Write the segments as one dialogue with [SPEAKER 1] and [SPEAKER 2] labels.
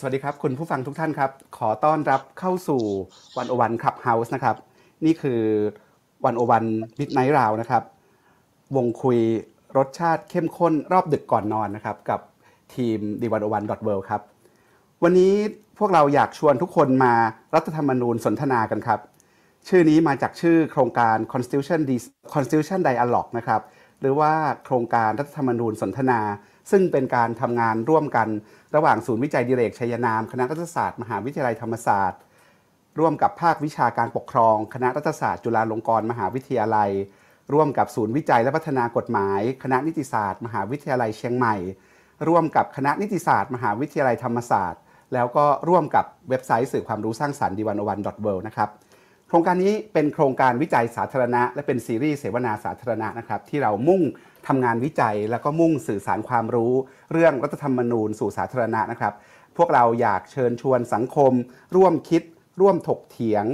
[SPEAKER 1] สวัสดีครับ คุณผู้ฟังทุกท่านครับ ขอต้อนรับเข้าสู่ One-O-One Clubhouse นะครับ นี่คือ One-O-One Midnight Round นะครับ วงคุยรสชาติเข้มข้นรอบดึกก่อนนอนนะครับ กับทีม d 1 0 1 w o r l d ครับ วันนี้พวกเราอยากชวนทุกคนมารัฐธรรมนูญสนทนากันครับ ชื่อนี้มาจากชื่อโครงการ Constitution Constitution Dialogue นะครับ หรือว่าโครงการรัฐธรรมนูญสนทนา ซึ่งเป็นการทำงานร่วมกันระหว่างศูนย์วิจัยดิเรกชัยนาม คณะรัฐศาสตร์ มหาวิทยาลัยธรรมศาสตร์ ร่วมกับภาควิชาการปกครอง คณะรัฐศาสตร์ จุฬาลงกรณ์มหาวิทยาลัย ร่วมกับศูนย์วิจัยและพัฒนากฎหมาย คณะนิติศาสตร์ มหาวิทยาลัยเชียงใหม่ ร่วมกับคณะนิติศาสตร์ มหาวิทยาลัยธรรมศาสตร์ แล้วก็ร่วมกับเว็บไซต์สื่อความรู้สร้างสรรค์ดีวันอวันดอทเวนะครับโครงการนี้เป็นโครงการวิจัยสาธารณะ และเป็นซีรีส์เสวนาสาธารณะนะครับที่เรามุ่ง ทำงานวิจัยแล้วก็มุ่งสื่อสารความรู้ เรื่องรัฐธรรมนูญสู่สาธารณะนะครับ พวกเราอยากเชิญชวนสังคม ร่วมคิด ร่วมถกเถียง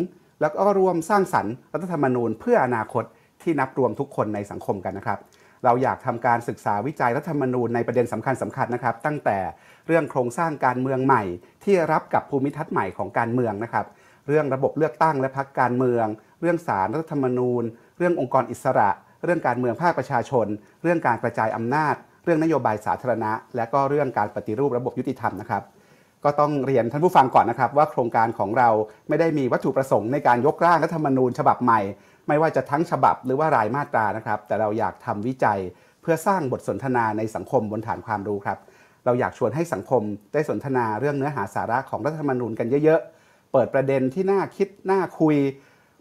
[SPEAKER 1] แล้วก็ร่วมสร้างสรรค์รัฐธรรมนูญเพื่ออนาคตที่นับรวมทุกคนในสังคมกันนะครับ เราอยากทำการศึกษาวิจัยรัฐธรรมนูญในประเด็นสำคัญสคัญนะครับ ตั้งแต่เรื่องโครงสร้างการเมืองใหม่ ที่รับกับภูมิทัศน์ใหม่ของการเมืองนะครับ เรื่องระบบเลือกตั้งและพักการเมือง เรื่องสารรัฐธรรมนูญ เรื่ององค์กรอิสระ เรื่องการเมืองภาคประชาชน เรื่องการกระจายอำนาจ เรื่องนโยบายสาธารณะ และก็เรื่องการปฏิรูประบบยุติธรรมนะครับ ก็ต้องเรียนท่านผู้ฟังก่อนนะครับ ว่าโครงการของเราไม่ได้มีวัตถุประสงค์ในการยกร่างรัฐธรรมนูญฉบับใหม่ ไม่ว่าจะทั้งฉบับหรือว่ารายมาตรานะครับ แต่เราอยากทำวิจัยเพื่อสร้างบทสนทนาในสังคมบนฐานความรู้ครับ เราอยากชวนให้สังคมได้สนทนาเรื่องเนื้อหาสาระของรัฐธรรมนูญกันเยอะๆ เปิดประเด็นที่น่าคิดน่าคุย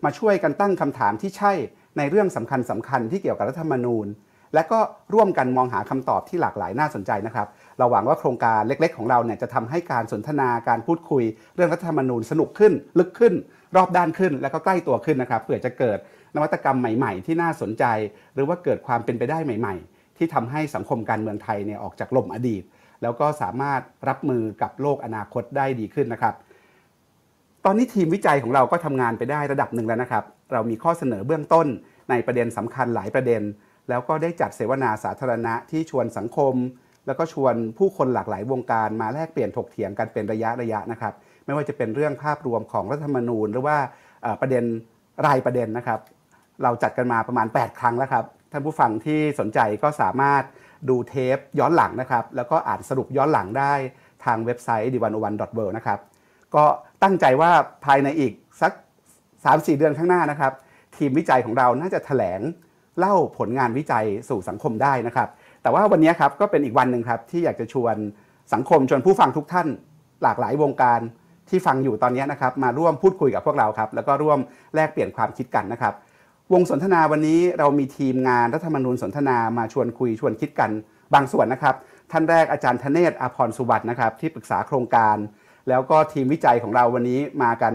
[SPEAKER 1] มาช่วยกันตั้งคำถามที่ใช่ ในเรื่องสำคัญสคัญๆที่เกี่ยวกับรัฐธรรมนูญ และก็ร่วมกันมองหาคำตอบที่หลากหลายน่าสนใจนะครับ เราหวังว่าโครงการเล็กๆ ของเราเนี่ยจะทำให้การสนทนาการพูดคุย เรื่องรัฐธรรมนูญสนุกขึ้น ลึกขึ้น รอบด้านขึ้น และก็ใกล้ตัวขึ้นนะครับเพื่อจะเกิดนวัตกรรมใหม่ ๆ ที่น่าสนใจ หรือว่าเกิดความเป็นไปได้ใหม่ ๆ ที่ทำให้สังคมการเมืองไทยเนี่ยออกจากลมอดีต แล้วก็สามารถรับมือกับโลกอนาคตได้ดีขึ้นนะครับ ตอนนี้ทีมวิจัยของเราก็ทำงานไปได้ระดับหนึ่งแล้วนะครับ เรามีข้อเสนอเบื้องต้นในประเด็นสำคัญหลายประเด็น แล้วก็ได้จัดเสวนาสาธารณะที่ชวนสังคม แล้วก็ชวนผู้คนหลากหลายวงการมาแลกเปลี่ยนถกเถียงกันเป็นระยะระยะนะครับ ไม่ว่าจะเป็นเรื่องภาพรวมของรัฐธรรมนูญ หรือว่าประเด็นรายประเด็นนะครับ เราจัดกันมาประมาณ 8 ครั้งแล้วครับท่านผู้ฟังที่สนใจก็สามารถดูเทปย้อนหลังนะครับ แล้วก็อ่านสรุปย้อนหลังได้ทางเว็บไซต์ d 1 0 1 w o r l d นะครับ ก็ตั้งใจว่าภายในอีกสัก 3-4 เดือนข้างหน้านะครับ ทีมวิจัยของเราน่าจะแถลงเล่าผลงานวิจัยสู่สังคมได้นะครับ แต่ว่าวันนี้ครับก็เป็นอีกวันหนึ่งครับที่อยากจะชวนสังคมชวนผู้ฟังทุกท่าน หลากหลายวงการที่ฟังอยู่ตอนนี้นะครับมาร่วมพูดคุยกับพวกเราครับแล้วก็ร่วมแลกเปลี่ยนความคิดกันนะครับ วงสนทนาวันนี้เรามีทีมงานรัฐธรรมนูญสนทนามาชวนคุยชวนคิดกันบางส่วนนะครับ ท่านแรกอาจารย์ธเนศอาพรสุวัสด์นะครับที่ปรึกษาโครงการ แล้วก็ทีมวิจัยของเราวันนี้มากัน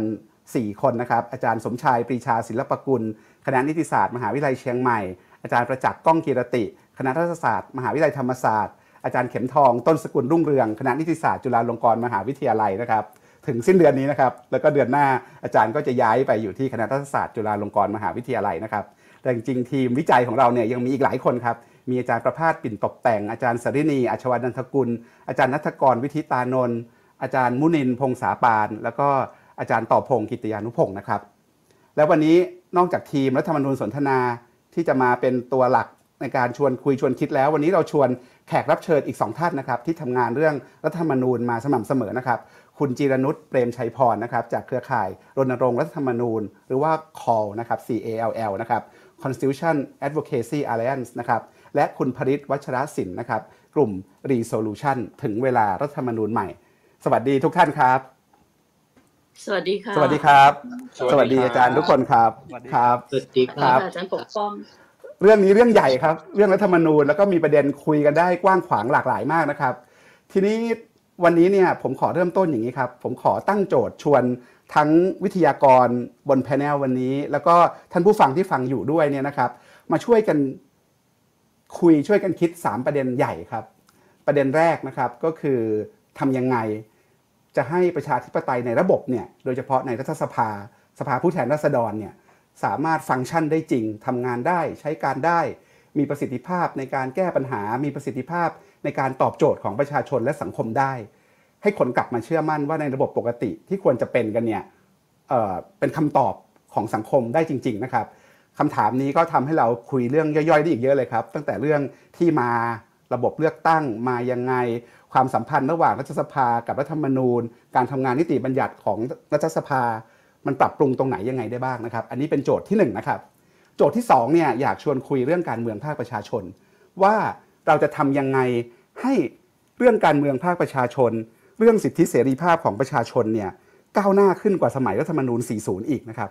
[SPEAKER 1] 4 คนนะครับ อาจารย์สมชายปรีชาศิลปกุล คณะนิติศาสตร์ มหาวิทยาลัยเชียงใหม่ อาจารย์ประจักษ์ก้องกีรติ คณะรัฐศาสตร์ มหาวิทยาลัยธรรมศาสตร์ อาจารย์เข็มทอง ต้นสกุลรุ่งเรือง คณะนิติศาสตร์จุฬาลงกรณ์มหาวิทยาลัยนะครับ ถึงสิ้นเดือนนี้นะครับ แล้วก็เดือนหน้าอาจารย์ก็จะย้ายไปอยู่ที่คณะรัฐศาสตร์จุฬาลงกรณ์มหาวิทยาลัยนะครับ แต่จริงๆทีมวิจัยของเราเนี่ยยังมีอีกหลายคนครับ มีอาจารย์ประภาสปิ่นตกแต่ง อาจารย์สรินีอัชวนันทกุล อาจารย์นัทกรวิธิตานนท์อาจารย์มุนินพงษาปาน แล้วก็ อาจารย์ต่อพงศ์กิตยานุพงศ์นะครับ แล้ววันนี้นอกจากทีมรัฐธรรมนูญสนทนาที่จะมาเป็นตัวหลักในการชวนคุยชวนคิดแล้ว วันนี้เราชวนแขกรับเชิญอีกสองท่านนะครับที่ทำงานเรื่องรัฐธรรมนูญมาสม่ำเสมอนะครับคุณจีรนุชเปรมชัยพรนะครับจากเครือข่ายรณรงค์รัฐธรรมนูญ หรือว่า CALL นะครับ C A L L นะครับ Constitution Advocacy Alliance นะครับและคุณพริตวัชรศิลป์นะครับกลุ่ม Resolution ถึงเวลารัฐธรรมนูญใหม่ สวัสดีทุกท่านครับ
[SPEAKER 2] สวัสดีค่ะ
[SPEAKER 1] สวัสดีครับ
[SPEAKER 3] สวั
[SPEAKER 1] ส
[SPEAKER 3] สดีครับ
[SPEAKER 1] วัสดีอาจารย์ทุกคนครับ
[SPEAKER 3] สวัสดี
[SPEAKER 1] ค
[SPEAKER 3] ครั
[SPEAKER 1] รับ
[SPEAKER 3] บ
[SPEAKER 2] สวัสดี
[SPEAKER 1] ครั
[SPEAKER 2] ค่ะ
[SPEAKER 1] บ
[SPEAKER 2] อาจารย์ปกป้อง
[SPEAKER 1] เรื่องนี้เรื่องใหญ่ครับ เรื่องรัฐธรรมนูญแล้วก็มีประเด็นคุยกันได้กว้างขวางหลากหลายมากนะครับ ทีนี้วันนี้เนี่ยผมขอเริ่มต้นอย่างนี้ครับ ผมขอตั้งโจทย์ชวนทั้งวิทยากรบนแพนเนลวันนี้ แล้วก็ท่านผู้ฟังที่ฟังอยู่ด้วยเนี่ยนะครับ มาช่วยกันคุยช่วยกันคิด 3 ประเด็นใหญ่ครับ ประเด็นแรกนะครับก็คือทำยังไง จะให้ประชาธิปไตยในระบบเนี่ยโดยเฉพาะในรัฐสภาสภาผู้แทนราษฎรเนี่ยสามารถฟังก์ชันได้จริงทำงานได้ใช้การได้ มีประสิทธิภาพในการแก้ปัญหา มีประสิทธิภาพในการตอบโจทย์ของประชาชนและสังคมได้ ให้คนกลับมาเชื่อมั่นว่าในระบบปกติที่ควรจะเป็นกันเนี่ยเเป็นคำตอบของสังคมได้จริง ๆ นะครับคำถามนี้ก็ทำให้เราคุยเรื่องย่อยๆได้อีกเยอะเลยครับ ตั้งแต่เรื่องที่มาระบบเลือกตั้งมายังไง ความสัมพันธ์ระหว่างรัฐสภากับรัฐธรรมนูญ การทำงานนิติบัญญัติของรัฐสภา มันปรับปรุงตรงไหนยังไงได้บ้างนะครับ อันนี้เป็นโจทย์ที่หนึ่งนะครับโจทย์ที่สองเนี่ยอยากชวนคุยเรื่องการเมืองภาคประชาชน ว่าเราจะทำยังไงให้เรื่องการเมืองภาคประชาชน เรื่องสิทธิเสรีภาพของประชาชนเนี่ยก้าวหน้าขึ้นกว่าสมัยรัฐธรรมนูญ 40 อีกนะครับ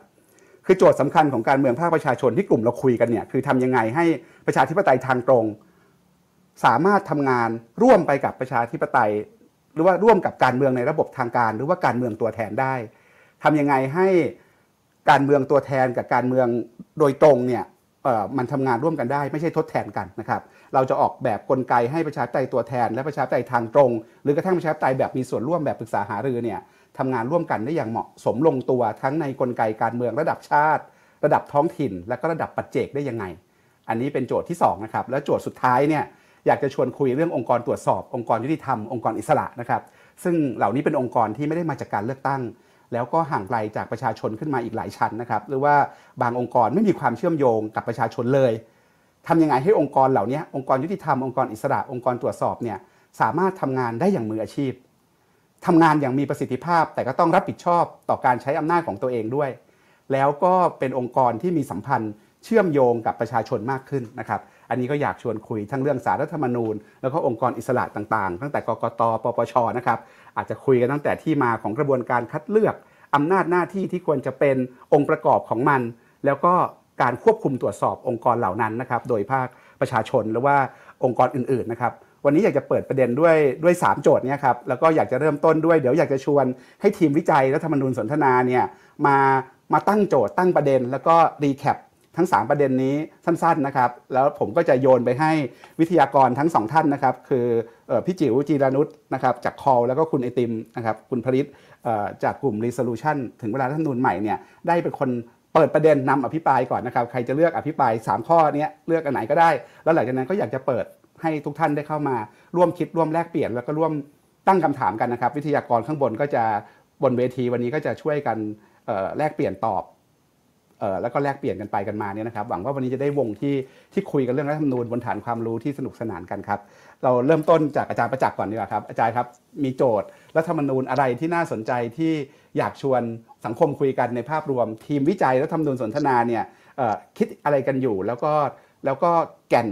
[SPEAKER 1] คือโจทย์สำคัญของการเมืองภาคประชาชนที่กลุ่มเราคุยกันเนี่ยคือทำยังไงให้ประชาธิปไตยทางตรง สามารถทำงานร่วมไปกับประชาธิปไตย หรือว่าร่วมกับการเมืองในระบบทางการ หรือว่าการเมืองตัวแทนได้ทำยังไงให้การเมืองตัวแทนกับการเมืองโดยตรงเนี่ยมันทำงานร่วมกันได้ ไม่ใช่ทดแทนกันนะครับ เราจะออกแบบกลไกให้ประชาธิปไตยตัวแทน และประชาธิปไตยทางตรง หรือกระทั่งประชาธิปไตยแบบมีส่วนร่วมแบบปรึกษาหารือเนี่ยทำงานร่วมกันได้อย่างเหมาะสมลงตัวทั้งในกลไกการเมืองระดับชาติ ระดับท้องถิ่น และก็ระดับปัจเจกได้ยังไง อันนี้เป็นโจทย์ที่2นะครับและโจทย์สุดท้ายเนี่ย อยากจะชวนคุยเรื่ององค์กรตรวจสอบ องค์กรยุติธรรมองค์กรอิสระนะครับ ซึ่งเหล่านี้เป็นองค์กรที่ไม่ได้มาจากการเลือกตั้ง แล้วก็ห่างไกลจากประชาชนขึ้นมาอีกหลายชั้นนะครับหรือว่าบางองค์กรไม่มีความเชื่อมโยงกับประชาชนเลยทำยังไงให้องค์กรเหล่านี้องค์กรยุติธรรมองค์กรอิสระองค์กรตรวจสอบเนี่ยสามารถทำงานได้อย่างมืออาชีพทำงานอย่างมีประสิทธิภาพ แต่ก็ต้องรับผิดชอบต่อการใช้อำนาจของตัวเองด้วย แล้วก็เป็นองค์กรที่มีสัมพันธ์เชื่อมโยงกับประชาชนมากขึ้นนะครับ อันนี้ก็อยากชวนคุยทั้งเรื่องสารรัฐธรรมนูญ แล้วก็องค์กรอิสระต่างๆ ตั้งแต่กกตปปชนะครับอาจจะคุยกันตั้งแต่ที่มาของกระบวนการคัดเลือกอำนาจหน้าที่ที่ควรจะเป็นองค์ประกอบของมัน แล้วก็การควบคุมตรวจสอบองค์กรเหล่านั้นนะครับโดยภาคประชาชนหรือว่าองค์กรอื่นๆนะครับวันนี้อยากจะเปิดประเด็นด้วยด้วย 3 โจทย์เนี้ครับแล้วก็อยากจะเริ่มต้นด้วยเดี๋ยวอยากจะชวนให้ทีมวิจัยรัฐธรรมนูญสนทนาเนี่ยมามาตั้งโจทย์ตั้งประเด็น แล้วก็รีแคป ทั้ง 3 ประเด็นนี้สั้นๆนะครับ แล้วผมก็จะโยนไปให้วิทยากรทั้งสองท่านนะครับ คือพี่จิ๋วจีรานุชนะครับจากคอลแล้วก็คุณไอติมนะครับคุณผลิตจากกลุ่ม Resolution ถึงเวลารัฐธรรมนูญใหม่เนี่ยได้เป็นคนเปิดประเด็นนำอภิปรายก่อนนะครับ ใครจะเลือกอภิปราย 3 ข้อเนี้ยเลือกอันไหนก็ได้ แล้วหลังจากนั้นก็อยากจะเปิดให้ทุกท่านได้เข้ามาร่วมคิดร่วมแลกเปลี่ยน แล้วก็ร่วมตั้งคำถามกันนะครับ วิทยากรข้างบนก็จะบนเวทีวันนี้ก็จะช่วยกันแลกเปลี่ยนตอบ แล้วก็แลกเปลี่ยนกันไปกันมาเนี่ยนะครับหวังว่าวันนี้จะได้วงที่ที่คุยกันเรื่องรัฐธรรมนูญบนฐานความรู้ที่สนุกสนานกันครับเราเริ่มต้นจากอาจารย์ประจักษ์ก่อนดีกว่าครับอาจารย์ครับมีโจทย์รัฐธรรมนูญอะไรที่น่าสนใจที่อยากชวนสังคมคุยกันในภาพรวม ทีมวิจัยรัฐธรรมนูญสนทนาเนี่ยคิดอะไรกันอยู่ แล้วก็แล้วก็แก่น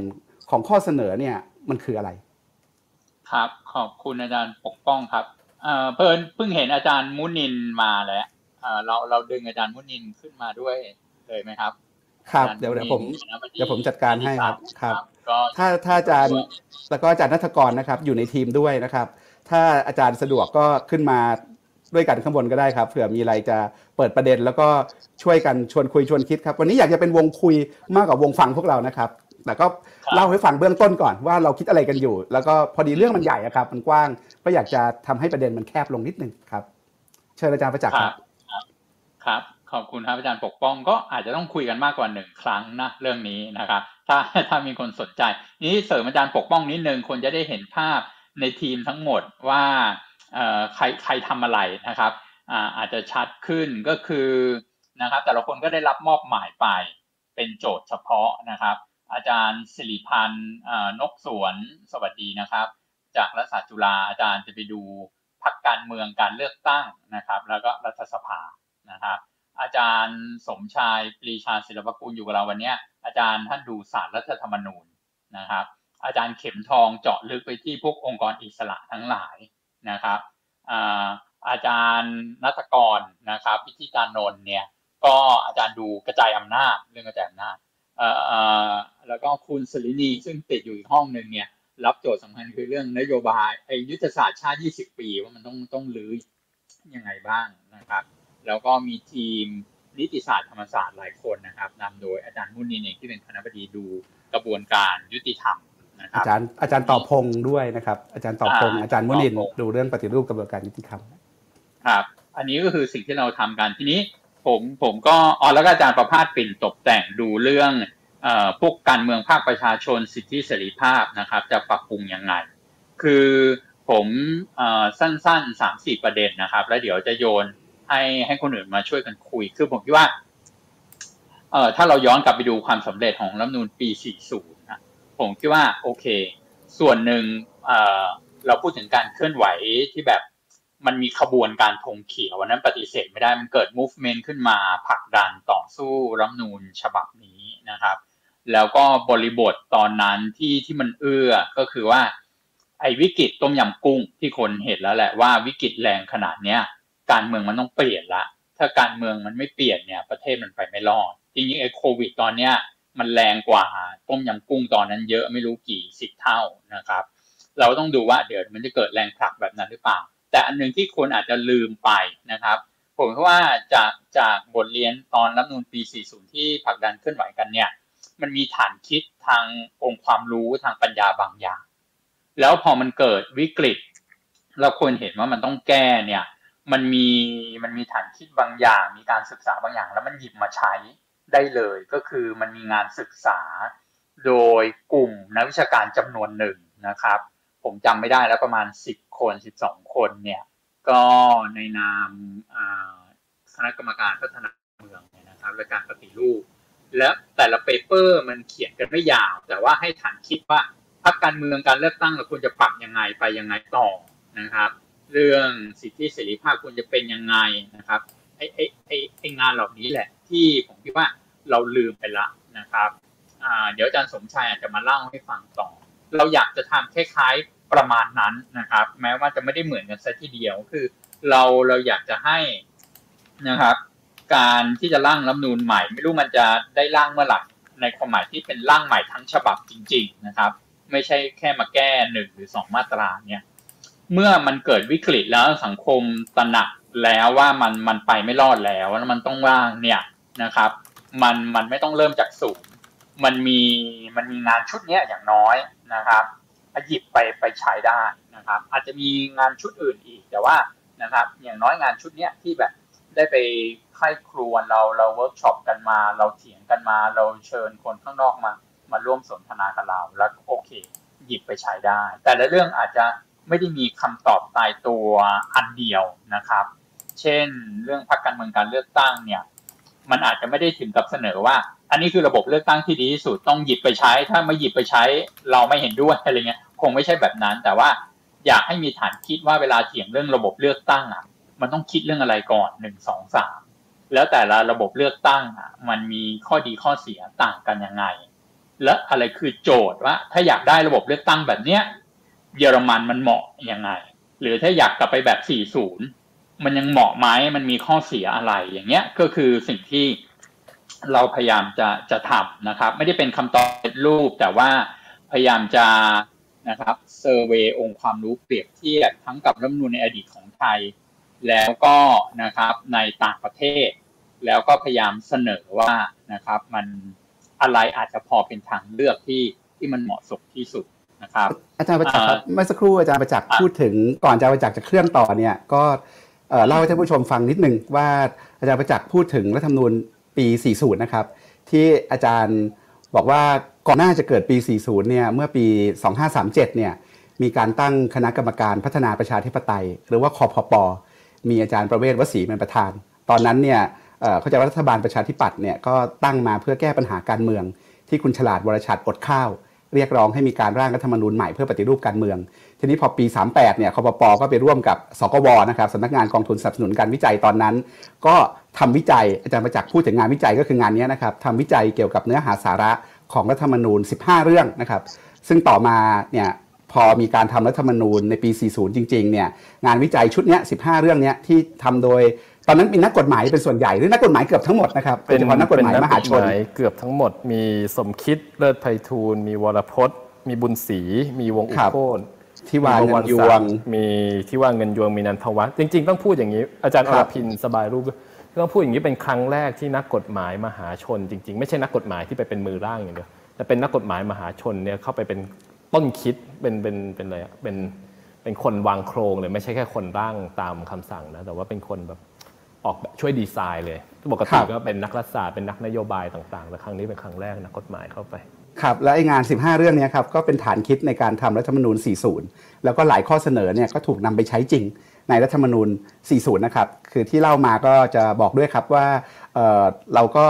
[SPEAKER 1] ของข้อเสนอเนี่ยมันคืออะไร
[SPEAKER 3] ครับขอบคุณอาจารย์ปกป้องครับเอ่อเพิ่นเพิ่งเห็นอาจารย์มุนินมาแล้ว เอ่อเราเราดึงอาจารย์มุนินขึ้นมาด้วยเลยไหมครับ
[SPEAKER 1] ครับ
[SPEAKER 3] อาจาย์
[SPEAKER 1] เดี๋ยวเดี๋ยวผม
[SPEAKER 3] นินคณะบ
[SPEAKER 1] เดี๋ยวผมจัดการให้ครับครับ
[SPEAKER 3] ก็
[SPEAKER 1] ถ้าถ้าอาจารย์แล้วก็อาจารย์นัทกรนะครับ อยู่ในทีมด้วยนะครับ ถ้าอาจารย์สะดวกก็ขึ้นมาด้วยกันข้างบนก็ได้ครับเผื่อมีอะไรจะเปิดประเด็น แล้วก็ช่วยกันชวนคุยชวนคิดครับวันนี้อยากจะเป็นวงคุยมากกว่าวงฟังพวกเรานะครับ แต่ก็เล่าให้ฟังเบื้องต้นก่อนว่าเราคิดอะไรกันอยู่ แล้วก็พอดีเรื่องมันใหญ่อะครับ มันกว้างก็อยากจะทำให้ประเด็นมันแคบลงนิดนึงครับ เชิญอาจารย์ประจักษ์
[SPEAKER 3] ค
[SPEAKER 1] ค
[SPEAKER 3] รั
[SPEAKER 1] รั
[SPEAKER 3] บบ ครับ ขอบคุณครับอาจารย์ปกป้องก็อาจจะต้องคุยกันมากกว่าหนึ่งครั้งนะเรื่องนี้นะครับ ถ้าถ้ามีคนสนใจ นี้เสริมอาจารย์ปกป้องนิดนึงคนจะได้เห็นภาพในทีมทั้งหมดว่าใครใครทำอะไรนะครับอาอาจจะชัดขึ้นก็คือนะครับ แต่ละคนก็ได้รับมอบหมายไปเป็นโจทย์เฉพาะนะครับ อาจารย์สิริพันธ์นกสวนสวัสดีนะครับ จากรัฐศาสตร์จุฬาอาจารย์จะไปดูพักการเมืองการเลือกตั้งนะครับ แล้วก็รัฐสภา นะครับอาจารย์สมชายปรีชาศิลปกุลอยู่กับเราวันนี้อาจารย์ท่านดูศาสตร์รัฐธรรมนูญนะครับ อาจารย์เข็มทองเจาะลึกไปที่พวกองค์กรอิสระทั้งหลายนะครับอาจารย์ณัฐกรนะครับวิทิตานนท์เนี่ยก็อาจารย์ดูกระจายอำนาจเรื่องกระจายอำนาจแล้วก็คุณสฤณีซึ่งติดอยู่อีกห้องหนึ่งเนี่ยรับโจทย์สำคัญคือเรื่องนโยบายไอ้ยุทธศาสตร์ชาติ 20 ปีว่ามันต้องต้องรื้อยังไงบ้างนะครับ แล้วก็มีทีมนิติศาสตร์ธรรมศาสตร์หลายคนนะครับนำโดยอาจารย์มุนินทร์เองที่เป็นคณบดีดูกระบวนการยุติธรรมนะครั
[SPEAKER 1] อา
[SPEAKER 3] บ
[SPEAKER 1] จารย์อาจารย์ต่อพงษ์ด้วยนะครับ อาจารย์ต่อพงษ์
[SPEAKER 3] อ่า
[SPEAKER 1] อาจารย์มุนิน
[SPEAKER 3] ต่อพงษ์
[SPEAKER 1] ดูเรื่องปฏิรูปกระบวนการยุติธรรม
[SPEAKER 3] ครับ อันนี้ก็คือสิ่งที่เราทำกันทีนี้ผมผมก็อ๋อแล้วก็อาจารย์ประภาสปิ่นตกแต่งดูเรื่องเอ่อพวกการเมืองภาคประชาชนสิทธิเสรีภาพนะครับ จะปรับปรุงยังไง คือผมสั้นๆสามสี่ประเด็นนะครับ แล้วเดี๋ยวจะโยน ให้ให้คนอื่นมาช่วยกันคุย คือผมคิดว่าเอ่อถ้าเราย้อนกลับไปดูความสำเร็จของรัฐนูลปี 40 นะ ผมคิดว่าโอเค ส่วนหนึ่งเอ่อเราพูดถึงการเคลื่อนไหวที่แบบมันมีขบวนการธงเขียววันนั้นปฏิเสธไม่ได้มันเกิด movement ขึ้นมาผลักดันต่อสู้รัฐนูลฉบับนี้นะครับ แล้วก็บริบทตอนนั้นที่ที่มันเอื้อก็คือว่า ไอ้วิกฤตต้มยำกุ้งที่คนเห็นแล้วแหละว่าวิกฤตแรงขนาดเนี้ย การเมืองมันต้องเปลี่ยนละ ถ้าการเมืองมันไม่เปลี่ยนเนี่ย ประเทศมันไปไม่รอดจริงๆไอ้โควิดตอนเนี้ยมันแรงกว่าต้มยำกุ้งตอนนั้นเยอะไม่รู้กี่สิบเท่านะครับ เราต้องดูว่าเดี๋ยวมันจะเกิดแรงผลักแบบนั้นหรือเปล่า แต่อันหนึ่งที่คนอาจจะลืมไปนะครับ ผมว่าจากจากบทเรียนตอนรัฐนูลปี 40 ที่ผลักดันเคลื่อนไหวกันเนี่ย มันมีฐานคิดทางองค์ความรู้ทางปัญญาบางอย่าง แล้วพอมันเกิดวิกฤต เราควรเห็นว่ามันต้องแก้เนี่ย มันมีมันมีฐานคิดบางอย่าง มีการศึกษาบางอย่าง แล้วมันหยิบมาใช้ได้เลย ก็คือมันมีงานศึกษา โดยกลุ่มนักวิชาการจำนวนหนึ่งนะครับ ผมจำไม่ได้แล้วประมาณ 10 คน 12 คนเนี่ย ก็ในนามคณะกรรมการพัฒนาเมืองเนี่ยนะครับและการปฏิรูป และแต่ละเปเปอร์มันเขียนกันไม่ยาว แต่ว่าให้ฐานคิดว่าพรรคการเมืองการเลือกตั้งเราควรจะปรับยังไงไปยังไงต่อนะครับ เรื่องสิทธิเสรีภาพควรจะเป็นยังไงนะครับไอ้ไอ้ไอ้ไอ้งานเหล่านี้แหละ ที่ผมคิดว่าเราลืมไปละนะครับเดี๋ยวอาจารย์สมชายอาจจะมาเล่าให้ฟังต่อ เราอยากจะทำคล้ายๆประมาณนั้นนะครับ แม้ว่าจะไม่ได้เหมือนกันซะทีเดียวคือ เราเราอยากจะให้นะครับ การที่จะร่างรัฐนูนใหม่ ไม่รู้มันจะได้ร่างเมื่อไหร่ในความหมายที่เป็นร่างใหม่ทั้งฉบับจริง ๆ นะครับ ไม่ใช่แค่มาแก้หนึ่งหรือสองมาตราเนี่ย เมื่อมันเกิดวิกฤตแล้วสังคมตระหนักแล้วว่ามันมันไปไม่รอดแล้วแล้วมันต้องว่างเนี่ยนะครับ มันมันไม่ต้องเริ่มจากศูนย์มันมีมันมีงานชุดเนี้ยอย่างน้อยนะครับหยิบไปไปใช้ได้นะครับ อาจจะมีงานชุดอื่นอีกแต่ว่านะครับ อย่างน้อยงานชุดเนี้ยที่แบบได้ไปใคร่ครวญเราเราเวิร์กช็อปกันมา เราเถียงกันมา เราเชิญคนข้างนอกมา มาร่วมสนทนากับเราแล้วโอเค หยิบไปใช้ได้ แต่ละเรื่องอาจจะ ไม่ได้มีคำตอบตายตัวอันเดียวนะครับ เช่น เรื่องพรรคการเมืองการเลือกตั้งเนี่ย มันอาจจะไม่ได้ถึงกับเสนอว่า อันนี้คือระบบเลือกตั้งที่ดีที่สุดต้องหยิบไปใช้ ถ้าไม่หยิบไปใช้เราไม่เห็นด้วยอะไรเงี้ยคงไม่ใช่แบบนั้น แต่ว่าอยากให้มีฐานคิดว่าเวลาเถียงเรื่องระบบเลือกตั้งอะ มันต้องคิดเรื่องอะไรก่อนหนึ่งสองสามแล้วแต่ละระบบเลือกตั้งอะ มันมีข้อดีข้อเสียต่างกันยังไง และอะไรคือโจทย์ว่า ถ้าอยากได้ระบบเลือกตั้งแบบเนี้ย เยอรมันมันเหมาะยังไง หรือถ้าอยากกลับไปแบบ 40 มันยังเหมาะไหมมันมีข้อเสียอะไรอย่างเงี้ยก็คือสิ่งที่เราพยายามจะจะทำนะครับ ไม่ได้เป็นคำตอบเป็นรูป แต่ว่าพยายามจะนะครับเซอร์เวยองค์ความรู้เปรียบเทียบทั้งกับรัฐมนูลในอดีตของไทย แล้วก็นะครับในต่างประเทศ แล้วก็พยายามเสนอว่านะครับ มันอะไรอาจจะพอเป็นทางเลือกที่ที่มันเหมาะสมที่สุด นะครับ
[SPEAKER 1] อาจารย์ประจักษ์ครับเมื่อสักครู่อาจารย์ประจักษ์พูดถึงก่อนอาจารย์ประจักษ์จะเคลื่อนต่อเนี่ยก็เล่าให้ท่านผู้ชมฟังนิดนึงว่าอาจารย์ประจักษ์พูดถึงรัฐธรรมนูญปี 40 นะครับ ที่อาจารย์บอกว่าก่อนหน้าจะเกิดปี 40 เนี่ยเมื่อปี 2537 เนี่ยมีการตั้งคณะกรรมการพัฒนาประชาธิปไตย หรือว่าคอพปมีอาจารย์ประเวศวสีเป็นประธาน ตอนนั้นเนี่ยเขาจะว่ารัฐบาลประชาธิปัตย์เนี่ยก็ตั้งมาเพื่อแก้ปัญหาการเมือง ที่คุณฉลาดวรชัดอดข้าว เรียกร้องให้มีการร่างรัฐธรรมนูญใหม่เพื่อปฏิรูปการเมือง ทีนี้พอปี 38เนี่ยคอปปอก็ไปร่วมกับสกวนะครับสำนักงานกองทุนสนับสนุนการวิจัยตอนนั้น ก็ทำวิจัยอาจารย์ประจักษ์พูดถึงงานวิจัยก็คืองานนี้นะครับทำวิจัยเกี่ยวกับเนื้อหาสาระของรัฐธรรมนูญ 15 เรื่องนะครับ ซึ่งต่อมาเนี่ยพอมีการทำรัฐธรรมนูญในปี 40 จริงๆ เนี่ยงานวิจัยชุดนี้ 15 เรื่องนี้ที่ทำโดย ตอนนั้นเป็นนักกฎหมายเป็นส่วนใหญ่หรือนักกฎหมายเกือบทั้งหมดนะครับเป็นเฉพาะนักกฎหมายมหาชน
[SPEAKER 4] เกือบทั้งหมด มีสมคิดเลิศไพฑูรย์มีวรพจน์ มีบุญศรีมีวงอุโคต
[SPEAKER 1] ที่วางเงินยวง
[SPEAKER 4] มีที่ว่างเงินยวงมีนันทวัฒน์จริง ๆ ต้องพูดอย่างนี้ อาจารย์อรพินสบายรูปต้องพูดอย่างนี้เป็นครั้งแรกที่นักกฎหมายมหาชน จริง ๆ ไม่ใช่นักกฎหมายที่ไปเป็นมือร่างอย่างเดียวแต่เป็นนักกฎหมายมหาชนเนี่ยเข้าไปเป็นต้นคิดเป็นเป็นเป็นอะไรเป็นเป็นคนวางโครงเลยไม่ใช่แค่คนร่างตามคำสั่งนะแต่ว่าเป็นคนแบบ ออกช่วยดีไซน์เลยปกติก็เป็นนักรัฐศาสตร์เป็นนักนโยบายต่างๆแต่ครั้งนี้เป็นครั้งแรกนักกฎหมายเข้าไป
[SPEAKER 1] ครับและไอ้งาน 15 เรื่องเนี้ครับก็เป็นฐานคิดในการทำรัฐธรรมนูญ 40 แล้วก็หลายข้อเสนอเนี่ยก็ถูกนำไปใช้จริงในรัฐธรรมนูญ 40 นะครับ คือที่เล่ามาก็จะบอกด้วยครับว่าเอ่อเราก็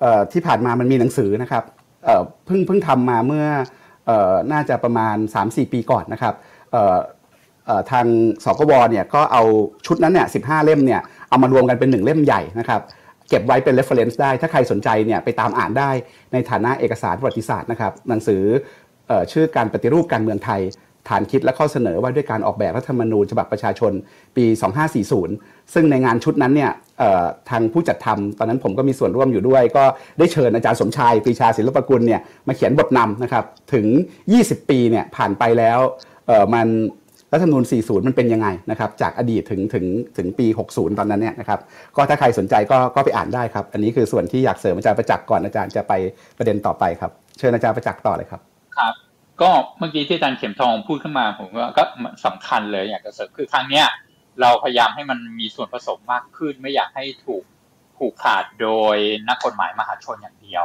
[SPEAKER 1] เอ่อที่ผ่านมามันมีหนังสือนะครับเอ่อเพิ่งเพิ่งทำมาเมื่อเอ่อน่าจะประมาณ 3-4 ปีก่อนนะครับเอ่อเอ่อทางสกวเนี่ยก็เอาชุดนั้นเนี่ย 15 เล่มเนี่ย เอามารวมกันเป็นหนึ่งเล่มใหญ่นะครับเก็บไว้เป็น reference ได้ ถ้าใครสนใจเนี่ยไปตามอ่านได้ในฐานะเอกสารประวัติศาสตร์นะครับหนังสืออชื่อการปฏิรูปการเมืองไทย ฐานคิดและข้อเสนอว่าด้วยการออกแบบรัฐธรรมนูญฉบับประชาชนปี 2540 ซึ่งในงานชุดนั้นเนี่ยทางผู้จัดทำตอนนั้นผมก็มีส่วนร่วมอยู่ด้วย ก็ได้เชิญอาจารย์สมชายปรีชาศิลปกุลเนี่ยมาเขียนบทนำนะครับถึง 20 ปีเนี่ยผ่านไปแล้วมัน รัฐธรรมนูญ 40 มันเป็นยังไงนะครับจากอดีตถึงถึงถึงปี 60 ตอนนั้นเนี่ยนะครับก็ถ้าใครสนใจก็ก็ไปอ่านได้ครับ อันนี้คือส่วนที่อยากเสริมอาจารย์ประจักษ์ก่อนอาจารย์จะไปประเด็นต่อไปครับ เชิญอาจารย์ประจักษ์ต่อเลยครับ
[SPEAKER 3] ครับก็เมื่อกี้ที่อาจารย์เข็มทองพูดขึ้นมาผมว่าก็สำคัญเลยอยากจะเสริมคือครั้งเนี้ยเราพยายามให้มันมีส่วนผสมมากขึ้น ไม่อยากให้ถูกผูกขาดโดยนักกฎหมายมหาชนอย่างเดียว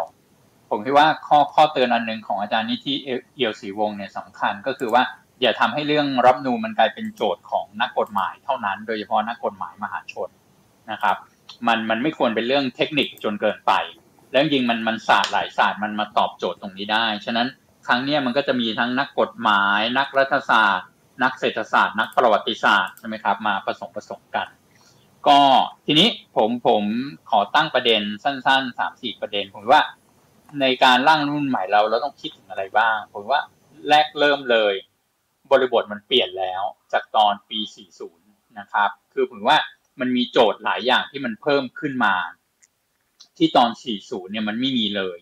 [SPEAKER 3] ผมคิดว่าข้อข้อเตือนอันหนึ่งของอาจารย์นิธิเอียวศรีวงเนี่ยสำคัญก็คือว่า อย่าทำให้เรื่องรับนูมันกลายเป็นโจทย์ของนักกฎหมายเท่านั้น โดยเฉพาะนักกฎหมายมหาชนนะครับ มันมันไม่ควรเป็นเรื่องเทคนิคจนเกินไป แล้วจริงมันมันศาสตร์หลายศาสตร์มันมาตอบโจทย์ตรงนี้ได้ ฉะนั้นครั้งนี้มันก็จะมีทั้งนักกฎหมาย นักรัฐศาสตร์ นักเศรษฐศาสตร์ นักประวัติศาสตร์ใช่ไหมครับมาผสมผสมกัน ก็ทีนี้ผมผมขอตั้งประเด็นสั้นๆสามสี่ประเด็นผมว่าในการร่างรุ่นใหม่เราเราต้องคิดถึงอะไรบ้าง ผมว่าแรกเริ่มเลย บริบทมันเปลี่ยนแล้วจากตอนปี 40 นะครับ คือผมว่ามันมีโจทย์หลายอย่างที่มันเพิ่มขึ้นมา ที่ตอน 40 เนี่ยมันไม่มีเลย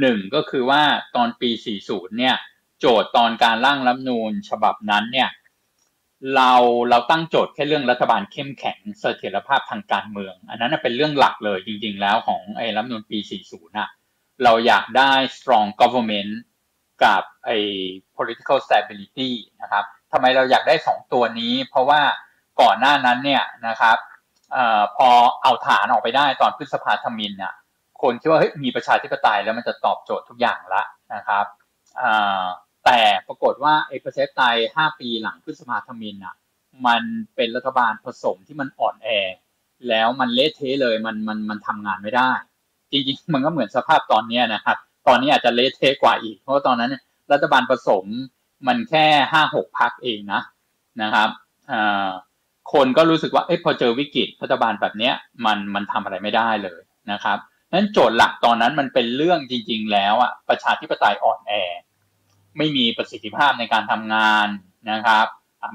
[SPEAKER 3] หนึ่งก็คือว่าตอนปี 40 เนี่ย โจทย์ตอนการร่างรัฐมนูญฉบับนั้นเนี่ย เราเราตั้งโจทย์แค่เรื่องรัฐบาลเข้มแข็งเสถียรภาพทางการเมือง อันนั้นเป็นเรื่องหลักเลยจริง ๆ แล้วของไอ้รัฐมนูญปี 40นะเราอยากได้ strong government กับไอ้ political stability นะครับทำไมเราอยากได้สองตัวนี้ เพราะว่าก่อนหน้านั้นเนี่ยนะครับอพอเอาฐานออกไปได้ตอนพฤษภาธมินเนี่ยคนคิดว่าเฮ้ยมีประชาธิปไตยแล้วมันจะตอบโจทย์ทุกอย่างละนะครับแต่ปรากฏว่าไอ้ประชาธิปไตย 5 ปีหลังพฤษภาธมินอะมันเป็นรัฐบาลผสมที่มันอ่อนแอ แล้วมันเละเทะเลยมันมันมันทำงานไม่ได้ จริงๆ มันก็เหมือนสภาพตอนนี้นะครับ ตอนนี้อาจจะเละเทะกว่าอีก เพราะว่าตอนนั้น รัฐบาลผสมมันแค่ห้าหกพักเองนะนะครับคนก็รู้สึกว่าเอพอเจอวิกฤตรัฐบาลแบบเนี้ยมันมันทำอะไรไม่ได้เลยนะครับนั้นโจทย์หลักตอนนั้นมันเป็นเรื่องจริง ๆ แล้วอะประชาธิปไตยอ่อนแอ ไม่มีประสิทธิภาพในการทำงานนะครับ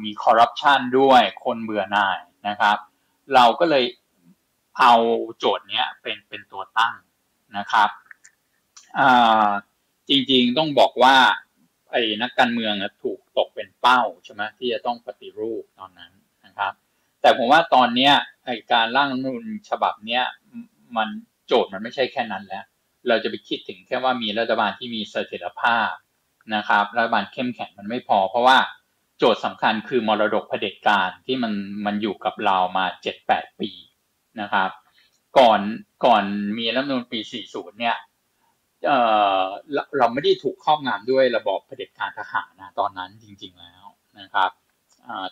[SPEAKER 3] มีคอร์รัปชันด้วยคนเบื่อหน่ายนะครับ เราก็เลยเอาโจทย์เนี้ยเป็นเป็นตัวตั้งนะครับ จริงๆต้องบอกว่าไอ้นักการเมืองถูกตกเป็นเป้าใช่ไหมที่จะต้องปฏิรูปตอนนั้นนะครับ แต่ผมว่าตอนเนี้ยไอ้การร่างรัฐนูนฉบับเนี้ยมันโจทย์มันไม่ใช่แค่นั้นแล้ว เราจะไปคิดถึงแค่ว่ามีรัฐบาลที่มีเสถียรภาพนะครับ รัฐบาลเข้มแข็งมันไม่พอ เพราะว่าโจทย์สำคัญคือมรดกเผด็จการที่มันมันอยู่กับเรามาเจ็ดแปดปีนะครับ ก่อนก่อนมีรัฐมนูนปี 40 เนี่ย เราไม่ได้ถูกครอบงำด้วยระบอบเผด็จการทหารนะตอนนั้นจริงๆแล้วนะครับ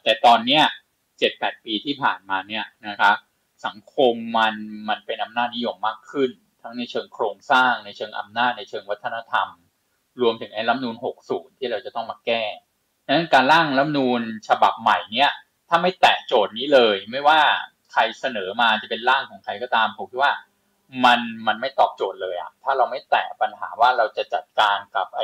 [SPEAKER 3] แต่ตอนเนี้ยเจ็ดแปดปีที่ผ่านมาเนี่ยนะครับสังคมมันมันเป็นอำนาจนิยมมากขึ้น ทั้งในเชิงโครงสร้างในเชิงอำนาจในเชิงวัฒนธรรม รวมถึงไอ้รัฐนูน60 ที่เราจะต้องมาแก้ดังนั้นการร่างรัฐนูนฉบับใหม่เนี่ยถ้าไม่แตะโจทย์นี้เลย ไม่ว่าใครเสนอมาจะเป็นร่างของใครก็ตามผมคิดว่า มันมันไม่ตอบโจทย์เลยอะถ้าเราไม่แตะปัญหาว่าเราจะจัดการกับไอ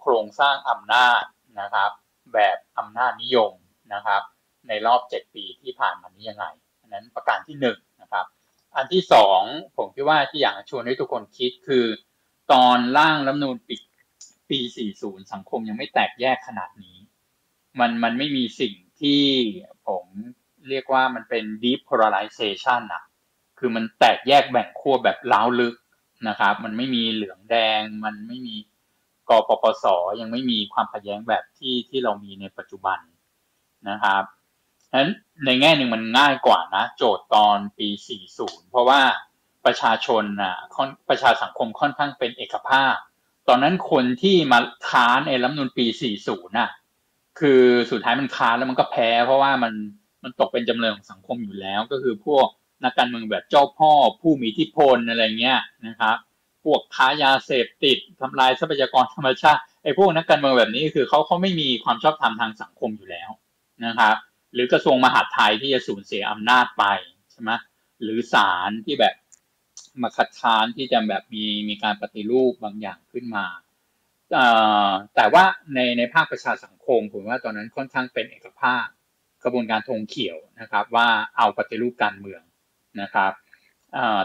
[SPEAKER 3] โครงสร้างอำนาจนะครับ แบบอำนาจนิยมนะครับ ในรอบเจ็ดปีที่ผ่านมานี้ยังไง อันนั้นประการที่หนึ่งนะครับ อันที่สองผมคิดว่าที่อยากชวนให้ทุกคนคิดคือ ตอนร่างรัฐนูนปีปี 40 สังคมยังไม่แตกแยกขนาดนี้ มันมันไม่มีสิ่งที่ผมเรียกว่ามันเป็น deep polarization อะ คือมันแตกแยกแบ่งขั้วแบบล้าวลึกนะครับ มันไม่มีเหลืองแดง มันไม่มีกปปสยังไม่มีความขัดแย้งแบบที่ที่เรามีในปัจจุบันนะครับฉะนั้นในแง่หนึ่งมันง่ายกว่านะ โจทย์ตอนปี 40 เพราะว่าประชาชนนะประชาสังคมค่อนข้างเป็นเอกภาพ ตอนนั้นคนที่มาค้านไอ้รัฐธรรมนูลปี 40 น่ะ คือสุดท้ายมันค้านแล้วมันก็แพ้ เพราะว่ามันมันตกเป็นจำเลยของสังคมอยู่แล้วก็คือพวก นักการเมืองแบบเจ้าพ่อผู้มีอิทธิพลอะไรเงี้ยนะครับพวกค้ายาเสพติดทำลายทรัพยากรธรรมชาติไอ้พวกนักการเมืองแบบนี้คือเขาเขาไม่มีความชอบธรรมทางสังคมอยู่แล้วนะครับ หรือกระทรวงมหาดไทยที่จะสูญเสียอำนาจไปใช่ไหมหรือศาลที่แบบมาคัดค้านที่จะแบบมีมีการปฏิรูปบางอย่างขึ้นมาแต่ว่าในในภาคประชาสังคมผมว่าตอนนั้นค่อนข้างเป็นเอกภาพกระบวนการธงเขียวนะครับ ว่าเอาปฏิรูปการเมือง นะครับ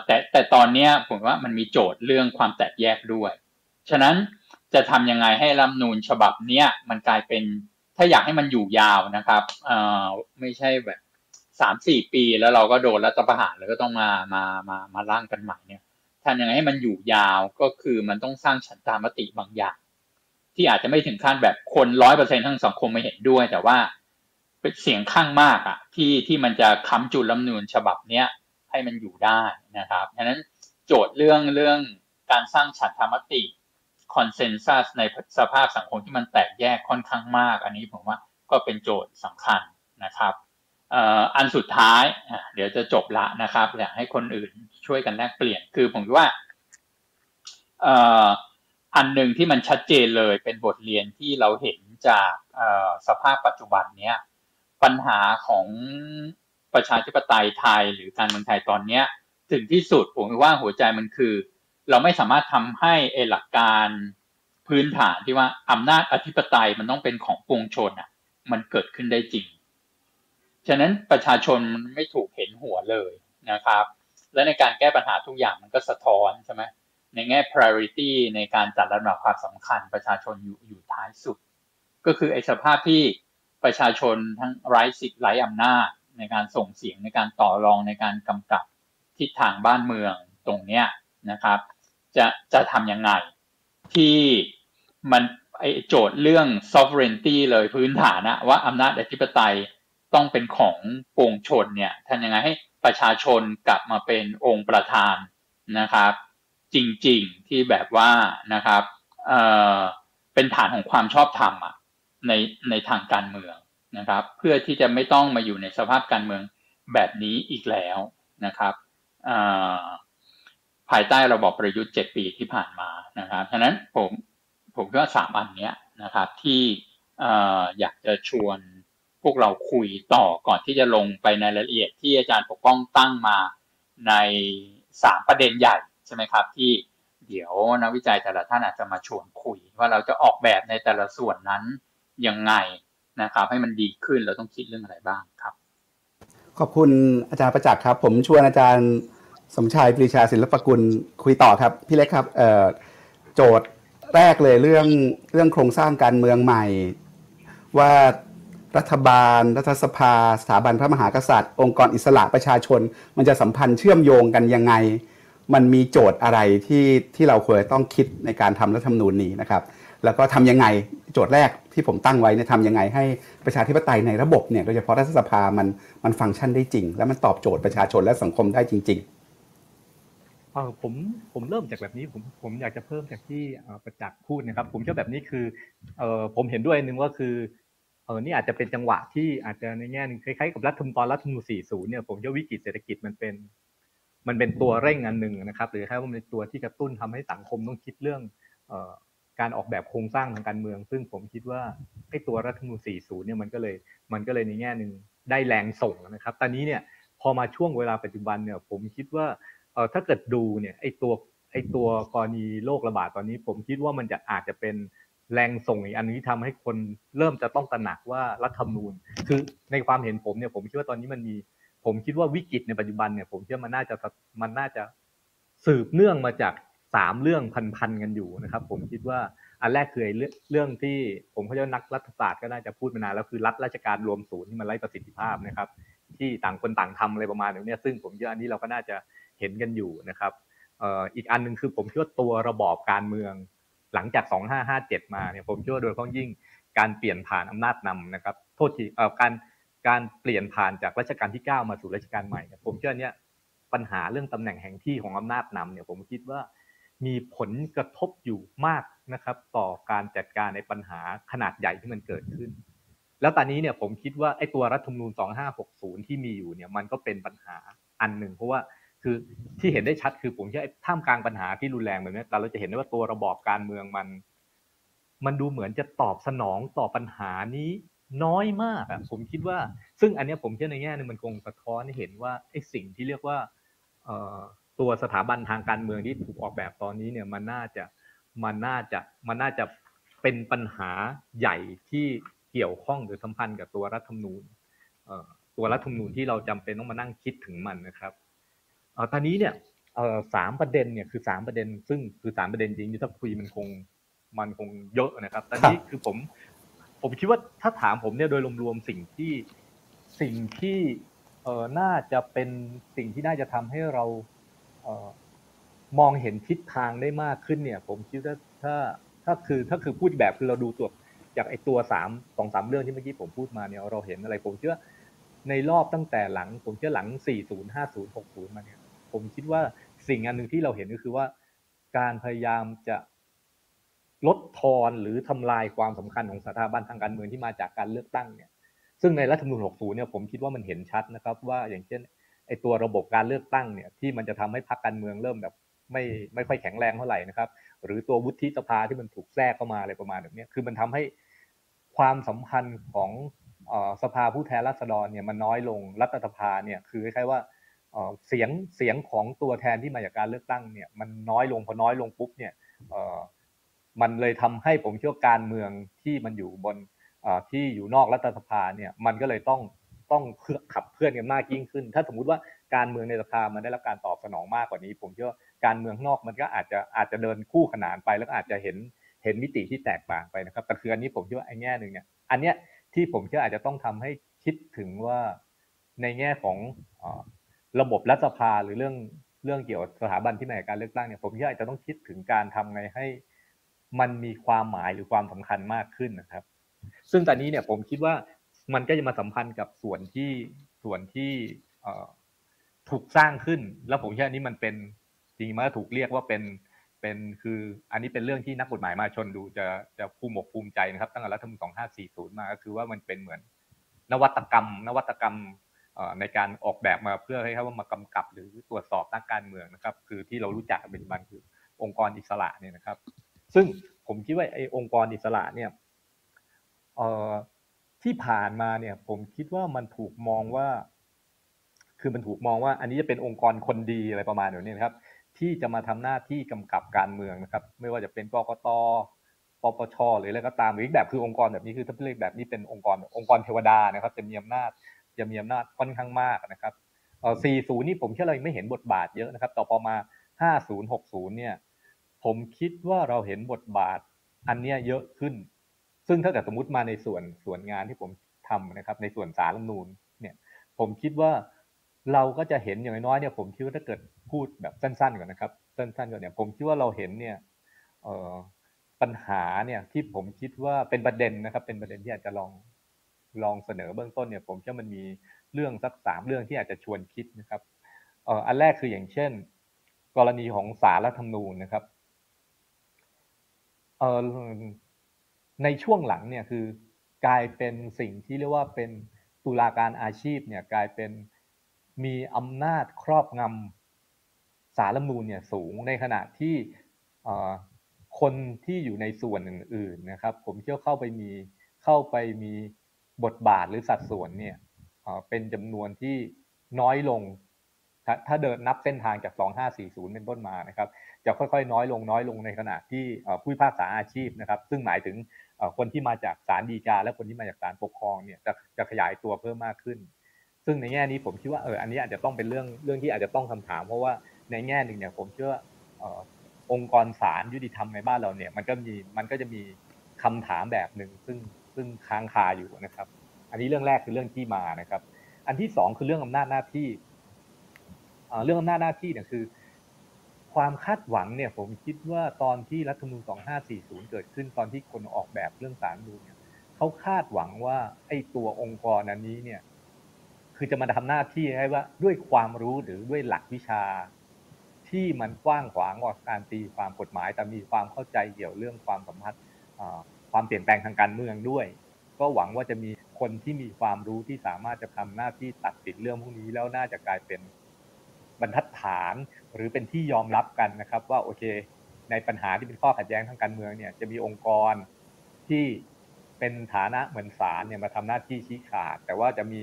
[SPEAKER 3] แต่แต่ตอนนี้ผมว่ามันมีโจทย์เรื่องความแตกแยกด้วย ฉะนั้นจะทำยังไงให้รัฐนูญฉบับเนี้ยมันกลายเป็นถ้าอยากให้มันอยู่ยาวนะครับไม่ใช่แบบสามสี่ปีแล้วเราก็โดนรัฐประหารแล้วก็ต้องมามามามาร่างกันใหม่เนี่ยทำยังไงให้มันอยู่ยาวก็คือมันต้องสร้างฉันทามติบางอย่าง ที่อาจจะไม่ถึงขั้นแบบคนร้อยเปอร์เซ็นทั้งสังคมไม่เห็นด้วย แต่ว่าเป็นเสียงข้างมากอะที่ที่มันจะค้ำจุนรัฐนูญฉบับเนี้ย ให้มันอยู่ได้นะครับฉะนั้นโจทย์เรื่องเรื่องการสร้างฉันทามติคอนเซนแซสในสภาพสังคมที่มันแตกแยกค่อนข้างมาก อันนี้ผมว่าก็เป็นโจทย์สำคัญนะครับอันสุดท้ายเดี๋ยวจะจบละนะครับอยากให้คนอื่นช่วยกันแลกเปลี่ยนคือผมว่าอันหนึ่งที่มันชัดเจนเลยเป็นบทเรียนที่เราเห็นจากสภาพปัจจุบันเนี้ยปัญหาของ ประชาธิปไตยไทยหรือการเมืองไทยตอนเนี้ย ถึงที่สุดผมว่าหัวใจมันคือ เราไม่สามารถทำให้เอหลักการพื้นฐานที่ว่าอำนาจอธิปไตยมันต้องเป็นของปวงชนอะ มันเกิดขึ้นได้จริง ฉะนั้นประชาชนมันไม่ถูกเห็นหัวเลยนะครับ และในการแก้ปัญหาทุกอย่างมันก็สะท้อนใช่ไหมในแง่ priority ในการจัดลำดับความสำคัญประชาชนอยู่อยู่ท้ายสุด ก็คือไอ้สภาพที่ประชาชนทั้งไร้สิทธิ์ไร้อำนาจ ในการส่งเสียงในการต่อรองในการกำกับทิศทางบ้านเมืองตรงเนี้ยนะครับ จะจะทำยังไง ที่มันไอโจทย์เรื่อง sovereignty เลยพื้นฐานนะว่าอำนาจอธิปไตยต้องเป็นของปวงชนเนี่ยทำยังไงให้ประชาชนกลับมาเป็นองค์ประธานนะครับ จริงๆที่แบบว่านะครับเอ่อเป็นฐานของความชอบธรรมอะในในทางการเมือง นะครับ เพื่อที่จะไม่ต้องมาอยู่ในสภาพการเมืองแบบนี้อีกแล้วนะครับภายใต้ระบอบประยุทธ์เจ็ดปีที่ผ่านมานะครับฉะนั้นผมผมคิดว่าสามอันเนี้ยนะครับที่อยากจะชวนพวกเราคุยต่อก่อนที่จะลงไปในรายละเอียดที่อาจารย์ปกป้องตั้งมาในสามประเด็นใหญ่ใช่ไหมครับ ที่เดี๋ยวนักวิจัยแต่ละท่านอาจจะมาชวนคุย ว่าเราจะออกแบบในแต่ละส่วนนั้นยังไง นะครับ ให้มันดีขึ้นเราต้องคิดเรื่องอะไรบ้างครับ
[SPEAKER 1] ขอบคุณอาจารย์ประจักษ์ครับ ผมชวนอาจารย์สมชายปรีชาศิลปกุลคุยต่อครับพี่เล็กครับโจทย์แรกเลยเรื่องเรื่องโครงสร้างการเมืองใหม่ ว่ารัฐบาล รัฐสภา สถาบันพระมหากษัตริย์ องค์กรอิสระประชาชน มันจะสัมพันธ์เชื่อมโยงกันยังไง มันมีโจทย์อะไรที่ที่เราควรต้องคิดในการทำรัฐธรรมนูญนี้นะครับ แล้วก็ทำยังไงโจทย์แรกที่ผมตั้งไว้เนี่ยทำยังไงให้ประชาธิปไตยในระบบเนี่ยโดยเฉพาะรัฐสภามันมันฟังก์ชันได้จริง และมันตอบโจทย์ประชาชนและสังคมได้จริง
[SPEAKER 5] เออผมผมเริ่มจากแบบนี้ผมผมอยากจะเพิ่มจากที่ประจักษ์พูดนะครับ ผมเชื่อแบบนี้คือเออผมเห็นด้วยนึงว่าคือเออนี่อาจจะเป็นจังหวะที่อาจจะในแง่นึงคล้ายๆกับรัฐธรรมนูญตอนรัฐธรรมนูญ40เนี่ยผมเชื่อวิกฤตเศรษฐกิจมันเป็น มันเป็นตัวเร่งอันหนึ่งนะครับ หรือแค่ว่ามันเป็นตัวที่กระตุ้นทำให้สังคมต้องคิดเรื่องเออ การออกแบบโครงสร้างทางการเมือง ซึ่งผมคิดว่าไอ้ตัวรัฐธรรมนูญ40 เนี่ยมันก็เลยมันก็เลยในแง่หนึ่งได้แรงส่งนะครับ ตอนนี้เนี่ยพอมาช่วงเวลาปัจจุบันเนี่ยผมคิดว่าเออถ้าเกิดดูเนี่ยไอตัวไอตัวกรณีโรคระบาดตอนนี้ ผมคิดว่ามันจะอาจจะเป็นแรงส่งอีกอันนี้ทำให้คนเริ่มจะต้องตระหนักว่ารัฐธรรมนูญ คือในความเห็นผมเนี่ยผมคิดว่าตอนนี้มันมี ผมคิดว่าวิกฤตในปัจจุบันเนี่ยผมคิดว่ามันน่าจะมันน่าจะสืบเนื่องมาจาก สามเรื่องพันๆกันอยู่นะครับ ผมคิดว่าอันแรกคือเรื่องเรื่องที่ผมเข้าใจว่านักรัฐศาสตร์ก็น่าจะพูดมานานแล้วคือรัฐราชการรวมศูนย์ที่มันไร้ประสิทธิภาพนะครับ ที่ต่างคนต่างทำอะไรประมาณนี้ซึ่งผมคิดว่าอันนี้เราก็น่าจะเห็นกันอยู่นะครับอีกอันหนึ่งคือผมคิดว่าตัวระบอบการเมืองหลังจาก 2557 มาเนี่ยผมคิดว่าโดยเฉพาะยิ่งการเปลี่ยนผ่านอำนาจนำนะครับโทษทีเอ่อการการเปลี่ยนผ่านจากรัชกาลที่ 9 มาสู่รัชกาลใหม่ผมเชื่อเนี้ยปัญหาเรื่องตำแหน่งแห่งที่ของอำนาจนำเนี่ยผมคิดว่า มีผลกระทบอยู่มากนะครับ ต่อการจัดการในปัญหาขนาดใหญ่ที่มันเกิดขึ้น แล้วตอนนี้เนี่ยผมคิดว่าไอ้ตัวรัฐธรรมนูญ 2560 ที่มีอยู่เนี่ยมันก็เป็นปัญหาอันหนึ่งเพราะว่าคือที่เห็นได้ชัดคือผมเชื่อท่ามกลางปัญหาที่รุนแรงแบบนี้เราจะเห็นได้ว่าตัวระบอบการเมืองมัน มันดูเหมือนจะตอบสนองต่อปัญหานี้น้อยมากอะผมคิดว่า ซึ่งอันนี้ผมเชื่อในแง่หนึงมันคงสะท้อนให้เห็นว่าไอ้สิ่งที่เรียกว่าเอ ตัวสถาบันทางการเมืองที่ถูกออกแบบตอนนี้เนี่ยมันน่าจะมันน่าจะมันน่าจะเป็นปัญหาใหญ่ที่เกี่ยวข้องหรือสัมพันธ์กับตัวรัฐธรรมนูญเอ่อตัวรัฐธรรมนูญที่เราจำเป็นต้องมานั่งคิดถึงมันนะครับเอ่อตอนนี้เนี่ยเอ่อสามประเด็นเนี่ยคือสามประเด็น ซึ่งคือสามประเด็นจริงที่ถ้าคุยมันคงมันคงเยอะนะครับตอนนี้คือผมผมคิดว่าถ้าถามผมเนี่ยโดยรวมๆสิ่งที่สิ่งที่เอ่อน่าจะเป็นสิ่งที่น่าจะทำให้เราเอ่อ มองเห็นทิศทางได้มากขึ้นเนี่ย ผมคิดว่าถ้าถ้าคือถ้าคือพูดแบบคือเราดูตัวจากไอ้ตัวสามสองสามเรื่องที่เมื่อกี้ผมพูดมาเนี่ยเราเห็นอะไรผมเชื่อในรอบตั้งแต่หลัง ผมเชื่อหลัง 40 50 60 มาเนี่ย ผมคิดว่าสิ่งอันหนึ่งที่เราเห็นก็คือว่า การพยายามจะลดทอนหรือทำลายความสำคัญของสถาบันทางการเมืองที่มาจากการเลือกตั้งเนี่ย ซึ่งในรัฐธรรมนูญ60 เนี่ยผมคิดว่ามันเห็นชัดนะครับ ว่าอย่างเช่น อ้ตัวระบบการเลือกตั้งเนี่ยที่มันจะทำให้พรรคการเมืองเริ่มแบบไม่ไม่ค่อยแข็งแรงเท่าไหร่นะครับ หรือตัววุฒิสภาที่มันถูกแทรกเข้ามาอะไรประมาณแบบนี้คือมันทำให้ความสัมพันธ์ของสภาผู้แทนราษฎรเนี่ยมันน้อยลงรัฐสภาเนี่ยคือคล้ายๆว่าเสียงเสียงของตัวแทนที่มาจากการเลือกตั้งเนี่ยมันน้อยลงพอน้อยลงปุ๊บเนี่ยมันเลยทำให้ผมเชื่อการเมืองที่มันอยู่บนที่อยู่นอกรัฐสภาเนี่ยมันก็เลยต้อง ต้องขับเคลื่อนกันมากยิ่งขึ้น ถ้าสมมุติว่าการเมืองในสภามันได้รับการตอบสนองมากกว่านี้ ผมเชื่อการเมืองนอกมันก็อาจจะอาจจะเดินคู่ขนานไปแล้วอาจจะเห็นเห็นมิติที่แตกต่างไปนะครับ แต่คืออันนี้ผมคิดว่าไอ้แง่หนึ่งเนี่ย อันเนี้ยที่ผมเชื่ออาจจะต้องทำให้คิดถึงว่าในแง่ของระบบรัฐสภาหรือเรื่องเรื่องเกี่ยวกับสถาบันที่มาจากการเลือกตั้งเนี่ยผมคิดว่าอาจจะต้องคิดถึงการทำไงให้ มันมีความหมายหรือความสำคัญมากขึ้นนะครับ ซึ่งตอนนี้เนี่ยผมคิดว่า มันก็จะมาสัมพันธ์กับส่วนที่ส่วนที่ถูกสร้างขึ้น แล้วผมเชื่ออันนี้มันเป็นจริงมันก็ถูกเรียกว่าเป็นเป็นคืออันนี้เป็นเรื่องที่นักกฎหมายมาชนดูจะจะภูมิอกภูมิใจนะครับ ตั้งแต่รัฐธรรมนูญ2540 มาก็คือว่ามันเป็นเหมือนนวัตกรรม นวัตกรรมในการออกแบบมาเพื่อให้เขาว่ามากำกับหรือตรวจสอบนักการเมืองนะครับ คือที่เรารู้จักกันเป็นปัจจุบันคือองค์กรอิสระเนี่ยนะครับ ซึ่งผมคิดว่าไอ้องค์กรอิสระเนี่ย ที่ผ่านมาเนี่ย ผมคิดว่ามันถูกมองว่า คือมันถูกมองว่า อันนี้จะเป็นองค์กรคนดีอะไรประมาณแบบนี้นะครับ ที่จะมาทำหน้าที่กำกับการเมืองนะครับ ไม่ว่าจะเป็นกกตปปชหรืออะไรก็ตามหรืออีกแบบคือองค์กรแบบนี้คือถ้าเรียกแบบนี้เป็นองค์กรองค์กรเทวดานะครับ จะมีอำนาจจะมีอำนาจค่อนข้างมากนะครับเออ40 นี่ผมเชื่อเรายังไม่เห็นบทบาทเยอะนะครับ ต่อพอมา 50 60 เนี่ย ผมคิดว่าเราเห็นบทบาทอันเนี้ยเยอะขึ้น ซึ่งถ้าเกิดสมมติมาในส่วนส่วนงานที่ผมทำนะครับ ในส่วนสารรัฐมนูญเนี่ย ผมคิดว่าเราก็จะเห็นอย่างน้อยเนี่ยผมคิดว่าถ้าเกิดพูดแบบสั้นๆก่อนนะครับ สั้นๆก่อนเนี่ยผมคิดว่าเราเห็นเนี่ยปัญหาเนี่ยที่ผมคิดว่าเป็นประเด็นนะครับ เป็นประเด็นที่อาจจะลองลองเสนอเบื้องต้นเนี่ย ผมเชื่อมันมีเรื่องสักสามเรื่องที่อาจจะชวนคิดนะครับเอันแรกคืออย่างเช่น กรณีของสารรัฐธรรมนูญนะครับเอ่อ ในช่วงหลังเนี่ยคือกลายเป็นสิ่งที่เรียกว่าเป็นตุลาการอาชีพเนี่ยกลายเป็นมีอำนาจครอบงำสารรัฐมนูญเนี่ยสูงในขณะที่คนที่อยู่ในส่วนอื่นๆนะครับ ผมเชื่อเข้าไปมีเข้าไปมีบทบาทหรือสัดส่วนเนี่ยเป็นจำนวนที่น้อยลง ถ้าถ้าเดินนับเส้นทางจาก 2540 เป็นต้นมานะครับ จะค่อยๆ น้อยลงน้อยลงในขณะที่ผู้พิพากษาอาชีพนะครับ ซึ่งหมายถึง คนที่มาจากศาลฎีกา และคนที่มาจากศาลปกครองเนี่ยจะจะขยายตัวเพิ่มมากขึ้น ซึ่งในแง่นี้ผมคิดว่าเอออันนี้อาจจะต้องเป็นเรื่องเรื่องที่อาจจะต้องคำถาม เพราะว่าในแง่หนึ่งเนี่ยผมเชื่อออองค์กรศาลยุติธรรมในบ้านเราเนี่ยมันก็มีมันก็จะมีคำถามแบบหนึ่งซึ่งซึ่งค้างคาอยู่นะครับ อันนี้เรื่องแรกคือเรื่องที่มานะครับ อันที่สองคือเรื่องอำนาจหน้าที่เรื่องอำนาจหน้าที่เนี่ยคือ ความคาดหวังเนี่ยผมคิดว่าตอนที่รัฐธรรมนูญ2540 เกิดขึ้นตอนที่คนออกแบบเรื่องสารรัฐธรรมนูเนี่ยเขาคาดหวังว่าไอ้ตัวองค์กรอันนี้เนี่ยคือจะมาทำหน้าที่ให้ว่าด้วยความรู้หรือด้วยหลักวิชา ที่มันกว้างขวางกว่าการตีความกฎหมาย แต่มีความเข้าใจเกี่ยวเรื่องความสัมพันธ์ความเปลี่ยนแปลงทางการเมืองด้วย ก็หวังว่าจะมีคนที่มีความรู้ที่สามารถจะทำหน้าที่ตัดสินเรื่องพวกนี้แล้วน่าจะกลายเป็นบรรทัดฐาน หรือเป็นที่ยอมรับกันนะครับว่าโอเค ในปัญหาที่เป็นข้อขัดแย้งทางการเมืองเนี่ยจะมีองค์กรที่เป็นฐานะเหมือนศาลเนี่ยมาทำหน้าที่ชี้ขาด แต่ว่าจะมี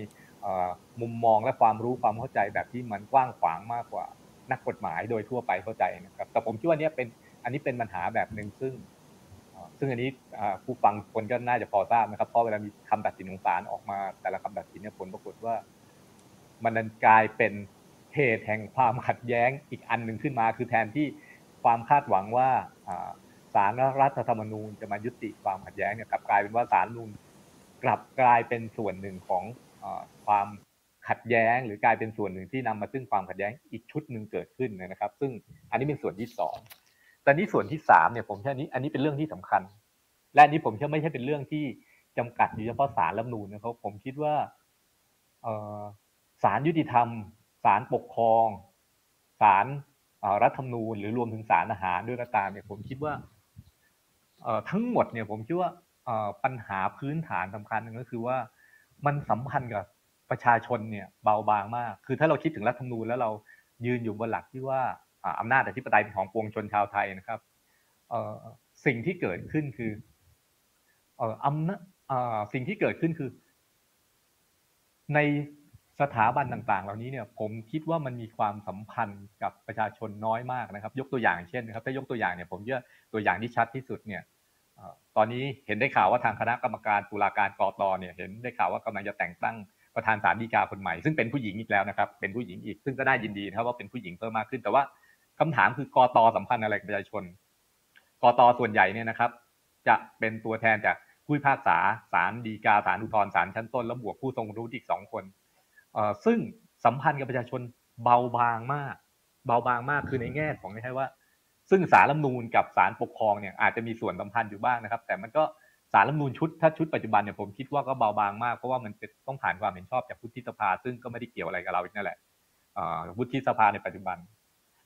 [SPEAKER 5] มุมมองและความรู้ความเข้าใจแบบที่มันกว้างขวางมากกว่านักกฎหมายโดยทั่วไปเข้าใจนะครับแต่ผมคิดว่านี้เป็นอันนี้เป็นปัญหาแบบหนึ่งซึ่ง ซึ่งอันนี้ผู้ฟังคนก็น่าจะพอทราบนะครับเพราะเวลามีคำตัดสินของศาลออกมา แต่ละคำตัดสินเนี่ยผลปรากฏว่า มันกลายเป็น เหตุแห่งความขัดแย้งอีกอันหนึ่งขึ้นมา คือแทนที่ความคาดหวังว่าศาลรัฐธรรมนูญจะมายุติความขัดแย้งเนี่ยกลับกลายเป็นว่าศาลนูญกลับกลายเป็นส่วนหนึ่งของความขัดแย้ง หรือกลายเป็นส่วนหนึ่งที่นำมาซึ่งความขัดแย้งอีกชุดหนึ่งเกิดขึ้นนะครับ ซึ่งอันนี้เป็นส่วนที่สองแต่นี้ส่วนที่สามเนี่ยผมเชื่อนี้อันนี้เป็นเรื่องที่สำคัญ และอันนี้ผมเชื่อไม่ใช่เป็นเรื่องที่จำกัดอยู่เฉพาะศาลรัฐนูนนะครับผมคิดว่าศาลยุติธรรม ศาลปกครองศาลรัฐธรรมนูญหรือรวมถึงศาลอาหารด้วยก็ตามเนี่ยผมคิดว่าทั้งหมดเนี่ยผมคิดว่าปัญหาพื้นฐานสำคัญหนึ่งก็คือว่ามันสัมพันธ์กับประชาชนเนี่ยเบาบางมาก คือถ้าเราคิดถึงรัฐธรรมนูญแล้วเรายืนอยู่บนหลักที่ว่าอำนาจอธิปไตยเป็นของปวงชนชาวไทยนะครับสิ่งที่เกิดขึ้นคืออำนาจสิ่งที่เกิดขึ้นคือ ใน สถาบันต่างๆ เหล่านี้เนี่ยผมคิดว่ามันมีความสัมพันธ์กับประชาชนน้อยมากนะครับ ยกตัวอย่างเช่นนะครับถ้ายกตัวอย่างเนี่ยผมเชื่อตัวอย่างที่ชัดที่สุดเนี่ยตอนนี้เห็นได้ข่าวว่าทางคณะกรรมการตุลาการกตเนี่ยเห็นได้ข่าวว่ากำลังจะแต่งตั้งประธานศาลฎีกาคนใหม่ซึ่งเป็นผู้หญิงอีกแล้วนะครับเป็นผู้หญิงอีกซึ่งก็ได้ยินดีนะครับว่าเป็นผู้หญิงเพิ่มมากขึ้น แต่ว่าคำถามคือกตสัมพันธ์อะไรกับประชาชนกตส่วนใหญ่เนี่ยนะครับ จะเป็นตัวแทนจากผู้พิพากษาศาลฎีกาศาลอุทธรณ์ศาลชั้นต้น แล้วบวกผู้ทรงรู้อีกสองคน ซึ่งสัมพันธ์กับประชาชนเบาบางมาก เบาบางมากคือในแง่ของไม่ใช่ว่า ซึ่งสารรัฐนูนกับสารปกครองเนี่ยอาจจะมีส่วนสัมพันธ์อยู่บ้างนะครับ แต่มันก็สารรัฐนูนชุดถ้าชุดปัจจุบันเนี่ยผมคิดว่าก็เบาบางมากเพราะว่ามันต้องผ่านความเห็นชอบจากวุฒิสภา ซึ่งก็ไม่ได้เกี่ยวอะไรกับเราอีกนั่นแหละวุฒิสภาในปัจจุบัน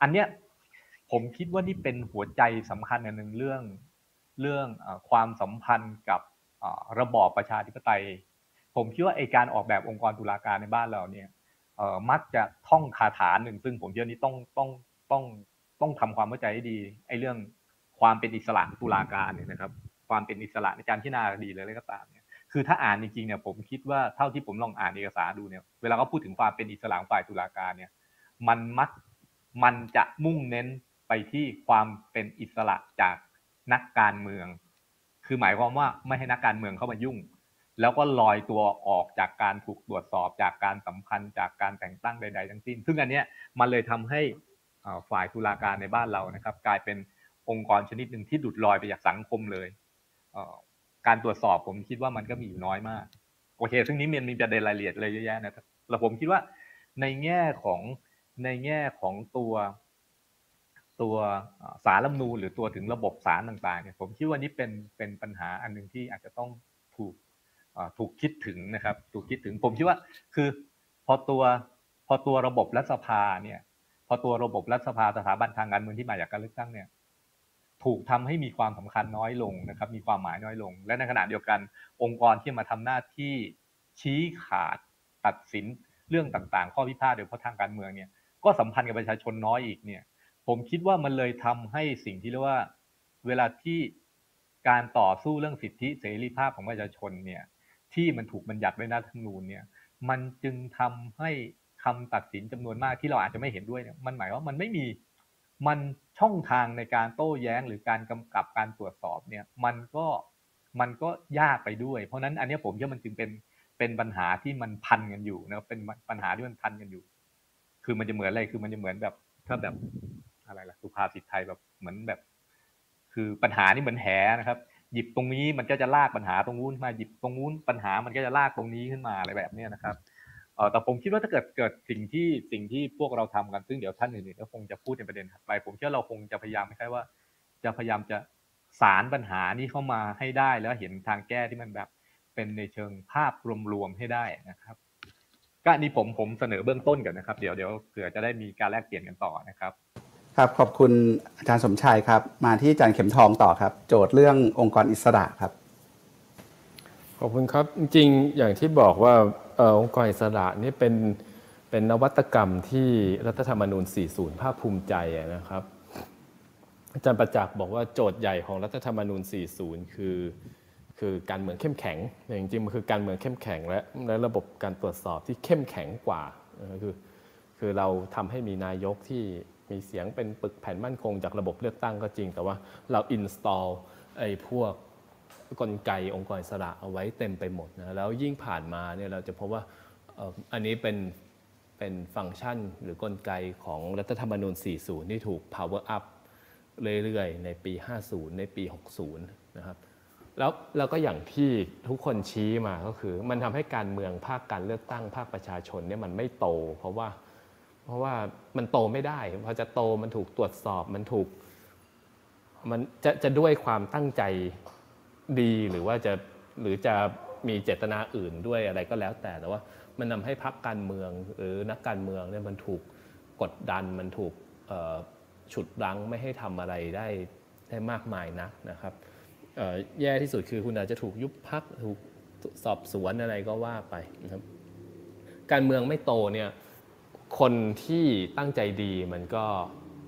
[SPEAKER 5] อันเนี้ยผมคิดว่านี่เป็นหัวใจสำคัญอันหนึ่งเรื่องเรื่องความสัมพันธ์กับระบอบประชาธิปไตย ผมคิดว่าไอการออกแบบองค์กรตุลาการในบ้านเราเนี่ยเอ่อมักจะท่องคาถาหนึ่งซึ่งผมเชื่อนี้ต้องต้องต้องต้องทำความเข้าใจให้ดีไอเรื่องความเป็นอิสระตุลาการเนี่ยนะครับ ความเป็นอิสระในการพิจารณาคดีเลยอะไรก็ตามเนี่ยคือถ้าอ่านจริงๆเนี่ยผมคิดว่าเท่าที่ผมลองอ่านเอกสารดูเนี่ยเวลาเขาพูดถึงความเป็นอิสระฝ่ายตุลาการเนี่ยมันมักมันจะมุ่งเน้นไปที่ความเป็นอิสระจากนักการเมือง คือหมายความว่าไม่ให้นักการเมืองเข้ามายุ่ง แล้วก็ลอยตัวออกจากการถูกตรวจสอบจากการสัมพันธ์จากการแต่งตั้งใด ๆ ทั้งสิ้น ซึ่งอันเนี้ยมันเลยทำให้ฝ่ายตุลาการในบ้านเรานะครับ กลายเป็นองค์กรชนิดหนึ่งที่ดุดลอยไปจากสังคมเลยการตรวจสอบผมคิดว่ามันก็มีอยู่น้อยมากโอเคซึ่งนี้มันมีประเด็นรายละเอียดเลยเยอะแยะนะครับแล้วผมคิดว่าในแง่ของในแง่ของตัวตัวสารลำนูหรือตัวถึงระบบสารต่างๆเนี่ยผมคิดว่านี้เป็นเป็นปัญหาอันหนึ่งที่อาจจะต้องถูก ถูกคิดถึงนะครับ ถูกคิดถึงผมคิดว่าคือพอตัวพอตัวระบบรัฐสภาเนี่ย พอตัวระบบรัฐสภาสถาบันทางการเมืองที่มาจากการเลือกตั้งเนี่ย ถูกทำให้มีความสำคัญน้อยลงนะครับ มีความหมายน้อยลง และในขณะเดียวกัน องค์กรที่มาทำหน้าที่ชี้ขาดตัดสินเรื่องต่างๆ ข้อพิพาทโดยเฉพาะทางการเมืองเนี่ย ก็สัมพันธ์กับประชาชนน้อยอีกเนี่ย ผมคิดว่ามันเลยทำให้สิ่งที่เรียกว่า เวลาที่การต่อสู้เรื่องสิทธิเสรีภาพของประชาชนเนี่ย ที่มันถูกบัญญัติไว้ในรัฐธรรมนูญเนี่ย มันจึงทำให้คำตัดสินจำนวนมากที่เราอาจจะไม่เห็นด้วยเนี่ยมันหมายว่ามันไม่มีมันช่องทางในการโต้แย้งหรือการกำกับการตรวจสอบเนี่ยมันก็มันก็ยากไปด้วย เพราะนั้นอันนี้ผมว่ามันจึงเป็นเป็นปัญหาที่มันพันกันอยู่นะเป็นปัญหาที่มันพันกันอยู่ คือมันจะเหมือนอะไรคือมันจะเหมือนแบบถ้าแบบอะไรล่ะสุภาษิตไทยแบบเหมือนแบบ คือปัญหานี่เหมือนแหนะครับ หยิบตรงนี้มันก็จะลากปัญหาตรงนู้นมาหยิบตรงนู้นปัญหามันก็จะลากตรงนี้ขึ้นมาอะไรแบบนี้นะครับเออแต่ผมคิดว่าถ้าเกิดเกิดสิ่งที่สิ่งที่พวกเราทำกันซึ่งเดี๋ยวท่านอื่นๆก็คงจะพูดในประเด็นถัดไป ผมเชื่อเราคงจะพยายามไม่ใช่ว่า จะพยายามจะสารปัญหานี้เข้ามาให้ได้แล้วเห็นทางแก้ที่มันแบบเป็นในเชิงภาพรวมๆให้ได้นะครับก็นี่ผมผมเสนอเบื้องต้นก่อนนะครับ เดี๋ยวเดี๋ยวเผื่อจะได้มีการแลกเปลี่ยนกันต่อนะครับ
[SPEAKER 1] ครับขอบคุณอาจารย์สมชายครับ มาที่อาจารย์เข็มทองต่อครับ โจทย์เรื่ององค์กรอิสระครับ
[SPEAKER 4] ขอบคุณครับ จริงอย่างที่บอกว่าอองค์กรอิสระนี่เป็นเป็นนวัตกรรมที่รัฐธรรมนูญ 40 ภาคภูมิใจนะครับ อาจารย์ประจักษ์บอกว่าโจทย์ใหญ่ของรัฐธรรมนูญ 40 คือคือการเมืองเข้มแข็งแต่จริงๆมันคือการเมืองเข้มแข็งและและระบบการตรวจสอบที่เข้มแข็งกว่าคือคือเราทำให้มีนายกที่ มีเสียงเป็นปึกแผ่นมั่นคงจากระบบเลือกตั้งก็จริง แต่ว่าเรา install ไอ้พวกกลไกองค์กรอิสระเอาไว้เต็มไปหมดนะแล้วยิ่งผ่านมาเนี่ยเราจะพบว่าอันนี้เป็นเป็นฟังก์ชันหรือกลไกของรัฐธรรมนูญ 40 ที่ถูก power up เรื่อยๆ ในปี 50 ในปี 60 นะครับ แล้วแล้วก็อย่างที่ทุกคนชี้มาก็คือ มันทำให้การเมืองภาคการเลือกตั้งภาคประชาชนเนี่ยมันไม่โต เพราะว่า เพราะว่ามันโตไม่ได้พอจะโตมันถูกตรวจสอบมันถูก มันจะจะด้วยความตั้งใจดีหรือว่าจะหรือจะมีเจตนาอื่นด้วยอะไรก็แล้วแต่ แต่ว่ามันทำให้พรรคการเมืองหรือนักการเมืองเนี่ยมันถูกกดดันมันถูกฉุดรั้งไม่ให้ทำอะไรได้ได้มากมายนักนะครับแย่ที่สุดคือคุณอาจจะถูกยุบพักถูกสอบสวนอะไรก็ว่าไปนะครับ การเมืองไม่โตเนี่ย คนที่ตั้งใจดีมันก็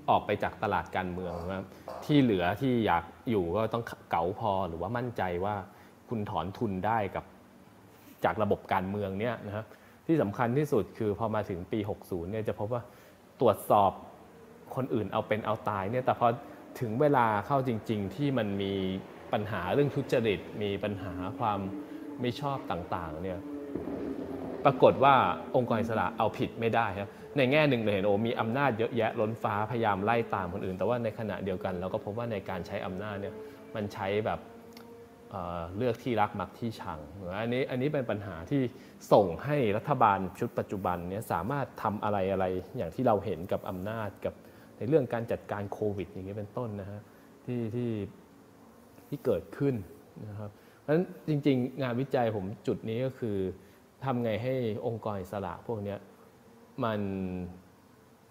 [SPEAKER 4] ออกไปจากตลาดการเมืองนะครับที่เหลือที่อยากอยู่ก็ต้องเก๋าพอหรือว่ามั่นใจว่าคุณถอนทุนได้กับจากระบบการเมืองเนี่ยนะครับที่สำคัญที่สุดคือพอมาถึงปี 60 เนี่ยจะพบว่าตรวจสอบคนอื่นเอาเป็นเอาตายเนี่ยแต่พอถึงเวลาเข้าจริง ๆ ที่มันมีปัญหาเรื่องทุจริต มีปัญหาความไม่ชอบต่างๆเนี่ย ปรากฏว่าองค์กรอิสระเอาผิดไม่ได้ครับในแง่หนึ่งเลยเห็นโอ้มีอำนาจเยอะแยะล้นฟ้าพยายามไล่ตามคนอื่น แต่ว่าในขณะเดียวกัน เราก็พบว่าในการใช้อำนาจเนี่ยมันใช้แบบเเลือกที่รักมักที่ชังอันนี้อันนี้เป็นปัญหาที่ส่งให้รัฐบาลชุดปัจจุบันเนี่ยสามารถทำอะไรอะไรอย่างที่เราเห็นกับอำนาจกับในเรื่องการจัดการโควิด อย่างนี้เป็นต้นนะฮะที่ที่ที่เกิดขึ้นนะครับเพราะฉะนั้นจริง ๆ งานวิจัยผมจุดนี้ก็คือ ทำไงให้องค์กรอิสระพวกนี้มัน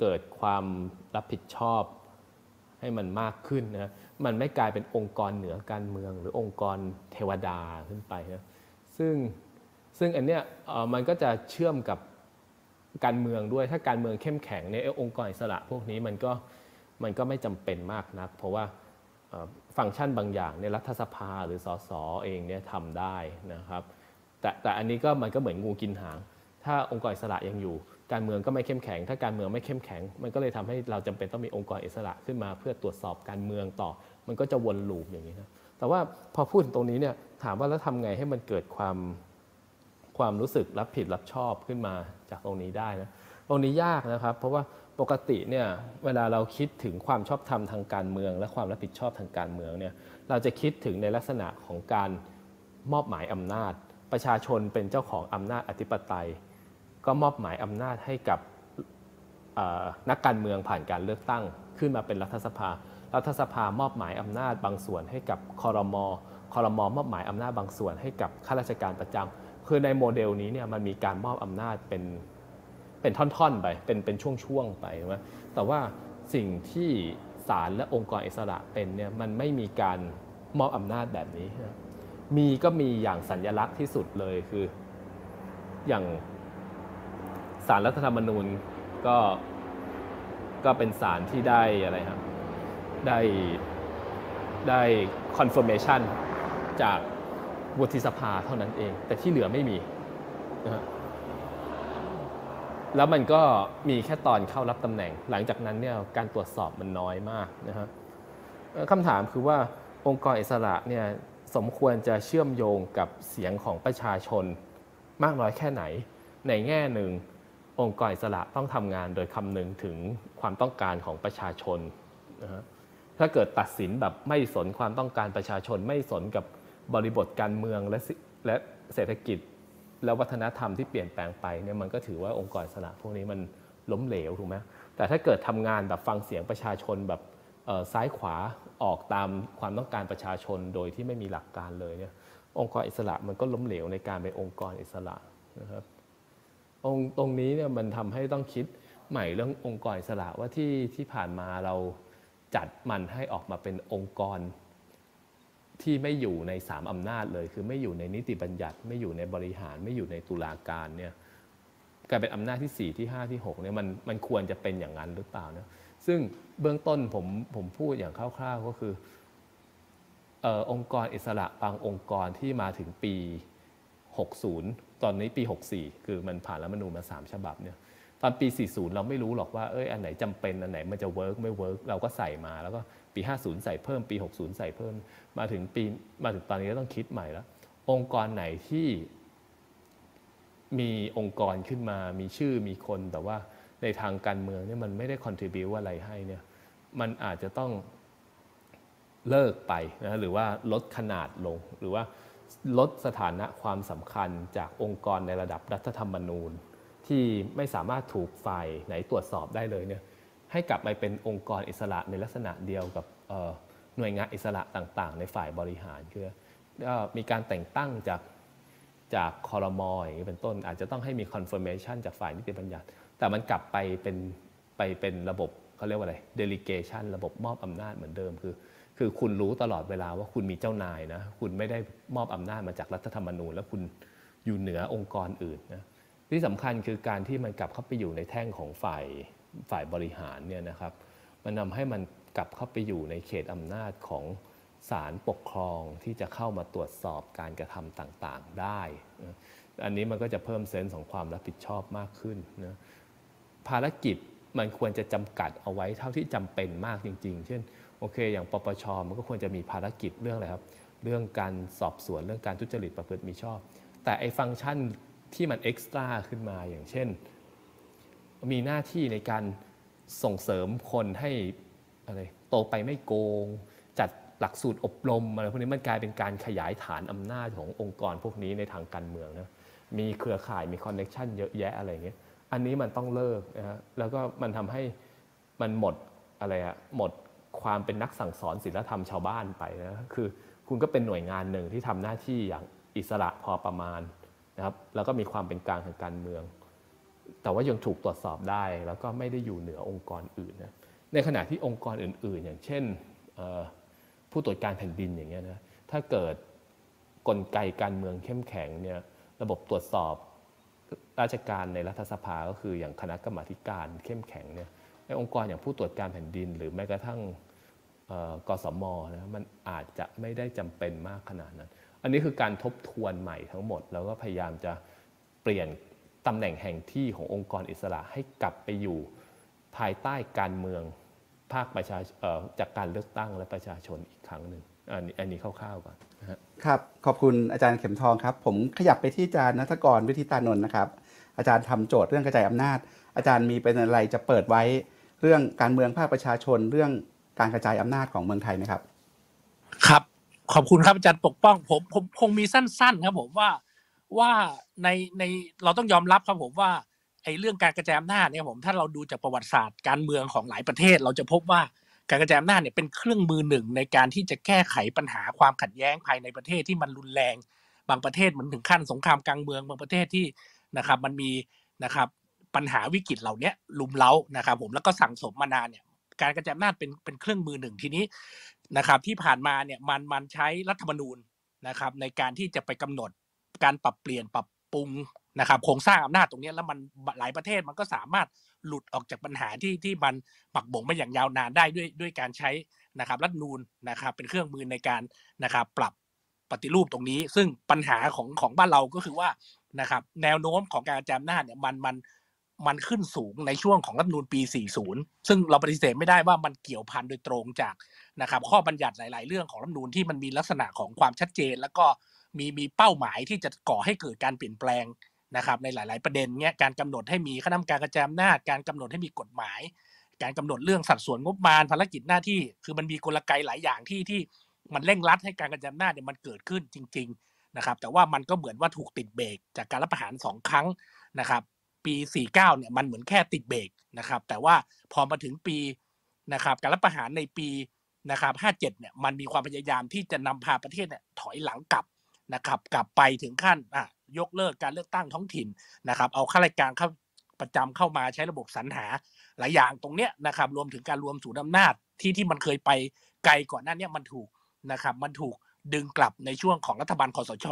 [SPEAKER 4] เกิดความรับผิดชอบให้มันมากขึ้นนะ มันไม่กลายเป็นองค์กรเหนือการเมือง หรือองค์กรเทวดาขึ้นไปนะ ซึ่งซึ่งอันเนี้ยมันก็จะเชื่อมกับการเมืองด้วย ถ้าการเมืองเข้มแข็งเนี่ยองค์กรอิสระพวกนี้มันก็มันก็ไม่จำเป็นมากนัก เพราะว่าฟังก์ชันบางอย่างในรัฐสภาหรือสสเองเนี่ยทำได้นะครับ แต่แต่อันนี้ก็มันก็เหมือนงูกินหาง ถ้าองค์กรอิสระยังอยู่ การเมืองก็ไม่เข้มแข็ง ถ้าการเมืองไม่เข้มแข็ง มันก็เลยทำให้เราจำเป็นต้องมีองค์กรอิสระขึ้นมา เพื่อตรวจสอบการเมืองต่อ มันก็จะวนลูปอย่างนี้นะแต่ว่าพอพูดถึงตรงนี้เนี่ยถามว่าแล้วทำไงให้มันเกิดความความรู้สึกรับผิดรับชอบขึ้นมาจากตรงนี้ได้นะตรงนี้ยากนะครับ เพราะว่าปกติเนี่ยเวลาเราคิดถึงความชอบธรรมทางการเมือง และความรับผิดชอบทางการเมืองเนี่ยเราจะคิดถึงในลักษณะของการมอบหมายอำนาจ ประชาชนเป็นเจ้าของอำนาจอธิปไตย ก็มอบหมายอำนาจให้กับนักการเมืองผ่านการเลือกตั้ง ขึ้นมาเป็นรัฐสภา รัฐสภามอบหมายอำนาจบางส่วนให้กับคอรมอคอรมอมอบหมายอำนาจบางส่วนให้กับข้าราชการประจำคือในโมเดลนี้เนี่ยมันมีการมอบอำนาจเป็นเป็นท่อนๆไปเป็นเป็นช่วงๆไปใช่แต่ว่าสิ่งที่ศาลและองค์กรอิสระเป็นเนี่ยมันไม่มีการมอบอำนาจแบบนี้ มีก็มีอย่างสัญลักษณ์ที่สุดเลยคือ อย่างศาลรัฐธรรมนูญก็ก็เป็นศาลที่ได้อะไรครับได้ได้ confirmation จากวุฒิสภาเท่านั้นเอง แต่ที่เหลือไม่มีนะแล้วมันก็มีแค่ตอนเข้ารับตำแหน่ง หลังจากนั้นเนี่ยการตรวจสอบมันน้อยมากนะฮะคำถามคือว่าองค์กรอิสระเนี่ย สมควรจะเชื่อมโยงกับเสียงของประชาชน มากน้อยแค่ไหน ในแง่หนึ่ง องค์กรอิสระต้องทำงานโดยคำนึงถึงความต้องการของประชาชนนะฮะถ้าเกิดตัดสินแบบไม่สนความต้องการประชาชน ไม่สนกับบริบทการเมืองและและเศรษฐกิจ และวัฒนธรรมที่เปลี่ยนแปลงไปเนี่ยมันก็ถือว่าองค์กรอิสระพวกนี้มันล้มเหลวถูกไหมแต่ถ้าเกิดทำงานแบบฟังเสียงประชาชนแบบ ซ้ายขวาออกตามความต้องการประชาชนโดยที่ไม่มีหลักการเลยเนี่ยองค์กรอิสระมันก็ล้มเหลวในการเป็นองค์กรอิสระนะครับตรงตรงนี้เนี่ยมันทำให้ต้องคิดใหม่เรื่ององค์กรอิสระว่าที่ที่ผ่านมาเราจัดมันให้ออกมาเป็นองค์กรที่ไม่อยู่ในสามอำนาจเลย คือไม่อยู่ในนิติบัญญัติ ไม่อยู่ในบริหารไม่อยู่ในตุลาการเนี่ยกลายเป็นอำนาจที่ 4 ที่ 5 ที่6เนี่ยมันมันควรจะเป็นอย่างนั้นหรือเปล่านะ ซึ่งเบื้องต้นผมผมพูดอย่างคร่าวๆก็คือออองค์กรอิสระบางองค์กรที่มาถึงปี 60 ตอนนี้ปี 64 คือมันผ่านรัฐธรรมนูญมา 3 ฉบับเนี่ยตอนปี 40 เราไม่รู้หรอกว่าเอ้ยอันไหนจำเป็นอันไหนมันจะ work ไม่ work เราก็ใส่มาแล้วก็ปี 50 ใส่เพิ่มปี 60 ใส่เพิ่ม มาถึงปีมาถึงตอนนี้ก็ต้องคิดใหม่แล้ว องค์กรไหนที่มีองค์กรขึ้นมา มีชื่อมีคนแต่ว่า ในทางการเมืองเนี่ยมันไม่ได้คอนทริบิวอะไรให้เนี่ยมันอาจจะต้องเลิกไปนะหรือว่าลดขนาดลงหรือว่าลดสถานะความสำคัญจากองค์กรในระดับรัฐธรรมนูญ ที่ไม่สามารถถูกฝ่ายไหนตรวจสอบได้เลยเนี่ยให้กลับไปเป็นองค์กรอิสระในลักษณะเดียวกับหน่วยงานอิสระต่างๆ ในฝ่ายบริหารคือมีการแต่งตั้งจากจากคอรมออย่างนี้เป็นต้นอาจจะต้องให้มี confirmation จากฝ่ายนิติบัญญัติ แต่มันกลับไปเป็นไปเป็นระบบเขาเรียกว่าอะไร delegation ระบบมอบอำนาจเหมือนเดิมคือ คือคุณรู้ตลอดเวลาว่าคุณมีเจ้านายนะคุณไม่ได้มอบอำนาจมาจากรัฐธรรมนูญ แล้วคุณอยู่เหนือองค์กรอื่นนะที่สำคัญคือการที่มันกลับเข้าไปอยู่ในแท่งของฝ่ายฝ่ายบริหารเนี่ยนะครับ มันทาให้มันกลับเข้าไปอยู่ในเขตอำนาจของศาลปกครองที่จะเข้ามาตรวจสอบการกระทำต่างๆได้ อันนี้มันก็จะเพิ่มเซนส์ของความรับผิดชอบมากขึ้นนะ ภารกิจมันควรจะจำกัดเอาไว้เท่าที่จำเป็นมากจริง ๆ เช่นโอเค อย่างปปชมันก็ควรจะมีภารกิจเรื่องอะไรครับ เรื่องการสอบสวนเรื่องการทุจริตประพฤติมีชอบ แต่ไอ้ฟังก์ชันที่มันเอ็กซ์ตร้าขึ้นมาอย่างเช่น มีหน้าที่ในการส่งเสริมคนให้อะไรโตไปไม่โกง จัดหลักสูตรอบรมอะไรพวกนี้มันกลายเป็นการขยายฐานอำนาจขององค์กรพวกนี้ในทางการเมืองนะมีเครือข่ายมี connection เยอะแยะอะไรเงี้ย อันนี้มันต้องเลิกนะฮะแล้วก็มันทำให้มันหมดอะไรอะหมดความเป็นนักสั่งสอนศีลธรรมชาวบ้านไปนะคือคุณก็เป็นหน่วยงานหนึ่งที่ทำหน้าที่อย่างอิสระพอประมาณนะครับแล้วก็มีความเป็นกลางทางการเมือง แต่ว่ายังถูกตรวจสอบได้แล้วก็ไม่ได้อยู่เหนือองค์กรอื่นนะในขณะที่องค์กรอื่น ๆ อย่างเช่นผู้ตรวจการแผ่นดินอย่างเงี้ยนะถ้าเกิดกลไกการเมืองเข้มแข็งเนี่ยระบบตรวจสอบ ราชการในรัฐสภาก็คืออย่างคณะกรรมาการเข้มแข็งเนี่ยในองค์กรอย่างผู้ตรวจการแผ่นดิน หรือแม้กระทั่งกสมนะมันอาจจะไม่ได้จำเป็นมากขนาดนั้น อันนี้คือการทบทวนใหม่ทั้งหมด แล้วก็พยายามจะเปลี่ยนตำแหน่งแห่งที่ขององค์กรอิสระให้กลับไปอยู่ภายใต้การเมืองภาคประชาจากการเลือกตั้งและประชาชนอีกครั้งหนึ่งอันนี้อันนี้คร่าวๆก่อน
[SPEAKER 1] ครับ ขอบคุณอาจารย์เข็มทองครับ ผมขยับไปที่อาจารย์นัทกรวิทิตานนท์นะครับ อาจารย์ทำโจทย์เรื่องกระจายอำนาจ อาจารย์มีเป็นอะไรจะเปิดไว้เรื่องการเมืองภาคประชาชนเรื่องการกระจายอำนาจของเมืองไทยไหมครับ
[SPEAKER 6] ครับ ขอบคุณครับอาจารย์ปกป้องผมผมคงมีสั้น ๆ ครับผมว่าว่าในในเราต้องยอมรับครับผมว่าไอ้เรื่องการกระจายอำนาจเนี่ยผมถ้าเราดูจากประวัติศาสตร์การเมืองของหลายประเทศ เราจะพบว่า การกระจายอำนาจเนี่ยเป็นเครื่องมือหนึ่งในการที่จะแก้ไขปัญหาความขัดแย้งภายในประเทศที่มันรุนแรง บางประเทศมันถึงขั้นสงครามกลางเมืองบางประเทศที่นะครับมันมีนะครับปัญหาวิกฤตเหล่านี้ลุมเล้านะครับผมแล้วก็สั่งสมมานานเนี่ยการกระจายอำนาจเป็นเป็นเครื่องมือหนึ่งทีนี้นะครับที่ผ่านมาเนี่ยมันมันใช้รัฐธรรมนูญนะครับในการที่จะไปกำหนดการปรับเปลี่ยนปรับปรุงนะครับโครงสร้างอำนาจตรงนี้แล้วมันหลายประเทศมันก็สามารถ หลุดออกจากปัญหาที่ที่มันปักบ่งมาอย่างยาวนานได้ด้วยด้วยการใช้นะครับรัฐนูนนะครับเป็นเครื่องมือในการนะครับปรับปฏิรูปตรงนี้ ซึ่งปัญหาของของบ้านเราก็คือว่านะครับแนวโน้มของการจำนาเนี่ยมันมันมันขึ้นสูงในช่วงของรัฐนูนปี 40 ซึ่งเราปฏิเสธไม่ได้ว่ามันเกี่ยวพันโดยตรงจากนะครับข้อบัญญัติหลาย ๆ เรื่องของรัฐนูนที่มันมีลักษณะของความชัดเจน แล้วก็มีมีเป้าหมายที่จะก่อให้เกิดการเปลี่ยนแปลง นะครับในหลาย ๆ ประเด็นเนี้ยการกำหนดให้มีคณะกรรมการกระจายอำนาจการกำหนดให้มีกฎหมาย การกำหนดเรื่องสัดส่วนงบประมาณภารกิจหน้าที่ คือมันมีกลไกหลายอย่างที่ที่มันเร่งรัดให้การกระจายอำนาจเนี่ยมันเกิดขึ้นจริง ๆ นะครับ แต่ว่ามันก็เหมือนว่าถูกติดเบรกจากการรัฐประหารสองครั้งนะครับ ปี 49 เนี่ยมันเหมือนแค่ติดเบรกนะครับ แต่ว่าพอมาถึงปีนะครับการรัฐประหารในปีนะครับ57 เนี่ยมันมีความพยายามที่จะนำพาประเทศเนี่ยถอยหลังกลับนะครับกลับไปถึงขั้นอะ ยกเลิกการเลือกตั้งท้องถิ่นนะครับ เอาข้าราชการเข้าประจำเข้ามาใช้ระบบสรรหาหลายอย่างตรงเนี้ยนะครับ รวมถึงการรวมศูนย์อำนาจที่ที่มันเคยไปไกลก่อนหน้านี้มันถูกนะครับ มันถูกดึงกลับในช่วงของรัฐบาลคอสช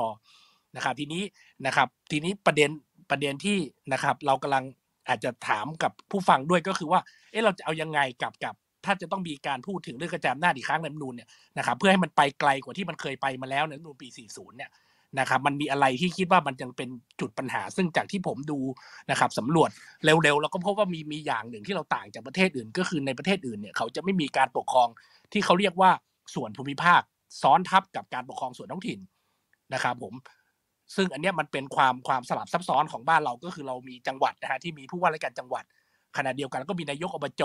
[SPEAKER 6] นะครับทีนี้นะครับทีนี้ประเด็นประเด็นที่นะครับ เรากำลังอาจจะถามกับผู้ฟังด้วยก็คือว่าเอ๊ะเราจะเอายังไงกับกับ ถ้าจะต้องมีการพูดถึงเรื่องกระจายอำนาจอีกครั้งในรัฐธรรมนูญเนี่ยนะครับเพื่อให้มันไปไกลกว่าที่มันเคยไปมาแล้วในรัฐมนูญปี 40 เนี่ย นะครับมันมีอะไรที่คิดว่ามันยังเป็นจุดปัญหา ซึ่งจากที่ผมดูนะครับสำรวจเร็วๆเราก็พบว่ามีมีอย่างหนึ่งที่เราต่างจากประเทศอื่น ก็คือในประเทศอื่นเนี่ยเขาจะไม่มีการปกครองที่เขาเรียกว่าส่วนภูมิภาค ซ้อนทับกับการปกครองส่วนท้องถิ่นนะครับผมซึ่งอันนี้มันเป็นความความสลับซับซ้อนของบ้านเราก็คือเรามีจังหวัดนะฮะที่มีผู้ว่าราชการจังหวัดขณะเดียวกันก็มีนายกอบจ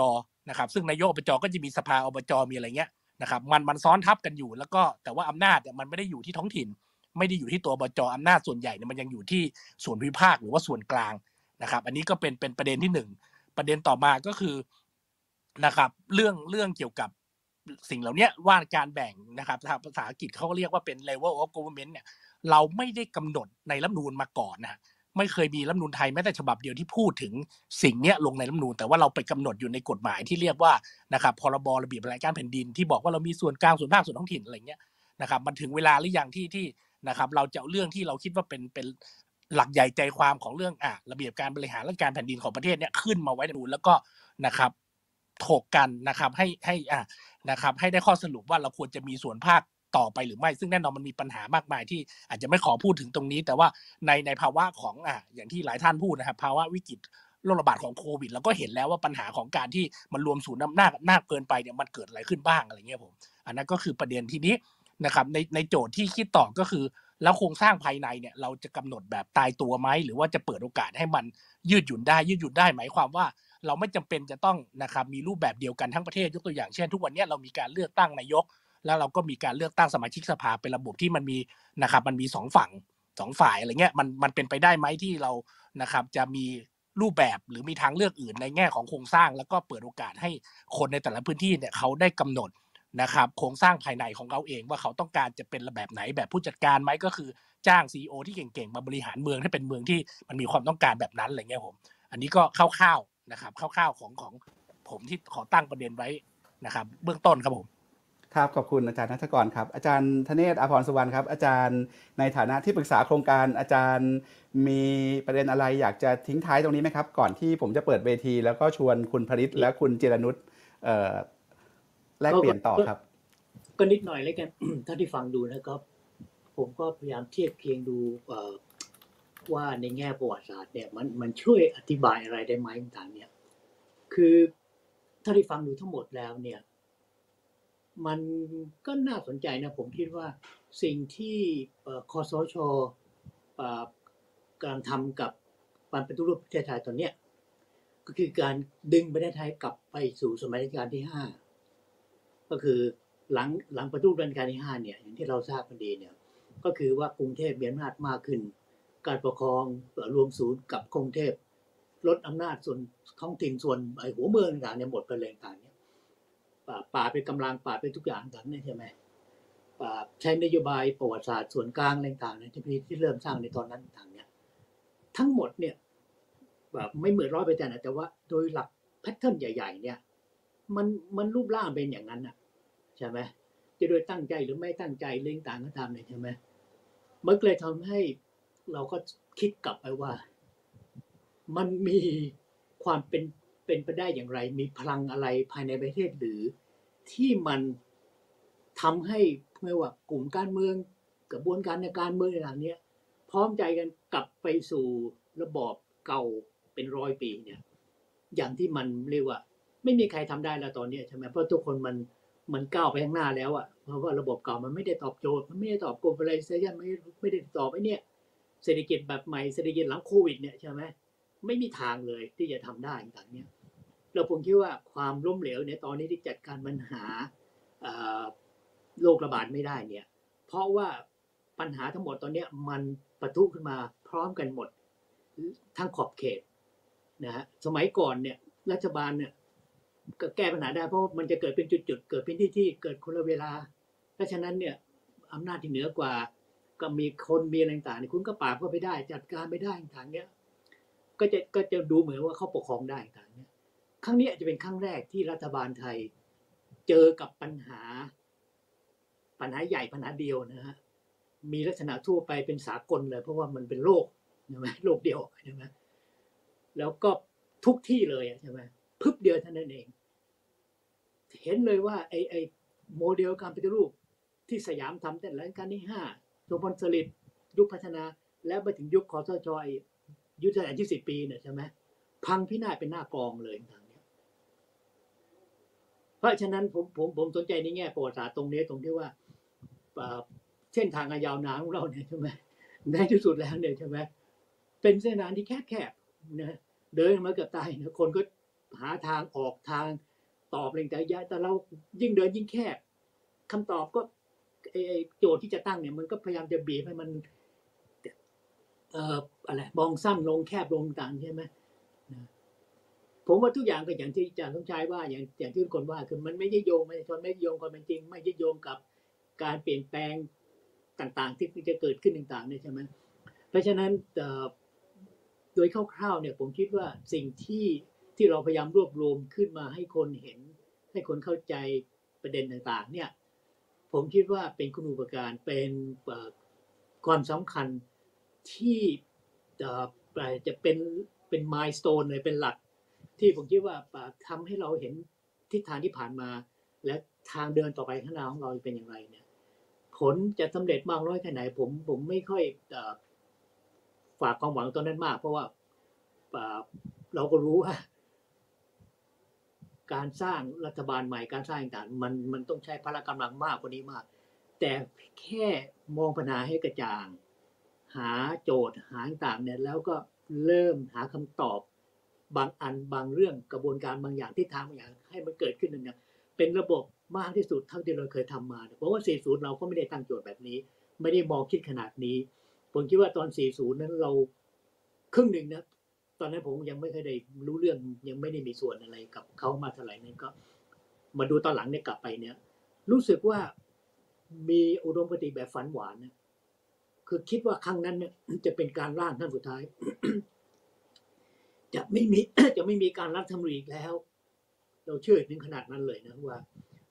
[SPEAKER 6] นะครับซึ่งนายกอบจก็จะมีสภาอบจมีอะไรเงี้ยนะครับมันมันซ้อนทับกันอยู่แล้วก็แต่ว่าอำนาจเนี่ยมันไม่ได้อยู่ที่ท้องถิ่น ไม่ได้อยู่ที่ตัวบจอำนาจส่วนใหญ่เนี่ยมันยังอยู่ที่ส่วนภูมิภาคหรือว่าส่วนกลางนะครับ อันนี้ก็เป็นเป็นประเด็นที่หนึ่งประเด็นต่อมาก็คือนะครับเรื่องเรื่องเกี่ยวกับสิ่งเหล่านี้ว่าการแบ่งนะครับทางภาษาอังกฤษเขาเรียกว่าเป็น level of government เนี่ยเราไม่ได้กำหนดในรัฐธรรมนูญมาก่อนนะไม่เคยมีรัฐธรรมนูญไทยแม้แต่ฉบับเดียวที่พูดถึงสิ่งนี้ลงในรัฐธรรมนูญแต่ว่าเราไปกำหนดอยู่ในกฎหมายที่เรียกว่านะครับพรบระเบียบรายการแผ่นดินที่บอกว่าเรามีส่วนกลางส่วนภาคส่วนท้องถิ่นอะไรเงี้ยนะครับมันถึงเวลาหรือยังที่ที่ นะครับ เราจะเอาเรื่องที่เราคิดว่าเป็นเป็นหลักใหญ่ใจความของเรื่องอะระเบียบการบริหารราชการแผ่นดินของประเทศเนี้ยขึ้นมาไว้ในรัฐธรรมนูญแล้วก็นะครับถกกันนะครับให้ให้อะนะครับ ให้ได้ข้อสรุปว่าเราควรจะมีส่วนภาคต่อไปหรือไม่ ซึ่งแน่นอนมันมีปัญหามากมายที่อาจจะไม่ขอพูดถึงตรงนี้ แต่ว่าในในภาวะของอะอย่างที่หลายท่านพูดนะครับภาวะวิกฤตโรคระบาดของโควิดเราก็เห็นแล้วว่าปัญหาของการที่มันรวมศูนย์อำนาจมาเกินไปเนี่ยมันเกิดอะไรขึ้นบ้างอะไรเงี้ยผม อันนั้นก็คือประเด็นทีนี้ นะครับในในโจทย์ที่คิดต่อก็คือ แล้วโครงสร้างภายในเนี่ยเราจะกำหนดแบบตายตัวไหมหรือว่าจะเปิดโอกาสให้มันยืดหยุ่นได้ ยืดหยุ่นได้หมายความว่า เราไม่จำเป็นจะต้องนะครับมีรูปแบบเดียวกันทั้งประเทศยกตัวอย่างเช่น ทุกวันนี้เรามีการเลือกตั้งนายก แล้วเราก็มีการเลือกตั้งสมาชิกสภาเป็นระบบที่มันมีนะครับมันมีสองฝั่งสองฝ่ายอะไรเงี้ยมันมันเป็นไปได้ไหมที่เรานะครับจะมีรูปแบบหรือมีทางเลือกอื่นในแง่ของโครงสร้าง แล้วก็เปิดโอกาสให้คนในแต่ละพื้นที่เนี่ยเขาได้กำหนด นะครับโครงสร้างภายในของเขาเองว่าเขาต้องการจะเป็นแบบไหนแบบผู้จัดการไหมก็คือจ้างซีอที่เก่งๆมาบริหารเมืองให้เป็นเมืองที่มันมีความต้องการแบบนั้นอะไรเงี้ยผม อันนี้ก็คร่าวๆนะครับคร่าวๆของของผมที่ขอตั้งประเด็นไว้นะครับ เบื้องต้นครับผม
[SPEAKER 1] ครับขอบคุณอาจารย์นัทกรครับ อาจารย์ธเนศอภรสุวรรณครับ อาจารย์ในฐานะที่ปรึกษาโครงการอาจารย์มีประเด็นอะไรอยากจะทิ้งท้ายตรงนี้ไหมครับ ก่อนที่ผมจะเปิดเวที แล้วก็ชวนคุณผลิตและคุณเจรนุชเอ่อ แลกเปลี่ยนต่อครับ
[SPEAKER 7] ก็นิดหน่อยแล้วกันถ้าที่ฟังดูนะครับ ผมก็พยายามเทียบเคียงดูว่าในแง่ประวัติศาสตร์เนี่ยมันมันช่วยอธิบายอะไรได้ไหมต่างเนี่ยคือถ้าที่ฟังดูทั้งหมดแล้วเนี่ย มันก็น่าสนใจนะผมคิดว่าสิ่งที่คอสชกำลังทำกับการปฏิรูปประเทศไทยตอนเนี้ยก็คือการดึงประเทศไทยกลับไปสู่สมัยรัชกาลที่ห้า ก็คือหลังหลังปฏิรูปรัชกาลที่ห้าเนี่ยอย่างที่เราทราบกันดีเนี่ยก็คือว่ากรุงเทพมีอำนาจมากขึ้น การปกครองรวมศูนย์กับกรุงเทพลดอำนาจส่วนท้องถิ่นส่วนไอ้หัวเมืองต่างเนี่ยหมดไปเลยต่างเนี่ยป่าป่าเป็นกำลังป่าเป็นทุกอย่างต่างเนี่ยใช่ไหมป่าใช้นโยบายประวัติศาสตร์ส่วนกลางอะไรต่างเนี่ยที่ที่เริ่มสร้างในตอนนั้นต่างเนี่ยทั้งหมดเนี่ยแบบไม่เหมือนร้อยเปอร์เซ็นต์แต่ว่าโดยหลักแพทเทิร์นใหญ่ ๆ เนี่ย มันมันรูปร่างเป็นอย่างนั้นอะ ใช่ไหมจะโดยตั้งใจหรือไม่ตั้งใจเรื่องต่างก็ตามเนี่ยใช่ไหมมันเลยทำให้เราก็คิดกลับไปว่า มันมีความเป็นเป็นไปได้อย่างไร มีพลังอะไรภายในประเทศหรือที่มันทำให้ไม่ว่ากลุ่มการเมืองกระบวนการในการเมืองต่างเนี้ยพร้อมใจกันกลับไปสู่ระบอบเก่าเป็นร้อยปีเนี่ย อย่างที่มันเรียกว่า ไม่มีใครทำได้แล้วตอนนี้ใช่ไหมเพราะทุกคนมัน มันก้าวไปข้างหน้าแล้วอะเพราะว่าระบบเก่ามันไม่ได้ตอบโจทย์มันไม่ได้ตอบ globalization ไม่ไม่ได้ตอบไอ้เนี่ยเศรษฐกิจแบบใหม่เศรษฐกิจหลังโควิดเนี่ยใช่ไหมไม่มีทางเลยที่จะทำได้ต่างเนี่ยเราผมคิดว่าความล้มเหลวเนี่ยตอนนี้ที่จัดการปัญหาโรคระบาดไม่ได้เนี่ย เพราะว่าปัญหาทั้งหมดตอนเนี้ยมันปะทุขึ้นมาพร้อมกันหมดทั้งขอบเขตนะฮะสมัยก่อนเนี่ยรัฐบาลเนี่ย แก้ปัญหาได้เพราะมันจะเกิดเป็นจุดๆ เกิดเป็นที่ที่เกิดคนละเวลา เพราะฉะนั้นเนี่ยอำนาจที่เหนือกว่า ก็มีคนมีอะไรต่างๆเนี่ยคุณก็ปราบเขาไปได้ จัดการไปได้ต่างๆเนี่ยก็จะก็จะดูเหมือนว่าเขาปกครองได้ต่างเนี่ยครั้งนี้อาจจะเป็นครั้งแรกที่รัฐบาลไทย เจอกับปัญหา ปัญหาใหญ่ปัญหาเดียวนะฮะมีลักษณะทั่วไปเป็นสากลเลย เพราะว่ามันเป็นโรคใช่ไหมโรคเดียวใช่ไหมแล้วก็ทุกที่เลยใช่ไหมพึบเดียวเท่านั้นเอง เห็นเลยว่าไอไอโมเดลการปฏิรูปที่สยามทำแต่รัชกาลที่ห้าสมพลสฤษดิ์ยุคพัฒนา แล้วมาถึงยุคคอสชอ้ยุทธศาสตร์ยี่สิบปีเนี่ยใช่ไหมพังพินาศเป็นหน้ากองเลยทางเนี้ยเพราะฉะนั้นผมผมผมสนใจในแง่ประวัติศาสตร์ตรงนี้ตรงที่ว่าเอ่อเส้นทางอันยาวนานของเราเนี่ยใช่ไหมในที่สุดแล้วเนี่ยใช่ไหมเป็นเส้นทางที่แคบๆนะเดินมาเกือบตายนะคนก็หาทางออกทาง ตอบอะไรแต่างๆแต่เรายิ่งเดินยิ่งแคบคำตอบก็ไอ้โจทย์ที่จะตั้งเนี่ยมันก็พยายามจะบีบให้มันเอ่ออะไรมองสั้นลงแคบลงต่างใช่ไหมนะผมว่าทุกอย่างก็อย่างที่อาจารย์สมชายว่าอย่างอย่างที่ทุกคนว่าคือมันไม่ยึดโยงไม่ชนไม่โยงความเป็นจริง ไม่ยึดโยงกับการเปลี่ยนแปลงต่างๆ ที่จะเกิดขึ้นต่างๆเนี่ยใช่ไหมเพราะฉะนั้นโดยคร่าวๆเนี่ยผมคิดว่าสิ่งที่ ที่เราพยายามรวบรวมขึ้นมาให้คนเห็น ให้คนเข้าใจประเด็นต่างๆ เนี่ย ผมคิดว่าเป็นคุณูปการเป็นความสำคัญที่เอ่อจะเป็นเป็นมายสเตนเลยเป็นหลัก ที่ผมคิดว่าทำให้เราเห็นทิศทางที่ผ่านมา และทางเดินต่อไปข้างหน้าของเราเป็นอย่างไรเนี่ย ผลจะสำเร็จมากน้อยแค่ไหน ผมผมไม่ค่อยฝากความหวังตอนนั้นมาก เพราะว่าเราก็รู้ว่า การสร้างรัฐบาลใหม่การสร้างต่างมันมันต้องใช้พละกำลังมากกว่านี้มาก แต่แค่มองปัญหาให้กระจ่าง หาโจทย์หาต่างเนี่ยแล้วก็เริ่มหาคำตอบบางอันบางเรื่องกระบวนการบางอย่างที่ทางบางอย่างให้มันเกิดขึ้นเนี่ยเป็นระบบมากที่สุดเท่าที่เราเคยทำมา เพราะว่า 40 เราก็ไม่ได้ตั้งโจทย์แบบนี้ ไม่ได้มองคิดขนาดนี้ ผมคิดว่าตอน 40 นั้นเราครึ่งหนึ่งนะ ตอนนั้นผมยังไม่เคยได้รู้เรื่องยังไม่ได้มีส่วนอะไรกับเขามาเท่าไหร่นั้นก็ มาดูตอนหลังเนี่ยกลับไปเนี่ย รู้สึกว่ามีอุดมคติแบบฝันหวานนะคือคิดว่าครั้งนั้นเนี่ยจะเป็นการร่างครั้งสุดท้าย จะไม่มีจะไม่มีการรัฐธรรมนูญอีกแล้ว เราเชื่อถึงขนาดนั้นเลยนะว่า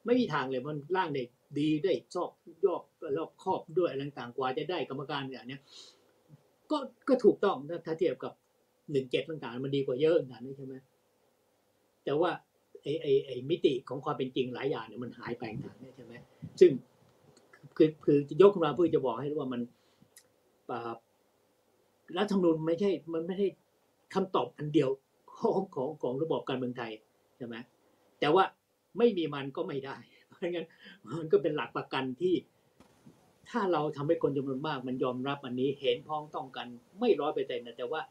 [SPEAKER 7] ไม่มีทางเลยมันร่างได้ดีได้ชอบยอบรอบครอบด้วยอะไรต่างๆกว่าจะได้กรรมการอย่างเนี้ยก็ก็ถูกต้องถ้าเทียบกับ หนึ่งเจ็ดต่างๆมันดีกว่าเยอะต่างๆนี่ใช่ไหมแต่ว่าไอ้ไอ้ไอ้มิติของความเป็นจริงหลายอย่างเนี่ยมันหายไปต่างๆใช่ไหมซึ่งคือคือยกขึ้นมาเพื่อจะบอกให้รู้ว่ามันอ่ารัฐธรรมนูญไม่ใช่มันไม่ใช่คำตอบอันเดียวของของของระบบการเมืองไทยใช่ไหมแต่ว่าไม่มีมันก็ไม่ได้ เพราะงั้นมันก็เป็นหลักประกันที่ ถ้าเราทำให้คนจำนวนมาก มันยอมรับอันนี้เห็นพ้องต้องกัน ไม่ร้อยเปอร์เซ็นต์นะแต่ว่า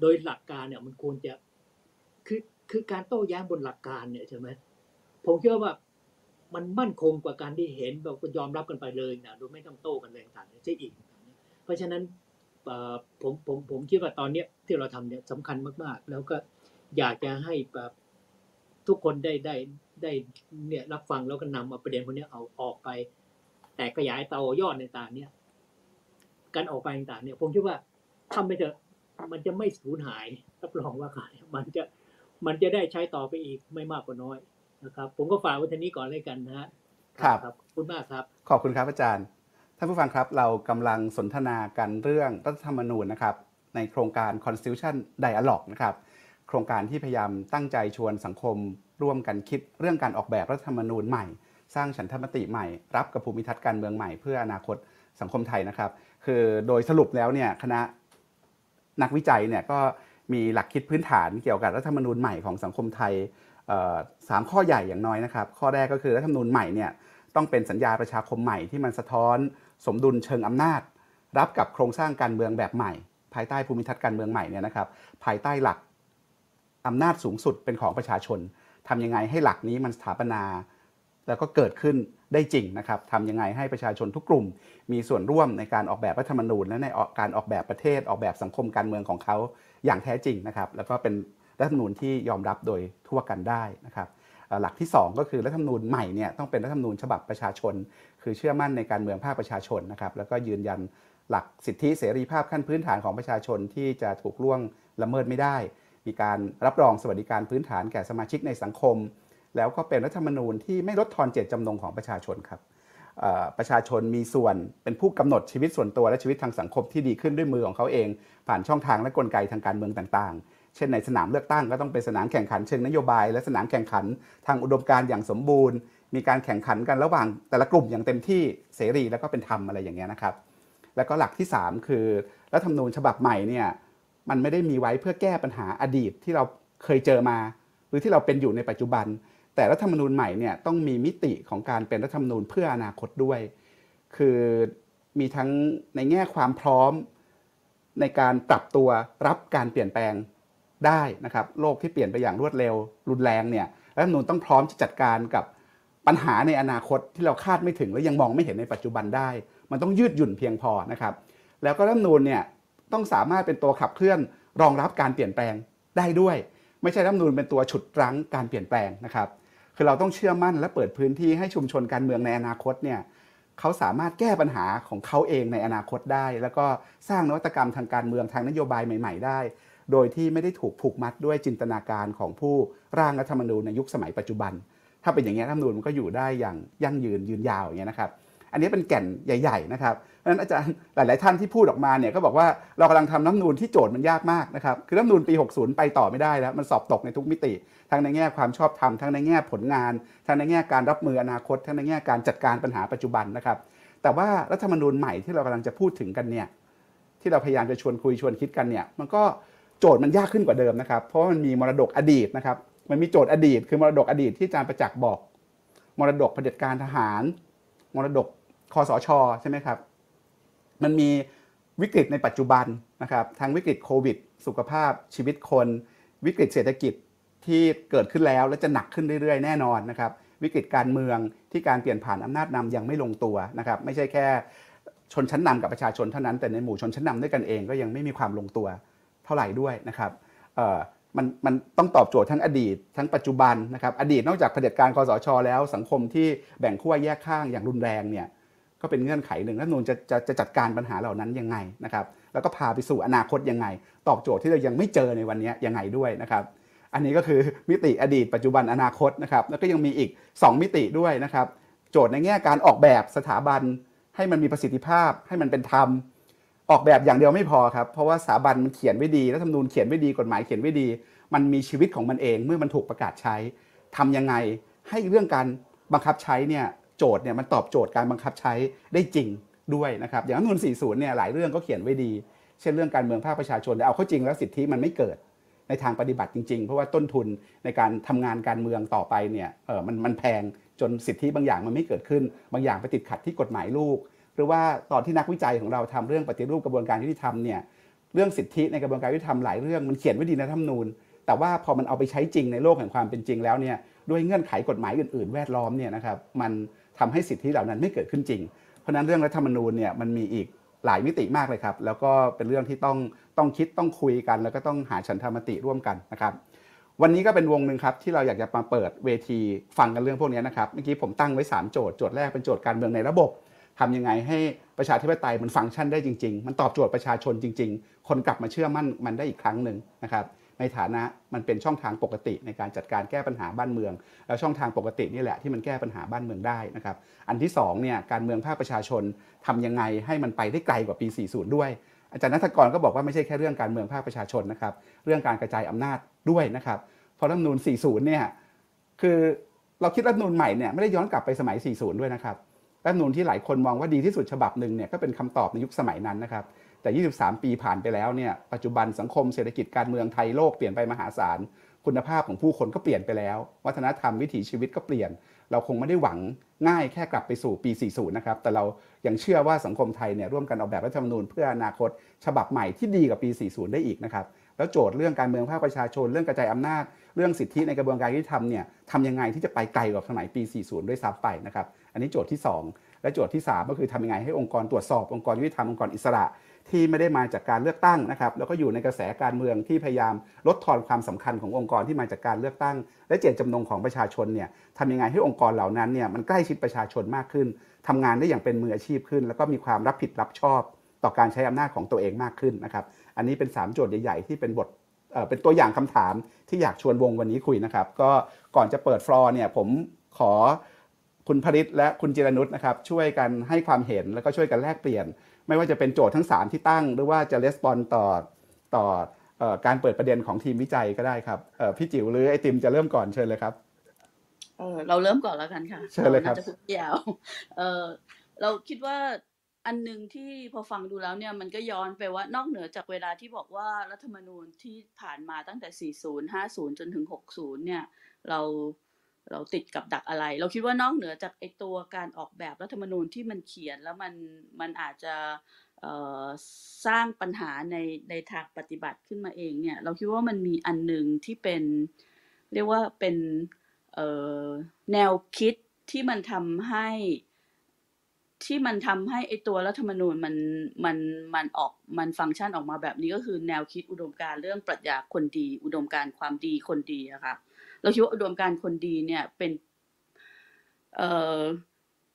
[SPEAKER 7] โดยหลักการเนี่ยมันควรจะคือคือการโต้แย้งบนหลักการเนี่ยใช่ไหมผมเชื่อว่ามันมั่นคงกว่าการที่เห็นแบบก็ยอมรับกันไปเลยนะโดยไม่ต้องโต้กันเลยต่างๆใช่อีก เพราะฉะนั้นผมผมผมคิดว่าตอนเนี้ยที่เราทำเนี่ยสำคัญมากๆ แล้วก็อยากจะให้แบบทุกคนได้ได้ได้เนี่ยรับฟังแล้วก็นำเอาประเด็นพวกนี้เอาออกไป แต่ขยายเตายอดในต่างเนี่ย การออกไปต่างเนี่ยผมคิดว่าทำไปเถอะ มันจะไม่สูญหายรับรองว่าการมันจะมันจะได้ใช้ต่อไปอีกไม่มากกว่าน้อยนะครับ ผมก็ฝากไว้ทีนี้ก่อนเลยกันนะฮะ
[SPEAKER 1] ครับ
[SPEAKER 7] ขอบคุณมากครับ
[SPEAKER 1] ขอบคุณครับอาจารย์ ท่านผู้ฟังครับเรากำลังสนทนากันเรื่องรัฐธรรมนูญนะครับ ในโครงการ Constitution Dialogue นะครับ โครงการที่พยายามตั้งใจชวนสังคม ร่วมกันคิดเรื่องการออกแบบรัฐธรรมนูญใหม่ สร้างฉันทามติใหม่ รับกับภูมิทัศน์การเมืองใหม่เพื่ออนาคตสังคมไทยนะครับ คือโดยสรุปแล้วเนี่ยคณะ นักวิจัยเนี่ยก็มีหลักคิดพื้นฐานเกี่ยวกับรัฐธรรมนูญใหม่ของสังคมไทยสามข้อใหญ่อย่างน้อยนะครับ ข้อแรกก็คือรัฐธรรมนูญใหม่เนี่ยต้องเป็นสัญญาประชาคมใหม่ที่มันสะท้อนสมดุลเชิงอำนาจ รับกับโครงสร้างการเมืองแบบใหม่ ภายใต้ภูมิทัศน์การเมืองใหม่เนี่ยนะครับ ภายใต้หลักอำนาจสูงสุดเป็นของประชาชนทำยังไงให้หลักนี้มันสถาปนา แล้วก็เกิดขึ้น ได้จริงนะครับทำยังไงให้ประชาชนทุกกลุ่ม มีส่วนร่วมในการออกแบบรัฐธรรมนูญ และในการออกแบบประเทศออกแบบสังคมการเมืองของเขาอย่างแท้จริงนะครับแล้วก็เป็นรัฐธรรมนูญที่ยอมรับโดยทั่วกันได้นะครับหลักที่ 2 ก็คือรัฐธรรมนูญใหม่เนี่ยต้องเป็นรัฐธรรมนูญฉบับประชาชน คือเชื่อมั่นในการเมืองภาคประชาชนนะครับแล้วก็ยืนยันหลักสิทธิเสรีภาพขั้นพื้นฐานของประชาชนที่จะถูกล่วงละเมิดไม่ได้ มีการรับรองสวัสดิการพื้นฐานแก่สมาชิกในสังคม แล้วก็เป็นรัฐธรรมนูญที่ไม่ลดทอนเจตจำนงของประชาชนครับประชาชนมีส่วนเป็นผู้กำหนดชีวิตส่วนตัวและชีวิตทางสังคมที่ดีขึ้นด้วยมือของเขาเอง ผ่านช่องทางและกลไกทางการเมืองต่างๆ เช่นในสนามเลือกตั้งก็ต้องเป็นสนามแข่งขันเชิงนโยบาย และสนามแข่งขันทางอุดมการณ์อย่างสมบูรณ์ มีการแข่งขันกันระหว่างแต่ละกลุ่มอย่างเต็มที่เสรีแล้วก็เป็นธรรมอะไรอย่างเงี้ยนะครับ แล้วก็หลักที่ 3 คือรัฐธรรมนูญฉบับใหม่เนี่ยมันไม่ได้มีไว้เพื่อแก้ปัญหาอดีตที่เราเคยเจอมา หรือที่เราเป็นอยู่ในปัจจุบัน แต่รัฐธรรมนูญใหม่เนี่ยต้องมีมิติของการเป็นรัฐธรรมนูญเพื่ออนาคตด้วย คือมีทั้งในแง่ความพร้อมในการปรับตัวรับการเปลี่ยนแปลงได้นะครับโลกที่เปลี่ยนไปอย่างรวดเร็ว รุนแรงเนี่ยรัฐธรรมนูญต้องพร้อมจะจัดการกับปัญหาในอนาคตที่เราคาดไม่ถึงและยังมองไม่เห็นในปัจจุบันได้ มันต้องยืดหยุ่นเพียงพอนะครับ แล้วก็รัฐธรรมนูญเนี่ยต้องสามารถเป็นตัวขับเคลื่อนรองรับการเปลี่ยนแปลงได้ด้วย ไม่ใช่รัฐธรรมนูญเป็นตัวฉุดรั้งการเปลี่ยนแปลงนะครับ คือเราต้องเชื่อมั่นและเปิดพื้นที่ให้ชุมชนการเมืองในอนาคตเนี่ยเขาสามารถแก้ปัญหาของเขาเองในอนาคตได้ แล้วก็สร้างนวัตกรรมทางการเมืองทางนโยบายใหม่ ๆ ได้ โดยที่ไม่ได้ถูกผูกมัดด้วยจินตนาการของผู้ร่างรัฐธรรมนูญในยุคสมัยปัจจุบัน ถ้าเป็นอย่างนี้รัฐธรรมนูญมันก็อยู่ได้อย่างยั่งยืนยืนยาวอย่างเงี้ยนะครับ อันนี้เป็นแก่นใหญ่ ๆ นะครับ เพราะฉะนั้นอาจารย์หลาย ๆ ท่านที่พูดออกมาเนี่ยก็บอกว่าเรากำลังทำรัฐมนูญที่โจทย์มันยากมากนะครับคือรัฐมนูญปี 60 ไปต่อไม่ได้แล้ว มันสอบตกในทุกมิติ ทั้งในแง่ความชอบธรรมทั้งในแง่ผลงาน ทั้งในแง่การรับมืออนาคต ทั้งในแง่การจัดการปัญหาปัจจุบันนะครับแต่ว่ารัฐธรรมนูญใหม่ที่เรากำลังจะพูดถึงกันเนี่ยที่เราพยายามจะชวนคุยชวนคิดกันเนี่ยมันก็โจทย์มันยากขึ้นกว่าเดิมนะครับ เพราะมันมีมรดกอดีตนะครับมันมีโจทย์อดีต คือมรดกอดีตที่อาจารย์ประจักษ์บอก มรดกเผด็จการทหาร มรดกคอสชใช่ไหมครับ มันมีวิกฤตในปัจจุบันนะครับทั้งวิกฤตโควิด สุขภาพชีวิตคน วิกฤตเศรษฐกิจที่เกิดขึ้นแล้วและจะหนักขึ้นเรื่อยๆ แน่นอนนะครับวิกฤตการเมืองที่การเปลี่ยนผ่านอำนาจนำยังไม่ลงตัวนะครับไม่ใช่แค่ชนชั้นนำกับประชาชนเท่านั้นแต่ในหมู่ชนชั้นนำด้วยกันเองก็ยังไม่มีความลงตัวเท่าไหร่ด้วยนะครับเอ่อมันมันต้องตอบโจทย์ทั้งอดีตทั้งปัจจุบันนะครับอดีตนอกจากเผด็จการคอสชแล้ว สังคมที่แบ่งขั้วแยกข้างอย่างรุนแรงเนี่ย ก็เป็นเงื่อนไขหนึ่งรัฐธรรมนูญจะจะจะจัดการปัญหาเหล่านั้นยังไงนะครับ แล้วก็พาไปสู่อนาคตยังไง ตอบโจทย์ที่เรายังไม่เจอในวันนี้ยังไงด้วยนะครับ อันนี้ก็คือมิติอดีตปัจจุบันอนาคตนะครับ แล้วก็ยังมีอีก 2 มิติด้วยนะครับ โจทย์ในแง่การออกแบบสถาบัน ให้มันมีประสิทธิภาพ ให้มันเป็นธรรม ออกแบบอย่างเดียวไม่พอครับ เพราะว่าสถาบันมันเขียนไว้ดีรัฐธรรมนูญเขียนไว้ดีกฎหมายเขียนไว้ดี มันมีชีวิตของมันเองเมื่อมันถูกประกาศใช้ทำยังไงให้เรื่องการบังคับใช้เนี่ย โจทย์เนี่ยมันตอบโจทย์การบังคับใช้ได้จริงด้วยนะครับอย่างรัฐธรรมนูญ40 เนี่ยหลายเรื่องก็เขียนไว้ดี เช่นเรื่องการเมืองภาคประชาชนแต่เอาเข้าจริงแล้วสิทธิมันไม่เกิดในทางปฏิบัติจริง ๆ เพราะว่าต้นทุนในการทำงานการเมืองต่อไปเนี่ยเออมันมันแพงจนสิทธิบางอย่างมันไม่เกิดขึ้น บางอย่างไปติดขัดที่กฎหมายลูก หรือว่าตอนที่นักวิจัยของเราทำเรื่องปฏิรูปกระบวนการยุติธรรมเนี่ยเรื่องสิทธิในกระบวนการยุติธรรมหลายเรื่องมันเขียนไว้ดีในรัฐธรรมนูญ แต่ว่าพอมันเอาไปใช้จริงในโลกแห่งความเป็นจริงแล้วเนี่ยด้วยเงื่อนไขกฎหมายอื่น ๆ แวดล้อมเนี่ยนะครับมัน ทำให้สิทธิเหล่านั้นไม่เกิดขึ้นจริง เพราะนั้นเรื่องรัฐธรรมนูญเนี่ยมันมีอีกหลายมิติมากเลยครับ แล้วก็เป็นเรื่องที่ต้องต้องคิดต้องคุยกัน แล้วก็ต้องหาฉันทามติร่วมกันนะครับ วันนี้ก็เป็นวงหนึ่งครับที่เราอยากจะมาเปิดเวทีฟังกันเรื่องพวกนี้นะครับเมื่อกี้ผมตั้งไว้ 3 โจทย์โจทย์แรกเป็นโจทย์การเมืองในระบบทำยังไงให้ประชาธิปไตยมันฟังก์ชันได้จริง ๆ มันตอบโจทย์ประชาชนจริง ๆ คนกลับมาเชื่อมั่นมันได้อีกครั้งหนึ่งนะครับ ในฐานะมันเป็นช่องทางปกติในการจัดการแก้ปัญหาบ้านเมือง แล้วช่องทางปกตินี่แหละที่มันแก้ปัญหาบ้านเมืองได้นะครับอันที่2เนี่ยการเมืองภาคประชาชนทำยังไงให้มันไปได้ไกลกว่าปี 40 ด้วย อาจารย์นัทกรก็บอกว่าไม่ใช่แค่เรื่องการเมืองภาคประชาชนนะครับเรื่องการกระจายอำนาจด้วยนะครับเพราะรัฐมนูญ40 เนี่ยคือเราคิดรัฐมนูญใหม่เนี่ยไม่ได้ย้อนกลับไปสมัย 40 ด้วยนะครับรัฐมนูญที่หลายคนมองว่าดีที่สุดฉบับหนึ่งเนี่ยก็เป็นคำตอบในยุคสมัยนั้นนะครับ แต่ 23 ปีผ่านไปแล้วเนี่ยปัจจุบันสังคมเศรษฐกิจการเมืองไทยโลกเปลี่ยนไปมหาศาลคุณภาพของผู้คนก็เปลี่ยนไปแล้ว วัฒนธรรมวิถีชีวิตก็เปลี่ยน เราคงไม่ได้หวังง่ายแค่กลับไปสู่ปี 40 นะครับ แต่เรายังเชื่อว่าสังคมไทยเนี่ยร่วมกันออกแบบรัฐธรรมนูญเพื่ออนาคต ฉบับใหม่ที่ดีกว่าปี 40 ได้อีกนะครับ แล้วโจทย์เรื่องการเมืองภาคประชาชน เรื่องกระจายอำนาจ เรื่องสิทธิในกระบวนการยุติธรรมเนี่ยทำยังไงที่จะไปไกลกว่าสมัยปี 40 ด้วยซ้ำไปนะครับ อันนี้โจทย์ที่ 2 และโจทย์ที่ 3 ก็คือทำยังไงให้องค์กรตรวจสอบองค์กรยุติธรรมองค์กรอิสระ ที่ไม่ได้มาจากการเลือกตั้งนะครับแล้วก็อยู่ในกระแสการเมืองที่พยายามลดทอนความสำคัญขององค์กรที่มาจากการเลือกตั้ง และเจตจำนงของประชาชนเนี่ยทำยังไงให้องค์กรเหล่านั้นเนี่ยมันใกล้ชิดประชาชนมากขึ้นทำงานได้อย่างเป็นมืออาชีพขึ้น แล้วก็มีความรับผิดรับชอบ ต่อการใช้อำนาจของตัวเองมากขึ้นนะครับอันนี้เป็น 3 โจทย์ใหญ่ ๆ ที่เป็นบทเป็นตัวอย่างคำถามที่อยากชวนวงวันนี้คุยนะครับก็ก่อนจะเปิดฟลอร์เนี่ยผมขอคุณผริตและคุณจิรนุชนะครับช่วยกันให้ความเห็นแล้วก็ช่วยกันแลกเปลี่ยน ไม่ว่าจะเป็นโจทย์ทั้ง 3 ที่ตั้ง หรือว่าจะレスปอนต่อต่อเอ่อการเปิดประเด็นของทีมวิจัยก็ได้ครับเอ่อพี่จิ๋วหรือไอติมจะเริ่มก่อนเชิญเลยครับ
[SPEAKER 2] เออเราเริ่มก่อนแล้วกันค่ะ
[SPEAKER 1] เชิญเลยครับา
[SPEAKER 2] จะพูดยาวเออเราคิดว่าอันหนึ่งที่พอฟังดูแล้วเนี่ยมันก็ย้อนไปว่านอกเหนือจากเวลาที่บอกว่ารัฐธรรมนูญที่ผ่านมาตั้งแต่ 40 50 จนถึง 60 เนี่ย เรา เราติดกับดักอะไร เราคิดว่านอกเหนือจากไอตัวการออกแบบรัฐธรรมนูญที่มันเขียนแล้วมันมันอาจจะสร้างปัญหาในในทางปฏิบัติขึ้นมาเองเนี่ย เราคิดว่ามันมีอันหนึ่งที่เป็นเรียกว่าเป็นแนวคิดที่มันทำให้ที่มันทำให้ไอตัวรัฐธรรมนูญมันมันมันออกมันฟังก์ชันออกมาแบบนี้ก็คือแนวคิดอุดมการเรื่องปรัชญาคนดี อุดมการความดีคนดีอะค่ะ เราคิดว่าอุดมการณ์คนดีเนี่ยเป็นเอ่อ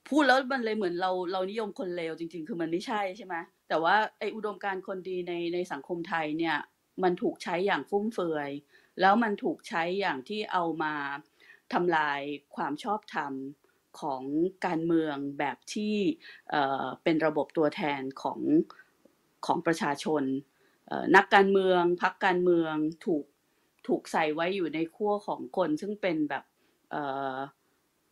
[SPEAKER 2] พูดแล้วมันเลยเหมือนเราเรานิยมคนเลวจริง ๆ คือมันไม่ใช่ใช่ไหมแต่ว่าไออุดมการณ์คนดีในในสังคมไทยเนี่ย มันถูกใช้อย่างฟุ่มเฟือย แล้วมันถูกใช้อย่างที่เอามาทำลายความชอบธรรมของการเมืองแบบที่เอ่อเป็นระบบตัวแทนของของประชาชน นักการเมืองพรรคการเมืองถูก ถูกใส่ไว้อยู่ในขั้วของคนซึ่งเป็นแบบเอ่อ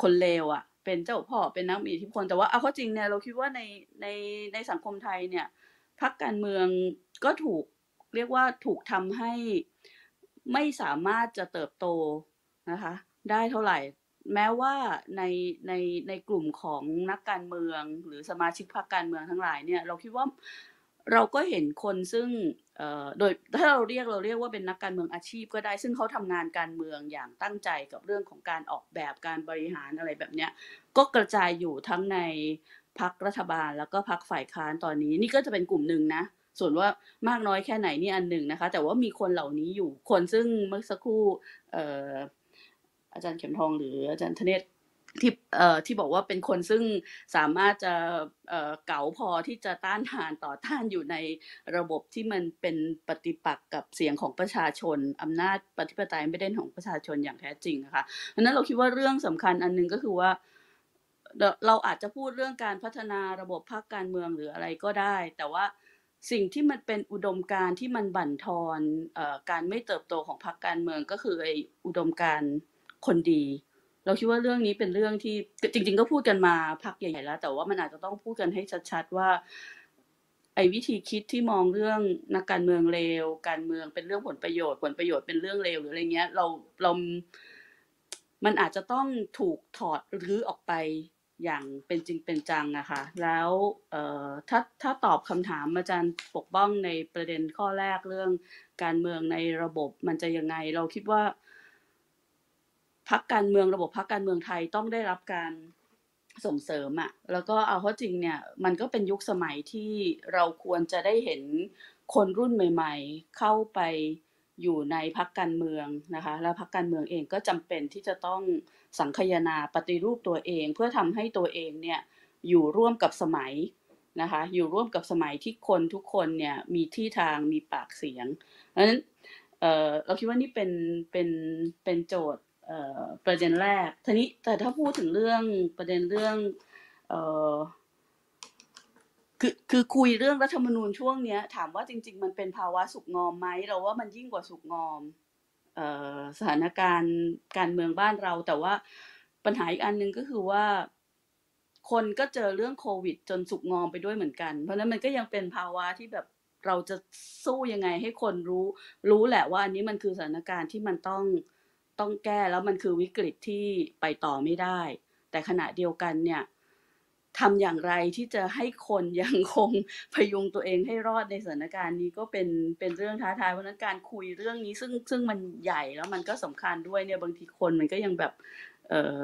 [SPEAKER 2] คนเลวอะ่ะ เป็นเจ้าพ่อเป็นนักมีอิทธิพลแต่ว่าเอาข้าจริงเนี่ยเราคิดว่าในในในสังคมไทยเนี่ยพรรคการเมืองก็ถูกเรียกว่าถูกทำให้ไม่สามารถจะเติบโตนะคะ ได้เท่าไหร่ แม้ว่าในในในกลุ่มของนักการเมือง หรือสมาชิกพรรคการเมืองทั้งหลายเนี่ย เราคิดว่าเราก็เห็นคนซึ่ง โดยถ้าเราเรียกเราเรียกว่าเป็นนักการเมืองอาชีพก็ได้ ซึ่งเขาทำงานการเมืองอย่างตั้งใจกับเรื่องของการออกแบบการบริหารอะไรแบบเนี้ยก็กระจายอยู่ทั้งในพักรัฐบาลแล้วก็พักฝ่ายค้านตอนนี้ นี่ก็จะเป็นกลุ่มหนึ่งนะ ส่วนว่ามากน้อยแค่ไหนนี่อันหนึ่งนะคะ แต่ว่ามีคนเหล่านี้อยู่คนซึ่งเมื่อสักครู่อาจารย์เข็มทองหรืออาจารย์ธเนศ ที่เอ่อที่บอกว่าเป็นคนซึ่งสามารถจะเอ่อเก๋าพอที่จะต้านทานต่อต้านอยู่ในระบบที่มันเป็นปฏิปักษ์กับเสียงของประชาชนอำนาจปฏิปไตยไม่ได้ของประชาชนอย่างแท้จริงนะคะเพราะนั้นเราคิดว่าเรื่องสำคัญอันหนึงก็คือว่า เราอาจจะพูดเรื่องการพัฒนาระบบพรรคการเมืองหรืออะไรก็ได้ แต่ว่าสิ่งที่มันเป็นอุดมการณ์ที่มันบั่นทอนเอ่อการไม่เติบโตของพรรคการเมืองก็คือไอ้อุดมการณ์คนดี เราคิดว่าเรื่องนี้เป็นเรื่องที่จริง ๆ ก็พูดกันมาพักใหญ่ๆแล้ว แต่ว่ามันอาจจะต้องพูดกันให้ชัดๆว่า ไอ้วิธีคิดที่มองเรื่องนักการเมืองเลวการเมืองเป็นเรื่องผลประโยชน์ ผลประโยชน์เป็นเรื่องเลวหรืออะไรเงี้ย เราเรา มันอาจจะต้องถูกถอดรื้อออกไปอย่างเป็นจริงเป็นจังนะคะแล้วเอ่อถ้าถ้าตอบคำถามอาจารย์ปกป้องในประเด็นข้อแรกเรื่องการเมืองในระบบมันจะยังไง เราคิดว่า พักการเมืองระบบพักการเมืองไทยต้องได้รับการส่งเสริมอะแล้วก็เอาเข้าจริงเนี่ยมันก็เป็นยุคสมัยที่เราควรจะได้เห็นคนรุ่นใหม่ ๆ เข้าไปอยู่ในพักการเมืองนะคะ แล้วพักการเมืองเองก็จำเป็นที่จะต้องสังคายนาปฏิรูปตัวเอง เพื่อทำให้ตัวเองเนี่ยอยู่ร่วมกับสมัยนะคะ อยู่ร่วมกับสมัยที่คนทุกคนเนี่ยมีที่ทางมีปากเสียงเพราะฉะนั้นเเราคิดว่านี่เป็นเป็นเป็นโจทย์ ประเด็นแรกทีนี้แต่ถ้าพูดถึงเรื่องประเด็นเรื่องเอ่อคือคือคุยเรื่องรัฐธรรมนูญช่วงเนี้ย ถามว่าจริง ๆ มันเป็นภาวะสุกงอมไหมเราว่ามันยิ่งกว่าสุกงอมออสถานการณ์การเมืองบ้านเรา แต่ว่าปัญหาอีกอันหนึ่งก็คือว่า คนก็เจอเรื่องโควิด จนสุกงอมไปด้วยเหมือนกัน เพราะนั้นมันก็ยังเป็นภาวะที่แบบเราจะสู้ยังไงให้คนรู้ รู้แหละว่าอันนี้มันคือสถานการณ์ที่มันต้อง ต้องแก้แล้วมันคือวิกฤตที่ไปต่อไม่ได้ แต่ขณะเดียวกันเนี่ยทำอย่างไรที่จะให้คนยังคงพยุงตัวเองให้รอดในสถานการณ์นี้ก็เป็นเป็นเรื่องท้าทายเพราะนั้นการคุยเรื่องนี้ซึ่งซึ่งมันใหญ่แล้วมันก็สำคัญด้วยเนี่ยบางทีคนมันก็ยังแบบเออ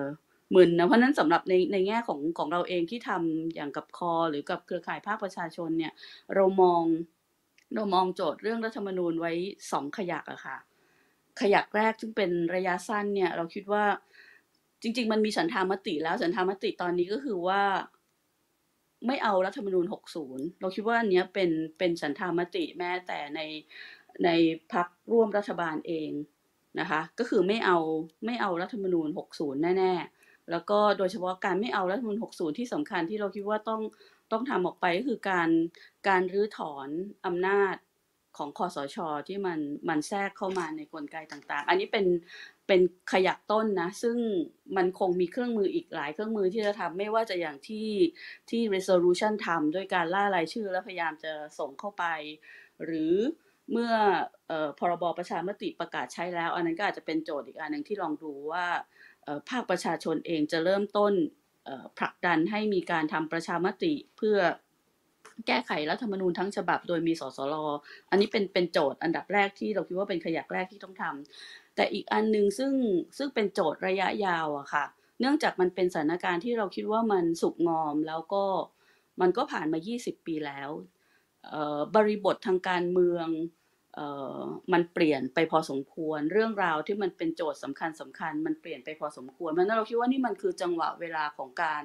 [SPEAKER 2] มึนนะเพราะฉะนั้นสำหรับในในแง่ของของเราเองที่ทำอย่างกับคอ หรือกับเครือข่ายภาคประชาชนเนี่ย เรามองเรามองโจทย์เรื่องรัฐธรรมนูญไว้สองขยักอะค่ะ ขยักแรกซึ่งเป็นระยะสั้นเนี่ยเราคิดว่าจริง ๆ มันมีฉันทามติแล้วฉันทามติตอนนี้ก็คือว่า ไม่เอารัฐธรรมนูญ 60 เราคิดว่าอันเนี้ยเป็นเป็นฉันทามติแม้แต่ในในพักร่วมรัฐบาลเองนะคะก็คือไม่เอาไม่เอารัฐธรรมนูญ 60 แน่ๆ แล้วก็โดยเฉพาะการไม่เอารัฐธรรมนูญ 60 ที่สำคัญที่เราคิดว่าต้องต้องทำออกไปก็คือการการรื้อถอนอำนาจ ของคอสชที่มันมันแทรกเข้ามาในกลไกต่างๆ อันนี้เป็นเป็นขยักต้นนะ ซึ่งมันคงมีเครื่องมืออีกหลายเครื่องมือที่จะทำไม่ว่าจะอย่างที่ที่ resolution ทำด้วยการล่ารายชื่อแล้วพยายามจะส่งเข้าไป หรือเมื่อเอ่อพรบประชามติประกาศใช้แล้ว อันนั้นก็อาจจะเป็นโจทย์อีกอันหนึ่งที่ลองดูว่าภาคประชาชนเองจะเริ่มต้นผลักดันให้มีการทำประชามติเพื่อ แก้ไขรัฐธรรมนูญทั้งฉบับ โดยมีสสรออันนี้เป็นเป็นโจทย์อันดับแรกที่เราคิดว่าเป็นขยักแรกที่ต้องทำแต่อีกอันหนึ่งซึ่งซึ่งเป็นโจทย์ระยะยาวอะค่ะ เนื่องจากมันเป็นสถานการณ์ที่เราคิดว่ามันสุกงอมแล้วก็มันก็ผ่านมา 20 ปีแล้วบริบททางการเมืองมันเปลี่ยนไปพอสมควร เรื่องราวที่มันเป็นโจทย์สำคัญสคัญ มันเปลี่ยนไปพอสมควรเพราะนั้นเราคิดว่านี่มันคือจังหวะเวลาของการ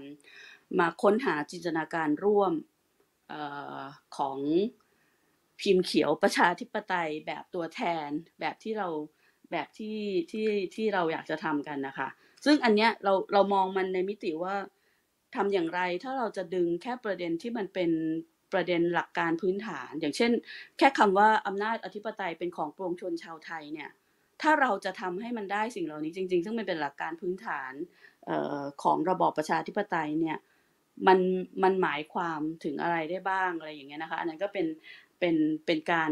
[SPEAKER 2] มาค้นหาจินตนาการร่วม ออของพิมพ์เขียวประชาธิปไตยแบบตัวแทนแบบที่เราแบบที่ที่ที่เราอยากจะทำกันนะคะ ซึ่งอันเนี้ยเราเรามองมันในมิติว่าทำอย่างไรถ้าเราจะดึงแค่ประเด็นที่มันเป็นประเด็นหลักการพื้นฐาน อย่างเช่น แค่คำว่าอำนาจอธิปไตยเป็นของปวงชนชาวไทยเนี่ยถ้าเราจะทำให้มันได้สิ่งเหล่านี้จริง ๆ ซึ่งมันเป็นหลักการพื้นฐานออของระบอบประชาธิปไตยเนี่ย มันมันหมายความถึงอะไรได้บ้างอะไรอย่างเงี้ยนะคะอันนั้นก็เป็นเป็นเป็นการ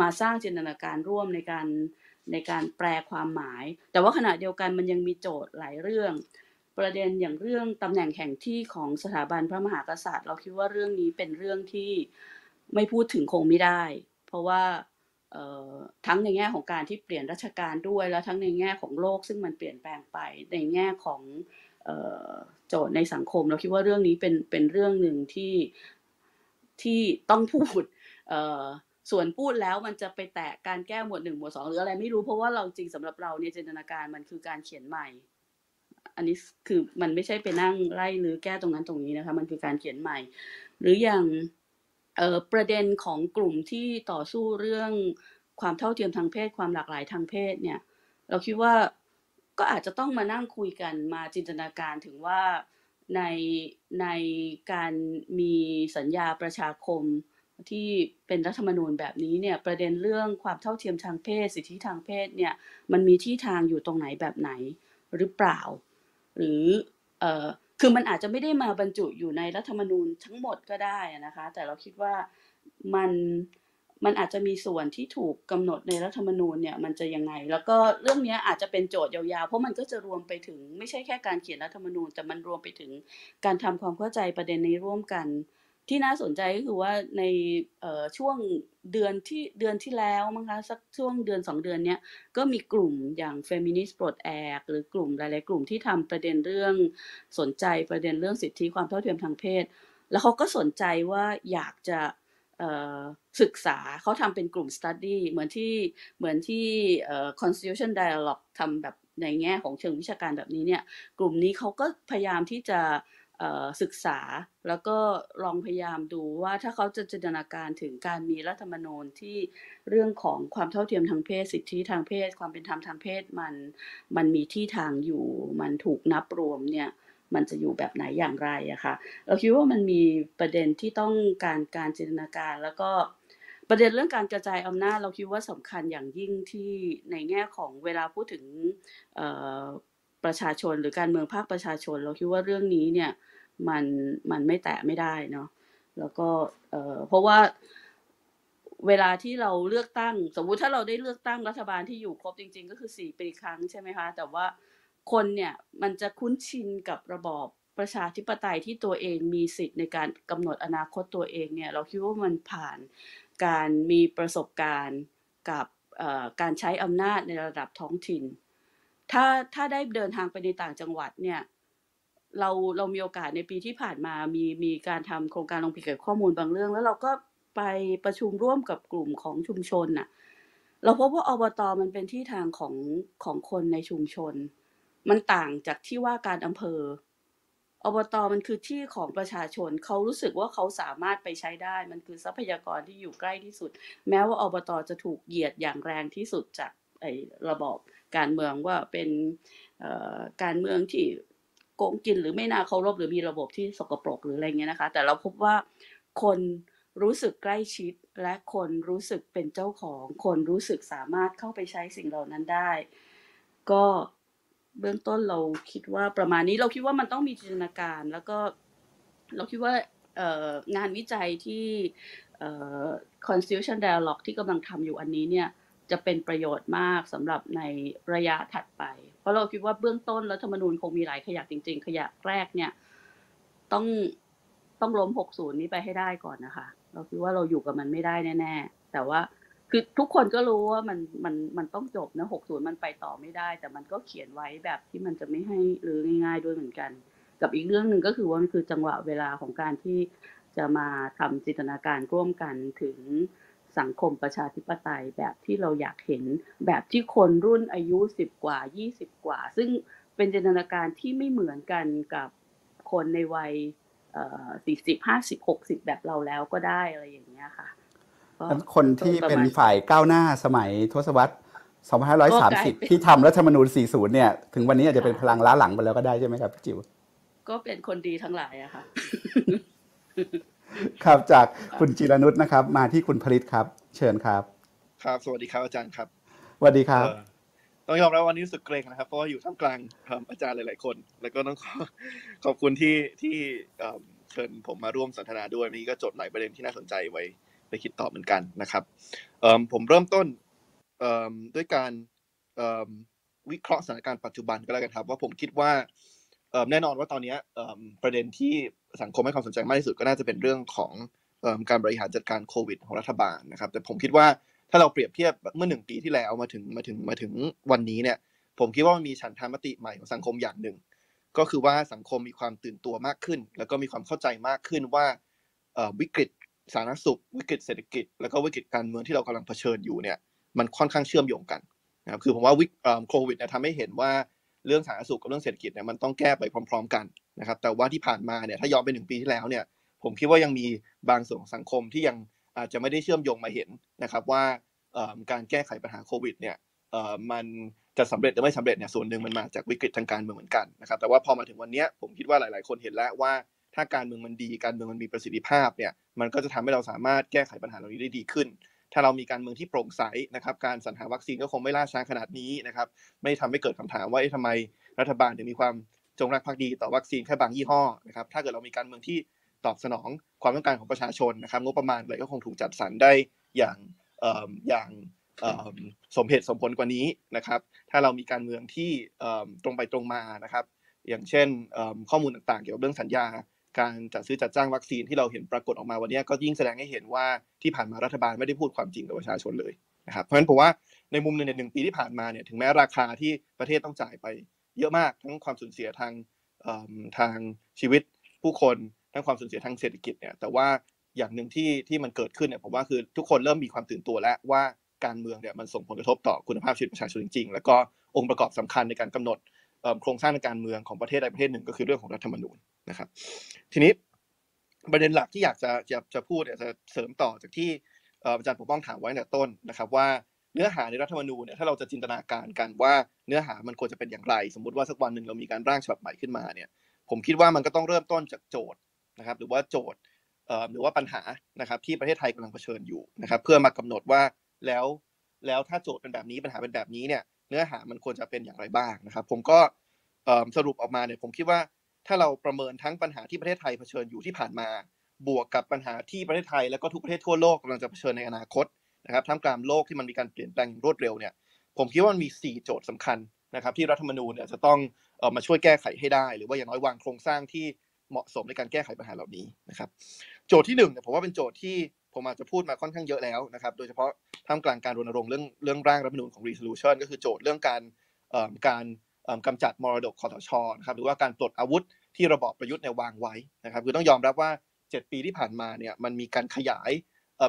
[SPEAKER 2] มาสร้างจินตนาการร่วมในการในการแปลความหมาย แต่ว่าขณะเดียวกันมันยังมีโจทย์หลายเรื่อง ประเด็นอย่างเรื่องตำแหน่งแห่งที่ของสถาบันพระมหากษัตริย์ เราคิดว่าเรื่องนี้เป็นเรื่องที่ไม่พูดถึงคงไม่ได้ เพราะว่าทั้งในแง่ของการที่เปลี่ยนราชการด้วย แล้วทั้งในแง่ของโลกซึ่งมันเปลี่ยนแปลงไปในแง่ของ โจทย์ในสังคม เราคิดว่าเรื่องนี้เป็นเป็นเรื่องหนึ่งที่ที่ต้องพูดส่วนพูดแล้วมันจะไปแตะการแก้หมวดหนึ่งหมวดสองหรืออะไรไม่รู้เพราะว่าเราจริงสำหรับเราเนี่ยจินตนาการมันคือการเขียนใหม่ อันนี้คือมันไม่ใช่ไปนั่งไล่หรือแก้ตรงนั้นตรงนี้นะคะ มันคือการเขียนใหม่ หรืออย่างประเด็นของกลุ่มที่ต่อสู้เรื่องความเท่าเทียมทางเพศ ความหลากหลายทางเพศเนี่ย เราคิดว่า ก็อาจจะต้องมานั่งคุยกันมาจินตนาการถึงว่าในในการมีสัญญาประชาคมที่เป็นรัฐธรรมนูญแบบนี้เนี่ยประเด็นเรื่องความเท่าเทียมทางเพศ สิทธิทางเพศเนี่ยมันมีที่ทางอยู่ตรงไหนแบบไหนหรือเปล่า หรือเออคือมันอาจจะไม่ได้มาบรรจุอยู่ในรัฐธรรมนูญทั้งหมดก็ได้นะคะ แต่เราคิดว่ามัน มันอาจจะมีส่วนที่ถูกกำหนดในรัฐธรรมนูญเนี่ยมันจะยังไง แล้วก็เรื่องนี้อาจจะเป็นโจทย์ยาวๆ เพราะมันก็จะรวมไปถึงไม่ใช่แค่การเขียนรัฐธรรมนูญ แต่มันรวมไปถึงการทำความเข้าใจประเด็นนี้ร่วมกัน ที่น่าสนใจก็คือว่าในช่วงเดือนที่เดือนที่แล้วมั้งคะสักช่วงเดือนสองเดือนเนี้ยก็มีกลุ่มอย่าง Feminist ปลดแอกหรือกลุ่มหลายๆกลุ่มที่ทำประเด็นเรื่องสนใจประเด็นเรื่องสิทธิความเท่าเทียมทางเพศ แล้วเขาก็สนใจว่าอยากจะ ศึกษาเขาทำเป็นกลุ่ม study เหมือนที่เหมือนที่ constitution dialogue ทำแบบในแง่ของเชิงวิชาการแบบนี้เนี่ยกลุ่มนี้เขาก็พยายามที่จะศึกษาแล้วก็ลองพยายามดูว่าถ้าเขาจะจินตนาการถึงการมีรัฐธรรมนูญที่เรื่องของความเท่าเทียมทางเพศ สิทธิทางเพศ ความเป็นธรรมทางเพศมันมันมีที่ทางอยู่ มันถูกนับรวมเนี่ย มันจะอยู่แบบไหนอย่างไรอะค่ะเราคิดว่ามันมีประเด็นที่ต้องการการจินตนาการแล้วก็ประเด็นเรื่องการกระจายอำนาจเราคิดว่าสำคัญอย่างยิ่งที่ในแง่ของเวลาพูดถึงประชาชนหรือการเมืองภาคประชาชน เราคิดว่าเรื่องนี้เนี่ยมันมันไม่แตะไม่ได้เนาะแล้วก็เอ่อเพราะว่าเวลาที่เราเลือกตั้ง สมมุติถ้าเราได้เลือกตั้งรัฐบาลที่อยู่ครบจริง ๆ ก็คือสี่ปีครั้งใช่ไหมคะแต่ว่า คนเนี่ยมันจะคุ้นชินกับระบอบประชาธิปไตยที่ตัวเองมีสิทธิ์ในการกำหนดอนาคตตัวเองเนี่ยเราคิดว่ามันผ่านการมีประสบการณ์กับการใช้อำนาจในระดับท้องถิ่น ถ้าถ้าได้เดินทางไปในต่างจังหวัดเนี่ยเราเรามีโอกาสในปีที่ผ่านมามีมีการทำโครงการลงผิดเกี่ยวกับข้อมูลบางเรื่อง แล้วเราก็ไปประชุมร่วมกับกลุ่มของชุมชนน่ะเราพบว่าอบตมันเป็นที่ทางของของคนในชุมชน มันต่างจากที่ว่าการอำเภออบตมันคือที่ของประชาชนเขารู้สึกว่าเขาสามารถไปใช้ได้ มันคือทรัพยากรที่อยู่ใกล้ที่สุด แม้ว่าอบตจะถูกเหยียดอย่างแรงที่สุดจากไอ้ระบอบการเมืองว่าเป็นการเมืองที่โกงกินหรือไม่น่าเคารพหรือมีระบบที่สกปรกหรืออะไรเงี้ยนะคะ แต่เราพบว่าคนรู้สึกใกล้ชิดและคนรู้สึกเป็นเจ้าของ คนรู้สึกสามารถเข้าไปใช้สิ่งเหล่านั้นได้ ก็ เบื้องต้นเราคิดว่าประมาณนี้เราคิดว่ามันต้องมีจินตนาการ แล้วก็เราคิดว่างานวิจัยที่ constitution dialogue ที่กำลังทำอยู่อันนี้เนี่ยจะเป็นประโยชน์มากสำหรับในระยะถัดไป เพราะเราคิดว่าเบื้องต้นรัฐธรรมนูญคงมีหลายขยักจริง ๆ ขยักแรกเนี่ยต้องต้องล้ม 60 นี้ไปให้ได้ก่อนนะคะ เราคิดว่าเราอยู่กับมันไม่ได้แน่ ๆ แต่ว่า คือทุกคนก็รู้ว่ามันมันมันต้องจบนะ60มันไปต่อไม่ได้ แต่มันก็เขียนไว้แบบที่มันจะไม่ให้หรือง่าย ๆด้วยเหมือนกัน กับอีกเรื่องหนึ่งก็คือว่ามันคือจังหวะเวลาของการที่จะมาทำจินตนาการร่วมกันถึงสังคมประชาธิปไตยแบบที่เราอยากเห็นแบบที่คนรุ่นอายุ10กว่า20กว่า ซึ่งเป็นจินตนาการที่ไม่เหมือนกันกับคนในวัยเอ่อ40 50 60แบบเราแล้วก็ได้อะไรอย่างเงี้ยค่ะ
[SPEAKER 1] นั้นคนที่
[SPEAKER 2] ประ
[SPEAKER 1] เป็น
[SPEAKER 2] มาณ
[SPEAKER 1] ฝ่ายก้าวหน้าสมัยทศวรรษ
[SPEAKER 2] ก็กลายเป็น
[SPEAKER 1] 2530 ที่ทำรัฐธรรมนูญ 40 เนี่ย ถึงวันนี้อาจจะเป็นพลังล้าหลังไปแล้วก็ได้ใช่ไหมครับพี่จิ๋ว
[SPEAKER 2] ก็เป็นคนดีทั้งหลายอะค่ะ
[SPEAKER 1] ครับจากคุณจิรนุชนะครับ มาที่คุณผลิตครับ เชิญครับ
[SPEAKER 8] ครับ สวัสดีครับอาจารย์ครับ
[SPEAKER 1] สวัสดีครับ
[SPEAKER 8] เอ่อต้องยอมรับว่าวันนี้รู้สึกเกรงนะครับ เพราะว่าอยู่ท่ามกลางเอิ่มอาจารย์หลาย ๆ คน แล้วก็ต้องขอขอบคุณที่ที่เอิ่มเชิญผมมาร่วมสนทนาด้วยวันนี้ก็จดหลายประเด็นที่น่าสนใจไว้ ไปคิดต่อเหมือนกันนะครับผมเริ่มต้นด้วยการวิเคราะห์สถานการณ์ปัจจุบันก็แล้วกันครับ ว่าผมคิดว่าแน่นอนว่าตอนนี้ประเด็นที่สังคมให้ความสนใจมากที่สุดก็น่าจะเป็นเรื่องของการบริหารจัดการโควิดของรัฐบาลนะครับ แต่ผมคิดว่าถ้าเราเปรียบเทียบเมื่อหนึ่งปีที่แล้วมาถึงมาถึงมาถึงวันนี้เนี่ย ผมคิดว่ามันมีฉันทามติใหม่ของสังคมอย่างหนึ่ง ก็คือว่าสังคมมีความตื่นตัวมากขึ้น แล้วก็มีความเข้าใจมากขึ้นว่าวิกฤต สาธารณสุข วิกฤตเศรษฐกิจ แล้วก็วิกฤตการเมืองที่เรากำลังเผชิญอยู่เนี่ยมันค่อนข้างเชื่อมโยงกันนะครับคือผมว่าวิกโควิดเนี่ยทำให้เห็นว่าเรื่องสาธารณสุขกับเรื่องเศรษฐกิจเนี่ยมันต้องแก้ไปพร้อม ๆ กันนะครับแต่ว่าที่ผ่านมาเนี่ยถ้าย้อนไปหนึ่งปีที่แล้วเนี่ยผมคิดว่ายังมีบางส่วนของสังคมที่ยังอาจจะไม่ได้เชื่อมโยงมาเห็นนะครับว่าการแก้ไขปัญหาโควิดเนี่ยมันจะสำเร็จหรือไม่สำเร็จเนี่ยส่วนหนึ่งมันมาจากวิกฤตทางการเมืองเหมือนกันนะครับแต่ว่าพอมาถึงวันนี้ผมคิดว่าหลาย ๆ คนเห็นแล้วว่า ถ้าการเมืองมันดีการเมืองมันมีประสิทธิภาพเนี่ยมันก็จะทำให้เราสามารถแก้ไขปัญหาเหล่านี้ได้ดีขึ้น ถ้าเรามีการเมืองที่โปร่งใสนะครับการสรรหาวัคซีนก็คงไม่ล่าช้าขนาดนี้นะครับไม่ทำให้เกิดคำถามว่าเอ๊ะทำไมรัฐบาลถึงมีความจงรักภักดีต่อวัคซีนแค่บางยี่ห้อนะครับถ้าเกิดเรามีการเมืองที่ตอบสนองความต้องการของประชาชนนะครับงบประมาณอะไรก็คงถูกจัดสรรได้อย่างเอ่ออย่างเอ่อสมเหตุสมผลกว่านี้นะครับ ถ้าเรามีการเมืองที่เอ่อตรงไปตรงมานะครับ อย่างเช่นเอิ่มข้อมูลต่างๆ เกี่ยวกับเรื่องสัญญา การจัดซื้อจัดจ้างวัคซีนที่เราเห็นปรากฏออกมาวันนี้ก็ยิ่งแสดงให้เห็นว่าที่ผ่านมารัฐบาลไม่ได้พูดความจริงกับประชาชนเลยนะครับเพราะฉะนั้นผมว่าในมุมหนึ่งในหนึ่งปีที่ผ่านมาเนี่ยถึงแม้ราคาที่ประเทศต้องจ่ายไป เยอะมากทั้งความสูญเสียทางทางชีวิตผู้คนทั้งความสูญเสียทางเศรษฐกิจเนี่ยแต่ว่าอย่างหนึ่งที่ที่มันเกิดขึ้นเนี่ยผมว่าคือทุกคนเริ่มมีความตื่นตัวแล้วว่าการเมืองเนี่ยมันส่งผลกระทบต่อคุณภาพชีวิตประชาชนจริงๆ แล้วก็องค์ประกอบสำคัญในการกำหนดโครงสร้างทางการเมืองของประเทศใดประเทศหนึ่งก็คือเรื่องของรัฐธรรมนูญ นะครับ ทีนี้ประเด็นหลักที่อยากจะจะจะพูดเนี่ยจะเสริมต่อจากที่อาจารย์ปกป้องถามไว้ตั้งแต่ต้นนะครับ ว่าเนื้อหาในรัฐธรรมนูญเนี่ยถ้าเราจะจินตนาการกันว่าเนื้อหามันควรจะเป็นอย่างไร สมมติว่าสักวันหนึ่งเรามีการร่างฉบับใหม่ขึ้นมาเนี่ย ผมคิดว่ามันก็ต้องเริ่มต้นจากโจทย์นะครับ หรือว่าโจทย์หรือว่าปัญหานะครับ ที่ประเทศไทยกำลังเผชิญอยู่นะครับ เพื่อมากำหนดว่าแล้วแล้วถ้าโจทย์เป็นแบบนี้ปัญหาเป็นแบบนี้เนี่ย เนื้อหามันควรจะเป็นอย่างไรบ้างนะครับ ผมก็สรุปออกมาเนี่ยผมคิดว่า ถ้าเราประเมินทั้งปัญหาที่ประเทศไทยเผชิญอยู่ที่ผ่านมา บวกกับปัญหาที่ประเทศไทย แล้วก็ทุกประเทศทั่วโลกกำลังจะเผชิญในอนาคตนะครับท่ามกลางโลกที่มันมีการเปลี่ยนแปลงอย่างรวดเร็วเนี่ยผมคิดว่ามันมี 4 โจทย์สำคัญนะครับที่รัฐธรรมนูญเนี่ยจะต้องเออมาช่วยแก้ไขให้ได้ หรือว่าอย่างน้อยวางโครงสร้างที่เหมาะสมในการแก้ไขปัญหาเหล่านี้นะครับ โจทย์ที่หนึ่งเนี่ยผมว่าเป็นโจทย์ที่ผมอาจจะพูดมาค่อนข้างเยอะแล้วนะครับ โดยเฉพาะท่ามกลางการรณรงค์เรื่องเรื่องร่างรัฐธรรมนูญของ resolution ก็คือโจทย์เรื่องการเอ่อการเออกำจัดมรดกคอสชนะครับหรือว่าการปลดอาวุธ ที่ระบอบประยุทธ์เนี่ยวางไว้นะครับคือต้องยอมรับว่า 7 ปีที่ผ่านมาเนี่ยมันมีการขยาย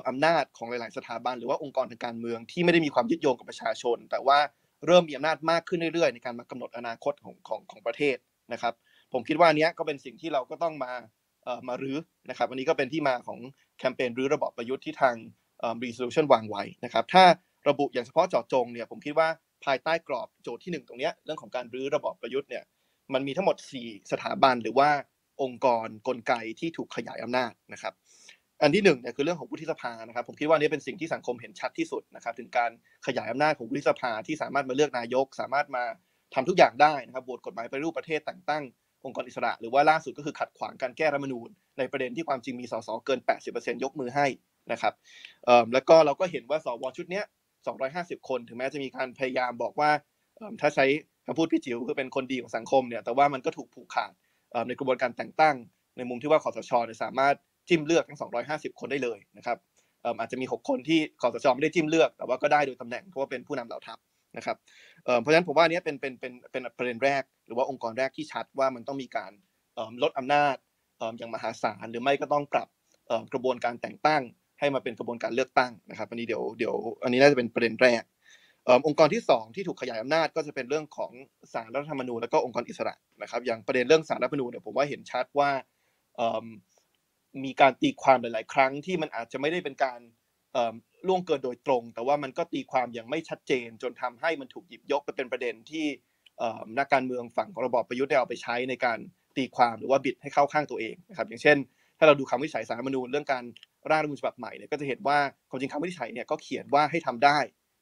[SPEAKER 8] อำนาจของหลาย ๆ สถาบันหรือว่าองค์กรทางการเมืองที่ไม่ได้มีความยึดโยงกับประชาชน แต่ว่าเริ่มมีอำนาจมากขึ้นเรื่อย ๆ ในการมากำหนดอนาคตของของของประเทศนะครับผมคิดว่านเนี้ยก็เป็นสิ่งที่เราก็ต้องมาเอ่อมารื้อนะครับอันนี้ก็เป็นที่มาของแคมเปญรื้อระบอบประยุทธ์ที่ทาง resolution วางไว้นะครับถ้าระบุอย่างเฉพาะเจาะจงเนี่ยผมคิดว่าภายใต้กรอบโจทย์ที่หนึ่งตรงเนี้ยเรื่องของการรื้อระบอบประยุทธ์เนี่ย มันมีทั้งหมด 4 สถาบันหรือว่าองค์กรกลไกที่ถูกขยายอำนาจนะครับ อันที่หนึ่งเนี่ยคือเรื่องของวุฒิสภานะครับ ผมคิดว่านี่เป็นสิ่งที่สังคมเห็นชัดที่สุดนะครับ ถึงการขยายอำนาจของวุฒิสภาที่สามารถมาเลือกนายก สามารถมาทำทุกอย่างได้นะครับบทกฎหมายไปรูปประเทศแต่งตั้งองค์กรอิสระ หรือว่าล่าสุดก็คือขัดขวางการแก้รัฐมนูญ ในประเด็นที่ความจริงมีสสเกิน 80%ยกมือให้นะครับแล้วก็เราก็เห็นว่าสวชุดเนี้ย250 คน ถึงแม้จะมีการพยายามบอกว่าถ้าใช้ คำพูดพี่จิ๋วคือเป็นคนดีของสังคมเนี่ยแต่ว่ามันก็ถูกผูกขาดในกระบวนการแต่งตั้ง ในมุมที่ว่าคอสชเนี่ยสามารถจิ้มเลือกทั้ง 250 คนได้เลยนะครับอาจจะมี 6 คนที่คอสชไม่ได้จิ้มเลือก แต่ว่าก็ได้โดยตำแหน่งเพราะว่าเป็นผู้นำเหล่าทัพนะครับเพราะฉะนั้นผมว่านี้เป็นเป็นเป็นเป็นประเด็นแรก หรือว่าองค์กรแรกที่ชัดว่ามันต้องมีการลดอำนาจอย่างมหาศาลหรือไม่ก็ต้องปรับกระบวนการแต่งตั้ง ให้มาเป็นกระบวนการเลือกตั้งนะครับ อันนี้เดี๋ยวเดี๋ยวอันนี้น่าจะเป็นประเด็นแรก องค์กรที่สองที่ถูกขยายอำนาจก็จะเป็นเรื่องของศาลรัฐธรรมนูญแล้วก็องค์กรอิสระนะครับอย่างประเด็นเรื่องศาลรัฐธรรมนูญเนี่ยผมว่าเห็นชัดว่ามีการตีความหลาย ๆ ครั้งที่มันอาจจะไม่ได้เป็นการล่วงเกินโดยตรง แต่ว่ามันก็ตีความอย่างไม่ชัดเจน จนทำให้มันถูกหยิบยกไปเป็นประเด็นที่นักการเมืองฝั่งของระบอบประยุทธ์ได้เอาไปใช้ในการตีความหรือว่าบิดให้เข้าข้างตัวเองนะครับอย่างเช่น ถ้าเราดูคำวิจัยสารรัฐธรรมนูญเรื่องการร่างรัฐธรรมนูญฉบับใหม่เนี่ยก็จะเห็นว่าความจริงคำวิจัยเนี่ยก็เขียนว่าให้ทำได้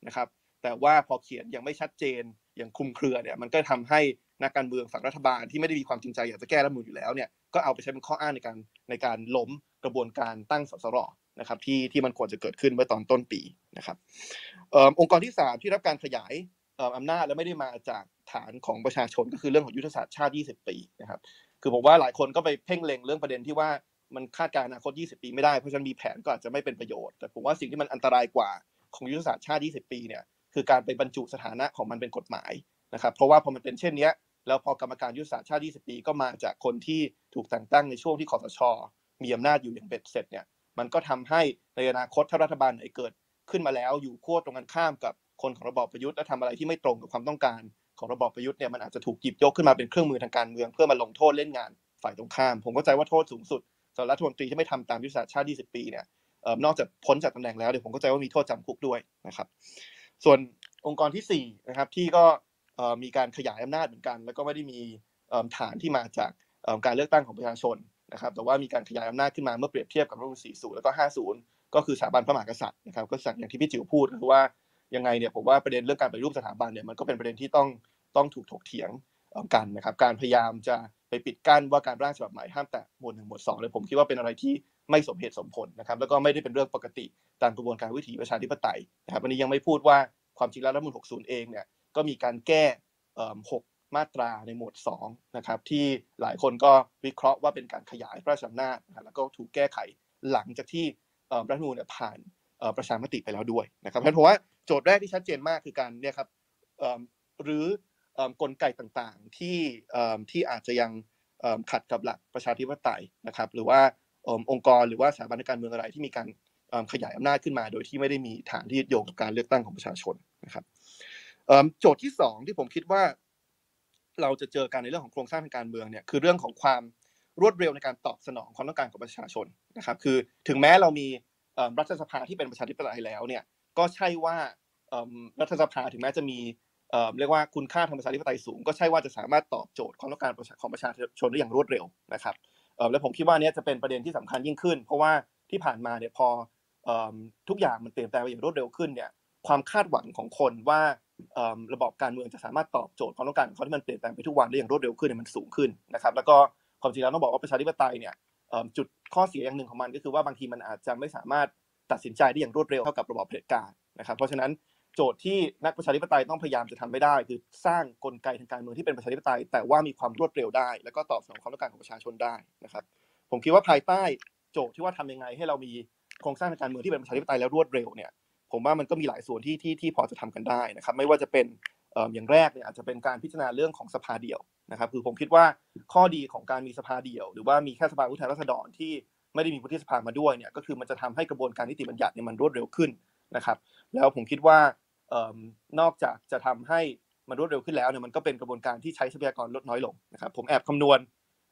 [SPEAKER 8] นะครับ แต่ว่าพอเขียนยังไม่ชัดเจนอย่างคุมเครือเนี่ยมันก็ทำให้นักการเมืองฝั่งรัฐบาลที่ไม่ได้มีความจริงใจอยากจะแก้รัฐมนูญอยู่แล้วเนี่ยก็เอาไปใช้เป็นข้ออ้างในการในการล้มกระบวนการตั้งสสรนะครับที่ที่มันควรจะเกิดขึ้นเมื่อตอนต้นปีนะครับองค์กรที่สามที่รับการขยายเอ่ออำนาจและไม่ได้มาจากฐานของประชาชนก็คือเรื่องของยุทธศาสตร์ชาติ 20 ปีนะครับคือผมว่าหลายคนก็ไปเพ่งเล็งเรื่องประเด็นที่ว่ามันคาดการณ์อนาคต 20 ปีไม่ได้เพราะฉะนั้นมีแผนก็อาจจะไม่เป็นประโยชน์ แต่ผมว่าสิ่งที่มันอันตรายกว่าของยุทธศาสตร์ชาติ 20 ปีเนี่ย คือการไปบรรจุสถานะของมันเป็นกฎหมายนะครับ เพราะว่าพอมันเป็นเช่นนี้แล้วพอกรรมการยุทธศาสตร์ชาติ 20 ปีก็มาจากคนที่ถูกแต่งตั้งในช่วงที่คอสช มีอำนาจอยู่อย่างเบ็ดเสร็จเนี่ยมันก็ทำให้ในอนาคตถ้ารัฐบาลไหนเกิดขึ้นมาแล้วอยู่ขั้วตรงกันข้ามกับคนของระบอบประยุทธ์และทำอะไรที่ไม่ตรงกับความต้องการของระบอบประยุทธ์เนี่ยมันอาจจะถูกหยิบยกขึ้นมาเป็นเครื่องมือทางการเมืองเพื่อมาลงโทษเล่นงานฝ่ายตรงข้าม ผมเข้าใจว่าโทษสูงสุดสำหรับรัฐมนตรีที่ไม่ทำตามยุทธศาสตร์ชาติ 20 ปีเนี่ยนอกจากพ้นจากตำแหน่งแล้วเดี๋ยวผมเข้าใจว่ามีโทษจำคุกด้วยนะครับ ส่วนองค์กรที่สี่นะครับที่ก็มีการขยายอำนาจเหมือนกัน แล้วก็ไม่ได้มีฐานที่มาจากการเลือกตั้งของประชาชนนะครับแต่ว่ามีการขยายอำนาจขึ้นมาเมื่อเปรียบเทียบกับรัฐธรรมนูญ40 แล้วก็ 50 ก็คือสถาบันพระมหากษัตริย์นะครับก็สั่งอย่างที่พี่จิ๋วพูดก็คือว่ายังไงเนี่ยผมว่าประเด็นเรื่องการปฏิรูปสถาบันเนี่ยมันก็เป็นประเด็นที่ต้องต้องถูกถกเถียงกันนะครับการพยายามจะไปปิดกั้นว่าการร่างฉบับใหม่ห้ามแตะหมวดหนึ่งหมวดสองเลยผมคิดว่าเป็นอะไรที่ ไม่สมเหตุสมผลนะครับ แล้วก็ไม่ได้เป็นเรื่องปกติตามกระบวนการวิถีประชาธิปไตยนะครับอันนี้ยังไม่พูดว่าความจริงแล้วรัฐมนูญ60 เองเนี่ยก็มีการแก้เอิ่มหกมาตราในหมวด2นะครับที่หลายคนก็วิเคราะห์ว่าเป็นการขยายพระราชอำนาจนะครับแล้วก็ถูกแก้ไขหลังจากที่รัฐมนูญผ่านประชามติไปแล้วด้วยนะครับเพราะว่าโจทย์แรกที่ชัดเจนมากคือการเนี่ยครับหรือกลไกต่างๆที่ที่อาจจะยังขัดกับหลักประชาธิปไตยนะครับ หรือว่า องค์กรหรือว่าสถาบันการเมืองอะไรที่มีการขยายอำนาจขึ้นมา โดยที่ไม่ได้มีฐานที่ยึดโยงกับการเลือกตั้งของประชาชนนะครับโจทย์ที่สองที่ผมคิดว่า เราจะเจอกันในเรื่องของโครงสร้างทางการเมืองเนี่ยคือเรื่องของความรวดเร็วในการตอบสนองความต้องการของประชาชนนะครับ คือถึงแม้เรามีรัฐสภาที่เป็นประชาธิปไตยแล้วเนี่ยก็ใช่ว่ารัฐสภาถึงแม้จะมีเรียกว่าคุณค่าทางประชาธิปไตยสูง ก็ใช่ว่าจะสามารถตอบโจทย์ความต้องการของประชาชนได้อย่างรวดเร็วนะครับ และผมคิดว่าเนี้ยจะเป็นประเด็นที่สำคัญยิ่งขึ้น เพราะว่าที่ผ่านมาเนี่ยพอทุกอย่างมันเปลี่ยนแปลงไปอย่างรวดเร็วขึ้นเนี่ยความคาดหวังของคนว่าระบบการเมืองจะสามารถตอบโจทย์ความต้องการของเขาที่มันเปลี่ยนแปลงไปทุกวันได้อย่างรวดเร็วขึ้นเนี่ยมันสูงขึ้นนะครับ แล้วก็ความจริงแล้วต้องบอกว่าประชาธิปไตยเนี่ยจุดข้อเสียอย่างหนึ่งของมันก็คือว่าบางทีมันอาจจะไม่สามารถตัดสินใจได้อย่างรวดเร็วเท่ากับระบอบเผด็จการนะครับ เพราะฉะนั้น โจทย์ที่นักประชาธิปไตยต้องพยายามจะทำไม่ได้ คือสร้างกลไกทางการเมืองที่เป็นประชาธิปไตย แต่ว่ามีความรวดเร็วได้ แล้วก็ตอบสนองความต้องการของประชาชนได้นะครับ ผมคิดว่าภายใต้โจทย์ที่ว่าทำยังไง ให้เรามีโครงสร้างทางการเมืองที่เป็นประชาธิปไตยแล้วรวดเร็วเนี่ยผมว่ามันก็มีหลายส่วนที่ที่ที่พอจะทำกันได้นะครับ ไม่ว่าจะเป็นอย่างแรกเนี่ยอาจจะเป็นการพิจารณาเรื่องของสภาเดี่ยวนะครับ คือผมคิดว่าข้อดีของการมีสภาเดี่ยว หรือว่ามีแค่สภาผู้แทนราษฎรที่ไม่ได้มีวุฒิสภามาด้วยเนี่ยก็คือมันจะทำให้กระบวนการนิติบัญญัติเนี่ยมันรวดเร็วขึ้น นะครับ แล้วผมคิดว่าออนอกจากจะทำให้มันรวดเร็วขึ้นแล้วเนี่ยมันก็เป็นกระบวนการที่ใช้ทรัพยากรลดน้อยลงนะครับผมแอบคำนวณ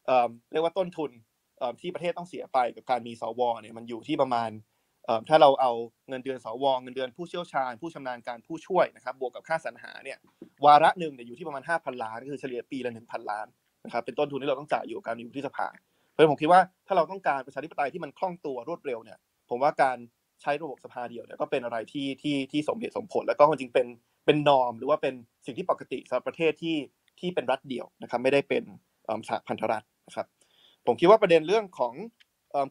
[SPEAKER 8] เเรียกว่าต้นทุนที่ประเทศต้องเสียไปกับการมีสวเนี่ยมันอยู่ที่ประมาณถ้าเราเอาเงินเดือนสวเงินเดือนผู้เชี่ยวชาญ ผู้ชำนาญการผู้ช่วยนะครับบวกกับค่าสรรหาเนี่ยวาระหนึ่งเนี่ยอยู่ที่ประมาณ 5,000 ล้านก็คือเฉลี่ยปีละ1,000 ล้านนะครับเป็นต้นทุนที่เราต้องจ่ายอยู่การมีวุฒิสภาเพราะงั้นผมคิดว่าถ้าเราต้องการประชาธิปไตยที่มันคล่องตัวรวดเร็วเนี่ยผมว่าการ ใช้ระบบสภาเดียวเนี่ยก็เป็นอะไรที่ที่ที่สมเหตุสมผล แล้วก็จริงๆเป็นเป็นนอมหรือว่าเป็นสิ่งที่ปกติสำหรับประเทศที่ที่เป็นรัฐเดี่ยวนะครับไม่ได้เป็นสหพันธรัฐนะครับ ผมคิดว่าประเด็นเรื่องของ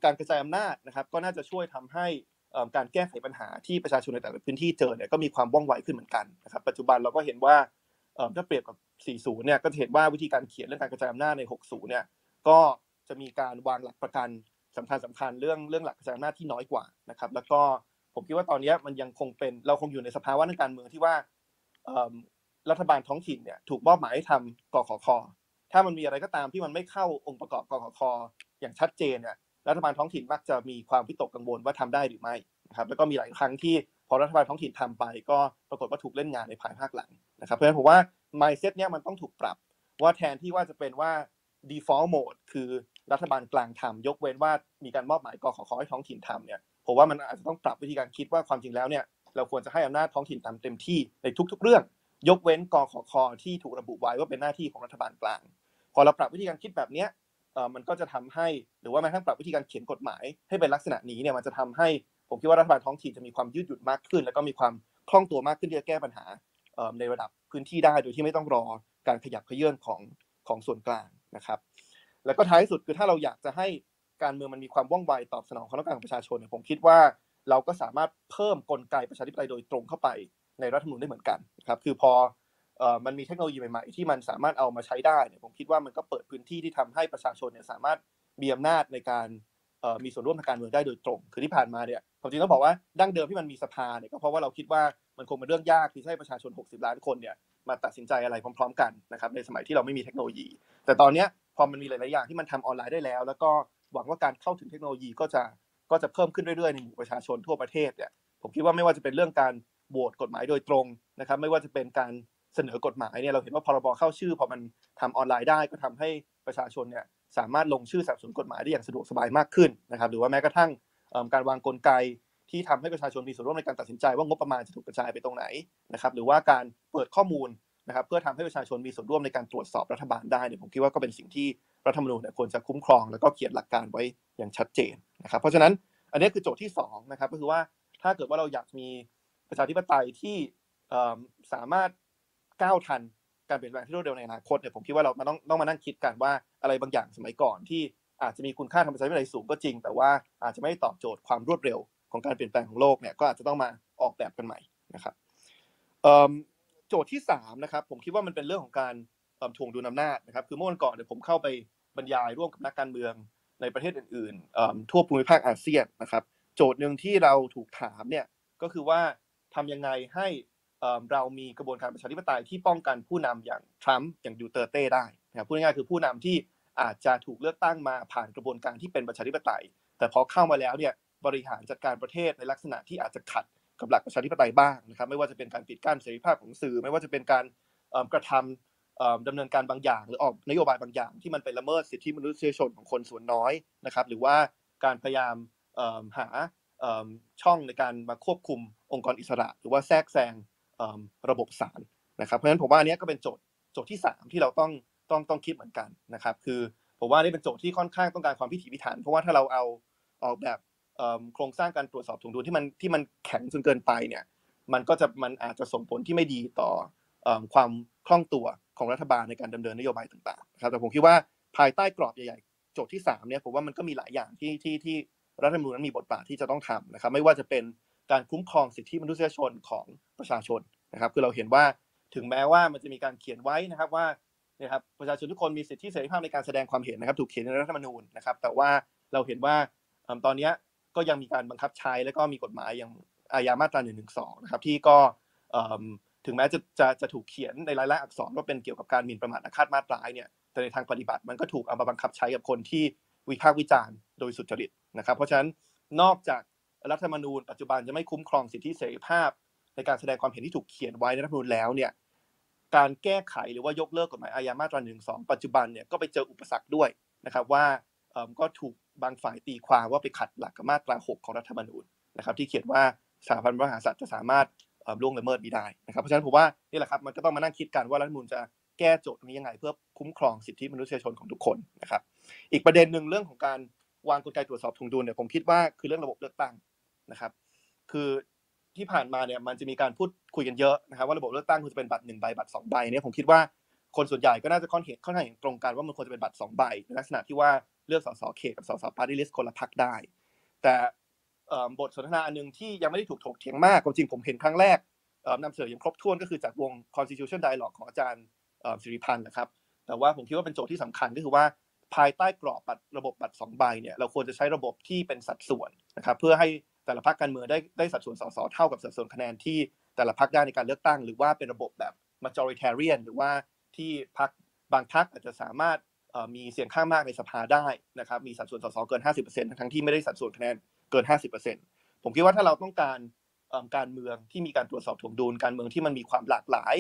[SPEAKER 8] การกระจายอำนาจนะครับก็น่าจะช่วยทำให้การแก้ไขปัญหาที่ประชาชนในแต่ละพื้นที่เจอเนี่ยก็มีความว่องไวขึ้นเหมือนกันนะครับปัจจุบันเราก็เห็นว่าถ้าเปรียบกับ 40 เนี่ยก็จะเห็นว่าวิธีการเขียนเรื่องการกระจายอำนาจใน 60 เนี่ยก็จะมีการวางหลักประกัน สำคัญสำคัญเรื่องเรื่องหลักกายอำนาจที่น้อยกว่านะครับ แล้วก็ผมคิดว่าตอนนี้มันยังคงเป็นเราคงอยู่ในสภาวะทางการเมืองที่ว่ารัฐบาลท้องถิ่นเนี่ยถูกมอบหมายให้ทำกขคถ้ามันมีอะไรก็ตามที่มันไม่เข้าองค์ประกอบกขคอย่างชัดเจนเนี่ยรัฐบาลท้องถิ่นมักจะมีความวิตกกังวลว่าทำได้หรือไม่นะครับแล้วก็มีหลายครั้งที่พอรัฐบาลท้องถิ่นทำไป ก็ปรากฏว่าถูกเล่นงานในภายภาคหลังนะครับเพราะฉะนั้นผมว่า mindset เนี้ยมันต้องถูกปรับว่าแทนที่ว่าจะเป็นว่า default mode คือ รัฐบาลกลางทำยกเว้นว่ามีการมอบหมายกขคให้ท้องถิ่นทำเนี่ยผมว่ามันอาจจะต้องปรับวิธีการคิดว่าความจริงแล้วเนี่ยเราควรจะให้อำนาจท้องถิ่นทำเต็มที่ในทุก ๆ เรื่อง ยกเว้นกขคที่ถูกระบุไว้ว่าเป็นหน้าที่ของรัฐบาลกลาง พอเราปรับวิธีการคิดแบบเนี้ยเออมันก็จะทำให้หรือว่าแม้กระทั่งปรับวิธีการเขียนกฎหมาย ให้เป็นลักษณะนี้เนี่ยมันจะทำให้ผมคิดว่ารัฐบาลท้องถิ่นจะมีความยืดหยุ่นมากขึ้น แล้วก็มีความคล่องตัวมากขึ้นที่จะแก้ปัญหาเออในระดับพื้นที่ได้โดยที่ไม่ต้องรอการขยับเขยื่นของของส่วนกลางนะครับ แล้วก็ท้ายสุดคือถ้าเราอยากจะให้การเมืองมันมีความว่องไวตอบสนองความต้องการของประชาชนเนี่ยผมคิดว่าเราก็สามารถเพิ่มกลไกประชาธิปไตยโดยตรงเข้าไปในรัฐธรรมนูญได้เหมือนกันนะครับคือพอมันมีเทคโนโลยีใหม่ๆที่มันสามารถเอามาใช้ได้เนี่ยผมคิดว่ามันก็เปิดพื้นที่ที่ทำให้ประชาชนเนี่ยสามารถมีอำนาจในการมีส่วนร่วมทางการเมืองได้โดยตรง คือที่ผ่านมาเนี่ยผมจริงต้องบอกว่าดั้งเดิมที่มันมีสภาเนี่ยก็เพราะว่าเราคิดว่ามันคงเป็นเรื่องยากที่ให้ประชาชน 60 ล้านคนเนี่ยมาตัดสินใจอะไรพร้อม ๆ กันนะครับในสมัยที่เราไม่มีเทคโนโลยี แต่ตอนนี้ พอมันมีหลาย ๆ อย่างที่มันทำออนไลน์ได้แล้ว แล้วก็หวังว่าการเข้าถึงเทคโนโลยีก็จะก็จะเพิ่มขึ้นเรื่อย ๆ ในหมู่ประชาชนทั่วประเทศเนี่ยผมคิดว่าไม่ว่าจะเป็นเรื่องการโหวตกฎหมายโดยตรงนะครับ ไม่ว่าจะเป็นการเสนอกฎหมายเนี่ยเราเห็นว่าพรบเข้าชื่อพอมันทำออนไลน์ได้ก็ทำให้ประชาชนเนี่ยสามารถลงชื่อสนับสนุนกฎหมายได้อย่างสะดวกสบายมากขึ้นนะครับ หรือว่าแม้กระทั่งการวางกลไกที่ทำให้ประชาชนมีส่วนร่วมในการตัดสินใจว่างบประมาณจะถูกกระจายไปตรงไหนนะครับ หรือว่าการเปิดข้อมูล นะครับเพื่อทำให้ประชาชนมีส่วนร่วมในการตรวจสอบรัฐบาลได้เนี่ยผมคิดว่าก็เป็นสิ่งที่รัฐธรรมนูญเนี่ยควรจะคุ้มครอง แล้วก็เขียนหลักการไว้อย่างชัดเจนนะครับ เพราะฉะนั้นอันนี้คือโจทย์ที่สองนะครับก็คือว่าถ้าเกิดว่าเราอยากมีประชาธิปไตยที่สามารถก้าวทันการเปลี่ยนแปลงที่รวดเร็วในอนาคตเนี่ยผมคิดว่าเราต้องต้องมานั่งคิดกันว่าอะไรบางอย่างสมัยก่อนที่อาจจะมีคุณค่าทางประชาธิปไตยสูงก็จริง แต่ว่าอาจจะไม่ตอบโจทย์ความรวดเร็วของการเปลี่ยนแปลงของโลกเนี่ยก็อาจจะต้องมาออกแบบกันใหม่นะครับ โจทย์ที่สามนะครับผมคิดว่ามันเป็นเรื่องของการเอิ่มถ่วงดุลอำนาจนะครับคือเมื่อวันก่อนเนี่ยผมเข้าไปบรรยายร่วมกับนักการเมืองในประเทศอื่นๆทั่วภูมิภาคอาเซียนนะครับ โจทย์หนึ่งที่เราถูกถามเนี่ยก็คือว่าทำยังไงให้เรามีกระบวนการประชาธิปไตยที่ป้องกันผู้นำอย่างทรัมป์อย่างดูเตอร์เต้ได้นะครับพูดง่ายๆคือผู้นำที่อาจจะถูกเลือกตั้งมาผ่านกระบวนการที่เป็นประชาธิปไตย แต่พอเข้ามาแล้วเนี่ยบริหารจัดการประเทศในลักษณะที่อาจจะขัด กับหลักประชาธิปไตยบ้างนะครับ ไม่ว่าจะเป็นการปิดกั้นเสรีภาพของสื่อ ไม่ว่าจะเป็นการกระทำเอิ่มดำเนินการบางอย่าง หรือออกนโยบายบางอย่าง ที่มันไปละเมิดสิทธิมนุษยชนของคนส่วนน้อยนะครับ หรือว่าการพยายามหาช่องในการมาควบคุมองค์กรอิสระ หรือว่าแทรกแซงระบบศาลนะครับเพราะฉะนั้นผมว่าอันนี้ก็เป็นโจทย์โจทย์ที่สามที่เราต้องต้องต้องคิดเหมือนกันนะครับ คือผมว่านี่เป็นโจทย์ที่ค่อนข้างต้องการความพิถีพิถัน เพราะว่าถ้าเราเอาออกแบบ โครงสร้างการตรวจสอบถ่วงดุลที่มันที่มันแข็งจนเกินไปเนี่ย มันก็จะมันอาจจะส่งผลที่ไม่ดีต่อความคล่องตัวของรัฐบาลในการดำเนินนโยบายต่างๆครับแต่ผมคิดว่าภายใต้กรอบใหญ่ๆโจทย์ที่สามเนี่ยผมว่ามันก็มีหลายอย่างที่ที่ที่รัฐธรรมนูญนั้นมีบทบาทที่จะต้องทำนะครับ ไม่ว่าจะเป็นการคุ้มครองสิทธิมนุษยชนของประชาชนนะครับ คือเราเห็นว่าถึงแม้ว่ามันจะมีการเขียนไว้นะครับว่าเนี่ยครับประชาชนทุกคนมีสิทธิเสรีภาพในการแสดงความเห็นนะครับ ถูกเขียนในรัฐธรรมนูญนะครับ แต่ว่าเราเห็นว่าตอนเนี้ย ก็ยังมีการบังคับใช้แล้วก็มีกฎหมายอย่างอาญามาตรา1นึนะครับที่ก็ถึงแม้จะจะจะถูกเขียนในรายละอักษรว่าเป็นเกี่ยวกับการหมิ่นประมาทอาฆาตมาตร้ายเนี่ยแต่ในทางปฏิบัติมันก็ถูกเอามาบังคับใช้กับคนที่วิพากษ์วิจารณ์โดยสุจริตนะครับ เพราะฉะนั้นนอกจากรัฐธรรมนูญปัจจุบันจะไม่คุ้มครองสิทธิเสรีภาพ ในการแสดงความเห็นที่ถูกเขียนไว้ในรัฐธรรมนูญแล้วเนี่ยการแก้ไขหรือว่ายกเลิกกฎหมายอาญามาตรา1นึปัจจุบันเนี่ยก็ไปเจออุปสรรคด้วยนะครับว่า ก็ถูกบางฝ่ายตีความว่าไปขัดหลักมาตรา 6 ของรัฐธรรมนูญนะครับ ที่เขียนว่าสถาบันพระมหากษัตริย์จะสามารถล่วงละเมิดนี้ได้นะครับ เพราะฉะนั้นผมว่านี่แหละครับมันก็ต้องมานั่งคิดกันว่ารัฐธรรมนูญจะแก้โจทย์นี้ยังไง เพื่อคุ้มครองสิทธิมนุษยชนของทุกคนนะครับ อีกประเด็นหนึ่งเรื่องของการวางกลไกตรวจสอบถวงดุลเนี่ยผมคิดว่าคือเรื่องระบบเลือกตั้งนะครับ คือที่ผ่านมาเนี่ยมันจะมีการพูดคุยกันเยอะนะครับว่าระบบเลือกตั้งควรจะเป็นบัตรหนึ่งใบบัตรสองใบเนี่ยผมคิดว่าคนส่วนใหญ่ก็น่าจะค่อนเห็นค่อนข้างเห็นตรงกันว่ามันควรจะเป็นบัตรสองใบในลักษณะที่ว่า เลือกสสเขตกับสสปาร์ตี้ลิสต์คนละพรรคได้ แต่บทสนทนาอันหนึ่งที่ยังไม่ได้ถูกถกเถียงมากความจริงผมเห็นครั้งแรกนำเสนออย่างครบถ้วนก็คือจากวง Constitution Dialogue ของอาจารย์สิริพันธ์นะครับ แต่ว่าผมคิดว่าเป็นโจทย์ที่สำคัญก็คือว่าภายใต้กรอบบัตรระบบบัตรสองใบเนี่ยเราควรจะใช้ระบบที่เป็นสัดส่วนนะครับเพื่อให้แต่ละพรรคการเมืองได้ได้สัดส่วนสสเท่ากับสัดส่วนคะแนนที่แต่ละพรรคได้ในการเลือกตั้ง หรือว่าเป็นระบบแบบ majoritarian หรือว่าที่พรรคบางพรรคอาจจะสามารถ มีเสียงข้างมากในสภาได้นะครับมีสัดส่วนสสเกิน 50%ทั้งที่ไม่ได้สัดส่วนคะแนนเกิน 50%ผมคิดว่าถ้าเราต้องการการเมืองที่มีการตรวจสอบถ่วงดุลการเมืองที่มันมีความหลากหลาย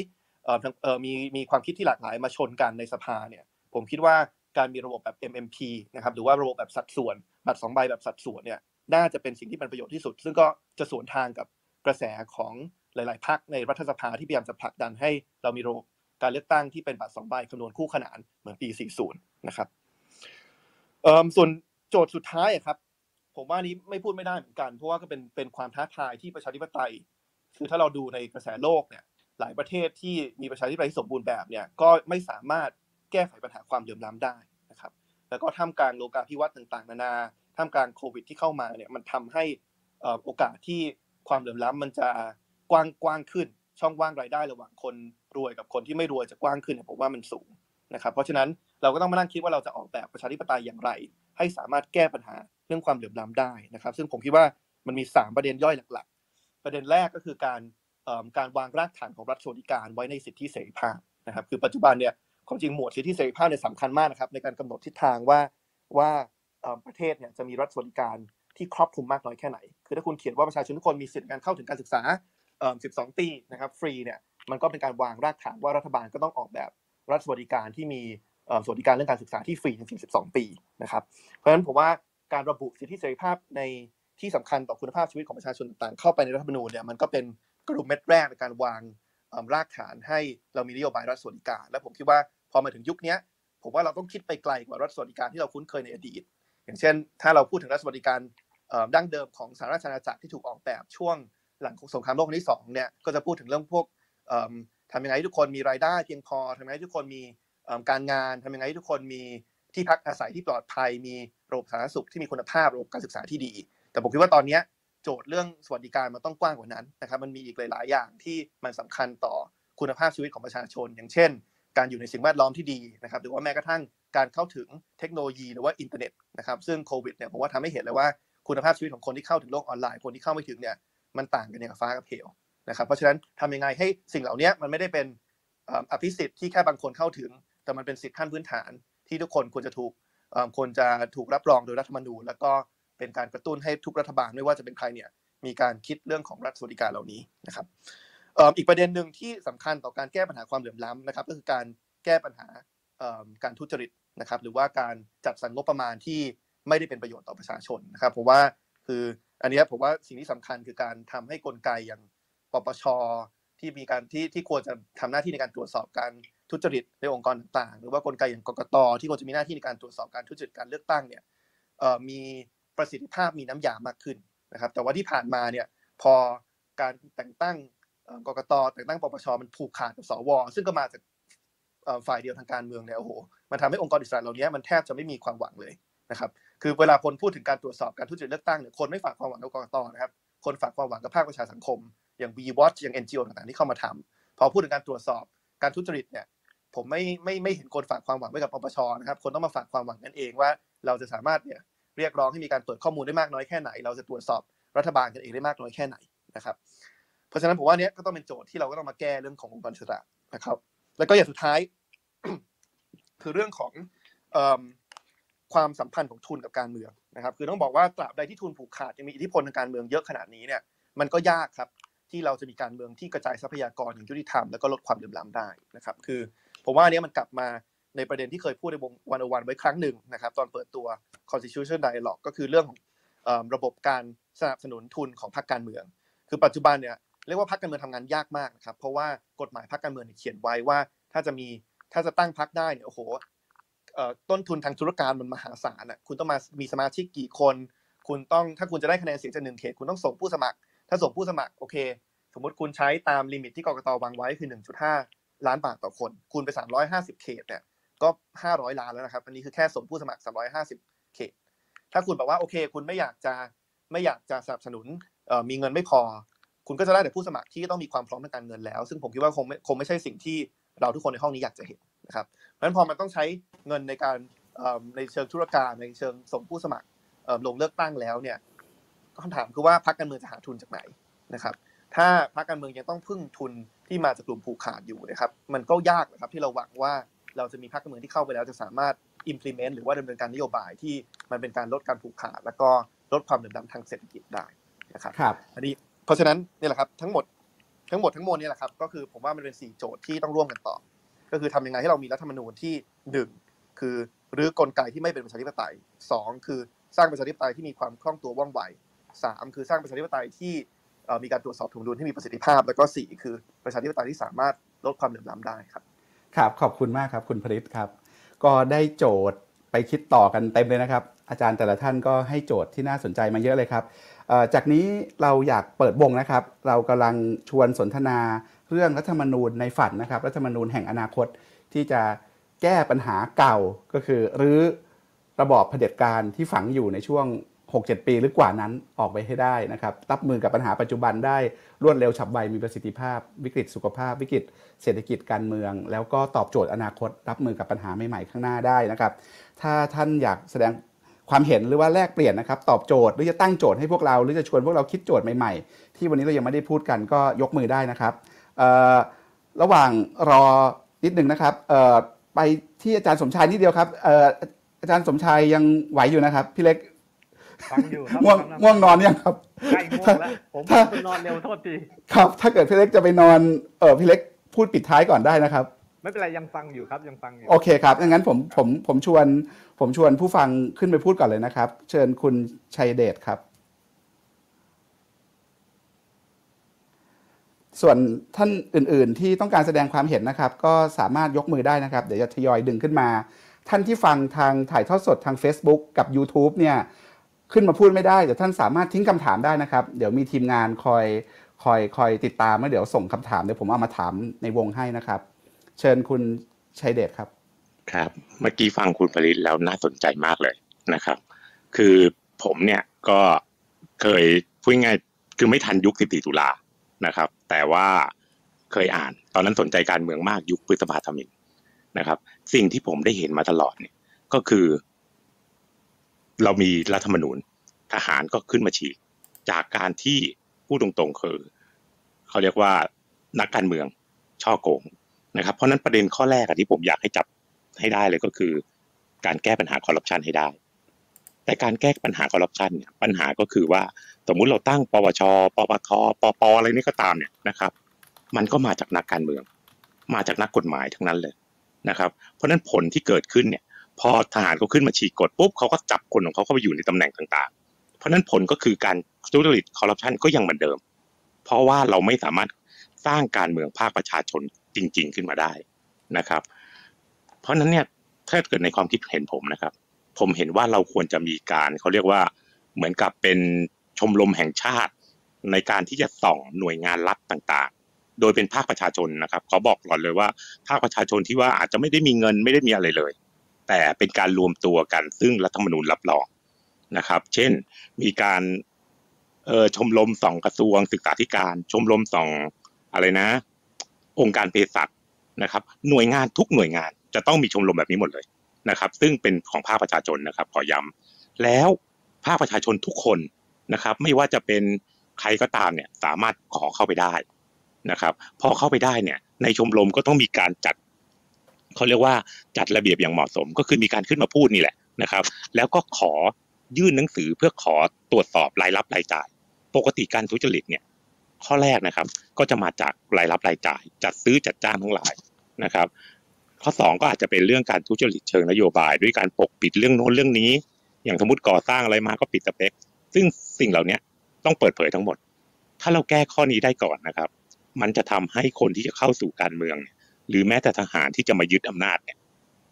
[SPEAKER 8] มีมีความคิดที่หลากหลายมาชนกันในสภาเนี่ยผมคิดว่าการมีระบบแบบ MMP นะครับหรือว่าระบบแบบสัดส่วน บัตรสองใบแบบสัดส่วนเนี่ยน่าจะเป็นสิ่งที่เป็นประโยชน์ที่สุด ซึ่งก็จะสวนทางกับกระแสของหลาย ๆพรรคในรัฐสภาที่พยายามจะผลักดันให้เรามีระบบ การเลือกตั้งที่เป็นบัตรสองใบคำนวณคู่ขนานเหมือนปี 40 นะครับเอิ่มส่วนโจทย์สุดท้ายอะครับผมว่านี้ไม่พูดไม่ได้เหมือนกัน เพราะว่าก็เป็นเป็นความท้าทายที่ประชาธิปไตย คือถ้าเราดูในกระแสโลกเนี่ยหลายประเทศที่มีประชาธิปไตยที่สมบูรณ์แบบเนี่ยก็ไม่สามารถแก้ไขปัญหาความเหลื่อมล้ำได้นะครับ แล้วก็ท่ามกลางโลกาภิวัตน์ต่างๆ นานาท่ามกลางโควิดที่เข้ามาเนี่ยมันทำให้อโอกาสที่ความเหลื่อมล้ำมันจะกว้างกว้างขึ้น ช่องว่างรายได้ระหว่างคน รวยกับคนที่ไม่รวยจะกว้างขึ้นเนี่ยผมว่ามันสูงนะครับ เพราะฉะนั้นเราก็ต้องมานั่งคิดว่าเราจะออกแบบประชาธิปไตยอย่างไร ให้สามารถแก้ปัญหาเรื่องความเหลื่อมล้ำได้นะครับ ซึ่งผมคิดว่ามันมีสามประเด็นย่อยหลัก ๆ ประเด็นแรกก็คือการการวางรากฐานของรัฐสวัสดิการไว้ในสิทธิเสรีภาพนะครับ คือปัจจุบันเนี่ยความจริงหมวดสิทธิเสรีภาพเนี่ยสำคัญมากนะครับในการกำหนดทิศทางว่าว่าประเทศเนี่ยจะมีรัฐสวัสดิการที่ครอบคลุมมากน้อยแค่ไหน คือถ้าคุณเขียนว่าประชาชนทุกคนมีสิทธิการเข้าถึงการศึกษา 12 ปีนะครับ ฟรีเนี่ย มันก็เป็นการวางรากฐานว่ารัฐบาลก็ต้องออกแบบรัฐสวัสดิการที่มีสวัสดิการเรื่องการศึกษาที่ฟรีถึง12ปีนะครับ เพราะฉะนั้นผมว่าการระบุสิทธิเสรีภาพในที่สำคัญต่อคุณภาพชีวิตของประชาชนต่างๆ เข้าไปในรัฐธรรมนูญเนี่ยมันก็เป็นกลุ่มเม็ดแรกในการวางรากฐานให้เรามีนโยบายรัฐสวัสดิการ และผมคิดว่าพอมาถึงยุคนี้ผมว่าเราต้องคิดไปไกลกว่ารัฐสวัสดิการที่เราคุ้นเคยในอดีต อย่างเช่น ถ้าเราพูดถึงรัฐสวัสดิการดั้งเดิมของสหราชอาณาจักรที่ถูกออกแบบช่วงหลังสงครามโลกครั้งที่สองเนี่ยก็จะพูดถึงเรื่องพวก ทำยังไงให้ทุกคนมีรายได้เพียงพอทำยังไงให้ทุกคนมีการงานทำยังไงให้ทุกคนมีที่พักอาศัยที่ปลอดภัย มีระบบสาธารณสุขที่มีคุณภาพระบบการศึกษาที่ดี แต่ผมคิดว่าตอนนี้โจทย์เรื่องสวัสดิการมันต้องกว้างกว่านั้นนะครับมันมีอีกหลาย ๆ อย่างที่มันสำคัญต่อคุณภาพชีวิตของประชาชน อย่างเช่น การอยู่ในสิ่งแวดล้อมที่ดีนะครับหรือว่าแม้กระทั่งการเข้าถึงเทคโนโลยีหรือว่าอินเทอร์เน็ตนะครับซึ่งโควิดเนี่ยผมว่าทำให้เห็นเลยว่าคุณภาพชีวิตของคนที่เข้าถึงโลกออนไลน์คนที่เข้าไม่ถึงเนี่ยมันต่างกันอย่างฟ้ากับเหว นะครับเพราะฉะนั้นทำยังไงให้สิ่งเหล่านี้มันไม่ได้เป็นอภิสิทธิ์ที่แค่บางคนเข้าถึง แต่มันเป็นสิทธิขั้นพื้นฐานที่ทุกคนควรจะถูกควรจะถูกรับรองโดยรัฐธรรมนูญ แล้วก็เป็นการกระตุ้นให้ทุกรัฐบาลไม่ว่าจะเป็นใครเนี่ยมีการคิดเรื่องของรัฐสวัสดิการเหล่านี้นะครับอีกประเด็นหนึ่งที่สำคัญต่อการแก้ปัญหาความเหลื่อมล้ำนะครับ ก็คือการแก้ปัญหาการทุจริตนะครับ หรือว่าการจัดสรรงบประมาณที่ไม่ได้เป็นประโยชน์ต่อประชาชนนะครับผมว่าคืออันนี้ผมว่าสิ่งที่สำคัญคือการทำให้กลไกอย่าง ปปชที่มีการที่ที่ควรจะทำหน้าที่ในการตรวจสอบการทุจริตในองค์กรต่างๆ หรือว่ากลไกอย่างกกตที่ควรจะมีหน้าที่ในการตรวจสอบการทุจริตการเลือกตั้งเนี่ยมีประสิทธิภาพมีน้ำยามากขึ้นนะครับ แต่ว่าที่ผ่านมาเนี่ยพอการแต่งตั้งกกตแต่งตั้งปปชมันผูกขาดกับสว ซึ่งก็มาจากฝ่ายเดียวทางการเมืองเนี่ยโอ้โหมันทำให้องค์กรอิสระเหล่านี้มันแทบจะไม่มีความหวังเลยนะครับคือเวลาคนพูดถึงการตรวจสอบการทุจริตเลือกตั้งเนี่ยคนไม่ฝากความหวังกับกกตนะครับคนฝากความหวังกับภาคประชาสังคม อย่าง b w a t c h อย่าง NGO ต่างๆที่เข้ามาทำพอพูดถึงการตรวจสอบการทุจริตเนี่ยผมไม่ไม่ไม่เห็นคนฝากความหวังไว้กับปปชนะครับคนต้องมาฝากความหวังกันเองว่า เราจะสามารถเนี่ยเรียกร้องให้มีการเปิดข้อมูลได้มากน้อยแค่ไหน เราจะตรวจสอบรัฐบาลกันเองได้มากน้อยแค่ไหนนะครับ เพราะฉะนั้นผมว่าเนี้ยก็ต้องเป็นโจทย์ที่เราก็ต้องมาแก้เรื่องขององค์กรอิสระนะครับ แล้วก็อย่างสุดท้าย คือเรื่องของอความสัมพันธ์ของทุนกับการเมืองนะครับ คือต้องบอกว่าตราบใดที่ทุนผูกขาดยังมีอิทธิพลทางการเมืองเยอะขนาดนี้เนี่ยมันก็ยากครับ ที่เราจะมีการเมืองที่กระจายทรัพยากรอย่างยุติธรรมแล้วก็ลดความเหลื่อมล้ำได้นะครับคือผมว่าอันเนี้ยมันกลับมาในประเด็นที่เคยพูดในวงวันวันไว้ครั้งหนึ่งนะครับตอนเปิดตัว constitution dialogue ก็คือเรื่องของระบบการสนับสนุนทุนของพรรคการเมือง คือปัจจุบันเนี่ยเรียกว่าพรรคการเมืองทำงานยากมากนะครับเพราะว่ากฎหมายพรรคการเมืองเขียนไว้ว่า ถ้าจะมีถ้าจะตั้งพรรคได้เนี่ยโอ้โหต้นทุนทางธุรการมันมหาศาลอะคุณต้องมามีสมาชิกกี่คน คุณต้องถ้าคุณจะได้คะแนนเสียงจากหนึ่งเขตคุณต้องส่งผู้สมัคร ถ้าส่งผู้สมัครโอเค สมมติคุณใช้ตามลิมิตที่กรกตวางไว้คือ 1.5 ล้านบาทต่อคน คูณไป 350 เขตเนี่ยก็ 500 ล้านแล้วนะครับ อันนี้คือแค่ส่งผู้สมัคร 350 เขต ถ้าคุณบอกว่าโอเค คุณไม่อยากจะไม่อยากจะสนับสนุนมีเงินไม่พอ คุณก็จะได้แต่ผู้สมัครที่ต้องมีความพร้อมทางการเงินแล้ว ซึ่งผมคิดว่าคงไม่คงไม่ใช่สิ่งที่เราทุกคนในห้องนี้อยากจะเห็นนะครับเพราะฉะนั้นพอมันต้องใช้เงินในการในเชิงธุรการในเชิงส่งผู้สมัครลงเลือกตั้งแล้วเนี่ย คำถามคือว่าพรรคการเมืองจะหาทุนจากไหนนะครับ ถ้าพรรคการเมืองยังต้องพึ่งทุนที่มาจากกลุ่มผูกขาดอยู่นะครับ มันก็ยากนะครับที่เราหวังว่าเราจะมีพรรคการเมืองที่เข้าไปแล้วจะสามารถ implement หรือว่าดำเนินการนโยบายที่มันเป็นการลดการผูกขาด แล้วก็ลดความเหลื่อมล้ำทางเศรษฐกิจได้นะครับ
[SPEAKER 1] ครับ
[SPEAKER 8] อันนี้เพราะฉะนั้นเนี่ยแหละครับทั้งหมดทั้งหมดทั้งมวลเนี่ยแหละครับก็คือผมว่ามันเป็นสี่โจทย์ที่ต้องร่วมกันต่อก็คือทำยังไงให้เรามีรัฐธรรมนูญที่หนึ่งคือรื้อกลไกที่ไม่เป็นประชาธิปไตยสองคือสร้างประชาธิปไตยที่มีความคล่องตัวว่องไว สามคือสร้างประชาธิปไตยที่มีการตรวจสอบถวงดุลที่มีประสิทธิภาพ แล้วก็สี่คือประชาธิปไตยที่สามารถลดความเหลื่อมล้ำได้ครับ
[SPEAKER 1] ครับ ขอบคุณมากครับคุณผลิตครับ ก็ได้โจทย์ไปคิดต่อกันเต็มเลยนะครับ อาจารย์แต่ละท่านก็ให้โจทย์ที่น่าสนใจมาเยอะเลยครับจากนี้เราอยากเปิดวงนะครับ เรากำลังชวนสนทนาเรื่องรัฐธรรมนูญในฝันนะครับ รัฐธรรมนูญแห่งอนาคตที่จะแก้ปัญหาเก่าก็คือรื้อระบอบเผด็จการที่ฝังอยู่ในช่วง 6-7 ปีหรือกว่านั้นออกไปให้ได้นะครับรับมือกับปัญหาปัจจุบันได้รวดเร็วฉับไวมีประสิทธิภาพ วิกฤตสุขภาพ วิกฤตเศรษฐกิจการเมือง แล้วก็ตอบโจทย์อนาคต รับมือกับปัญหาใหม่ๆข้างหน้าได้นะครับ ถ้าท่านอยากแสดงความเห็นหรือว่าแลกเปลี่ยนนะครับ ตอบโจทย์หรือจะตั้งโจทย์ให้พวกเรา หรือจะชวนพวกเราคิดโจทย์ใหม่ๆ ที่วันนี้เรายังไม่ได้พูดกันก็ยกมือได้นะครับระหว่างรอนิดหนึ่งนะครับไปที่อาจารย์สมชายนิดเดียวครับเอ่ออาจารย์สมชายยังไหวอยู่นะครับพี่เล็ก
[SPEAKER 5] ฟังอยู่ครับ
[SPEAKER 1] ง่วง
[SPEAKER 5] ฟันะ
[SPEAKER 1] ง่วงนอนยังครับ
[SPEAKER 5] ใกล้ง่วงแล้วผม
[SPEAKER 1] ถ้า
[SPEAKER 5] เป็นนอนเร็วโทษที
[SPEAKER 1] ครับ ถ้าเกิดพี่เล็กจะไปนอนเออพี่เล็กพูดปิดท้ายก่อนได้นะครับ
[SPEAKER 5] ไม่เป็นไรยังฟังอยู่ครับยังฟังอยู่
[SPEAKER 1] โอเคครับงั้นผมผมผมชวน ผมชวนผู้ฟังขึ้นไปพูดก่อนเลยนะครับ เชิญคุณชัยเดชครับ ส่วนท่านอื่น ๆ ที่ต้องการแสดงความเห็นนะครับ ก็สามารถยกมือได้นะครับ เดี๋ยวจะทยอยดึงขึ้นมา ท่านที่ฟังทางถ่ายทอดสดทาง Facebook กับ YouTube เนี่ย ขึ้นมาพูดไม่ได้แต่ท่านสามารถทิ้งคำถามได้นะครับ เดี๋ยวมีทีมงานคอยคอยคอยติดตามแล้วเดี๋ยวส่งคำถามเดี๋ยวผมเอามาถามในวงให้นะครับ เชิญคุณชัยเดชครับ
[SPEAKER 9] ครับ เมื่อกี้ฟังคุณผลิตแล้วน่าสนใจมากเลยนะครับ คือผมเนี่ยก็เคยพูดง่ายคือไม่ทันยุค 14 ตุลานะครับ แต่ว่าเคยอ่าน ตอนนั้นสนใจการเมืองมากยุคพฤษภาธมินนะครับ สิ่งที่ผมได้เห็นมาตลอดเนี่ยก็คือ เรามีรัฐธรรมนูญทหารก็ขึ้นมาฉีก จากการที่พูดตรงๆคือเขาเรียกว่านักการเมืองช่อโกงนะครับ เพราะนั้นประเด็นข้อแรกที่ผมอยากให้จับให้ได้เลยก็คือ การแก้ปัญหาคอร์รัปชันให้ได้ แต่การแก้ปัญหาคอร์รัปชันเนี่ยปัญหาก็คือว่าสมมุติเราตั้งปปชปปคปปอะไรนี่ก็ตามเนี่ยนะครับ มันก็มาจากนักการเมือง มาจากนักกฎหมายทั้งนั้นเลยนะครับ เพราะนั้นผลที่เกิดขึ้นเนี่ย พอทหารเขาขึ้นมาฉีกกฎปุ๊บเขาก็จับคนของเขาเข้าไปอยู่ในตำแหน่งต่างๆ เพราะนั้นผลก็คือการทุจริตคอร์รัปชันก็ยังเหมือนเดิม เพราะว่าเราไม่สามารถสร้างการเมืองภาคประชาชนจริง ๆ ขึ้นมาได้นะครับ เพราะฉะนั้นเนี่ยถ้าเกิดในความคิดเห็นผมนะครับ ผมเห็นว่าเราควรจะมีการเขาเรียกว่าเหมือนกับเป็นชมรมแห่งชาติ ในการที่จะส่องหน่วยงานรัฐต่างๆ โดยเป็นภาคประชาชนนะครับขอบอกก่อนเลยว่าภาคประชาชนที่ว่าอาจจะไม่ได้มีเงินไม่ได้มีอะไรเลย แต่เป็นการรวมตัวกัน ซึ่งรัฐธรรมนูญรับรองนะครับ เช่นมีการเออชมรมสองกระทรวงศึกษาธิการ ชมรมสองอะไรนะ องค์การเภสัชนะครับ หน่วยงานทุกหน่วยงานจะต้องมีชมรมแบบนี้หมดเลยนะครับ ซึ่งเป็นของภาคประชาชนนะครับ ขอย้ำแล้วภาคประชาชนทุกคนนะครับ ไม่ว่าจะเป็นใครก็ตามเนี่ย สามารถขอเข้าไปได้นะครับ พอเข้าไปได้เนี่ย ในชมรมก็ต้องมีการจัด เขาเรียกว่าจัดระเบียบอย่างเหมาะสม ก็คือมีการขึ้นมาพูดนี่แหละนะครับ แล้วก็ขอยื่นหนังสือเพื่อขอตรวจสอบรายรับรายจ่าย ปกติการทุจริตเนี่ยข้อแรกนะครับ ก็จะมาจากรายรับรายจ่าย จัดซื้อจัดจ้างทั้งหลายนะครับ ข้อสองก็อาจจะเป็นเรื่องการทุจริตเชิงนโยบาย ด้วยการปกปิดเรื่องโน้นเรื่องนี้ อย่างสมมติก่อสร้างอะไรมาก็ปิดสเปค ซึ่งสิ่งเหล่านี้ต้องเปิดเผยทั้งหมด ถ้าเราแก้ข้อนี้ได้ก่อนนะครับ มันจะทำให้คนที่จะเข้าสู่การเมืองเนี่ย หรือแม้แต่ทหารที่จะมายึดอำนาจเนี่ย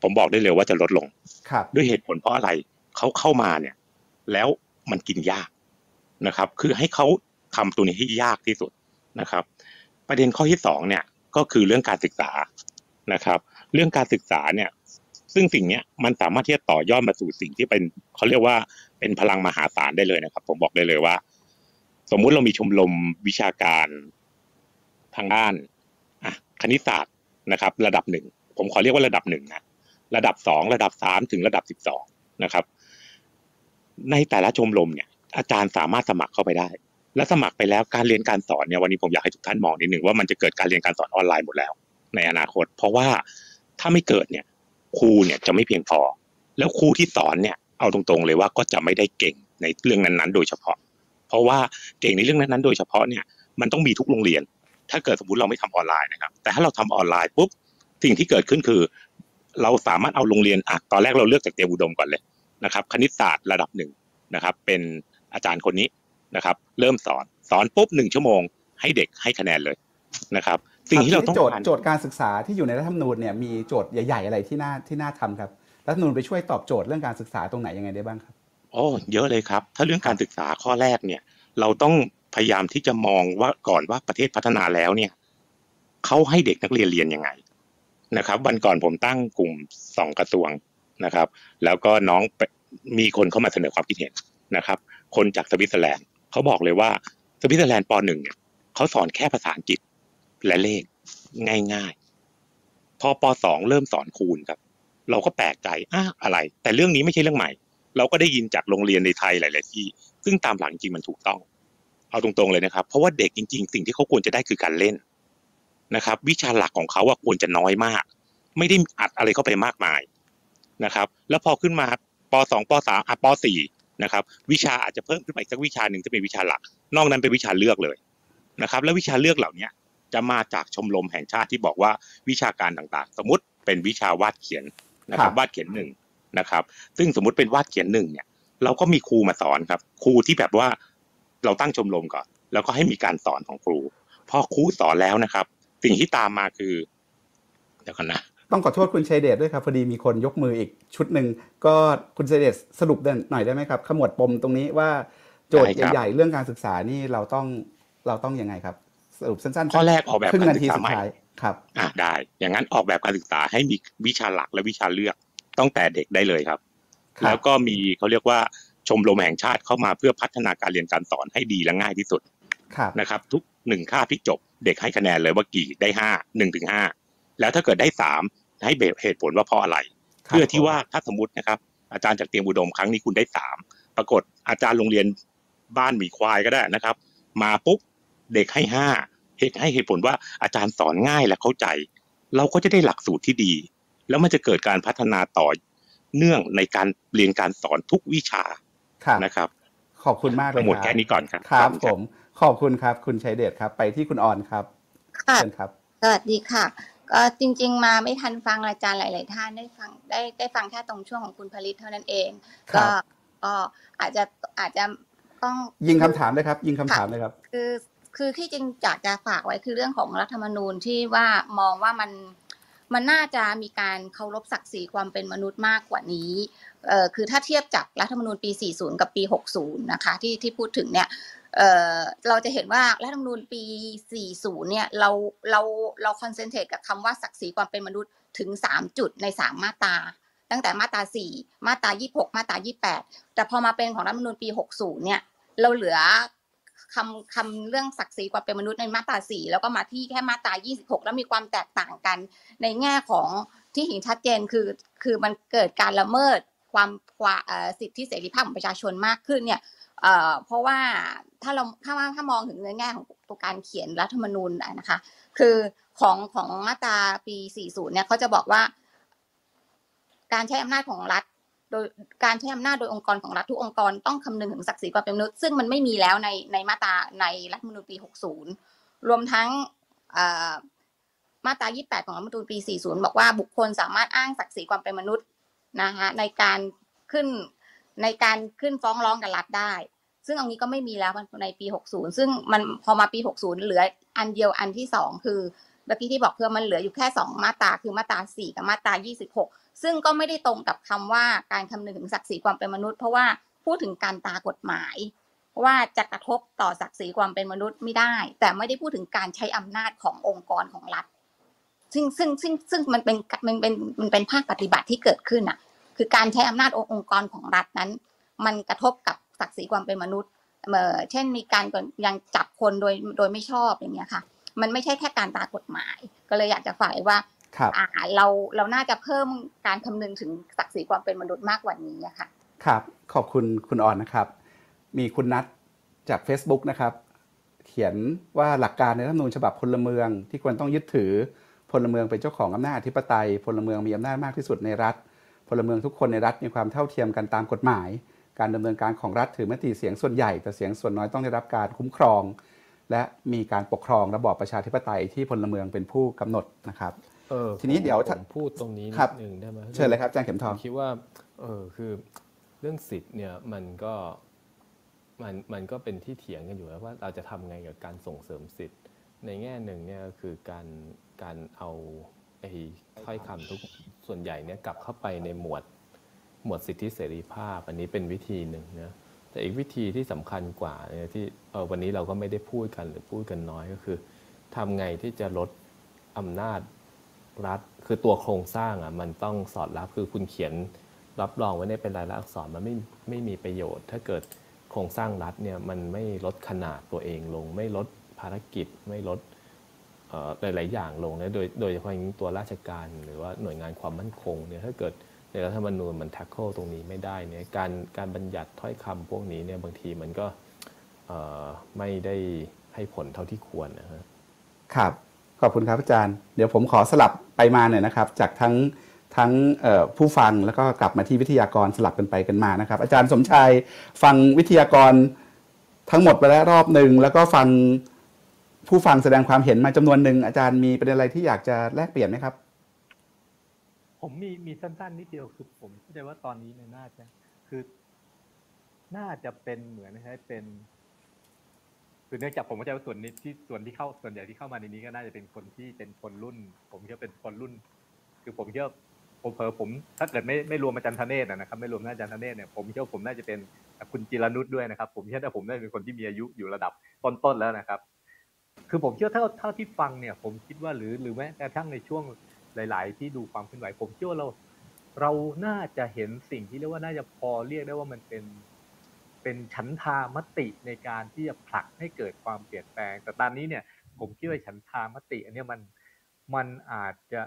[SPEAKER 9] ผมบอกได้เลยว่าจะลดลง
[SPEAKER 1] ครับ
[SPEAKER 9] ด้วยเหตุผลเพราะอะไรเขาเข้ามาเนี่ย แล้วมันกินยากนะครับ คือให้เขาทำตัวนี้ให้ยากที่สุดนะครับ ประเด็นข้อที่สองเนี่ยก็คือเรื่องการศึกษานะครับ เรื่องการศึกษาเนี่ย ซึ่งสิ่งเนี้ยมันสามารถที่จะต่อยอดมาสู่สิ่งที่เป็นเขาเรียกว่าเป็นพลังมหาศาลได้เลยนะครับ ผมบอกได้เลยว่า สมมุติเรามีชมรมวิชาการทางด้านอะคณิตศาสตร์ นะครับ ระดับหนึ่งผมขอเรียกว่าระดับหนึ่งนะระดับสองระดับสามถึงระดับสิบสองนะครับ ในแต่ละชมรมเนี่ย อาจารย์สามารถสมัครเข้าไปได้ และสมัครไปแล้วการเรียนการสอนเนี่ยวันนี้ผมอยากให้ทุกท่านมองนิดหนึ่งว่ามันจะเกิดการเรียนการสอนออนไลน์หมดแล้ว ในอนาคต เพราะว่าถ้าไม่เกิดเนี่ยครูเนี่ยจะไม่เพียงพอ แล้วครูที่สอนเนี่ยเอาตรงๆเลยว่าก็จะไม่ได้เก่งในเรื่องนั้นๆ โดยเฉพาะ เพราะว่าเก่งในเรื่องนั้นๆ โดยเฉพาะเนี่ยมันต้องมีทุกโรงเรียน ถ้าเกิดสมมติเราไม่ทำออนไลน์นะครับ แต่ถ้าเราทำออนไลน์ปุ๊บสิ่งที่เกิดขึ้นคือ เราสามารถเอาโรงเรียนอะตอนแรกเราเลือกจากเตรียมอุดมก่อนเลยนะครับ คณิตศาสตร์ระดับหนึ่งนะครับ เป็นอาจารย์คนนี้นะครับ เริ่มสอนสอนปุ๊บหนึ่งชั่วโมง ให้เด็กให้คะแนนเลยนะครับ สิ่งที่เราต้อง
[SPEAKER 1] โจทย์
[SPEAKER 9] การ
[SPEAKER 1] โจทย์การศึกษาที่อยู่ในรัฐธรรมนูญเนี่ยมีโจทย์ใหญ่ ๆ อะไรที่น่าที่น่าทำครับรัฐธรรมนูญไปช่วยตอบโจทย์เรื่องการศึกษาตรงไหนยังไงได้บ้างครับ
[SPEAKER 9] โอ้เยอะเลยครับ ถ้าเรื่องการศึกษาข้อแรกเนี่ย เราต้อง พยายามที่จะมองว่าก่อนว่าประเทศพัฒนาแล้วเนี่ยเขาให้เด็กนักเรียนเรียนยังไงนะครับ วันก่อนผมตั้งกลุ่มสองกระทรวงนะครับ แล้วก็น้องมีคนเข้ามาเสนอความคิดเห็นนะครับ คนจากสวิตเซอร์แลนด์เขาบอกเลยว่าสวิตเซอร์แลนด์ปหนึ่งเนี่ยเขาสอนแค่ภาษาอังกฤษและเลขง่ายๆ พอปสองเริ่มสอนคูณครับ เราก็แปลกใจอะอะไร แต่เรื่องนี้ไม่ใช่เรื่องใหม่ เราก็ได้ยินจากโรงเรียนในไทยหลาย ๆ ที่ ซึ่งตามหลักจริงมันถูกต้อง เอาตรงๆเลยนะครับ เพราะว่าเด็กจริง ๆ สิ่งที่เขาควรจะได้คือการเล่นนะครับ วิชาหลักของเขาอะควรจะน้อยมาก ไม่ได้อัดอะไรเข้าไปมากมายนะครับ แล้วพอขึ้นมาปสองปสามอะปสี่นะครับ วิชาอาจจะเพิ่มขึ้นมาอีกสักวิชาหนึ่งที่เป็นวิชาหลัก นอกนั้นเป็นวิชาเลือกเลยนะครับ แล้ววิชาเลือกเหล่าเนี้ยจะมาจากชมรมแห่งชาติที่บอกว่าวิชาการต่างๆ สมมติเป็นวิชาวาดเขียนนะครับ
[SPEAKER 1] ครับ
[SPEAKER 9] วาดเขียนหนึ่งนะครับ ซึ่งสมมุติเป็นวาดเขียนหนึ่งเนี่ย เราก็มีครูมาสอนครับ ครูที่แบบว่า เราตั้งชมรมก่อน แล้วก็ให้มีการสอนของครู พอครูสอนแล้วนะครับ สิ่งที่ตามมาคือ เดี๋ยวกันนะ
[SPEAKER 1] ต้องขอโทษคุณชัยเดชด้วยครับพอดีมีคนยกมืออีกชุดหนึ่งก็คุณชัยเดชสรุปหน่อยได้ไหมครับ ขมวดปมตรงนี้ว่าโจทย์
[SPEAKER 9] ได้ครับ
[SPEAKER 1] ใหญ่ๆเรื่องการศึกษานี่เราต้องเราต้องยังไงครับ สรุปสั้นๆ
[SPEAKER 9] ข้อแรกออกแบบ
[SPEAKER 1] ครึ่ง
[SPEAKER 9] การ
[SPEAKER 1] นา
[SPEAKER 9] ศึ
[SPEAKER 1] ที
[SPEAKER 9] กษา
[SPEAKER 1] สุด
[SPEAKER 9] ใหม่
[SPEAKER 1] ท้ายครับ
[SPEAKER 9] อ่าได้ อย่างนั้นออกแบบการศึกษาให้มีวิชาหลักและวิชาเลือกตั้งแต่เด็กได้เลยครับ
[SPEAKER 1] ครับ
[SPEAKER 9] แล้วก็มีเขาเรียกว่า ชมรมแห่งชาติเข้ามาเพื่อพัฒนาการเรียนการสอนให้ดีและง่ายที่สุด
[SPEAKER 1] ครับ
[SPEAKER 9] นะครับ ทุกหนึ่งคาบที่จบเด็กให้คะแนนเลยว่ากี่ได้ห้าหนึ่งถึงห้าแล้วถ้าเกิดได้สามให้เบเหตุผลว่าเพราะอะไร
[SPEAKER 1] ครับ
[SPEAKER 9] เพื่อที่ว่าถ้าสมมตินะครับ อาจารย์จากเตรียมอุดมครั้งนี้คุณได้สามปรากฏอาจารย์โรงเรียนบ้านหมีควายก็ได้นะครับ มาปุ๊บเด็กให้ห้าเหตุให้เหตุผลว่าอาจารย์สอนง่ายและเข้าใจ เราก็จะได้หลักสูตรที่ดี แล้วมันจะเกิดการพัฒนาต่อเนื่องในการเรียนการสอนทุกวิชา
[SPEAKER 1] ครับ
[SPEAKER 9] นะครับ
[SPEAKER 1] ขอบคุณมากเลย
[SPEAKER 9] ทั้งหมด
[SPEAKER 1] รับ
[SPEAKER 9] แค่นี้ก่อนครับ
[SPEAKER 1] ครับ
[SPEAKER 9] ขอณ
[SPEAKER 1] ผมขอบคุณครับ คุณชัยเดชครับ ไปที่คุณออนครับ
[SPEAKER 10] ค่ะ
[SPEAKER 1] เชิญครับ
[SPEAKER 10] สวัสดีค่ะ ก็จริง ๆ มาไม่ทันฟังอาจารย์หลาย ๆ ท่านได้ฟังได้ได้ฟังแค่ตรงช่วงของคุณผลิตเท่านั้นเอง
[SPEAKER 1] ครั
[SPEAKER 10] ก็
[SPEAKER 1] บ
[SPEAKER 10] ก็อาจจะอาจจะต้อง
[SPEAKER 1] ยิงคำถามเลยครับ ยิงคำถามเลยครับ
[SPEAKER 10] คือคือที่จริงอยากจะฝากไว้คือเรื่องของรัฐธรรมนูญที่ว่ามองว่ามันมันน่าจะมีการเคารพศักดิ์ศรีความเป็นมนุษย์มากกว่านี้เอ่อ คือถ้าเทียบจากรัฐธรรมนูญปี 40 กับปี 60 นะคะที่ที่พูดถึงเนี่ยเออเราจะเห็นว่ารัฐธรรมนูญปี 40 เนี่ยเราเราเราคอนเซนเทรตกับคำว่าศักดิ์ศรีความเป็นมนุษย์ถึง 3 จุดใน 3 มาตราตั้งแต่มาตรา 4 มาตรา 26 มาตรา 28 แต่พอมาเป็นของรัฐธรรมนูญปี 60 เนี่ยเราเหลือคำคำเรื่องศักดิ์ศรีความเป็นมนุษย์ในมาตรา 4 แล้วก็มาที่แค่มาตรา 26 แล้วมีความแตกต่างกันในแง่ของที่เห็นชัดเจนคือคือมันเกิดการละเมิด ความความสิทธิเสรีภาพของประชาชนมากขึ้นเนี่ยเพราะว่าถ้าเราถ้าว่าถ้ามองถึงในแง่ของตัวการเขียนรัฐธรรมนูญนะคะ คือของของมาตราปี 40 เนี่ยเขาจะบอกว่า การใช้อำนาจของรัฐ โดยการใช้อำนาจโดยองค์กรของรัฐทุกองค์กรต้องคำนึงถึงศักดิ์ศรีความเป็นมนุษย์ซึ่งมันไม่มีแล้วในในมาตราในรัฐธรรมนูญปี 60 รวมทั้งมาตรา 28 ของรัฐธรรมนูญปี 40 บอกว่าบุคคลสามารถอ้างศักดิ์ศรีความเป็นมนุษย์ นะคะในการขึ้นในการขึ้นฟ้องร้องกับรัฐได้ ซึ่งอันนี้ก็ไม่มีแล้วในปี 60 ซึ่งมันพอมาปี 60 เหลืออันเดียวอันที่สองคือเมื่อกี้ที่บอกเพื่อมันเหลืออยู่แค่ 2 มาตราคือมาตรา 4 กับมาตรา 26 ซึ่งก็ไม่ได้ตรงกับคำว่าการคำนึงถึงศักดิ์ศรีความเป็นมนุษย์ เพราะว่าพูดถึงการตากฎหมายเพราะว่าจะกระทบต่อศักดิ์ศรีความเป็นมนุษย์ไม่ได้ แต่ไม่ได้พูดถึงการใช้อำนาจขององค์กรของรัฐ ซึ่งซึ่งซึ่งซึ่งมันเป็นมันเป็นมันเป็นภาคปฏิบัติที่เกิดขึ้นอะ คือการใช้อำนาจองค์กรของรัฐนั้น มันกระทบกับศักดิ์ศรีความเป็นมนุษย์เอ่อเช่นมีการยังจับคนโดยโดยไม่ชอบอย่างเงี้ยค่ะ มันไม่ใช่แค่การตามกฎหมาย ก็เลยอยากจะฝากไว้ว่า
[SPEAKER 1] ครับ
[SPEAKER 10] อ่าเราเราน่าจะเพิ่มการคำนึงถึงศักดิ์ศรีความเป็นมนุษย์มากกว่านี้อะค่ะ
[SPEAKER 1] ครับ ขอบคุณคุณออนนะครับ มีคุณนัทจาก Facebook นะครับ เขียนว่าหลักการในรัฐธรรมนูญฉบับพลเมืองที่ควรต้องยึดถือ พลเมืองเป็นเจ้าของอำนาจอธิปไตย พลเมืองมีอำนาจมากที่สุดในรัฐ พลเมืองทุกคนในรัฐมีความเท่าเทียมกันตามกฎหมาย การดำเนินการของรัฐถือมติเสียงส่วนใหญ่ แต่เสียงส่วนน้อยต้องได้รับการคุ้มครอง และมีการปกครองระบอบประชาธิปไตยที่พลเมืองเป็นผู้กำหนดนะครับ
[SPEAKER 4] เออ
[SPEAKER 1] ทีนี้เดี๋ยว
[SPEAKER 4] ผมพูดตรงนี้
[SPEAKER 1] ครั
[SPEAKER 4] นิ
[SPEAKER 1] บ
[SPEAKER 4] ดหนึ่งได้ไหม
[SPEAKER 1] เชิญเลยครับอาจารย์เข็มทอง
[SPEAKER 4] ผคิดว่าเออคือเรื่องสิทธิ์เนี่ยมันก็มันมันก็เป็นที่เถียงกันอยู่แล้วว่าเราจะทำไงกับการส่งเสริมสิทธิ์ ในแง่หนึ่งเนี่ยก็คือการ การเอาไอ้ถ้อยคำทุกส่วนใหญ่เนี่ยกลับเข้าไปในหมวดหมวดสิทธิเสรีภาพ อันนี้เป็นวิธีหนึ่งนะแต่อีกวิธีที่สำคัญกว่าเนี่ยที่เออวันนี้เราก็ไม่ได้พูดกันหรือพูดกันน้อยก็คือทำไงที่จะลดอำนาจรัฐ คือตัวโครงสร้างอะมันต้องสอดรับคือคุณเขียนรับรองไว้ในเป็นลายลักษณ์อักษรมันไม่ไม่มีประโยชน์ ถ้าเกิดโครงสร้างรัฐเนี่ยมันไม่ลดขนาดตัวเองลง ไม่ลดภารกิจ ไม่ลด หลาย ๆ อย่างลงนะโดยโดยเฉพาะอย่างตัวราชการหรือว่าหน่วยงานความมั่นคงเนี่ยถ้าเกิดในรัฐธรรมนูญมันแท็กเกิลตรงนี้ไม่ได้เนี่ยการการบัญญัติถ้อยคำพวกนี้เนี่ยบางทีมันก็ไม่ได้ให้ผลเท่าที่ควรนะฮะ
[SPEAKER 1] ครับขอบคุณครับอาจารย์ เดี๋ยวผมขอสลับไปมาหน่อยนะครับ จากทั้งทั้งผู้ฟังแล้วก็กลับมาที่วิทยากรสลับกันไปกันมานะครับ อาจารย์สมชายฟังวิทยากรทั้งหมดไปแล้วรอบหนึ่งแล้วก็ฟัง ผู้ฟังแสดงความเห็นมาจำนวนหนึ่งอาจารย์มีประเด็นอะไรที่อยากจะแลกเปลี่ยนไหมครับ
[SPEAKER 5] ผมมีมีสั้นๆนิดเดียวคือผมเข้าใจว่าตอนนี้เนี่ยน่าจะคือ น่าจะเป็นเหมือนนะฮะเป็นคือเนื่องจากผมเข้าใจว่าส่วนนี้ที่ส่วนที่เข้าส่วนใหญ่ที่เข้ามาในนี้ก็น่าจะเป็นคนที่เป็นคนรุ่น ผมเชื่อเป็นคนรุ่น คือผมเชื่อผมเพอผม ถ้าเกิดไม่ไม่รวมอาจารย์ธเนศนะครับไม่รวมอาจารย์ธเนศเนี่ยผมเชื่อผมน่าจะเป็นคุณจิรนุชด้วยนะครับ ผมเชื่อว่าผมน่าจะเป็นคนที่มีอายุอยู่ระดับต้นๆแล้วนะครับ คือผมเชื่อเท่าเท่าที่ฟังเนี่ย ผมคิดว่าหรือหรือแม้กระทั่งในช่วงหลาย ๆ ที่ดูความเคลื่อนไหวผมเชื่อว่าเรา เราน่าจะเห็นสิ่งที่เรียกว่าน่าจะพอเรียกได้ว่ามันเป็นเป็นฉันทามติในการที่จะผลักให้เกิดความเปลี่ยนแปลง แต่ตอนนี้เนี่ย ผมคิดว่าฉันทามติ อันนี้มันมันอาจจะ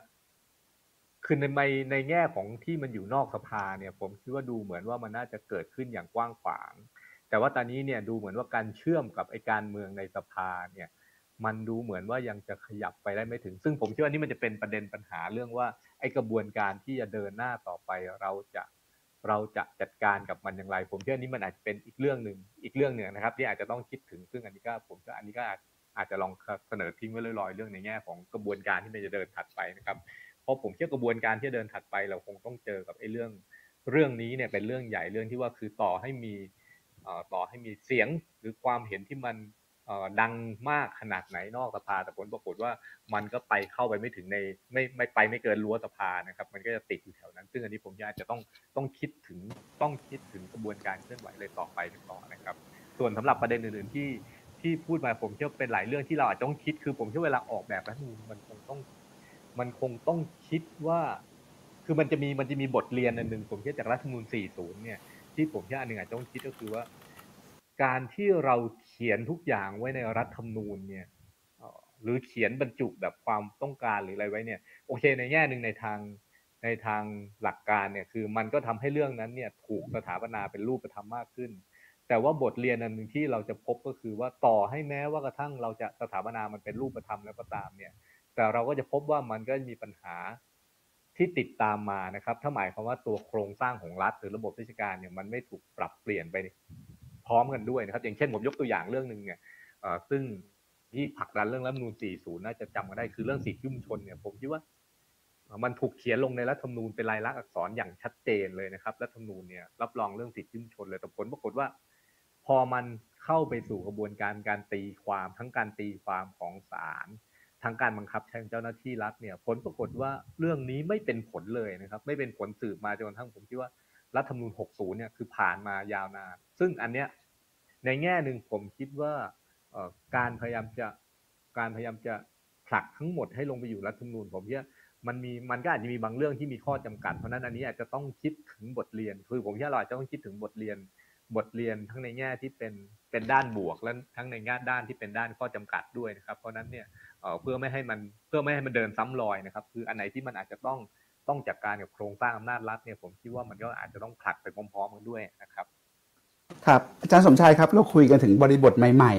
[SPEAKER 5] คือในในในแง่ของที่มันอยู่นอกสภาเนี่ย ผมคิดว่าดูเหมือนว่ามันน่าจะเกิดขึ้นอย่างกว้างขวาง แต่ว่าตอนนี้เนี่ยดูเหมือนว่าการเชื่อมกับไอการเมืองในสภาเนี่ย มันดูเหมือนว่ายังจะขยับไปได้ไม่ถึง ซึ่งผมคิดว่านี่มันจะเป็นประเด็นปัญหาเรื่องว่าไอกระบวนการที่จะเดินหน้าต่อไปเราจะเราจะจัดการกับมันอย่างไร ผมคิดว่านี่มันอาจจะเป็นอีกเรื่องหนึ่งอีกเรื่องหนึ่งนะครับ ที่อาจจะต้องคิดถึงซึ่งอันนี้ก็ผมก็อันนี้ก็อาจอาจจะลองเสนอทิ้งไว้ลอยๆเรื่องในแง่ของกระบวนการที่มันจะเดินถัดไปนะครับเพราะผมเชื่อกระบวนการที่เดินถัดไป เราคงต้องเจอกับไอ้เรื่องเรื่องนี้เนี่ยเป็นเรื่องใหญ่เรื่องที่ว่าคือต่อให้มีต่อให้มีเสียงหรือความเห็นที่มัน ดังมากขนาดไหนนอกสภาแต่ผลปรากฏว่ามันก็ไปเข้าไปไม่ถึงในไม่ไม่ไปไม่เกินรั้วสภานะครับ มันก็จะติดอยู่แถวนั้น ซึ่งอันนี้ผมอาจจะต้องต้องคิดถึงต้องคิดถึงกระบวนการเคลื่อนไหวเลยต่อไปต่อนะครับ ส่วนสำหรับประเด็นอื่นๆที่ที่พูดมาผมเชื่อเป็นหลายเรื่องที่เราอาจจะต้องคิดคือผมเชื่อเวลาออกแบบรัฐมนูญมันคงต้อง มันคงต้องคิดว่า คือมันจะมีมันจะมีบทเรียนอันหนึ่งผมเชื่อจากรัฐธรรมนูญ40 เนี่ยที่ผมเชื่ออันหนึ่งอาจจะต้องคิดก็คือว่า การที่เราเขียนทุกอย่างไว้ในรัฐธรรมนูญเนี่ยหรือเขียนบรรจุแบบความต้องการหรืออะไรไว้เนี่ยโอเคในแง่หนึ่งในทางในทางหลักการเนี่ยคือมันก็ทำให้เรื่องนั้นเนี่ยถูกสถาปนาเป็นรูปธรรมมากขึ้น แต่ว่าบทเรียนอันหนึ่งที่เราจะพบก็คือว่าต่อให้แม้ว่ากระทั่งเราจะสถาปนามันเป็นรูปธรรมแล้วก็ตามเนี่ยแต่เราก็จะพบว่ามันก็มีปัญหาที่ติดตามมานะครับ ถ้าหมายความว่าตัวโครงสร้างของรัฐหรือระบบราชการเนี่ยมันไม่ถูกปรับเปลี่ยนไป พร้อมกันด้วยนะครับ อย่างเช่นผมยกตัวอย่างเรื่องหนึ่งเนี่ยซึ่งที่ผลักดันเรื่องรัฐมนูญ40 น่าจะจำกันได้คือเรื่องสิทธิชุมชนเนี่ยผมคิดว่า มันถูกเขียนลงในรัฐธรรมนูญเป็นลายลักษณ์อักษรอย่างชัดเจนเลยนะครับรัฐธรรมนูญเนี่ยรับรองเรื่องสิทธิชุมชนเลยแต่ผลปรากฏว่า พอมันเข้าไปสู่กระบวนการการตีความทั้งการตีความของศาลทั้งการบังคับใช้เจ้าหน้าที่รัฐเนี่ย ผลปรากฏว่าเรื่องนี้ไม่เป็นผลเลยนะครับ ไม่เป็นผลสืบมาจนกระทั่งผมคิดว่ารัฐธรรมนูญ 60 เนี่ยคือผ่านมายาวนาน ซึ่งอันเนี้ยในแง่หนึ่งผมคิดว่าการพยายามจะการพยายามจะผลักทั้งหมดให้ลงไปอยู่รัฐธรรมนูญผมว่ามันมีมันก็อาจจะมีบางเรื่องที่มีข้อจำกัด เพราะนั้นอันนี้อาจจะต้องคิดถึงบทเรียน คือผมว่าเราจะต้องคิดถึงบทเรียนบทเรียนทั้งในแง่ที่เป็นเป็นด้านบวกและทั้งในแง่ด้านที่เป็นด้านข้อจำกัดด้วยนะครับเพราะนั้นเนี่ยเพื่อไม่ให้มันเพื่อไม่ให้มันเดินซ้ำรอยนะครับ คืออันไหนที่มันอาจจะต้องต้องจัดการกับโครงสร้างอำนาจรัฐเนี่ยผมคิดว่ามันก็อาจจะต้องผลักไปพร้อมๆกันด้วยนะครับ
[SPEAKER 1] ครับอาจารย์สมชายครับเราคุยกันถึงบริบทใหม่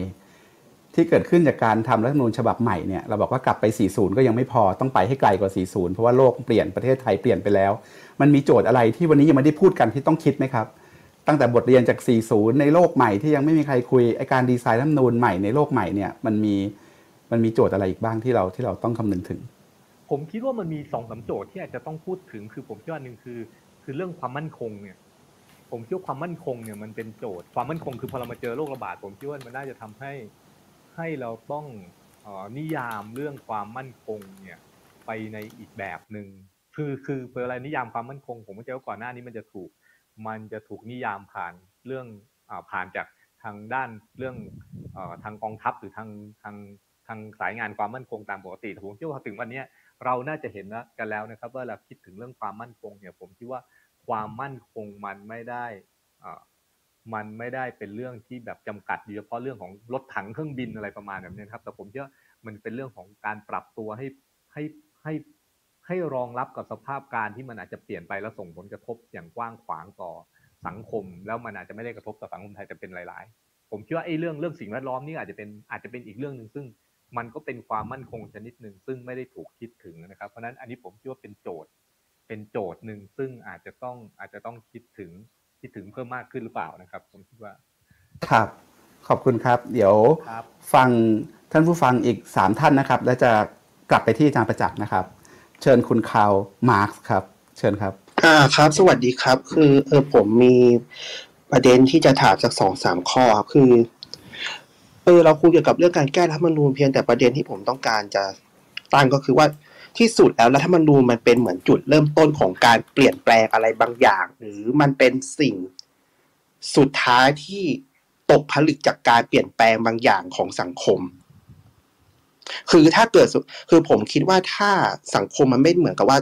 [SPEAKER 1] ๆ ที่เกิดขึ้นจากการทำรัฐธรรมนูญฉบับใหม่เนี่ยเราบอกว่ากลับไป 40 ก็ยังไม่พอต้องไปให้ไกลกว่า 40 เพราะว่าโลกเปลี่ยนประเทศไทยเปลี่ยนไปแล้ว มันมีโจทย์อะไรที่วันนี้ยังไม่ได้พูดกันที่ต้องคิดไหมครับ ตั้งแต่บทเรียนจาก 40 ในโลกใหม่ที่ยังไม่มีใครคุยไอการดีไซน์รัฐธรรมนูญใหม่ในโลกใหม่เนี่ยมันมีมันมีโจทย์อะไรอีกบ้างที่เราที่เราต้องคำนึงถึง
[SPEAKER 5] ผมคิดว่ามันมีสองสาโจทย์ที่อาจจะต้องพูดถึงคือผมคิดว่าหนึ่งคือ คือเรื่องความมั่นคงเนี่ย ผมคิดว่าความมั่นคงเนี่ยมันเป็นโจทย์ ความมั่นคงคือพอเรามาเจอโรคระบาดผมคิดว่ามันน่าจะทำให้ให้เราต้องอนิยามเรื่องความมั่นคงเนี่ยไปในอีกแบบหนึ่งคือคือเพื่ออะไรนิยามความมั่นคง ผมเข้าใจว่าก่อนหน้านี้มันจะถูก มันจะถูกนิยามผ่านเรื่องอผ่านจากทางด้านเรื่องอทางกองทัพหรือทางทางทางสายงานความมั่นคงตามปกติแต่ผมคิดว่าถึงวันนี้เราน่าจะเห็นกันแล้วนะครับว่าเราคิดถึงเรื่องความมั่นคงเนี่ยผมคิดว่า ความมั่นคงมันไม่ได้อ่ามันไม่ได้เป็นเรื่องที่แบบจำกัดเฉพาะเรื่องของรถถังเครื่องบินอะไรประมาณแบบนี้ครับ แต่ผมเชื่อมันเป็นเรื่องของการปรับตัวให้ให้ให้ให้รองรับกับสภาพการที่มันอาจจะเปลี่ยนไปแล้วส่งผลกระทบอย่างกว้างขวางต่อสังคม แล้วมันอาจจะไม่ได้กระทบต่อสังคมไทยแต่เป็นหลาย ๆ ผมคิดว่าไอ้เรื่องเรื่องสิ่งแวดล้อมนี่อาจจะเป็นอาจจะเป็นอีกเรื่องหนึ่งซึ่งมันก็เป็นความมั่นคงชนิดหนึ่งซึ่งไม่ได้ถูกคิดถึงนะครับ เพราะนั้นอันนี้ผมคิดว่าเป็นโจทย์ เป็นโจทย์หนึ่งซึ่งอาจจะต้องอาจจะต้องคิดถึงคิดถึงเพิ่มมากขึ้นหรือเปล่านะครับ ผมคิดว่า
[SPEAKER 1] ครับ ขอบคุณครับ เดี๋ยวฟังท่านผู้ฟังอีกสามท่านนะครับ และจะกลับไปที่อาจารย์ประจักษ์นะครับ เชิญคุณคาวมาร์คครับ เชิญครับ
[SPEAKER 11] อ่าครับ สวัสดีครับ คือเออผมมีประเด็นที่จะถามจากสองสามข้อครับคือเออเราคุยเกี่ยวกับเรื่องการแก้รัฐธรรมนูญเพียงแต่ประเด็นที่ผมต้องการจะตั้งก็คือว่า ที่สุดแล้วรัฐธรรมนูญมันเป็นเหมือนจุดเริ่มต้นของการเปลี่ยนแปลงอะไรบางอย่าง หรือมันเป็นสิ่งสุดท้ายที่ตกผลึกจากการเปลี่ยนแปลงบางอย่างของสังคม คือถ้าเกิดคือผมคิดว่าถ้าสังคมมันไม่เหมือนกับว่า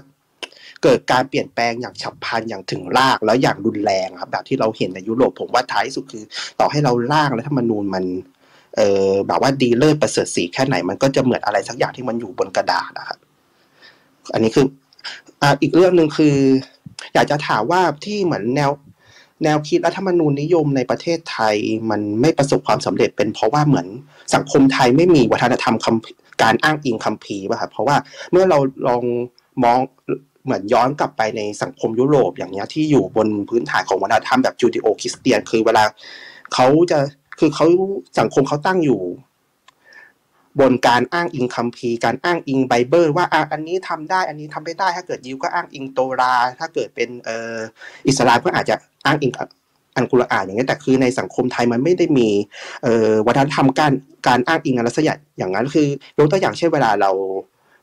[SPEAKER 11] เกิดการเปลี่ยนแปลงอย่างฉับพลันอย่างถึงรากแล้วอย่างรุนแรงครับ แบบที่เราเห็นในยุโรปผมว่าท้ายสุดคือ ต่อให้เราล่างรัฐธรรมนูญมันเออแบบว่าดีเลิศประเสริฐสีแค่ไหนมันก็จะเหมือนอะไรสักอย่างที่มันอยู่บนกระดาษนะครับ อันนี้คืออ่าอีกเรื่องหนึ่งคือ อยากจะถามว่าที่เหมือนแนว แนวคิดรัฐธรรมนูญนิยมในประเทศไทยมันไม่ประสบความสำเร็จเป็นเพราะว่าเหมือนสังคมไทยไม่มีวัฒนธรรมคำการอ้างอิงคัมภีร์ป่ะครับเพราะว่าเมื่อเราลองมองเหมือนย้อนกลับไปในสังคมยุโรปอย่างเนี้ยที่อยู่บนพื้นฐานของวัฒนธรรมแบบจูดิโอคริสเตียน คือเวลาเขาจะคือเขาสังคมเขาตั้งอยู่ บนการอ้างอิงคัมภีร์การอ้างอิงไบเบิลว่าอันนี้ทำได้อันนี้ทำไม่ได้ ถ้าเกิดยิวก็อ้างอิงโตรา ถ้าเกิดเป็นเอออิสลามก็อาจจะอ้างอิงอันกุรอานอย่างนี้แต่คือในสังคมไทยมันไม่ได้มีวัฒนธรรมการการอ้างอิงอะไรสักอย่างอย่างนั้นคือยกตัวอย่างเช่นเวลาเรา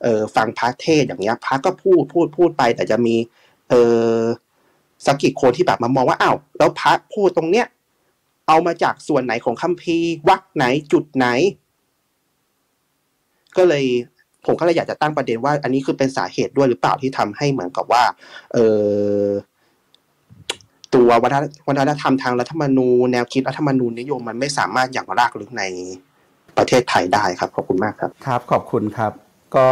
[SPEAKER 11] เฟังพระเทศอย่างเงี้ยพระก็พูดพูดพูดไป แต่จะมีเสักกี่คนที่แบบมามองว่าอ้าวแล้วพระพูดตรงเนี้ยเอามาจากส่วนไหนของคัมภีร์วรรคไหนจุดไหน ก็เลยผมก็เลยอยากจะตั้งประเด็นว่า อันนี้คือเป็นสาเหตุด้วยหรือเปล่าที่ทำให้เหมือนกับว่า เออตัววัฒนวัฒนธรรมทางรัฐธรรมนูญแนวคิดรัฐธรรมนูญนิยมมันไม่สามารถอย่างรากลึกในประเทศไทยได้ครับ ขอบคุณมากครับ
[SPEAKER 1] ครับ ขอบคุณครับ ก็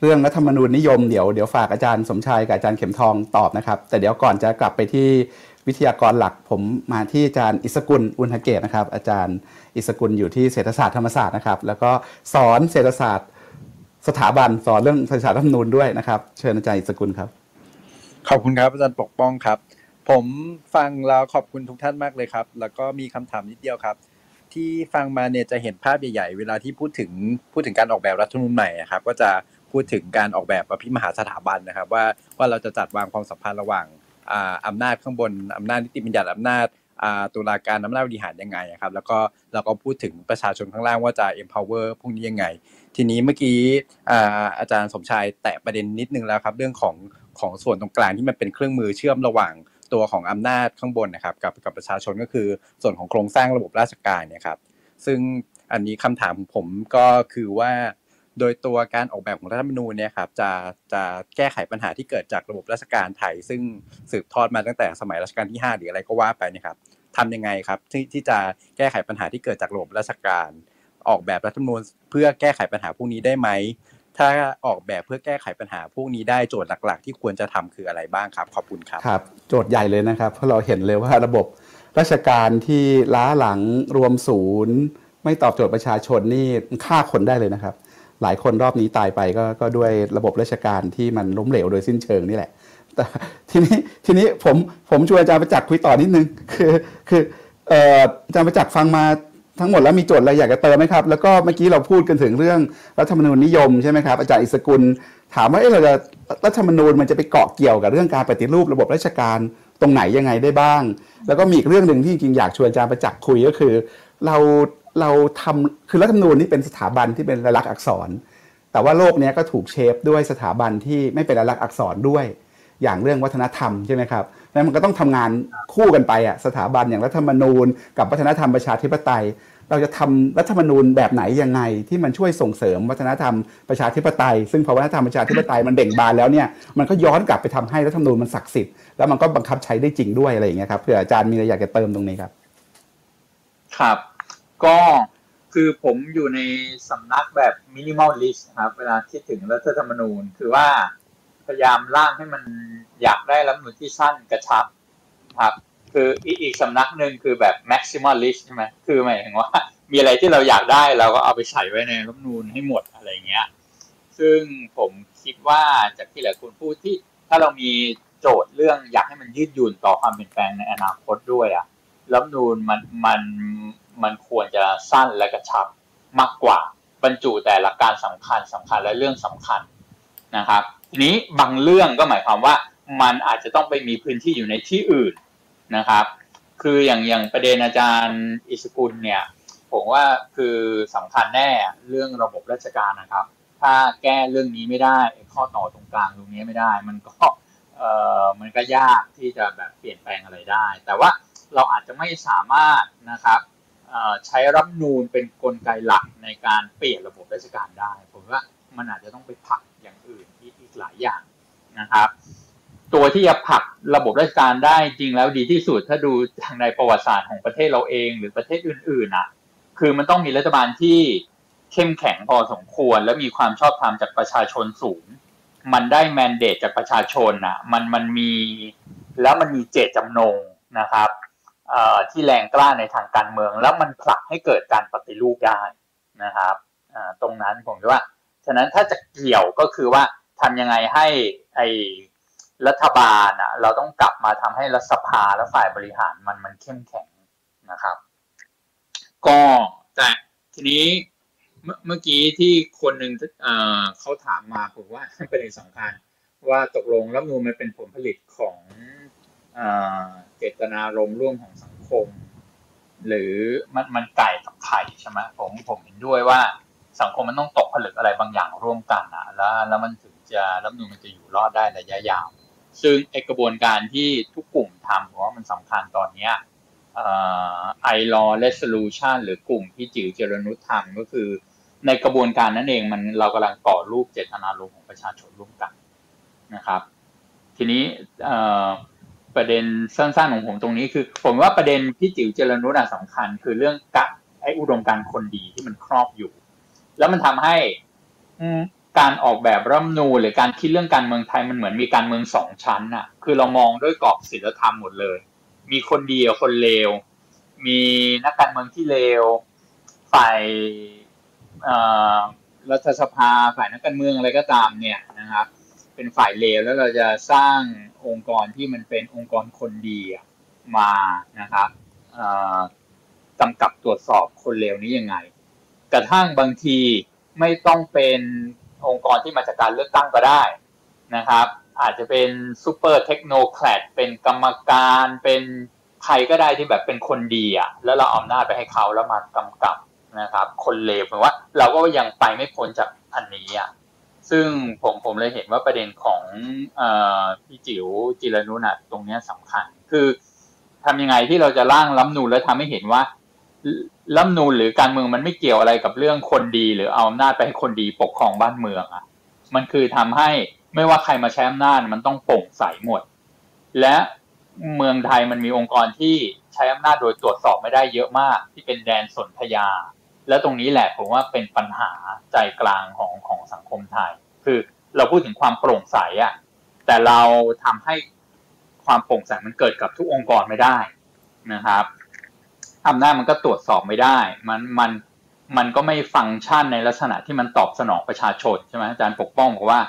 [SPEAKER 1] เรื่องรัฐธรรมนูญนิยมเดี๋ยวเดี๋ยวฝากอาจารย์สมชายกับอาจารย์เข็มทองตอบนะครับ แต่เดี๋ยวก่อนจะกลับไปที่ วิทยากรหลักผมมาที่อาจารย์อิสกุลอุณหเกตนะครับ อาจารย์อิสกุลอยู่ที่เศรษฐศาสตร์ธรรมศาสตร์นะครับ แล้วก็สอนเศรษฐศาสตร์สถาบันสอนเรื่องเศรษฐศาสตร์รัฐธรรมนูญด้วยนะครับ เชิญอาจารย์อิสกุลครับ
[SPEAKER 12] ขอบคุณครับอาจารย์ปกป้องครับ ผมฟังแล้วขอบคุณทุกท่านมากเลยครับ แล้วก็มีคำถามนิดเดียวครับ ที่ฟังมาเนี่ยจะเห็นภาพใหญ่ๆ เวลาที่พูดถึงพูดถึงการออกแบบรัฐธรรมนูญใหม่อะครับ ก็จะพูดถึงการออกแบบอภิมหาสถาบันนะครับ ว่าว่าเราจะจัดวางความสัมพันธ์ระหว่าง อ่าอำนาจข้างบนอำนาจนิติบัญญัติอำนาจตุลาการอำนาจบริหารยังไงครับแล้วก็เราก็พูดถึงประชาชนข้างล่างว่าจะ empower พวกนี้ยังไง ทีนี้เมื่อกี้อาอาจารย์สมชายแตะประเด็นนิดนึงแล้วครับ เรื่องของของส่วนตรงกลางที่มันเป็นเครื่องมือเชื่อมระหว่างตัวของอำนาจข้างบนนะครับกับกับประชาชนก็คือส่วนของโครงสร้างระบบราชการเนี่ยครับซึ่งอันนี้คำถามของผมก็คือว่า โดยตัวการออกแบบของรัฐธรรมนูญเนี่ยครับจะจะแก้ไขปัญหาที่เกิดจากระบบราชการไทย ซึ่งสืบทอดมาตั้งแต่สมัยรัชกาลที่ 5 หรืออะไรก็ว่าไปเนะครับทำยังไงครับที่ที่จะแก้ไขปัญหาที่เกิดจากระบบราชการออกแบบรัฐธรรมนูญเพื่อแก้ไขปัญหาพวกนี้ได้ไหม ถ้าออกแบบเพื่อแก้ไขปัญหาพวกนี้ได้โจทย์หลัก ๆ ที่ควรจะทำคืออะไรบ้างครับ ขอบคุณครับ
[SPEAKER 1] ครับ โจทย์ใหญ่เลยนะครับ เพราะเราเห็นเลยว่าระบบราชการที่ล้าหลังรวมศูนย์ ไม่ตอบโจทย์ประชาชนนี่ฆ่าคนได้เลยนะครับ หลายคนรอบนี้ตายไปก็ก็ด้วยระบบราชการที่มันล้มเหลวโดยสิ้นเชิงนี่แหละ แต่ทีนี้ทีนี้ผมผมชวนอาจารย์ประจักษ์คุยต่อนิดนึงคือคืออาจารย์ประจักษ์ฟังมาทั้งหมดแล้วมีโจทย์อะไรอยากจะเติมไหมครับ แล้วก็เมื่อกี้เราพูดกันถึงเรื่องรัฐธรรมนูญนิยมใช่ไหมครับอาจารย์อิสกุลถามว่าเอ๊ะเราจะรัฐธรรมนูญมันจะไปเกาะเกี่ยวกับเรื่องการปฏิรูประบบราชการตรงไหนยังไงได้บ้าง แล้วก็มีอีกเรื่องหนึ่งที่จริงอยากชวนอาจารย์ประจักษ์คุยก็คือ เรา เราทำคือรัฐธรรมนูญนี่เป็นสถาบันที่เป็นลายลักษณ์อักษร แต่ว่าโลกนี้ก็ถูกเชฟด้วยสถาบันที่ไม่เป็นลายลักษณ์อักษรด้วย อย่างเรื่องวัฒนธรรมใช่ไหมครับแล้วมันก็ต้องทำงานคู่กันไปอะสถาบันอย่างรัฐธรรมนูญ กับวัฒนธรรมประชาธิปไตย เราจะทำรัฐธรรมนูญแบบไหนยังไง ที่มันช่วยส่งเสริมวัฒนธรรมประชาธิปไตย ซึ่งพอวัฒนธรรมประชาธิปไตยมันเบ่งบานแล้วเนี่ยมันก็ย้อนกลับไปทำให้รัฐธรรมนูญมันศักดิ์สิทธิ์แล้วมันก็บังคับใช้ได้จริงด้วยอะไรอย่างเงี้ยครับเผื่ออาจารย์มีอะไรอยากจะเติมตรงนี้ครับ
[SPEAKER 3] ครับ ก็คือผมอยู่ในสำนักแบบ minimalist ครับ เวลาคิดถึงรัฐธรรมนูญ คือว่าพยายามร่างให้มันอยากได้รัฐธรรมนูญที่สั้นกระชับครับ คืออีกอีกสำนักหนึ่งคือแบบ maximalist ใช่ไหมคือหมายถึงว่า มีอะไรที่เราอยากได้เราก็เอาไปใส่ไว้ในรัฐธรรมนูญให้หมดอะไรเงี้ย ซึ่งผมคิดว่าจากที่หลายคนพูดที่ถ้าเรามีโจทย์เรื่องอยากให้มันยืดหยุ่นต่อความเปลี่ยนแปลงในอนาคตด้วยอะรัฐธรรมนูญมันมัน มันควรจะสั้นและกระชับมากกว่าบรรจุแต่หลักการสำคัญสำคัญและเรื่องสำคัญนะครับทีนี้บางเรื่องก็หมายความว่ามันอาจจะต้องไปมีพื้นที่อยู่ในที่อื่นนะครับ คืออย่างอย่างประเด็นอาจารย์อิสกุลเนี่ยผมว่าคือสำคัญแน่เรื่องระบบราชการนะครับ ถ้าแก้เรื่องนี้ไม่ได้ข้อต่อตรงกลางตรงนี้ไม่ได้ มันก็เอ่อมันก็ยากที่จะแบบเปลี่ยนแปลงอะไรได้ แต่ว่าเราอาจจะไม่สามารถนะครับ ใช้รัฐนูญเป็นกลไกหลักในการเปลี่ยนระบบราชการได้ ผมว่ามันอาจจะต้องไปผลักอย่างอื่นอีกอีกหลายอย่างนะครับ ตัวที่จะผลักระบบราชการได้จริงแล้วดีที่สุดถ้าดูทางในประวัติศาสตร์ของประเทศเราเองหรือประเทศอื่นๆอะ คือมันต้องมีรัฐบาลที่เข้มแข็งพอสมควร และมีความชอบธรรมจากประชาชนสูง มันได้แมนเดตจากประชาชนอะ มันมันมีแล้วมันมีเจตจำนงนะครับ ที่แรงกล้าในทางการเมือง แล้วมันผลักให้เกิดการปฏิรูปได้นะครับตรงนั้นผมว่า ฉะนั้นถ้าจะเกี่ยวก็คือว่าทำยังไงให้ไอรัฐบาลอะ เราต้องกลับมาทำให้รัฐสภาและฝ่ายบริหารมันมันเข้มแข็งนะครับ ก็แต่ทีนี้เมื่อกี้ที่คนหนึ่งเขาถามมาผมว่าประเด็นสำคัญว่าตกลงรัฐมนูญมันเป็นผลผลิตของ เจตนารมณ์ร่วมของสังคม หรือมันมันไก่กับไข่ใช่ไหมผมผมเห็นด้วยว่าสังคมมันต้องตกผลึกอะไรบางอย่างร่วมกันอะแล้วแล้วมันถึงจะรัฐมนูญมันจะอยู่รอดได้ระยะยาว ซึ่งไอกระบวนการที่ทุกกลุ่มทำผมว่ามันสำคัญตอนเนี้ยไอรอ resolution หรือกลุ่มพี่จิ๋วเจริญนุชทำก็คือ ในกระบวนการนั่นเองมันเรากำลังก่อรูปเจตนารมณ์ของประชาชนร่วมกันนะครับ ทีนี้ ประเด็นสั้นๆของผมตรงนี้คือ ผมว่าประเด็นพี่จิ๋วเจริญนุชอะสำคัญ คือเรื่องกะไออุดมการณ์คนดีที่มันครอบอยู่ แล้วมันทำให้การออกแบบรัฐมนูหรือการคิดเรื่องการเมืองไทยมันเหมือนมีการเมืองสองชั้นน่ะ คือเรามองด้วยกรอบศีลธรรมหมดเลย มีคนดีกับคนเลว มีนักการเมืองที่เลว ฝ่ายรัฐสภา ฝ่ายนักการเมืองอะไรก็ตามเนี่ยนะครับ เป็นฝ่ายเลวแล้วเราจะสร้าง องค์กรที่มันเป็นองค์กรคนดีมานะครับกำกับตรวจสอบคนเลวนี้ยังไง กระทั่งบางทีไม่ต้องเป็นองค์กรที่มาจากการเลือกตั้งก็ได้นะครับ อาจจะเป็น super technocrat เป็นกรรมการเป็นใครก็ได้ที่แบบเป็นคนดีอะแล้วเราเอาอำนาจไปให้เขาแล้วมากำกับนะครับ คนเลวแปลว่า เราก็ยังไปไม่พ้นจากอันนี้อะ ซึ่งผมผมเลยเห็นว่าประเด็นของอพี่จิ๋วจิรนุนะตรงนี้สำคัญ คือทำยังไงที่เราจะร่างรัฐธรรมนูลแล้วทำให้เห็นว่ารัฐธรรมนูลหรือการเมืองมันไม่เกี่ยวอะไรกับเรื่องคนดี หรือเอาอำนาจไปให้คนดีปกครองบ้านเมืองอะ มันคือทำให้ไม่ว่าใครมาใช้อำนาจมันต้องโปร่งใสหมด และเมืองไทยมันมีองค์กรที่ใช้อำนาจโดยตรวจสอบไม่ได้เยอะมาก ที่เป็นแดนสนธยา และตรงนี้แหละผมว่าเป็นปัญหาใจกลางของของสังคมไทย คือเราพูดถึงความโปร่งใสอะแต่เราทำให้ความโปร่งใสมันเกิดกับทุกองค์กรไม่ได้นะครับอำนาจมันก็ตรวจสอบไม่ได้ มันมันมันก็ไม่ฟังก์ชันในลักษณะที่มันตอบสนองประชาชนใช่ไหมอาจารย์ปกป้องบอกว่า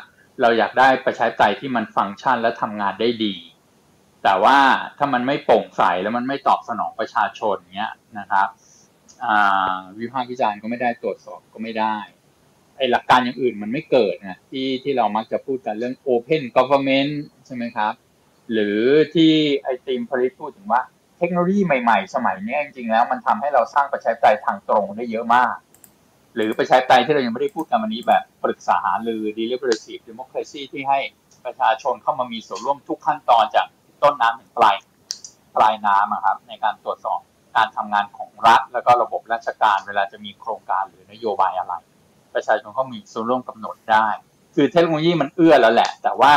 [SPEAKER 3] เราอยากได้ประชาธิปไตยที่มันฟังก์ชันและทำงานได้ดี แต่ว่าถ้ามันไม่โปร่งใสแล้วมันไม่ตอบสนองประชาชนเนี้ยนะครับ วิพากษ์วิจารณ์ก็ไม่ได้ตรวจสอบก็ไม่ได้ไอหลักการอย่างอื่นมันไม่เกิดนะที่ที่เรามักจะพูดกันเรื่อง Open Government ใช่ไหมครับ หรือที่ไอติมพลิตพูดถึงว่าเทคโนโลยีใหม่ๆ สมัยนี้จริงๆแล้วมันทำให้เราสร้างประชาธิปไตยทางตรงได้เยอะมาก หรือประชาธิปไตยที่เรายังไม่ได้พูดกันวันนี้แบบปรึกษาหารือ deliberative democracy ที่ให้ประชาชนเข้ามามีส่วนร่วมทุกขั้นตอนจากต้นน้ำถึงปลายปลายน้ำครับในการตรวจสอบ การทำงานของรัฐ แล้วก็ระบบราชการเวลาจะมีโครงการหรือนโยบายอะไร ประชาชนก็มีส่วนร่วมกำหนดได้ คือเทคโนโลยีมันเอื้อแล้วแหละ แต่ว่า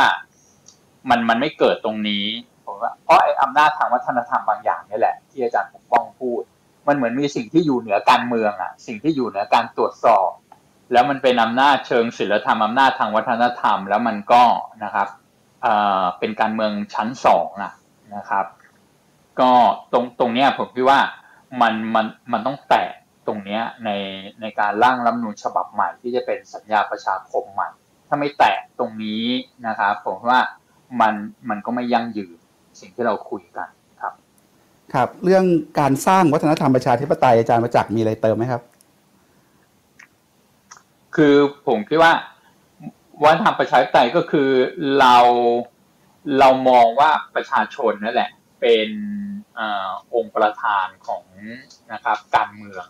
[SPEAKER 3] มันมันไม่เกิดตรงนี้ผมว่าเพราะไอ้อำนาจทางวัฒนธรรมบางอย่างนี่แหละ ที่อาจารย์ปกป้องพูด มันเหมือนมีสิ่งที่อยู่เหนือการเมืองอะ สิ่งที่อยู่เหนือการตรวจสอบ แล้วมันเป็นอำนาจเชิงศิลธรรมอำนาจทางวัฒนธรรม แล้วมันก็นะครับเป็นการเมืองชั้นสองอะนะครับ ก็ตรงตรงเนี้ยผมคิดว่ามันมันมันต้องแตะตรงเนี้ยในในการร่างรัฐนูญฉบับใหม่ ที่จะเป็นสัญญาประชาคมใหม่ ถ้าไม่แตะตรงนี้นะครับผมว่ามันมันก็ไม่ยั่งยืนสิ่งที่เราคุยกันครับ
[SPEAKER 1] ครับ เรื่องการสร้างวัฒนธรรมประชาธิปไตยอาจารย์ประจักษ์มีอะไรเติมไหมครับ
[SPEAKER 3] คือผมคิดว่าวัฒนธรรมประชาธิปไตยก็คือเราเรามองว่าประชาชนนั่นแหละ เป็นอองค์ประธานของนะครับการเมือง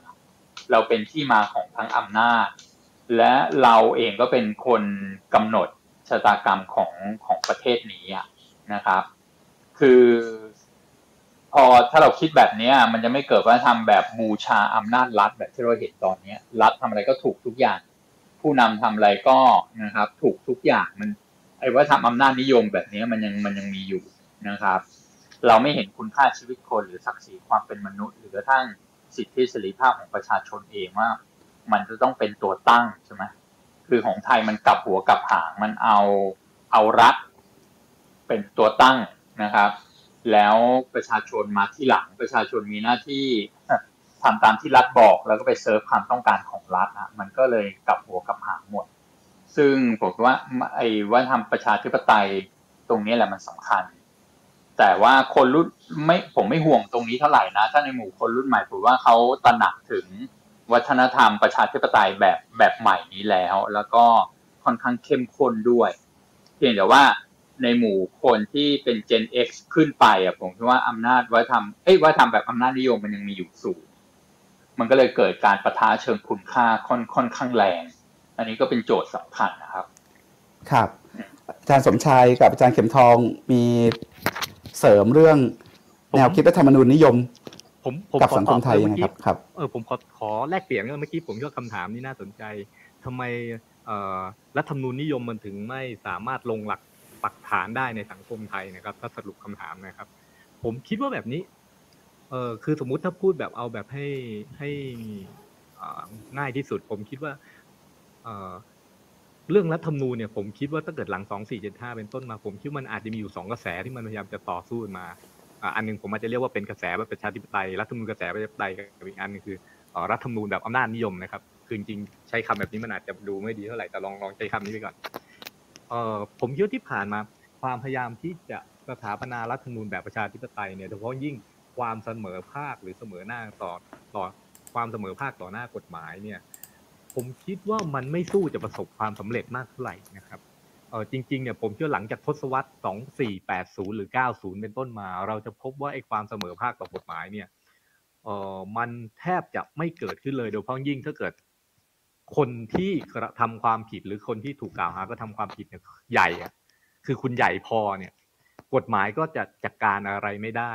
[SPEAKER 3] เราเป็นที่มาของทั้งอำนาจ และเราเองก็เป็นคนกำหนดชะตากรรมของของประเทศนี้นะครับ คือพอถ้าเราคิดแบบนี้มันจะไม่เกิดว่าทำแบบบูชาอำนาจรัฐแบบที่เราเห็นตอนนี้รัฐทำอะไรก็ถูกทุกอย่าง ผู้นำทำอะไรก็นะครับ ถูกทุกอย่างมันไอ้ว่าทำอำนาจนิยมแบบนี้มันยังมันยังมีอยู่นะครับ เราไม่เห็นคุณค่าชีวิตคนหรือศักดิ์ศรีความเป็นมนุษย์ หรือกระทั่งสิทธิเสรีภาพของประชาชนเองว่า มันจะต้องเป็นตัวตั้งใช่ไหมคือของไทยมันกลับหัวกลับหางมันเอาเอารัฐ เป็นตัวตั้งนะครับ แล้วประชาชนมาที่หลังประชาชนมีหน้าที่ทำตามที่รัฐบอกแล้วก็ไปเซิร์ฟความต้องการของรัฐอะมันก็เลยกลับหัวกลับหางหมด ซึ่งผมว่าไอ้ว่าทำประชาธิปไตยตรงนี้แหละมันสำคัญ แต่ว่าคนรุ่นไม่ผมไม่ห่วงตรงนี้เท่าไหร่นะ ถ้าในหมู่คนรุ่นใหม่ผมว่าเขาตระหนักถึงวัฒนธรรมประชาธิปไตยแบบแบบใหม่นี้แล้ว แล้วก็ค่อนข้างเข้มข้นด้วย เพียงแต่ว่าในหมู่คนที่เป็น Gen X ขึ้นไปอะผมคิดว่าอำนาจวัฒนธรรมเอ้ยวัฒนธรรมแบบอำนาจนิยมมันยังมีอยู่สูงมันก็เลยเกิดการประทะเชิงคุณค่าค่อนค่อนข้างแรง อันนี้ก็เป็นโจทย์สำคัญนะครับ
[SPEAKER 1] ครับ อาจารย์สมชายกับอาจารย์เข็มทองมี เสริมเรื่องแนวคิดรัฐธรรมนูญนิยม
[SPEAKER 5] ผมผม
[SPEAKER 1] กับ
[SPEAKER 5] ขอ
[SPEAKER 1] สัง
[SPEAKER 5] ต
[SPEAKER 1] ค
[SPEAKER 5] อบ
[SPEAKER 1] มไทย
[SPEAKER 5] เมื่
[SPEAKER 1] ยัง
[SPEAKER 5] อ
[SPEAKER 1] ไง
[SPEAKER 5] กี้
[SPEAKER 1] ครับครับ
[SPEAKER 5] เออผมขอขอแลกเปลี่ยนเมื่อกี้ผมคิดว่าคำถามนี้น่าสนใจทำไมเอ่อรัฐธรรมนูญนิยมมันถึงไม่สามารถลงหลักปักฐานได้ในสังคมไทยนะครับ ถ้าสรุปคำถามนะครับ ผมคิดว่าแบบนี้เออคือสมมุติถ้าพูดแบบเอาแบบให้ให้อ่าง่ายที่สุด ผมคิดว่า เรื่องรัฐธรรมนูญเนี่ยผมคิดว่าถ้าเกิดหลังสองสี่เจ็ดห้าเป็นต้นมาผมคิดว่ามันอาจจะมีอยู่สองกระแสที่มันพยายามจะต่อสู้มาอันหนึงผมอาจจะเรียกว่าเป็นกระแสแบบประชาธิปไตยรัฐธรรมนูญกระแสประชาธิปไตยกับอีกอันหนึงคือรัฐธรรมนูญแบบอำนาจนิยมนะครับคือจริงๆใช้คำแบบนี้มันอาจจะดูไม่ดีเท่าไหร่แต่ลองลองใช้คำนี้ไปก่อนเออผมคิดที่ผ่านมาความพยายามที่จะสถาปนารัฐธรรมนูญแบบประชาธิปไตยเนี่ยโดยเฉพาะยิ่งความเสมอภาคหรือเสมอหน้าต่อต่อความเสมอภาคต่อหน้ากฎหมายเนี่ย ผมคิดว่ามันไม่สู้จะประสบความสำเร็จมากเท่าไหร่นะครับเออจริงๆเนี่ยผมเชื่อหลังจากทศวรรษ 2480 หรือ 90 เป็นต้นมา เราจะพบว่าไอ้ความเสมอภาคต่อกฎหมายเนี่ยเออมันแทบจะไม่เกิดขึ้นเลยโดยเฉพาะยิ่งถ้าเกิดคนที่กระทำความผิดหรือคนที่ถูกกล่าวหาก็ทำความผิดเนี่ยใหญ่อะคือคุณใหญ่พอเนี่ย กฎหมายก็จะจัดการอะไรไม่ได้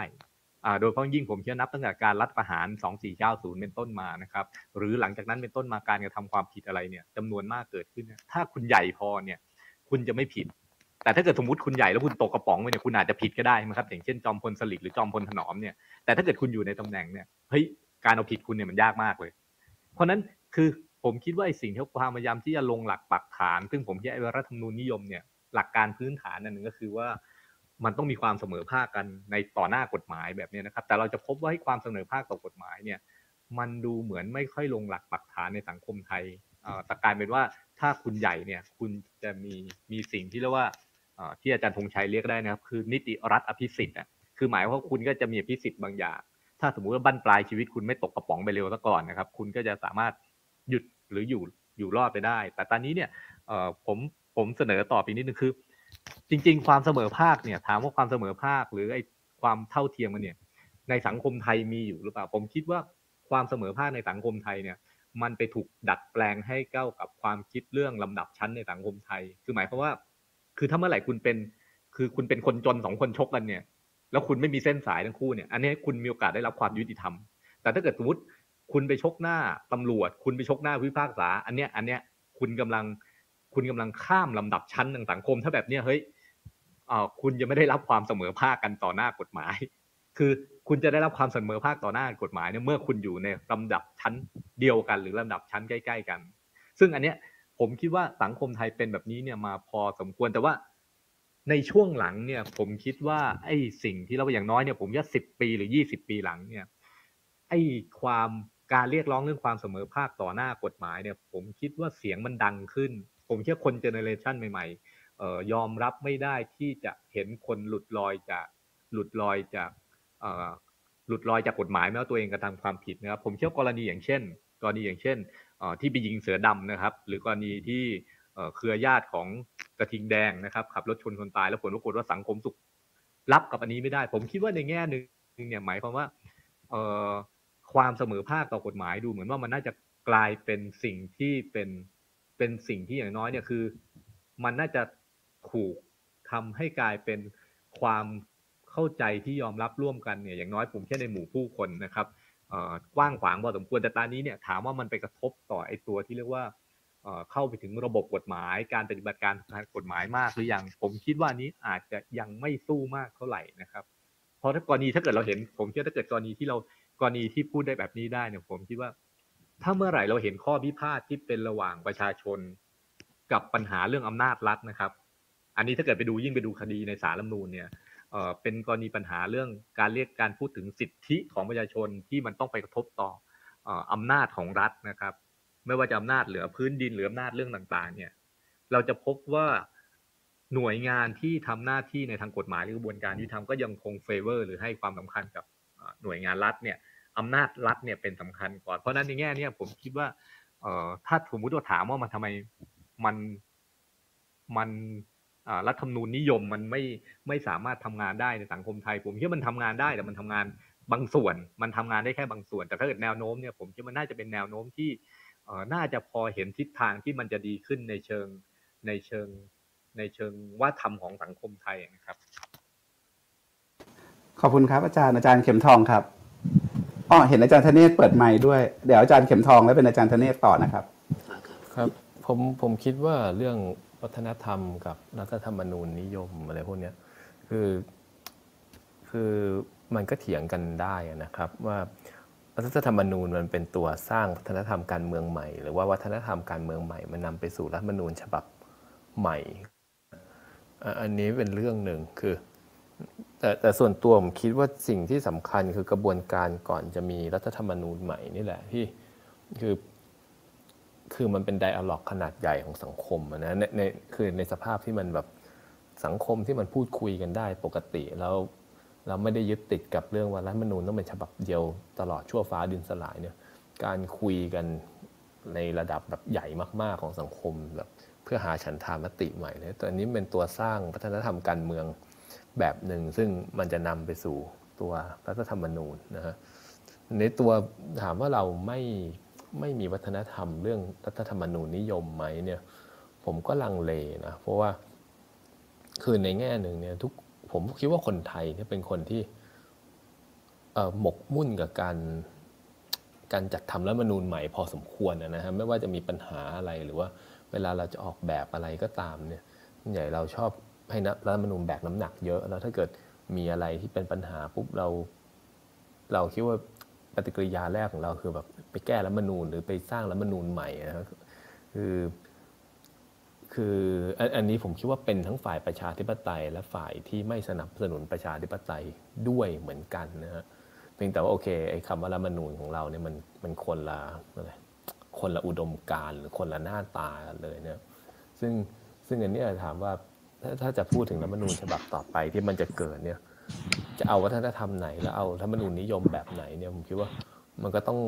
[SPEAKER 5] โดยเฉพาะยิ่งผมเชื่อนับตั้งแต่การรัฐประหาร 2490 เป็นต้นมานะครับ หรือหลังจากนั้นเป็นต้นมาการกระทำความผิดอะไรเนี่ยจำนวนมากเกิดขึ้น ถ้าคุณใหญ่พอเนี่ย คุณจะไม่ผิด แต่ถ้าเกิดสมมติคุณใหญ่แล้วคุณตกกระป๋องไปเนี่ยคุณอาจจะผิดก็ได้นะครับ อย่างเช่นจอมพลสฤษดิ์หรือจอมพลถนอมเนี่ย แต่ถ้าเกิดคุณอยู่ในตำแหน่งเนี่ย เฮ้ย การเอาผิดคุณเนี่ยมันยากมากเลย เพราะนั้นคือผมคิดว่าไอ้สิ่งที่ความพยายามที่จะลงหลักปักฐาน ซึ่งผมคิดไอ้รัฐธรรมนูญนิยมเนี่ยหลักการพื้นฐานนั่นหนึ่งก็คือว่า มันต้องมีความเสมอภาคกันในต่อหน้ากฎหมายแบบนี้นะครับ แต่เราจะพบว่าความเสมอภาคต่อกฎหมายเนี่ย มันดูเหมือนไม่ค่อยลงหลักปักฐานในสังคมไทยแต่กลายเป็นว่าถ้าคุณใหญ่เนี่ย คุณจะมีมีสิ่งที่เรียกว่าที่อาจารย์ธงชัยเรียกได้นะครับ คือนิติรัฐอภิสิทธิ์อะคือหมายว่าคุณก็จะมีอภิสิทธิ์บางอย่าง ถ้าสมมุติว่าบั้นปลายชีวิตคุณไม่ตกกระป๋องไปเร็วซะก่อนนะครับ คุณก็จะสามารถหยุดหรืออยู่อยู่รอดไปได้ แต่ตอนนี้เนี่ยผมผมเสนอต่อไปนิดนึงคือ จริง ๆ ความเสมอภาคเนี่ยถามว่าความเสมอภาคหรือไอ้ความเท่าเทียมกันเนี่ย ในสังคมไทยมีอยู่หรือเปล่า ผมคิดว่าความเสมอภาคในสังคมไทยเนี่ย มันไปถูกดัดแปลงให้เข้ากับความคิดเรื่องลำดับชั้นในสังคมไทย คือหมายความว่า คือถ้าเมื่อไหร่คุณเป็น คือคุณเป็นคนจนสองคนชกกันเนี่ย แล้วคุณไม่มีเส้นสายทั้งคู่เนี่ย อันนี้คุณมีโอกาสได้รับความยุติธรรม แต่ถ้าเกิดสมมติคุณไปชกหน้าตำรวจ คุณไปชกหน้าพิพากษา อันเนี้ย อันเนี้ย คุณกำลัง คุณกำลังข้ามลำดับชั้นทางสังคม ถ้าแบบเนี้ยเฮ้ยอ่อคุณจะไม่ได้รับความเสมอภาคกันต่อหน้ากฎหมาย คือคุณจะได้รับความเสมอภาคต่อหน้ากฎหมายเนี่ยเมื่อคุณอยู่ในลำดับชั้นเดียวกัน หรือลำดับชั้นใกล้ ๆ กัน ซึ่งอันเนี้ยผมคิดว่าสังคมไทยเป็นแบบนี้เนี่ยมาพอสมควรแต่ว่าในช่วงหลังเนี่ย ผมคิดว่า ไอ้สิ่งที่เราอย่างน้อยเนี่ยผมว่าสิบปีหรือยี่สิบปีหลังเนี่ย ไอ้ความการเรียกร้องเรื่องความเสมอภาคต่อหน้ากฎหมายเนี่ย ผมคิดว่าเสียงมันดังขึ้น ผมเชื่อคนเจเนอเรชันใหม่ๆเอ่อยอมรับไม่ได้ที่จะเห็นคนหลุดลอยจากหลุดลอยจากเอ่อหลุดลอยจากกฎหมายแม้ว่าตัวเองกระทำความผิดนะครับ ผมเชื่อกรณีอย่างเช่น กรณีอย่างเช่นที่ไปยิงเสือดำนะครับ หรือกรณีที่เครือญาติของกระทิงแดงนะครับขับรถชนคนตายแล้วผลปรากฏว่าสังคมสุขรับกับอันนี้ไม่ได้ ผมคิดว่าในแง่หนึ่งเนี่ยหมายความว่าความเสมอภาคต่อกฎหมายดูเหมือนว่ามันน่าจะกลายเป็นสิ่งที่เป็น เป็นสิ่งที่อย่างน้อยเนี่ยคือ มันน่าจะถูกทำให้กลายเป็นความเข้าใจที่ยอมรับร่วมกันเนี่ยอย่างน้อยผมแค่ในหมู่ผู้คนนะครับกว้างขวางพอสมควรแต่ตอนนี้เนี่ยถามว่ามันไปกระทบต่อไอ้ตัวที่เรียกว่าเข้าไปถึงระบบกฎหมาย การปฏิบัติการทางกฎหมายมากหรือยังผมคิดว่านี้อาจจะยังไม่สู้มากเท่าไหร่นะครับ เพราะถ้ากรณีถ้าเกิดเราเห็น ผมเชื่อถ้าเกิดกรณีที่เรากรณีที่พูดได้แบบนี้ได้เนี่ยผมคิดว่า ถ้าเมื่อไหร่เราเห็นข้อพิพาทที่เป็นระหว่างประชาชน กับปัญหาเรื่องอำนาจรัฐนะครับ อันนี้ถ้าเกิดไปดูยิ่งไปดูคดีในศาลรัฐมนูญเนี่ยเป็นกรณีปัญหาเรื่องการเรียกการพูดถึงสิทธิของประชาชนที่มันต้องไปกระทบต่ออำนาจของรัฐนะครับ ไม่ว่าจะอำนาจเหนือพื้นดินหรืออำนาจเรื่องต่างๆ เนี่ย เราจะพบว่าหน่วยงานที่ทำหน้าที่ในทางกฎหมายหรือกระบวนการยุติธรรมก็ยังคง favor หรือให้ความสำคัญกับหน่วยงานรัฐเนี่ย อำนาจรัฐเนี่ยเป็นสำคัญก่อน เพราะนั้นในแง่นี้ผมคิดว่าเอ่อถ้าสมมติว่าถามว่ามันทำไมมันมันรัฐธรรมนูญนิยมมันไม่ไม่สามารถทำงานได้ในสังคมไทย ผมคิดว่ามันทำงานได้แต่มันทำงานบางส่วน มันทำงานได้แค่บางส่วน แต่ถ้าเกิดแนวโน้มเนี่ยผมคิดมันน่าจะเป็นแนวโน้มที่เออน่าจะพอเห็นทิศทางที่มันจะดีขึ้นในเชิงในเชิงในเชิงว่าธรรมของสังคมไทยนะครับ
[SPEAKER 1] ขอบคุณครับอาจารย์อาจารย์เข็มทองครับ อ๋อเห็นอาจารย์ธเนศเปิดไมค์ด้วย เดี๋ยวอาจารย์เข็มทองแล้วเป็นอาจารย์ธเนศต่อนะครับ
[SPEAKER 4] ครับผมผมคิดว่าเรื่องวัฒนธรรมกับรัฐธรรมนูญนิยมอะไรพวกนี้คือ คือมันก็เถียงกันได้นะครับว่ารัฐธรรมนูญมันเป็นตัวสร้างวัฒนธรรมการเมืองใหม่ หรือว่าวัฒนธรรมการเมืองใหม่มันนำไปสู่รัฐธรรมนูญฉบับใหม่ อันนี้เป็นเรื่องหนึ่งคือ แต่แต่ส่วนตัวผมคิดว่าสิ่งที่สำคัญคือกระบวนการก่อนจะมีรัฐธรรมนูญใหม่นี่แหละที่คือ คือมันเป็นไดอะล็อกขนาดใหญ่ของสังคมนะในในคือในสภาพที่มันแบบสังคมที่มันพูดคุยกันได้ปกติแล้วเราไม่ได้ยึดติดกับเรื่องว่ารัฐธรรมนูญต้องเป็นฉบับเดียวตลอดชั่วฟ้าดินสลายเนี่ยการคุยกันในระดับแบบใหญ่มาก ๆของสังคมแบบเพื่อหาฉันทามติใหม่เนี่ยตัวนี้เป็นตัวสร้างวัฒนธรรมการเมือง แบบหนึ่งซึ่งมันจะนำไปสู่ตัวรัฐธรรมนูญนะฮะในตัวถามว่าเราไม่ไม่มีวัฒนธรรมเรื่องรัฐธรรมนูญนิยมไหมเนี่ยผมก็ลังเลนะเพราะว่าคือในแง่หนึ่งเนี่ยทุกผมคิดว่าคนไทยเนี่ยเป็นคนที่หมกมุ่นกับการการจัดทำรัฐมนูญใหม่พอสมควรนะฮะไม่ว่าจะมีปัญหาอะไรหรือว่าเวลาเราจะออกแบบอะไรก็ตามเนี่ยใหญ่เราชอบ ให้รัฐมนูญแบกน้ำหนักเยอะ แล้วถ้าเกิดมีอะไรที่เป็นปัญหาปุ๊บเรา เราคิดว่าปฏิกิริยาแรกของเราคือแบบไปแก้รัฐมนูญหรือไปสร้างรัฐมนูญใหม่นะครับคือ คืออันนี้ผมคิดว่าเป็นทั้งฝ่ายประชาธิปไตย และฝ่ายที่ไม่สนับสนุนประชาธิปไตยด้วยเหมือนกันนะฮะเพียงแต่ว่าโอเคไอ้คำว่ารัฐมนูญของเราเนี่ยมันมันคนละอะไรคนละอุดมการหรือคนละหน้าตาเลยเนี่ยซึ่งซึ่งอันนี้ถามว่า ถ้าถ้าจะพูดถึงรัฐมนูญฉบับต่อไปที่มันจะเกิดเนี่ย จะเอาวัฒนธรรมไหน แล้วเอารัฐธรรมนูญนิยมแบบไหนเนี่ยผมคิดว่ามันก็ต้อง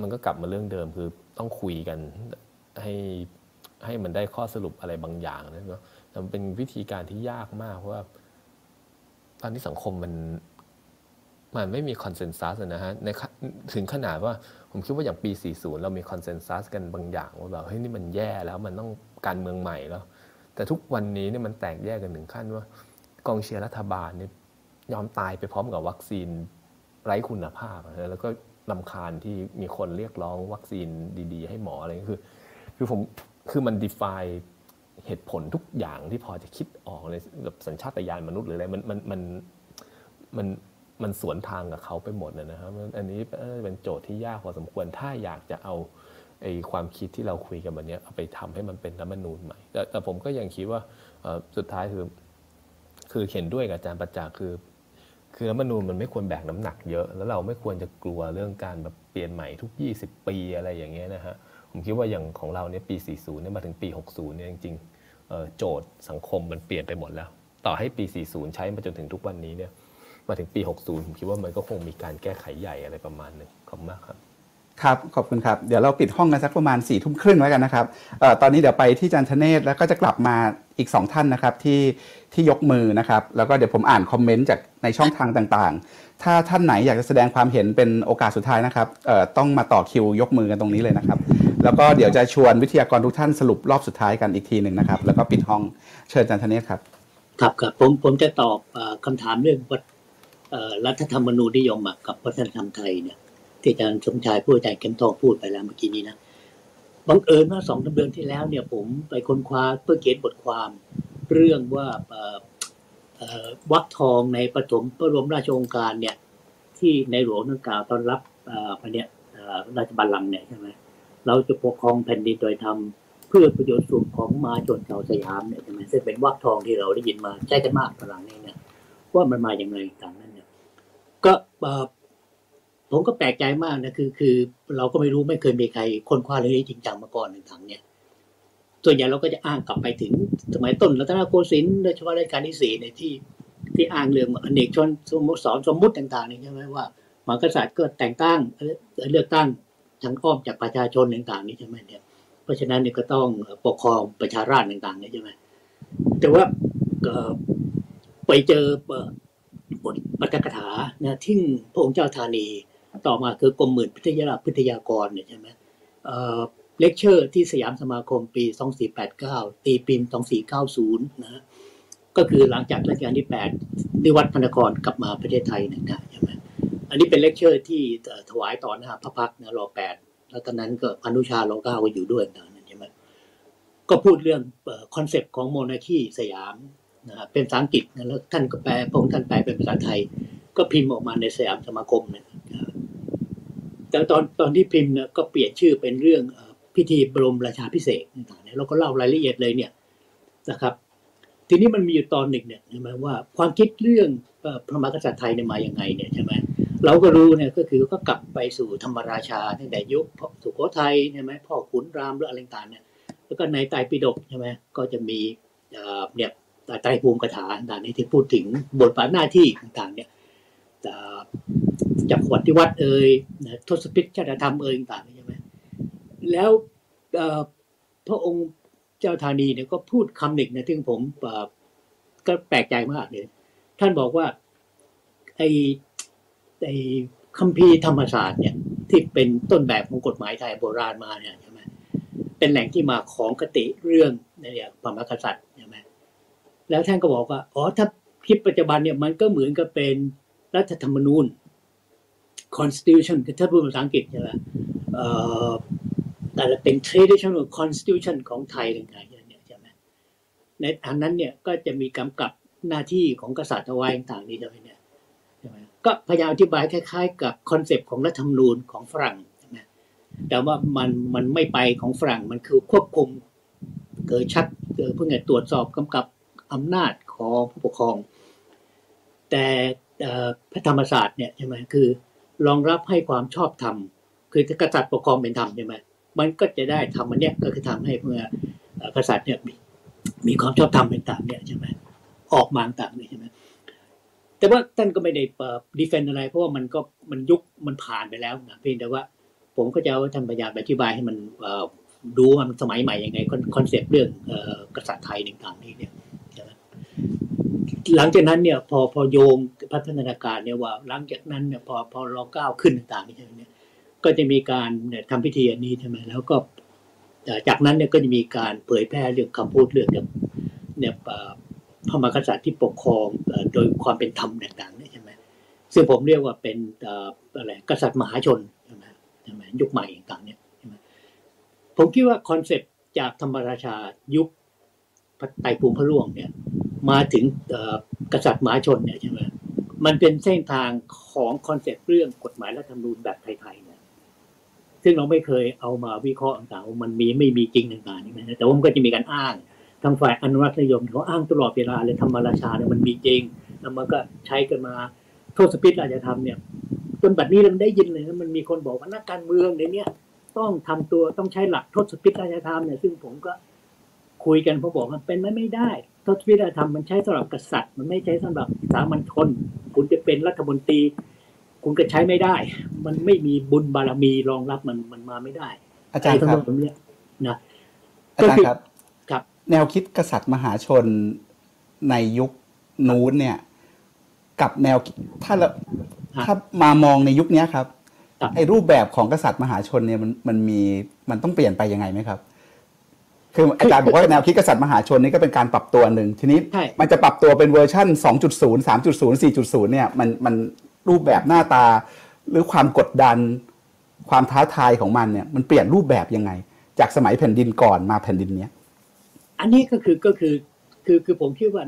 [SPEAKER 4] มันก็กลับมาเรื่องเดิมคือต้องคุยกันให้ให้มันได้ข้อสรุปอะไรบางอย่างนะเนาะแต่มันเป็นวิธีการที่ยากมากเพราะว่าตอนนี้สังคมมันมันไม่มีคอนเซนแซสนะฮะในถึงขนาดว่าผมคิดว่าอย่างปี 40 เรามีคอนเซนแซสกันบางอย่างว่าแบบเฮ้ยนี่มันแย่แล้วมันต้องการเมืองใหม่แล้ว แต่ทุกวันนี้เนี่ยมันแตกแยกกันถึงขั้นว่ากองเชียร์รัฐบาลเนี่ยยอมตายไปพร้อมกับวัคซีนไร้คุณภาพ แล้วก็ลำคาญที่มีคนเรียกร้องวัคซีนดี ๆ ให้หมออะไรคือคือผมคือมัน define เหตุผลทุกอย่างที่พอจะคิดออกในแบบสัญชาตญาณมนุษย์หรืออะไรมันมันมันมันมันสวนทางกับเขาไปหมดนะครับอันนี้เป็นโจทย์ที่ยากพอสมควรถ้าอยากจะเอา ไอ้ความคิดที่เราคุยกันวันนี้เอาไปทำให้มันเป็นรัฐมนูญใหม่แต่แต่ผมก็ยังคิดว่าสุดท้ายคือคือเห็นด้วยกับอาจารย์ประจักษ์คือ คือรัฐมนูญมันไม่ควรแบกน้ำหนักเยอะ แล้วเราไม่ควรจะกลัวเรื่องการแบบเปลี่ยนใหม่ทุก 20 ปีอะไรอย่างเงี้ยนะฮะผมคิดว่าอย่างของเราเนี่ยปี 40เนี่ยมาถึงปี 60เนี่ยจริงๆโจทย์สังคมมันเปลี่ยนไปหมดแล้ว ต่อให้ปี 40 ใช้มาจนถึงทุกวันนี้เนี่ยมาถึงปี 60 ผมคิดว่ามันก็คงมีการแก้ไขใหญ่อะไรประมาณหนึ่งขอบคุณมากครับ
[SPEAKER 1] ครับ ขอบคุณครับ เดี๋ยวเราปิดห้องกันสักประมาณ4ี่ทุ่มครึ่งแล้วกันนะครับออตอนนี้เดี๋ยวไปที่จันทเนศแล้วก็จะกลับมาอีก 2 ท่านนะครับที่ที่ยกมือนะครับ แล้วก็เดี๋ยวผมอ่านคอมเมนต์จากในช่องทางต่างๆ ถ้าท่านไหนอยากจะแสดงความเห็นเป็นโอกาสสุดท้ายนะครับต้องมาต่อคิวยกมือกันตรงนี้เลยนะครับ แล้วก็เดี๋ยวจะชวนวิทยากรทุกท่านสรุปรอบสุดท้ายกันอีกทีหนึ่งนะครับ แล้วก็ปิดห้องเชิญจันทเนศครับ
[SPEAKER 7] ครับครับผมผมจะตอบคำถามเรื่องรัฐธรรมนูญนิยมกับวัฒนธรรมไทยเนี่ย ที่อาจารย์สมชายพูดอาจารย์เข็มทองพูดไปแล้วเมื่อกี้นี้นะบังเอิญว่าสองเดือนที่แล้วเนี่ยผมไปค้นคว้าเพื่อเขียนบทความเรื่องว่าวักทองในปฐมพระบรมราชโองการเนี่ย ที่ในหลวงนั่งกล่าวตอนรับอันเนี้ยราชบัลลังก์เนี่ยใช่ไหมเราจะปกครองแผ่นดินโดยทำเพื่อประโยชน์สุขของมาชนชาวสยามเนี่ยใช่ไหมซึ่งเป็นวักทองที่เราได้ยินมาใช้กันมากพลังนี้เนี่ยว่ามันมาอย่างไรต่างนั้นเนี่ยก็ ผมก็แปลกใจมากนะคือ คือเราก็ไม่รู้ไม่เคยมีใครค้นคว้าเรื่องนี้จริงจังมาก่อนต่างเนี่ยส่วนใหญ่เราก็จะอ้างกลับไปถึงสมัยต้นรัตนโกสินทร์โดยเฉพาะรัชกาลที่สี่ในที่ที่อ้างเรื่องอเนกชนสมมติสอนสมมุติต่างๆนี่ใช่ไหมว่ามหากษัตริย์ก็แต่งตั้งเลือกตั้งทางอ้อมจากประชาชนต่างๆนี่ใช่ไหมเนี่ยเพราะฉะนั้นเนี่ยก็ต้องปกครองประชาราษฎรต่างๆนี่ใช่ไหมแต่ว่าไปเจอบทปาฐกถานะที่พระองค์เจ้าธานี ต่อมาคือกรมหมื่นพิทยาพิทยากรเนี่ยใช่ไหมเลคเชอร์ที่สยามสมาคมปี 2489 ตีพิมพ์ 2490 นะก็คือหลังจากรัชกาลที่8นิวัตพระนครกลับมาประเทศไทยนะใช่ไหมอันนี้เป็นเลคเชอร์ที่ถวายต่อหน้าพระพักตร์นะรอแปดแล้วตอนนั้นก็อนุชารอเก้าก็อยู่ด้วยนะใช่ไหมก็พูดเรื่อง concept ของ monarchy สยามนะเป็นภาษาอังกฤษนะแล้วท่านก็แปลพระองค์ท่านแปลเป็นภาษาไทย ก็พิมพ์ออกมาในสยามสมาคมเนี่ย แต่ตอนตอนที่พิมพ์เนี่ยก็เปลี่ยนชื่อเป็นเรื่องพิธีบรมราชาภิเษกต่างๆเราก็เล่ารายละเอียดเลยเนี่ยนะครับ ทีนี้มันมีอยู่ตอนหนึ่งเนี่ยใช่ไหมว่าความคิดเรื่องพระมหากษัตริย์ไทยเนี่ยมาอย่างไงเนี่ยใช่ไหมเราก็รู้เนี่ยก็คือก็กลับไปสู่ธรรมราชาตั้งแต่ยุคสุโขทัยใช่ไหมพ่อขุนรามหรืออะไรต่างเนี่ยแล้วก็ในไตรปิฎกใช่ไหมก็จะมีเนี่ยไตรภูมิกถาต่างๆที่พูดถึงบทบาทหน้าที่ต่างๆเนี่ย จักรวรรดิวัดเอ่ยนะทศพิธชาติธรรมเอ่ยต่างใช่ไหมแล้วพระองค์เจ้าธานีเนี่ยก็พูดคำหนึ่งนะซึ่งผมก็แปลกใจมากเลยท่านบอกว่าไอ้ไอ้คัมภีร์ธรรมศาสตร์เนี่ยที่เป็นต้นแบบของกฎหมายไทยโบราณมาเนี่ยใช่ไหมเป็นแหล่งที่มาของคติเรื่องเนี่ยพระมหากษัตริย์ใช่ไหมแล้วท่านก็บอกว่าอ๋อถ้าคิดปัจจุบันเนี่ยมันก็เหมือนกับเป็นรัฐธรรมนูญ constitution คือถ้าพูดภาษาอังกฤษใช่ไหมแต่เป็น traditional constitution ของไทยต่างๆเนี่ยใช่ไหมในอันนั้นเนี่ยก็จะมีกำกับหน้าที่ของกษัตริย์เอาไว้ต่างๆนี้ใช่ไหมเนี่ยใช่ไหมก็พยายามอธิบายคล้ายๆ กับ concept ของรัฐธรรมนูญของฝรั่งใช่ไหมแต่ว่ามันมันไม่ไปของฝรั่งมันคือควบคุมเกิดชัดเกิดเพื่อตรวจสอบกำกับอำนาจของผู้ปกครอง แต่พระธรรมศาสตร์เนี่ยใช่ไหมคือ รองรับให้ความชอบธรรมคือกษัตริย์ปกครองเป็นธรรมใช่ไหมมันก็จะได้ทำมันเนี้ยก็คือทำให้เมื่อกษัตริย์เนี่ยมีมีความชอบธรรมต่างๆเนี่ยใช่ไหมออกมาต่างเนี่ยใช่ไหมแต่ว่าท่านก็ไม่ได้ defend อะไร เพราะว่ามันก็มันยุคมันผ่านไปแล้วนะเพียงแต่ว่า ผมก็จะเอาท่านพยายามอธิบายให้มันดูว่ามันสมัยใหม่ยังไง concept เรื่องกษัตริย์ไทยต่างๆนี่เนี่ย หลังจากนั้นเนี่ยพอพอโยงพัฒนาการเนี่ยว่า หลังจากนั้นเนี่ยพอพอเราก้าวขึ้นต่างๆนี่เนี่ยก็จะมีการเนี่ยทำพิธีอันนี้ใช่ไหมแล้วก็จากนั้นเนี่ยก็จะมีการเผยแพร่เรื่องคำพูดเรื่องเนี่ยพระมหากษัตริย์ที่ปกครองโดยความเป็นธรรมต่างๆเนี่ยใช่ไหมซึ่งผมเรียกว่าเป็นอะไรกษัตริย์มหาชนใช่ไหมใช่ไหมยุคใหม่ต่างๆเนี่ยผมคิดว่า concept จากธรรมราชายุค ไตรภูมิพระร่วงเนี่ย มาถึงกษัตริย์มหาชนเนี่ยใช่ไหมมันเป็นเส้นทางของ concept เรื่องกฎหมายรัฐธรรมนูญแบบไทยๆเนี่ยซึ่งเราไม่เคยเอามาวิเคราะห์ต่างๆมันมีไม่มีจริงต่างๆนี่นะแต่ว่ามันก็จะมีการอ้างทางฝ่ายอนุรักษ์นิยมเขาอ้างตลอดเวลาเลยธรรมราชาเนี่ยมันมีจริงแล้วมันก็ใช้กันมาโทษสปิดราชธรรมเนี่ยจนบัดนี้เราได้ยินเลยนะมันมีคนบอกว่านักการเมืองในเนี้ยต้องทำตัวต้องใช้หลักโทษสปิดราชธรรมเนี่ยซึ่งผมก็ คุยกันเขาบอกว่าเป็นไม่ไม่ได้ทศวิธธรรมมันใช้สำหรับกษัตริย์ มันไม่ใช้สำหรับสามัญชน คุณจะเป็นรัฐมนตรี คุณก็ใช้ไม่ได้ มันไม่มีบุญบารมีรองรับมันมันมาไม่ได้
[SPEAKER 1] อาจารย์ครับ
[SPEAKER 7] ไทั้งหมดเนี้ยนะ
[SPEAKER 1] อาจารย์ครับ
[SPEAKER 7] ครับ
[SPEAKER 1] แนวคิดกษัตริย์มหาชนในยุคนู้นเนี่ย กับแนวคิดถ้าเราถ้ามามองในยุคเนี้ยครับไอ้รูปแบบของกษัตริย์มหาชนเนี่ยมันมันมีมันต้องเปลี่ยนไปยังไงไหมครับ คืออาจารย์บอกว่าแนวคิดกษัตริย์มหาชนนี่ก็เป็นการปรับตัวหนึ่งทีนี้มันจะปรับตัวเป็นเวอร์ชัน2.0 3.0 4.0 เนี่ยมันมันรูปแบบหน้าตา หรือความกดดัน ความท้าทายของมันเนี่ยมันเปลี่ยนรูปแบบยังไง จากสมัยแผ่นดินก่อนมาแผ่นดินเนี้ย
[SPEAKER 7] อันนี้ก็คือก็คือคือคือผมคิดว่า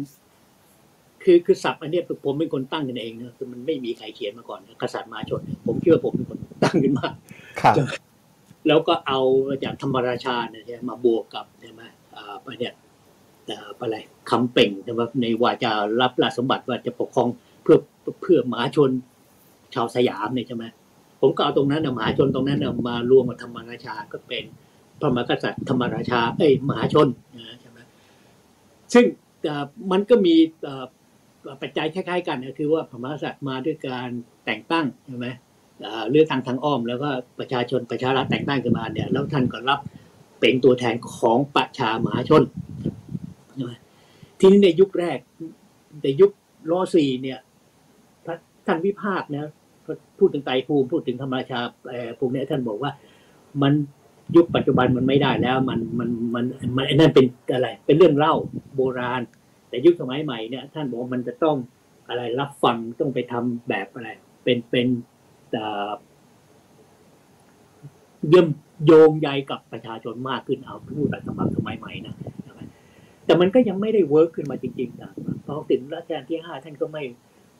[SPEAKER 7] คือคือศัพท์อันเนี้ยผมเป็นคนตั้งกันเองนะคือมันไม่มีใครเขียนมาก่อนนะกษัตริย์มหาชนเนี่ยผมคิดว่าผมเป็นคนตั้งขึ้นมา
[SPEAKER 1] ครับ
[SPEAKER 7] แล้วก็เอาจากธรรมราชาเนี่ยมาบวกกับใช่ไหมอ่าเนี่ยเอ่อะไรคำเป่งใช่ไหมในวาจารับราชสมบัติว่าจะปกครองเพื่อเพื่อมหาชนชาวสยามเนี่ยใช่ไหมผมก็เอาตรงนั้นนะมหาชนตรงนั้นนะมารวมกับธรรมราชาก็เป็นพระมหากษัตริย์ธรรมราชาเอ้ยมหาชนนะใช่ไหมซึ่งมันก็มีปัจจัยคล้ายๆ กันคือว่าพระมหากษัตริย์มาด้วยการแต่งตั้งใช่ไหม เลือกทางทางอ้อม แล้วก็ประชาชนประชารัฐแต่งตั้งขึ้นมาเนี่ยแล้วท่านก็รับเป็นตัวแทนของประชามหาชนใช่ไหมทีนี้ในยุคแรกในยุครอสี่เนี่ยท่านวิพากษ์นะพูดถึงไตรภูมิพูดถึงธรรมราชาเอ่พวกเนี้ยท่านบอกว่ามันยุคปัจจุบันมันไม่ได้แล้ว มันมันมันมันนั่นเป็นอะไร เป็นเรื่องเล่าโบราณ แต่ยุคสมัยใหม่เนี่ย ท่านบอกว่ามันจะต้องอะไรรับฟังต้องไปทำแบบอะไร เป็นเป็น เอ่อเชื่อมโยงใยกับประชาชนมากขึ้นเอาพูดแบบสมัยสมัยใหม่นะแต่มันก็ยังไม่ได้ work ขึ้นมาจริงๆนะเพราะถึงรัชกาลที่ห้าท่านก็ไม่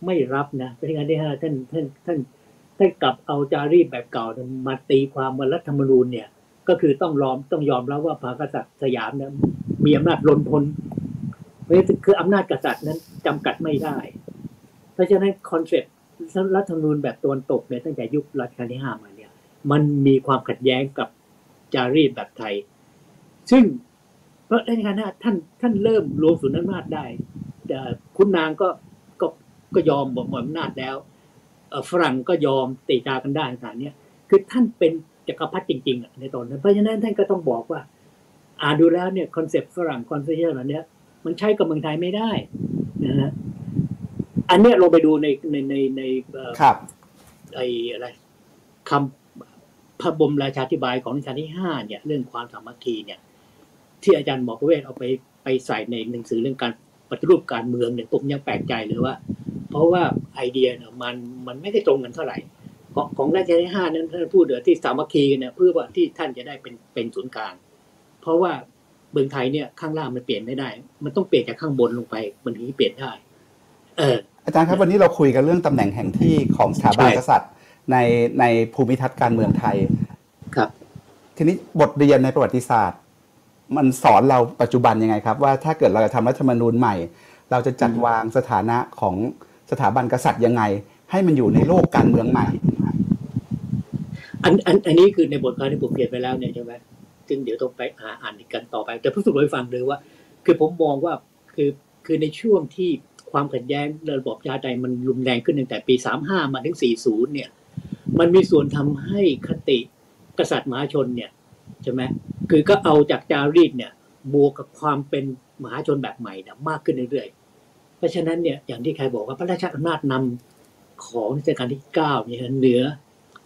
[SPEAKER 7] ไม่รับนะรัชกาลที่ห้าท่านท่านท่านท่านกลับเอาจารีตแบบเก่ามาตีความว่ารัฐธรรมนูญเนี่ย ก็คือต้องยอมต้องยอมรับว่าพระกษัตริย์สยามเนี่ยมีอำนาจล้นพ้นเพราะคืออำนาจกษัตริย์นั้นจำกัดไม่ได้ เพราะฉะนั้น concept รัฐธรรมนูญแบบตะวันตกเนี่ยตั้งแต่ยุครัชกาลที่ห้ามาเนี่ย มันมีความขัดแย้งกับจารีตแบบไทย ซึ่งเพราะรัชกาลที่ห้าท่านท่านเริ่มรวมศูนย์อำนาจได้แต่ขุนนางก็ก็ก็ยอมบอกหมดอำนาจแล้วฝรั่งก็ยอมตีตากันได้ต่างเนี่ยคือท่านเป็นจักรพรรดิจริงๆในตอนนั้นเพราะฉะนั้นท่านก็ต้องบอกว่า อ่านดูแล้วเนี่ย concept ฝรั่ง concept เหล่านี้ยมันใช้กับเมืองไทยไม่ได้นะฮะ อันเนี้ยลงไปดูในในในในเอ่อ
[SPEAKER 1] ครับ
[SPEAKER 7] ไอ้อะไรคำพระบรมราชาธิบายของรัชกาลที่ห้าเนี่ย เรื่องความสามัคคีเนี่ย ที่อาจารย์หมอกเวทเอาไปไปใส่ในหนังสือเรื่องการปฏิรูปการเมืองเนี่ยผมยังแปลกใจเลยว่า เพราะว่าไอเดียเนี่ยมันมันไม่ได้ตรงกันเท่าไหร่ของของรัชกาลที่ห้านั้นท่านพูดเดี๋ยวที่สามัคคีกันเนี่ยเพื่อว่าที่ท่านจะได้เป็นเป็นศูนย์กลาง เพราะว่าเมืองไทยเนี่ยข้างล่างมันเปลี่ยนไม่ได้ มันต้องเปลี่ยนจากข้างบนลงไปมันถึงจะเปลี่ยนได้ เออ
[SPEAKER 1] อาจารย์ครับวันนี้เราคุยกันเรื่องตำแหน่งแห่งที่ของสถาบัน
[SPEAKER 7] ใช่
[SPEAKER 1] กษัตริย์ ในในภูมิทัศน์การเมืองไทย
[SPEAKER 7] ครับ
[SPEAKER 1] ทีนี้บทเรียนในประวัติศาสตร์ มันสอนเราปัจจุบันยังไงครับ ว่าถ้าเกิดเราจะทำรัฐธรรมนูญใหม่ เราจะจัดวางสถานะของสถาบันกษัตริย์ยังไง ให้มันอยู่ในโลกการเมืองใหม่
[SPEAKER 7] อันอันอันนี้คือในบทความที่ผมเขียนไปแล้วเนี่ยใช่ไหมซึ่งเดี๋ยวต้องไปหาอ่านอีกกันต่อไป แต่เพิ่งสรุปให้ฟังเลยว่า คือผมมองว่าคือคือในช่วงที่ ความขัดแย้งระบอบชาธิปไตยมันรุนแรงขึ้นตั้งแต่ปี 35 มาถึง 40 เนี่ย มันมีส่วนทำให้คติกษัตริย์มหาชนเนี่ยใช่ไหมคือก็เอาจากจารีตเนี่ยบวกกับความเป็นมหาชนแบบใหม่เนี่ยมากขึ้นเรื่อยๆ เพราะฉะนั้นเนี่ยอย่างที่ใครบอกว่าพระราชอำนาจนำของรัชกาลที่เก้าเนี่ยเหนือ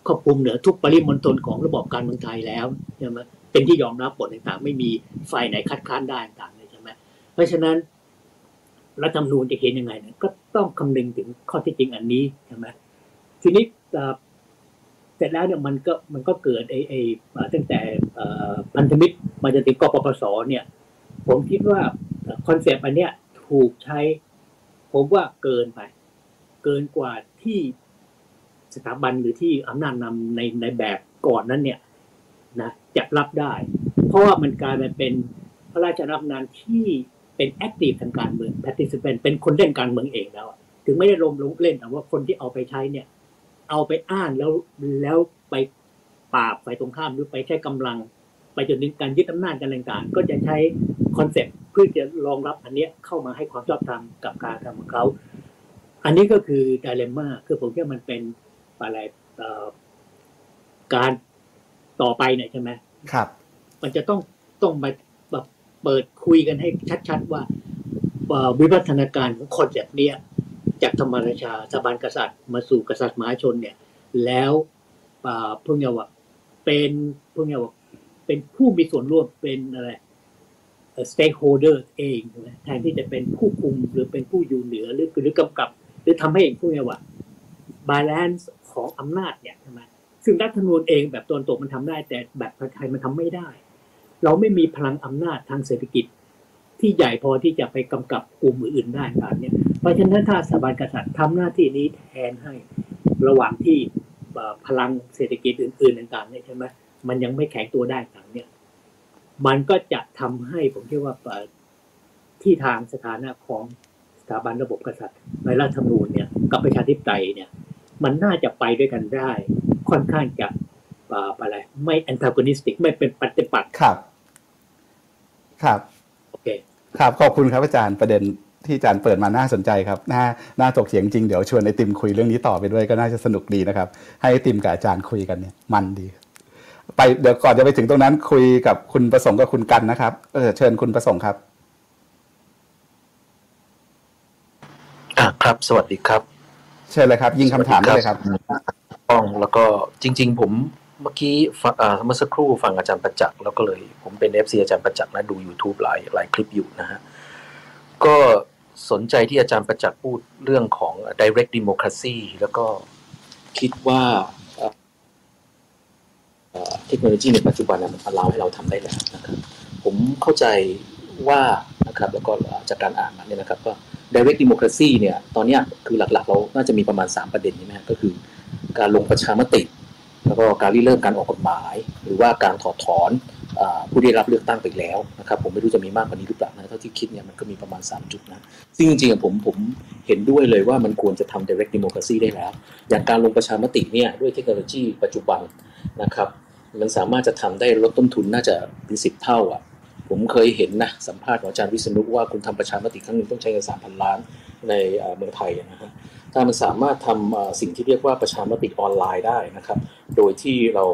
[SPEAKER 7] ครอบคลุมเหนือทุกปริมณฑลของระบบการเมืองไทยแล้วใช่ไหมเป็นที่ยอมรับหมดต่างๆ ไม่มีฝ่ายไหนคัดค้านได้ต่างๆเลยใช่ไหมเพราะฉะนั้น รัฐธรรมนูญจะเขียนยังไงเนี่ยก็ต้องคำนึงถึงข้อเท็จจริงอันนี้ใช่ไหมทีนี้เอ่อเสร็จแล้วเนี่ยมันก็มันก็เกิดไอ้ไอ้เออตั้งแต่พันธมิตรมาจนถึงกปปสเนี่ย ผมคิดว่า concept อันเนี้ยถูกใช้ ผมว่าเกินไป เกินกว่าที่สถาบันหรือที่อำนาจนำในในแบบก่อนนั้นเนี่ยนะจะรับได้ เพราะว่ามันกลายมาเป็นพระราชอำนาจที่ เป็น active ทางการเมือง participant เป็นคนเล่นการเมืองเองแล้วอะถึงไม่ได้ลงลงเล่นแต่ว่าคนที่เอาไปใช้เนี่ย เอาไปอ้างแล้วแล้วไปปราบฝ่ายตรงข้ามหรือไปใช้กำลัง ไปจนถึงการยึดอำนาจกันต่างๆก็จะใช้ concept เพื่อจะรองรับอันเนี้ยเข้ามาให้ความชอบธรรมกับการทำของเขา อันนี้ก็คือด i เลม่าคือผมคิดว่ามันเป็นอะไรเอ่อการต่อไปเนี่ยใช่ไหม
[SPEAKER 1] ครับ
[SPEAKER 7] มันจะต้องต้องมาแบบ เปิดคุยกันให้ชัด ๆ ว่าวิวัฒนาการของคนเซ็ปต์เนี้ยจากธรรมราชาสถาบันกษัตริย์ มาสู่กษัตริย์มหาชนเนี่ย แล้วพวกเนี้ยว่าเป็นพวกเนี้ยว่าเป็นผู้มีส่วนร่วมเป็นอะไร stakeholder เองใช่ไหมแทนที่จะเป็นผู้คุมหรือเป็นผู้อยู่เหนือหรือหรือกำกับ หรือทำให้พวกเนี้ยว่า balance ของอำนาจเนี่ยใช่ไหมซึ่งรัฐธรรมนูญเองแบบตวนตกมันทำได้ แต่แบบไทยมันทำไม่ได้ เราไม่มีพลังอำนาจทางเศรษฐกิจ ที่ใหญ่พอที่จะไปกำกับกลุ่มอื่นๆได้แบบเนี้ยเพราะฉะนั้นถ้าสถาบันกษัตริย์ทำหน้าที่นี้แทนให้ระหว่างที่พลังเศรษฐกิจอื่นๆต่างๆเนี่ยใช่ไหมมันยังไม่แข็งตัวได้ต่างเนี่ย มันก็จะทำให้ผมคิดว่าเอ่อที่ทางสถานะของสถาบันระบบกษัตริย์ในรัฐธรรมนูญเนี่ยกับประชาธิปไตยเนี่ย มันน่าจะไปด้วยกันได้ ค่อนข้างจะ อ่ออะไร ไม่ antagonistic ไม่เป็นปฏิปักษ์
[SPEAKER 1] ครับ ครับ
[SPEAKER 7] โอเค
[SPEAKER 1] ครับขอบคุณครับอาจารย์ประเด็นที่อาจารย์เปิดมาน่าสนใจครับน่าน่าถกเถียงจริงเดี๋ยวชวนไอติมคุยเรื่องนี้ต่อไปด้วยก็น่าจะสนุกดีนะครับ ให้ไอติมกับอาจารย์คุยกันเนี่ยมันดี ไปเดี๋ยวก่อนจะไปถึงตรงนั้นคุยกับคุณประสงค์กับคุณกันนะครับเออเชิญคุณประสงค์ครับ
[SPEAKER 13] อะครับ สวัสดีครับ
[SPEAKER 1] เชิญเลยครับ ยิงคำถามได้เลยครับ
[SPEAKER 13] ป้องแล้วก็จริง ๆ ผมเมื่อกี้เมื่อสักครู่ฟังอาจารย์ประจักษ์แล้วก็เลย ผมเป็น FC อาจารย์ประจักษ์นะดู YouTube หลายหลายคลิปอยู่นะฮะก็สนใจที่อาจารย์ประจักษ์พูดเรื่องของ direct democracy แล้วก็คิดว่าเทคโนโลยีในปัจจุบันมัน allow ให้เราทำได้แล้วนะครับผมเข้าใจว่านะครับแล้วก็จากการอ่านมาเนี่ยนะครับว่า direct democracy เนี่ยตอนนี้คือหลักๆ เราน่าจะมีประมาณ 3 ประเด็นใช่ไหมฮะก็คือ การลงประชามติ แล้วก็การริเริ่มการออกกฎหมาย หรือว่าการถอดถอนผู้ได้รับเลือกตั้งไปแล้วนะครับผมไม่รู้จะมีมากกว่านี้หรือเปล่านะเท่าที่คิดเนี่ยมันก็มีประมาณ 3 จุดนะซึ่งจริงๆผมผมเห็นด้วยเลยว่ามันควรจะทำ direct democracy ได้แล้ว อย่างการลงประชามติเนี่ยด้วยเทคโนโลยีปัจจุบันนะครับมันสามารถจะทำได้ลดต้นทุนน่าจะเป็นสิบเท่าอะผมเคยเห็นนะสัมภาษณ์ของอาจารย์วิษณุว่าคุณทำประชามติครั้งหนึ่งต้องใช้เงินสามพันล้านในเมืองไทยอะนะฮะ ถ้ามันสามารถทำสิ่งที่เรียกว่าประชามติออนไลน์ได้นะครับ โดยที่เรา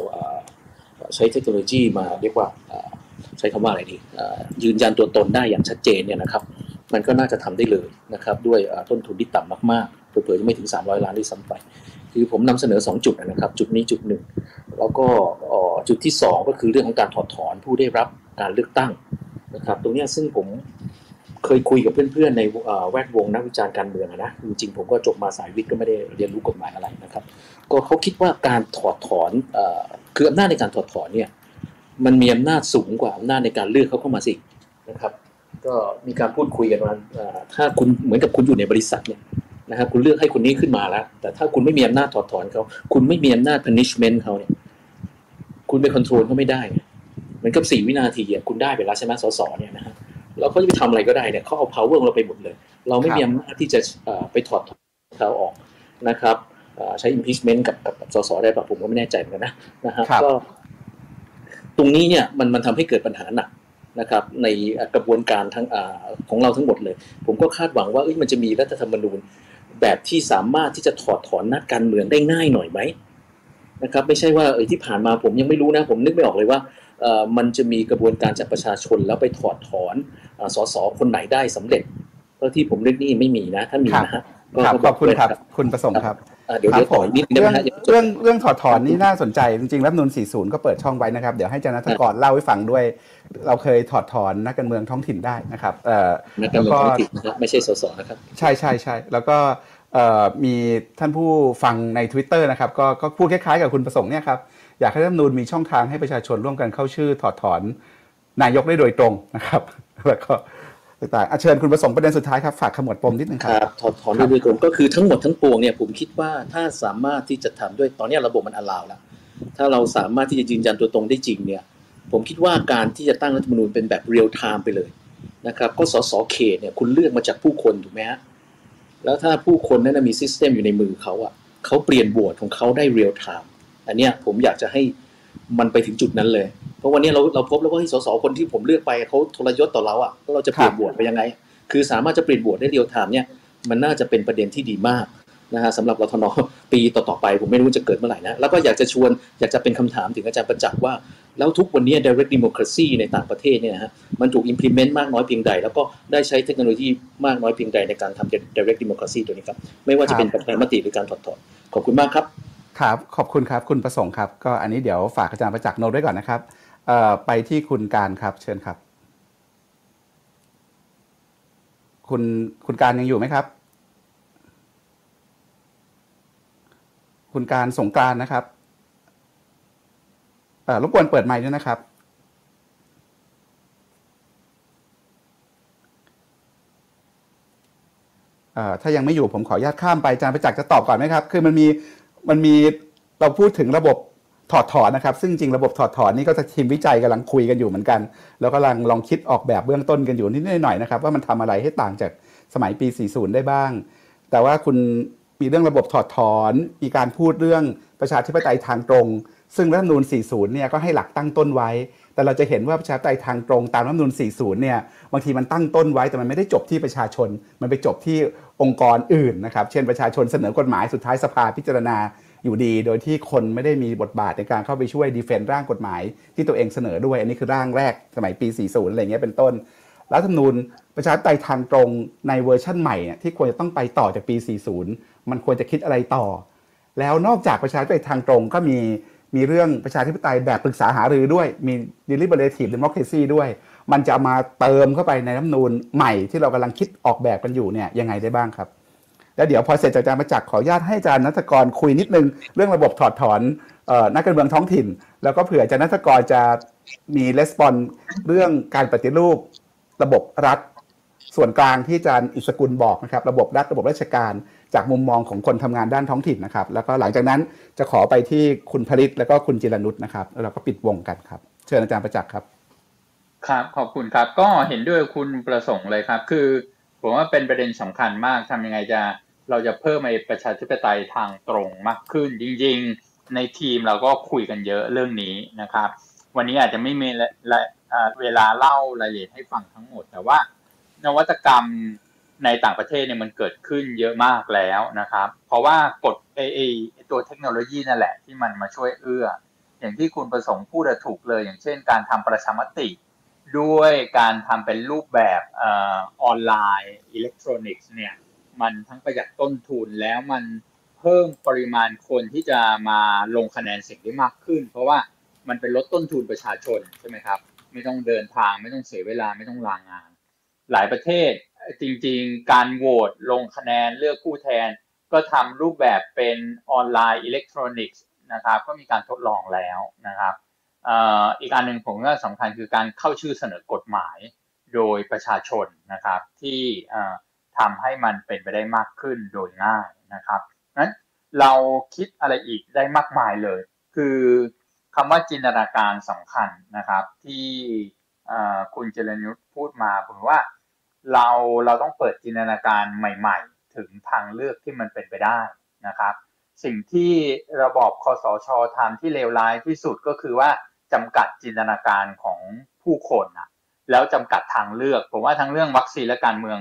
[SPEAKER 13] ใช้เทคโนโลยีมาเรียกว่าใช้คำว่าอะไรดียืนยันตัวตนได้อย่างชัดเจนเนี่ยนะครับ มันก็น่าจะทำได้เลยนะครับด้วยต้นทุนที่ต่ำมากๆเผื่อๆจะไม่ถึง 300 ล้านด้วยซ้ำไปคือผมนำเสนอ 2 จุดนะครับ จุดนี้จุดหนึ่งแล้วก็จุดที่ 2 ก็คือเรื่องของการถอดถอนผู้ได้รับการเลือกตั้งนะครับ ตรงนี้ซึ่งผม เคยคุยกับเพื่อนๆในแวดวงนักวิจารณ์การเมืองอะนะจริงๆผมก็จบมาสายวิทย์ก็ไม่ได้เรียนรู้กฎหมายอะไรนะครับ ก็เขาคิดว่าการถอดถอนคืออำนาจในการถอดถอนเนี่ยมันมีอำนาจสูงกว่าอำนาจในการเลือกเขาเข้ามาสินะครับ ก็มีการพูดคุยกันว่าถ้าคุณเหมือนกับคุณอยู่ในบริษัทเนี่ยนะครับคุณเลือกให้คนนี้ขึ้นมาแล้ว แต่ถ้าคุณไม่มีอำนาจถอดถอนเขาคุณไม่มีอำนาจ punishment เขาเนี่ยคุณไป control เขาไม่ได้เหมือนกับสี่วินาทีอะคุณได้ไปแล้วใช่ไหมสสเนี่ยนะฮะ แล้วเขาจะไปทำอะไรก็ได้เนี่ยเขาเอา power ของเราไปหมดเลย เราไม่มีอำนาจที่จะเอ่อไปถอดถอนเขาออกนะครับเอ่อใช้ impeachment กับกับกับสสได้ปะผมก็ไม่แน่ใจเหมือนกันนะนะฮะ
[SPEAKER 1] ครับ
[SPEAKER 13] ก็ตรงนี้เนี่ยมันมันทำให้เกิดปัญหาหนักนะครับ ในกระบวนการทั้งอาของเราทั้งหมดเลย ผมก็คาดหวังว่าเอ้ยมันจะมีรัฐธรรมนูญ แบบที่สามารถที่จะถอดถอนนักการเมืองได้ง่ายหน่อยไหมนะครับ ไม่ใช่ว่าเอยที่ผ่านมาผมยังไม่รู้นะ ผมนึกไม่ออกเลยว่าเอ่อมันจะมีกระบวนการจากประชาชนแล้วไปถอดถอนอา สสคนไหนได้สำเร็จเท่าที่ผมนึกนี่ไม่มีนะ ถ้ามีนะฮะก็
[SPEAKER 1] ครับ
[SPEAKER 13] ก็
[SPEAKER 1] ขอบคุณครับ
[SPEAKER 13] ด้วยนะ
[SPEAKER 1] คุณประสงค์ครับ
[SPEAKER 13] อ่าเดี๋ยว
[SPEAKER 1] ครั
[SPEAKER 13] เดี๋ยวต่อ
[SPEAKER 1] ผม
[SPEAKER 13] อีกนิดนึง
[SPEAKER 1] เรื่อง
[SPEAKER 13] นะฮะยังไม่จบ
[SPEAKER 1] เรื่องเรื่องถอดถอนนี่น่าสนใจ จริงๆรัฐธรรมนูล40 ก็เปิดช่องไว้นะครับ เดี๋ยวให้อาจารย์นัทกรเล่าให้ฟังด้วย เราเคยถอดถอนนักการเมืองท้องถิ่นได้นะครับเอ่อ
[SPEAKER 13] นักการ
[SPEAKER 1] แล้ว
[SPEAKER 13] เมือง
[SPEAKER 1] ก็
[SPEAKER 13] ท้องถิ่นนะครับไม่ใช่สสนะครับ
[SPEAKER 1] ใช่ใช่ใช่แล้วก็เอ่อมีท่านผู้ฟังใน Twitter นะครับก็ก็พูดคล้ายๆกับคุณประสงค์เนี่ยครับอยากให้รัฐธรรมนูญมีช่องทางให้ประชาชนร่วมกันเข้าชื่อถอดถอน นายกได้โดยตรงนะครับ แล้วก็ต่างๆอะเชิญคุณประสงค์ประเด็นสุดท้ายครับ ฝากขมวดปมนิดนึงค
[SPEAKER 13] รับถอดถอนโดยตรงก็คือทั้งหมดทั้งปวงเนี่ยผมคิดว่าถ้าสามารถที่จะทำด้วยตอนนี้ระบบมัน allow แล้ว ถ้าเราสามารถที่จะยืนยันตัวตนได้จริงเนี่ยผมคิดว่าการที่จะตั้งรัฐธรรมนูญเป็นแบบ real time ไปเลยนะครับก็สสเขตเนี่ยคุณเลือกมาจากผู้คนถูกไหมฮะแล้วถ้าผู้คนนั้นมี system อยู่ในมือเขาอะเขาเปลี่ยนโหวตของเขาได้ real timeอันเนี้ยผมอยากจะให้มันไปถึงจุดนั้นเลย ราะวันนี้เราเราพบแล้วว่าที่สสคนที่ผมเลือกไปเขาทรยศต่อเราอะแล้วเราจะเปลี่ยนโหวตไปยังไง คือสามารถจะเปลี่ยนโหวตได้เรียลไทม์เนี่ยมันน่าจะเป็นประเด็นที่ดีมากนะฮะสำหรับรทนปีต่อๆไป ผมไม่รู้จะเกิดเมื่อไหร่นะ แล้วก็อยากจะชวนอยากจะเป็นคำถามถึงอาจารย์ประจักษ์ว่า แล้วทุกวันนี้ direct democracy ในต่างประเทศเนี่ยนะฮะมันถูก implement มากน้อยเพียงใด แล้วก็ได้ใช้เทคโนโลยีมากน้อยเพียงใดในการทำ direct democracy ตัวนี้ครับ ไม่ว่าจะเป็นประชามติหรือการถอดถอนขอบคุณมากครับ
[SPEAKER 1] ครับขอบคุณครับคุณประสงค์ครับก็อันนี้เดี๋ยวฝากอาจารย์ประจักษ์โน้ตไว้ก่อนนะครับเอ่อ ไปที่คุณการครับเชิญครับ คุณคุณการยังอยู่ไหมครับ คุณการสงกรานนะครับรบกวนเปิดไมค์ด้วยนะครับ ถ้ายังไม่อยู่ผมขออนุญาตข้ามไปอาจารย์ประจักษ์จะตอบก่อนไหมครับ คือมันมีมันมีเราพูดถึงระบบ ถอดถอนนะครับ ซึ่งจริงระบบถอดถอนนี่ก็จะทีมวิจัยกำลังคุยกันอยู่เหมือนกัน แล้วก็กำลังลองคิดออกแบบเบื้องต้นกันอยู่นิดหน่อยนะครับว่ามันทำอะไรให้ต่างจากสมัยปี 40 ได้บ้าง แต่ว่าคุณมีเรื่องระบบถอดถอน มีการพูดเรื่องประชาธิปไตยทางตรง ซึ่งรัฐธรรมนูญ 40 เนี่ยก็ให้หลักตั้งต้นไว้ แต่เราจะเห็นว่าประชาธิปไตยทางตรงตามรัฐธรรมนูญ 40 เนี่ย บางทีมันตั้งต้นไว้แต่มันไม่ได้จบที่ประชาชน มันไปจบที่องค์กรอื่นนะครับ เช่นประชาชนเสนอกฎหมายสุดท้ายสภาพิจารณา อยู่ดี โดยที่คนไม่ได้มีบทบาทในการเข้าไปช่วยดีเฟนต์ร่างกฎหมาย ที่ตัวเองเสนอด้วย อันนี้คือร่างแรกสมัยปี 40 อะไรเงี้ยเป็นต้น รัฐธรรมนูญประชาธิปไตยทางตรงในเวอร์ชั่นใหม่เนี่ยที่ควรจะต้องไปต่อจากปี 40 มันควรจะคิดอะไรต่อ แล้วนอกจากประชาธิปไตยทางตรงก็มีมีเรื่องประชาธิปไตยแบบปรึกษาหารือด้วย มี deliberative democracy ด้วย มันจะมาเติมเข้าไปในรัฐธรรมนูญใหม่ที่เรากำลังคิดออกแบบกันอยู่เนี่ยยังไงได้บ้างครับ แล้วเดี๋ยวพอเสร็จจากอาจารย์ประจักษ์ขออนุญาตให้อาจารย์นัทกรคุยนิดนึง เรื่องระบบถอดถอนออนักการเมืองท้องถิ่น แล้วก็เผื่ออาจารย์นัทกรจะมีレスปอนเรื่องการปฏิรูประบบรัฐ ส่วนกลางที่อาจารย์อิสกุลบอกนะครับ ระบบรัฐระบบราชการจากมุมมองของคนทำงานด้านท้องถิ่นนะครับ แล้วก็หลังจากนั้นจะขอไปที่คุณผลิตแล้วก็คุณจิรนุชนะครับแล้วเราก็ปิดวงกันครับ เชิญอาจารย์ประจักษ์ครับ
[SPEAKER 3] ครับขอบคุณครับ ก็เห็นด้วยคุณประสงค์เลยครับ คือ ผมว่าเป็นประเด็นสำคัญมากทำยังไงจะ เราจะเพิ่มไอ้ประชาธิปไตยทางตรงมากขึ้น จริง ๆ ในทีมเราก็คุยกันเยอะเรื่องนี้นะครับ วันนี้อาจจะไม่มีละละเวลาเล่ารายละเอียดให้ฟังทั้งหมด แต่ว่านวัตกรรมในต่างประเทศเนี่ยมันเกิดขึ้นเยอะมากแล้วนะครับ เพราะว่ากฎไอไอตัวเทคโนโลยีนั่นแหละที่มันมาช่วยเอื้อ อย่างที่คุณประสงค์พูดถูกเลย อย่างเช่น การทำประชามติ ด้วยการทำเป็นรูปแบบออนไลน์อิเล็กทรอนิกส์เนี่ย มันทั้งประหยัดต้นทุนแล้วมันเพิ่มปริมาณคนที่จะมาลงคะแนนเสียงได้มากขึ้น เพราะว่ามันเป็นลดต้นทุนประชาชนใช่ไหมครับ ไม่ต้องเดินทางไม่ต้องเสียเวลาไม่ต้องลางงาน หลายประเทศจริงๆ การโหวตลงคะแนนเลือกผู้แทน ก็ทำรูปแบบเป็นออนไลน์อิเล็กทรอนิกส์นะครับ ก็มีการทดลองแล้วนะครับอีกอันหนึ่งผมว่าสำคัญคือการเข้าชื่อเสนอกฎหมายโดยประชาชนนะครับ ที่ ทำให้มันเป็นไปได้มากขึ้นโดยง่ายนะครับนั้นเราคิดอะไรอีกได้มากมายเลย คือคำว่าจินตนาการสำคัญนะครับ ที่คุณเจริญยุทธพูดมาผมว่าเราเราต้องเปิดจินตนาการใหม่ ๆ ถึงทางเลือกที่มันเป็นไปได้นะครับ สิ่งที่ระบอบคสชทำที่เลวร้ายที่สุดก็คือว่าจำกัดจินตนาการของผู้คนนะแล้วจำกัดทางเลือก ผมว่าทั้งเรื่องวัคซีนและการเมือง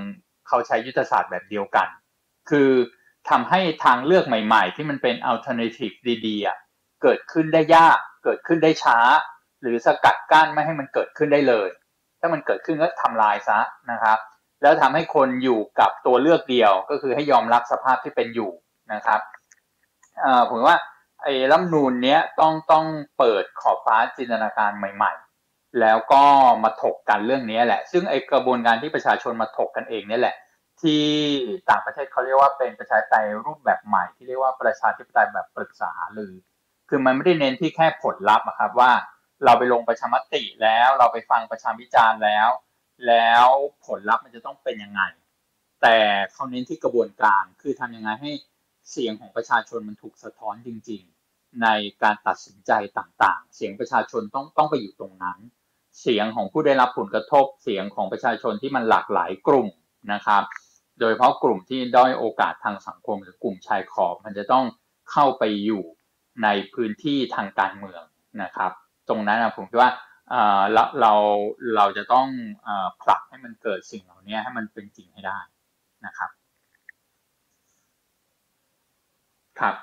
[SPEAKER 3] เขาใช้ยุทธศาสตร์แบบเดียวกัน คือทำให้ทางเลือกใหม่ ๆ ที่มันเป็น alternative ดีๆเกิดขึ้นได้ยาก เกิดขึ้นได้ช้า หรือสกัดกั้นไม่ให้มันเกิดขึ้นได้เลย ถ้ามันเกิดขึ้นก็ทำลายซะนะครับ แล้วทำให้คนอยู่กับตัวเลือกเดียวก็คือให้ยอมรับสภาพที่เป็นอยู่นะครับผมว่าไอ้รัฐนูนเนี้ยต้องต้องเปิดขอบฟ้าจินตนาการใหม่ ๆ แล้วก็มาถกกันเรื่องนี้แหละ ซึ่งไอ้กระบวนการที่ประชาชนมาถกกันเองนี่แหละ ที่ต่างประเทศเขาเรียกว่าเป็นประชาธิปไตยรูปแบบใหม่ที่เรียกว่าประชาธิปไตยแบบปรึกษาหรือ คือมันไม่ได้เน้นที่แค่ผลลัพธ์ครับว่าเราไปลงประชามติแล้วเราไปฟังประชาวิจารณ์แล้ว แล้วผลลัพธ์มันจะต้องเป็นยังไง แต่เขาเน้นที่กระบวนการคือทำยังไงให้เสียงของประชาชนมันถูกสะท้อนจริง ๆ ในการตัดสินใจต่างๆ เสียงประชาชนต้องต้องไปอยู่ตรงนั้น เสียงของผู้ได้รับผลกระทบเสียงของประชาชนที่มันหลากหลายกลุ่มนะครับ โดยเฉพาะกลุ่มที่ด้อยโอกาสทางสังคมหรือกลุ่มชายขอบมันจะต้องเข้าไปอยู่ในพื้นที่ทางการเมืองนะครับ ตรงนั้นผมคิดว่าเราเราเราจะต้องผลักให้มันเกิดสิ่งเหล่านี้ให้มันเป็นจริงให้ได้นะครับ ครับ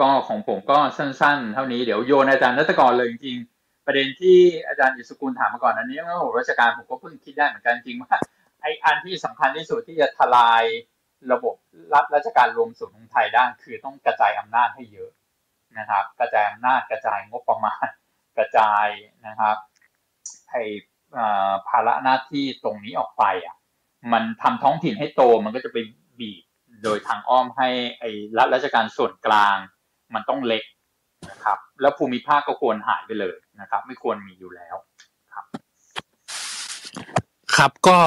[SPEAKER 3] ก็ของผมก็สั้นๆ เท่านี้เดี๋ยวโยนอาจารย์นัตกรเลยจริงๆ ประเด็นที่อาจารย์อิสกุลถามมาก่อนอันนี้เมื่อผมราชการผมก็เพิ่งคิดได้เหมือนกันจริงว่าไออันที่สำคัญที่สุดที่จะทลายระบบรัฐราชการรวมศูนย์ของไทยได้คือต้องกระจายอำนาจให้เยอะนะครับ กระจายอำนาจกระจายงบประมาณ กระจายนะครับไอภาระหน้าที่ตรงนี้ออกไปอะมันทำท้องถิ่นให้โตมันก็จะไปบีบโดยทางอ้อมให้ไอ้รัฐราชการส่วนกลาง มันต้องเล็กนะครับ แล้วภูมิภาคก็ควรหายไปเลย นะครับ ไม่ควรมีอยู่แล้วครับ
[SPEAKER 6] ครับก็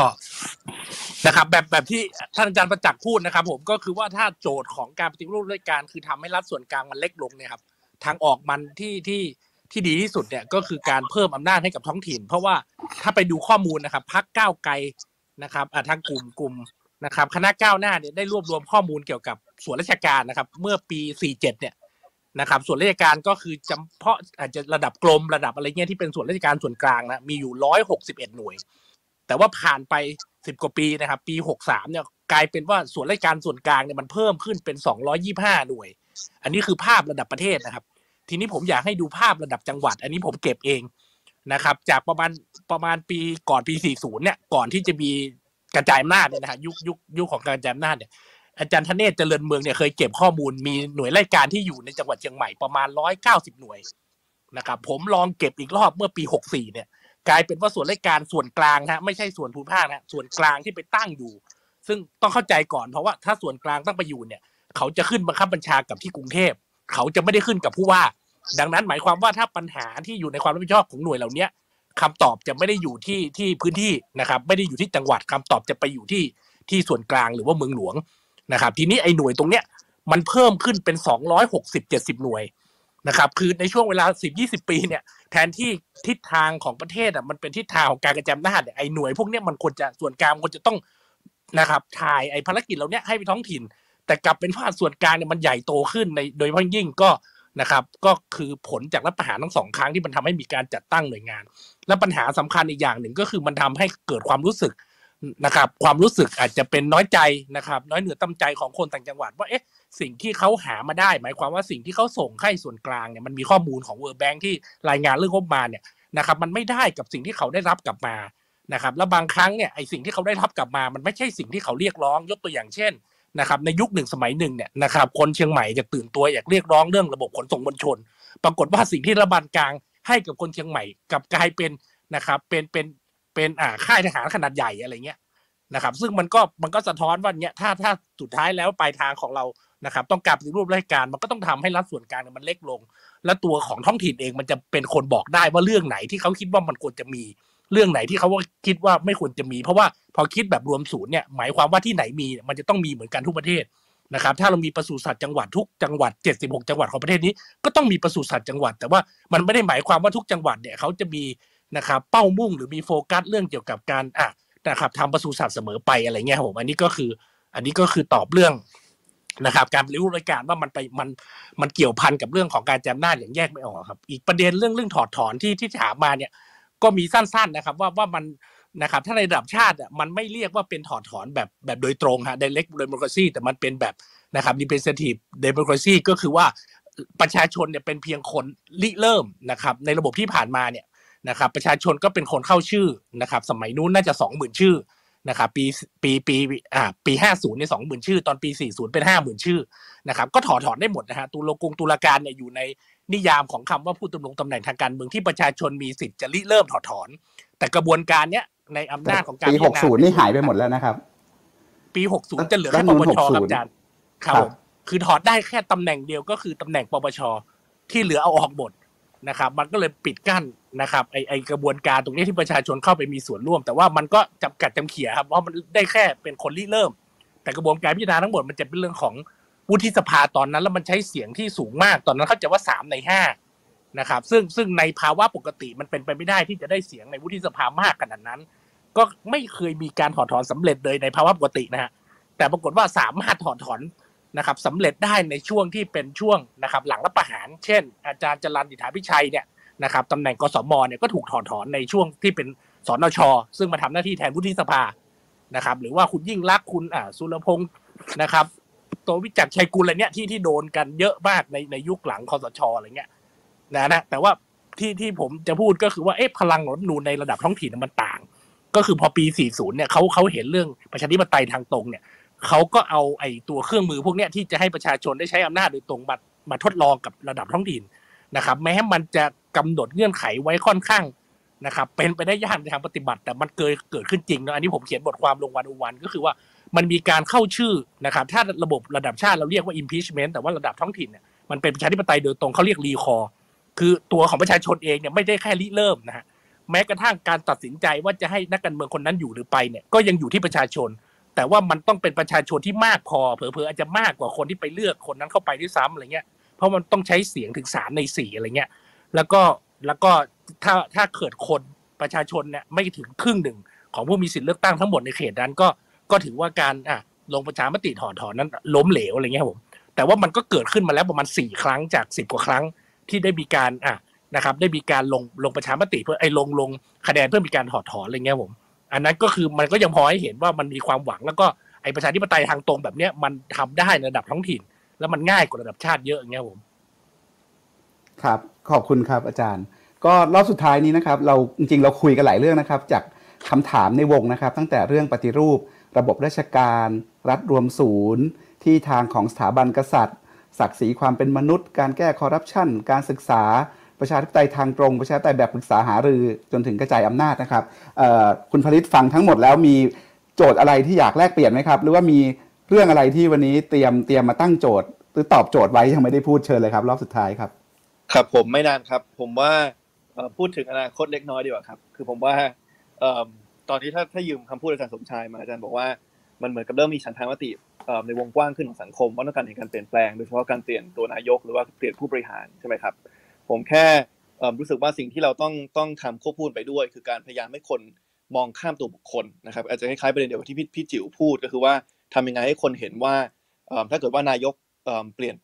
[SPEAKER 6] นะครับ แบบแบบที่ท่านอาจารย์ประจักษ์พูดนะครับ ผมก็คือว่าถ้าโจทย์ของการปฏิรูปราชการคือทำให้รัฐส่วนกลางมันเล็กลงเนี่ยครับ ทางออกมันที่ที่ที่ดีที่สุดเนี่ยก็คือการเพิ่มอำนาจให้กับท้องถิ่น เพราะว่าถ้าไปดูข้อมูลนะครับพักก้าวไกลนะครับทางกลุ่มกลุ่มนะครับ คณะก้าวหน้าเนี่ยได้รวบรวมข้อมูลเกี่ยวกับส่วนราชการนะครับ เมื่อปี 47 เนี่ย นะครับส่วนราชการก็คือจำเพาะอาจจะระดับกรมระดับอะไรเงี้ยที่เป็นส่วนราชการส่วนกลางนะมีอยู่161หกสิบเอ็ดหน่วย แต่ว่าผ่านไป10กว่าปีนะครับ ปี63เนี่ยกลายเป็นว่าส่วนราชการส่วนกลางเนี่ยมันเพิ่มขึ้นเป็น225หน่วย อันนี้คือภาพระดับประเทศนะครับ ทีนี้ผมอยากให้ดูภาพระดับจังหวัด อันนี้ผมเก็บเองนะครับ จากประมาณประมาณปีก่อนปี40เนี่ยก่อนที่จะมีกระจายอำนาจเนี่ยนะฮะยุคยุคยุคของการกระจายอำนาจเนี่ย อาจารย์ธเนศเจริญเมืองเนี่ยเคยเก็บข้อมูลมีหน่วยราชการที่อยู่ในจังหวัดเชียงใหม่ประมาณร้อยเก้าสิบหน่วยนะครับผมลองเก็บอีกรอบเมื่อปีหกสี่เนี่ย กลายเป็นว่าส่วนราชการส่วนกลางนะไม่ใช่ส่วนภูมิภาคนะส่วนกลางที่ไปตั้งอยู่ ซึ่งต้องเข้าใจก่อนเพราะว่าถ้าส่วนกลางตั้งไปอยู่เนี่ย เขาจะขึ้นบังคับบัญชากับที่กรุงเทพ เขาจะไม่ได้ขึ้นกับผู้ว่า ดังนั้นหมายความว่าถ้าปัญหาที่อยู่ในความรับผิดชอบของหน่วยเหล่านี้คำตอบจะไม่ได้อยู่ที่ที่พื้นที่นะครับ ไม่ได้อยู่ที่จังหวัดคำตอบจะไปอยู่ที่ที่ส่วนกลางหรือว่าเมืองหลวง นะครับทีนี้ไอ้หน่วยตรงเนี้ยมันเพิ่มขึ้นเป็นสองร้อยหกสิบเจ็ดสิบหน่วยนะครับคือในช่วงเวลาสิบยี่สิบปีเนี่ยแทนที่ทิศทางของประเทศอะมันเป็นทิศทางของการกระจายอำนาจไอ้หน่วยพวกเนี้ยมันควรจะส่วนกลางควรจะต้องนะครับถ่ายไอ้ภารกิจเหล่านี้ยให้ไปท้องถิ่น แต่กลับเป็นว่าส่วนกลางเนี่ยมันใหญ่โตขึ้นในโดยเฉพาะยิ่งก็นะครับก็คือผลจากรัฐประหารทั้งสองครั้งที่มันทำให้มีการจัดตั้งหน่วยงาน และปัญหาสำคัญอีกอย่างหนึ่งก็คือมันทำให้เกิดความรู้สึก นะครับ ความรู้สึกอาจจะเป็นน้อยใจนะครับ น้อยเหนือตำใจของคนต่างจังหวัด ว่าเอ๊ะสิ่งที่เขาหามาได้ หมายความว่าสิ่งที่เขาส่งให้ส่วนกลางเนี่ยมันมีข้อมูลของ World Bank ที่รายงานเรื่องงบมาเนี่ยนะครับ มันไม่ได้กับสิ่งที่เขาได้รับกลับมานะครับ แล้วบางครั้งเนี่ยไอสิ่งที่เขาได้รับกลับมา มันไม่ใช่สิ่งที่เขาเรียกร้องยกตัวอย่างเช่นนะครับในยุคหนึ่งสมัยหนึ่งเนี่ยนะครับคนเชียงใหม่จะตื่นตัวอยากเรียกร้องเรื่องระบบขนส่งมวลชน ปรากฏว่าสิ่งที่รัฐบาลกลางให้กับคนเชียงใหม่กลับกลายเป็นนะครับเป็นเป็น เป็นอ่าค่ายทหารขนาดใหญ่อะไรเงี้ยนะครับ ซึ่งมันก็มันก็สะท้อนว่าเนี้ยถ้าถ้าสุดท้ายแล้วปลายทางของเรานะครับ ต้องกลับปฏิรูปราชการมันก็ต้องทำให้รัฐส่วนกลางมันเล็กลง และตัวของท้องถิ่นเองมันจะเป็นคนบอกได้ว่าเรื่องไหนที่เขาคิดว่ามันควรจะมีเรื่องไหนที่เขาว่าคิดว่าไม่ควรจะมี เพราะว่าพอคิดแบบรวมศูนย์เนี่ยหมายความว่าที่ไหนมีมันจะต้องมีเหมือนกันทุกประเทศนะครับถ้าเรามีปศุสัตว์จังหวัดทุกจังหวัด 76 จังหวัดของประเทศนี้ ก็ต้องมีปศุสัตว์จังหวัด แต่ว่ามันไม่ได้หมายความว่าทุกจังหวัดเนี่ยเขาจะมี นะครับเป้ามุ่งหรือมีโฟกัสเรื่องเกี่ยวกับการอะนะครับทำปศุสัตว์เสมอไปอะไรเงี้ยผมอันนี้ก็คืออันนี้ก็คือตอบเรื่องนะครับ การปฏิรูปราชการว่ามันไปมันมันเกี่ยวพันกับเรื่องของการจำนาอย่างแยกไม่ออกครับ อีกประเด็นเรื่องเรื่องถอดถอนที่ที่ถามมาเนี่ยก็มีสั้นๆนะครับว่าว่ามันนะครับถ้าในระดับชาติมันไม่เรียกว่าเป็นถอดถอนแบบแบบโดยตรงฮะ direct democracy แต่มันเป็นแบบนะครับ representative democracy ก็คือว่าประชาชนเนี่ยเป็นเพียงคนริเริ่มนะครับ ในระบบที่ผ่านมาเนี่ย นะครับประชาชนก็เป็นคนเข้าชื่อนะครับสมัยนู้นน่าจะสองหมื่นชื่อนะครับปีปีปีอ่าปีห้าศูนย์ในสองหมื่นชื่อ ตอนปีสี่ศูนย์เป็นห้าหมื่นชื่อนะครับก็ถอดถอนได้หมดนะฮะตุลกงตุลาการเนี่ยอยู่ในนิยามของคำว่าผู้ดำรงตำแหน่งทางการเมืองที่ประชาชนมีสิทธิ์จะริเริ่มถอดถอน แต่กระบวนการเนี้ยในอำนาจของการ
[SPEAKER 1] ปี
[SPEAKER 6] พิจารณา
[SPEAKER 1] 60นี่หายไปหมดแล้วนะครับ
[SPEAKER 6] ปีหกศูนย์จะเหลือแค่
[SPEAKER 1] รัฐ
[SPEAKER 6] ป
[SPEAKER 1] ธรรม
[SPEAKER 6] ป
[SPEAKER 1] นูญ
[SPEAKER 6] ชครับ
[SPEAKER 1] 60
[SPEAKER 6] อาจารย์ครับผมคือถอดได้แค่ตำแหน่งเดียวก็คือตำแหน่งปปชที่เหลือเอาออกหมด นะครับ มันก็เลยปิดกั้นนะครับไอไอกระบวนการตรงนี้ที่ประชาชนเข้าไปมีส่วนร่วม แต่ว่ามันก็จำกัดจำเขี่ยครับเพราะมันได้แค่เป็นคนริเริ่ม แต่กระบวนการพิจารณาทั้งหมดมันจะเป็นเรื่องของวุฒิสภาตอนนั้นแล้วมันใช้เสียงที่สูงมากตอนนั้นเขาใจะว่าสามในห้านะครับซึ่งซึ่งในภาวะปกติมันเป็นไปไม่ได้ที่จะได้เสียงในวุฒิสภามากขนาดนั้น ก็ไม่เคยมีการถอดถอนสำเร็จเลยในภาวะปกตินะฮะแต่ปรากฏว่าสามารถถอดถอน นะครับสำเร็จได้ในช่วงที่เป็นช่วงนะครับหลังรัฐประหาร เช่น อาจารย์จรันดิษฐาพิชัยเนี่ยนะครับตำแหน่งกสมเนี่ยก็ถูกถอดถอนในช่วงที่เป็นสนช ซึ่งมาทำหน้าที่แทนวุฒิสภานะครับ หรือว่าคุณยิ่งรักคุณอ่าสุรพงศ์นะครับ ตัววิจักรชัยกุลอะไรเนี่ยที่ที่โดนกันเยอะมากในในยุคหลังคอสชอะไรเงี้ยนะนะแต่ว่าที่ที่ผมจะพูดก็คือว่าเอ๊ะพลังรัฐนูนในระดับท้องถิ่นมันต่าง ก็คือพอปี 40 เนี่ยเขาเขาเห็นเรื่องประชาธิปไตยทางตรงเนี่ย เขาก็เอาไอ้ตัวเครื่องมือพวกเนี้ยที่จะให้ประชาชนได้ใช้อำนาจโดยตรงมามาทดลองกับระดับท้องถิ่นนะครับ แม้มันจะกำหนดเงื่อนไขไว้ค่อนข้างนะครับ เป็นไปได้ยากในทางปฏิบัติ แต่มันเกิดเกิดขึ้นจริงนะอันนี้ผมเขียนบทความลงวันอุวันก็คือว่ามันมีการเข้าชื่อนะครับ ถ้าระบบระดับชาติเราเรียกว่า impeachment แต่ว่าระดับท้องถิ่นเนี่ยมันเป็นประชาธิปไตยโดยตรงเขาเรียกรีคอร์คือตัวของประชาชนเองเนี่ยไม่ได้แค่ริเริ่มนะฮะแม้กระทั่งการตัดสินใจว่าจะให้นักการเมืองคนนั้นอยู่หรือไปเนี่ยก็ยังอยู่ที่ประชาชน แต่ว่ามันต้องเป็นประชาชนที่มากพอเผลอๆอาจจะมากกว่าคนที่ไปเลือกคนนั้นเข้าไปด้วยซ้ำอะไรเงี้ยเพราะมันต้องใช้เสียงถึงสามในสี่อะไรเงี้ย แล้วก็แล้วก็ถ้าถ้าเกิดคนประชาชนเนี่ยไม่ถึงครึ่งหนึ่งของผู้มีสิทธิ์เลือกตั้งทั้งหมดในเขตนั้นก็ก็ถือว่าการอะลงประชามติถอนถอนนั้นล้มเหลวอะไรเงี้ยผมแต่ว่ามันก็เกิดขึ้นมาแล้วประมาณสี่ครั้งจากสิบกว่าครั้งที่ได้มีการอะนะครับ ได้มีการลงลงประชามติเพื่อไอ้ลงลงคะแนนเพื่อมีการถอดถอนอะไรเงี้ยผม อันนั้นก็คือมันก็ยังพอให้เห็นว่ามันมีความหวัง แล้วก็ไอ้ประชาธิปไตยทางตรงแบบเนี้ยมันทำได้ในระดับท้องถิ่น แล้วมันง่ายกว่าระดับชาติเยอะอย่างเงี้ยผม
[SPEAKER 1] ครับ ขอบคุณครับอาจารย์ ก็รอบสุดท้ายนี้นะครับ เราจริงๆเราคุยกันหลายเรื่องนะครับ จากคำถามในวงนะครับ ตั้งแต่เรื่องปฏิรูป ระบบราชการ รัฐรวมศูนย์ ที่ทางของสถาบันกษัตริย์ ศักดิ์ศรีความเป็นมนุษย์ การแก้คอร์รัปชันการศึกษา ประชาธิปไตยทางตรง ประชาธิปไตยแบบปรึกษาหารือจนถึงกระจายอำนาจนะครับคุณผลิตฟังทั้งหมดแล้วมีโจทย์อะไรที่อยากแลกเปลี่ยนไหมครับ หรือว่ามีเรื่องอะไรที่วันนี้เตรียมเตรียมมาตั้งโจทย์ หรือตอบโจทย์ไว้ยังไม่ได้พูดเชิญเลยครับ รอบสุดท้ายครับ
[SPEAKER 8] ครับผมไม่นานครับ ผมว่าพูดถึงอนาคตเล็กน้อยดีกว่าครับ คือผมว่าตอนนี้ถ้าถ้ายืมคำพูดอาจารย์สมชายมาอาจารย์บอกว่ามันเหมือนกับเริ่มมีฉันทามติในวงกว้างขึ้นของสังคมว่าต้องการเห็นการเปลี่ยนแปลงโดยเฉพาะการเปลี่ยนตัวนายกหรือว่าเปลี่ยนผู้บริหารใช่ไหมครับ ผมแค่รู้สึกว่าสิ่งที่เราต้องต้องทำควบคู่ไปด้วย คือการพยายามให้คนมองข้ามตัวบุคคลนะครับ อาจจะคล้ายๆประเด็นเดียวกับที่พี่พี่จิ๋วพูดก็คือว่าทำยังไงให้คนเห็นว่าถ้าเกิดว่านายกเปลี่ยน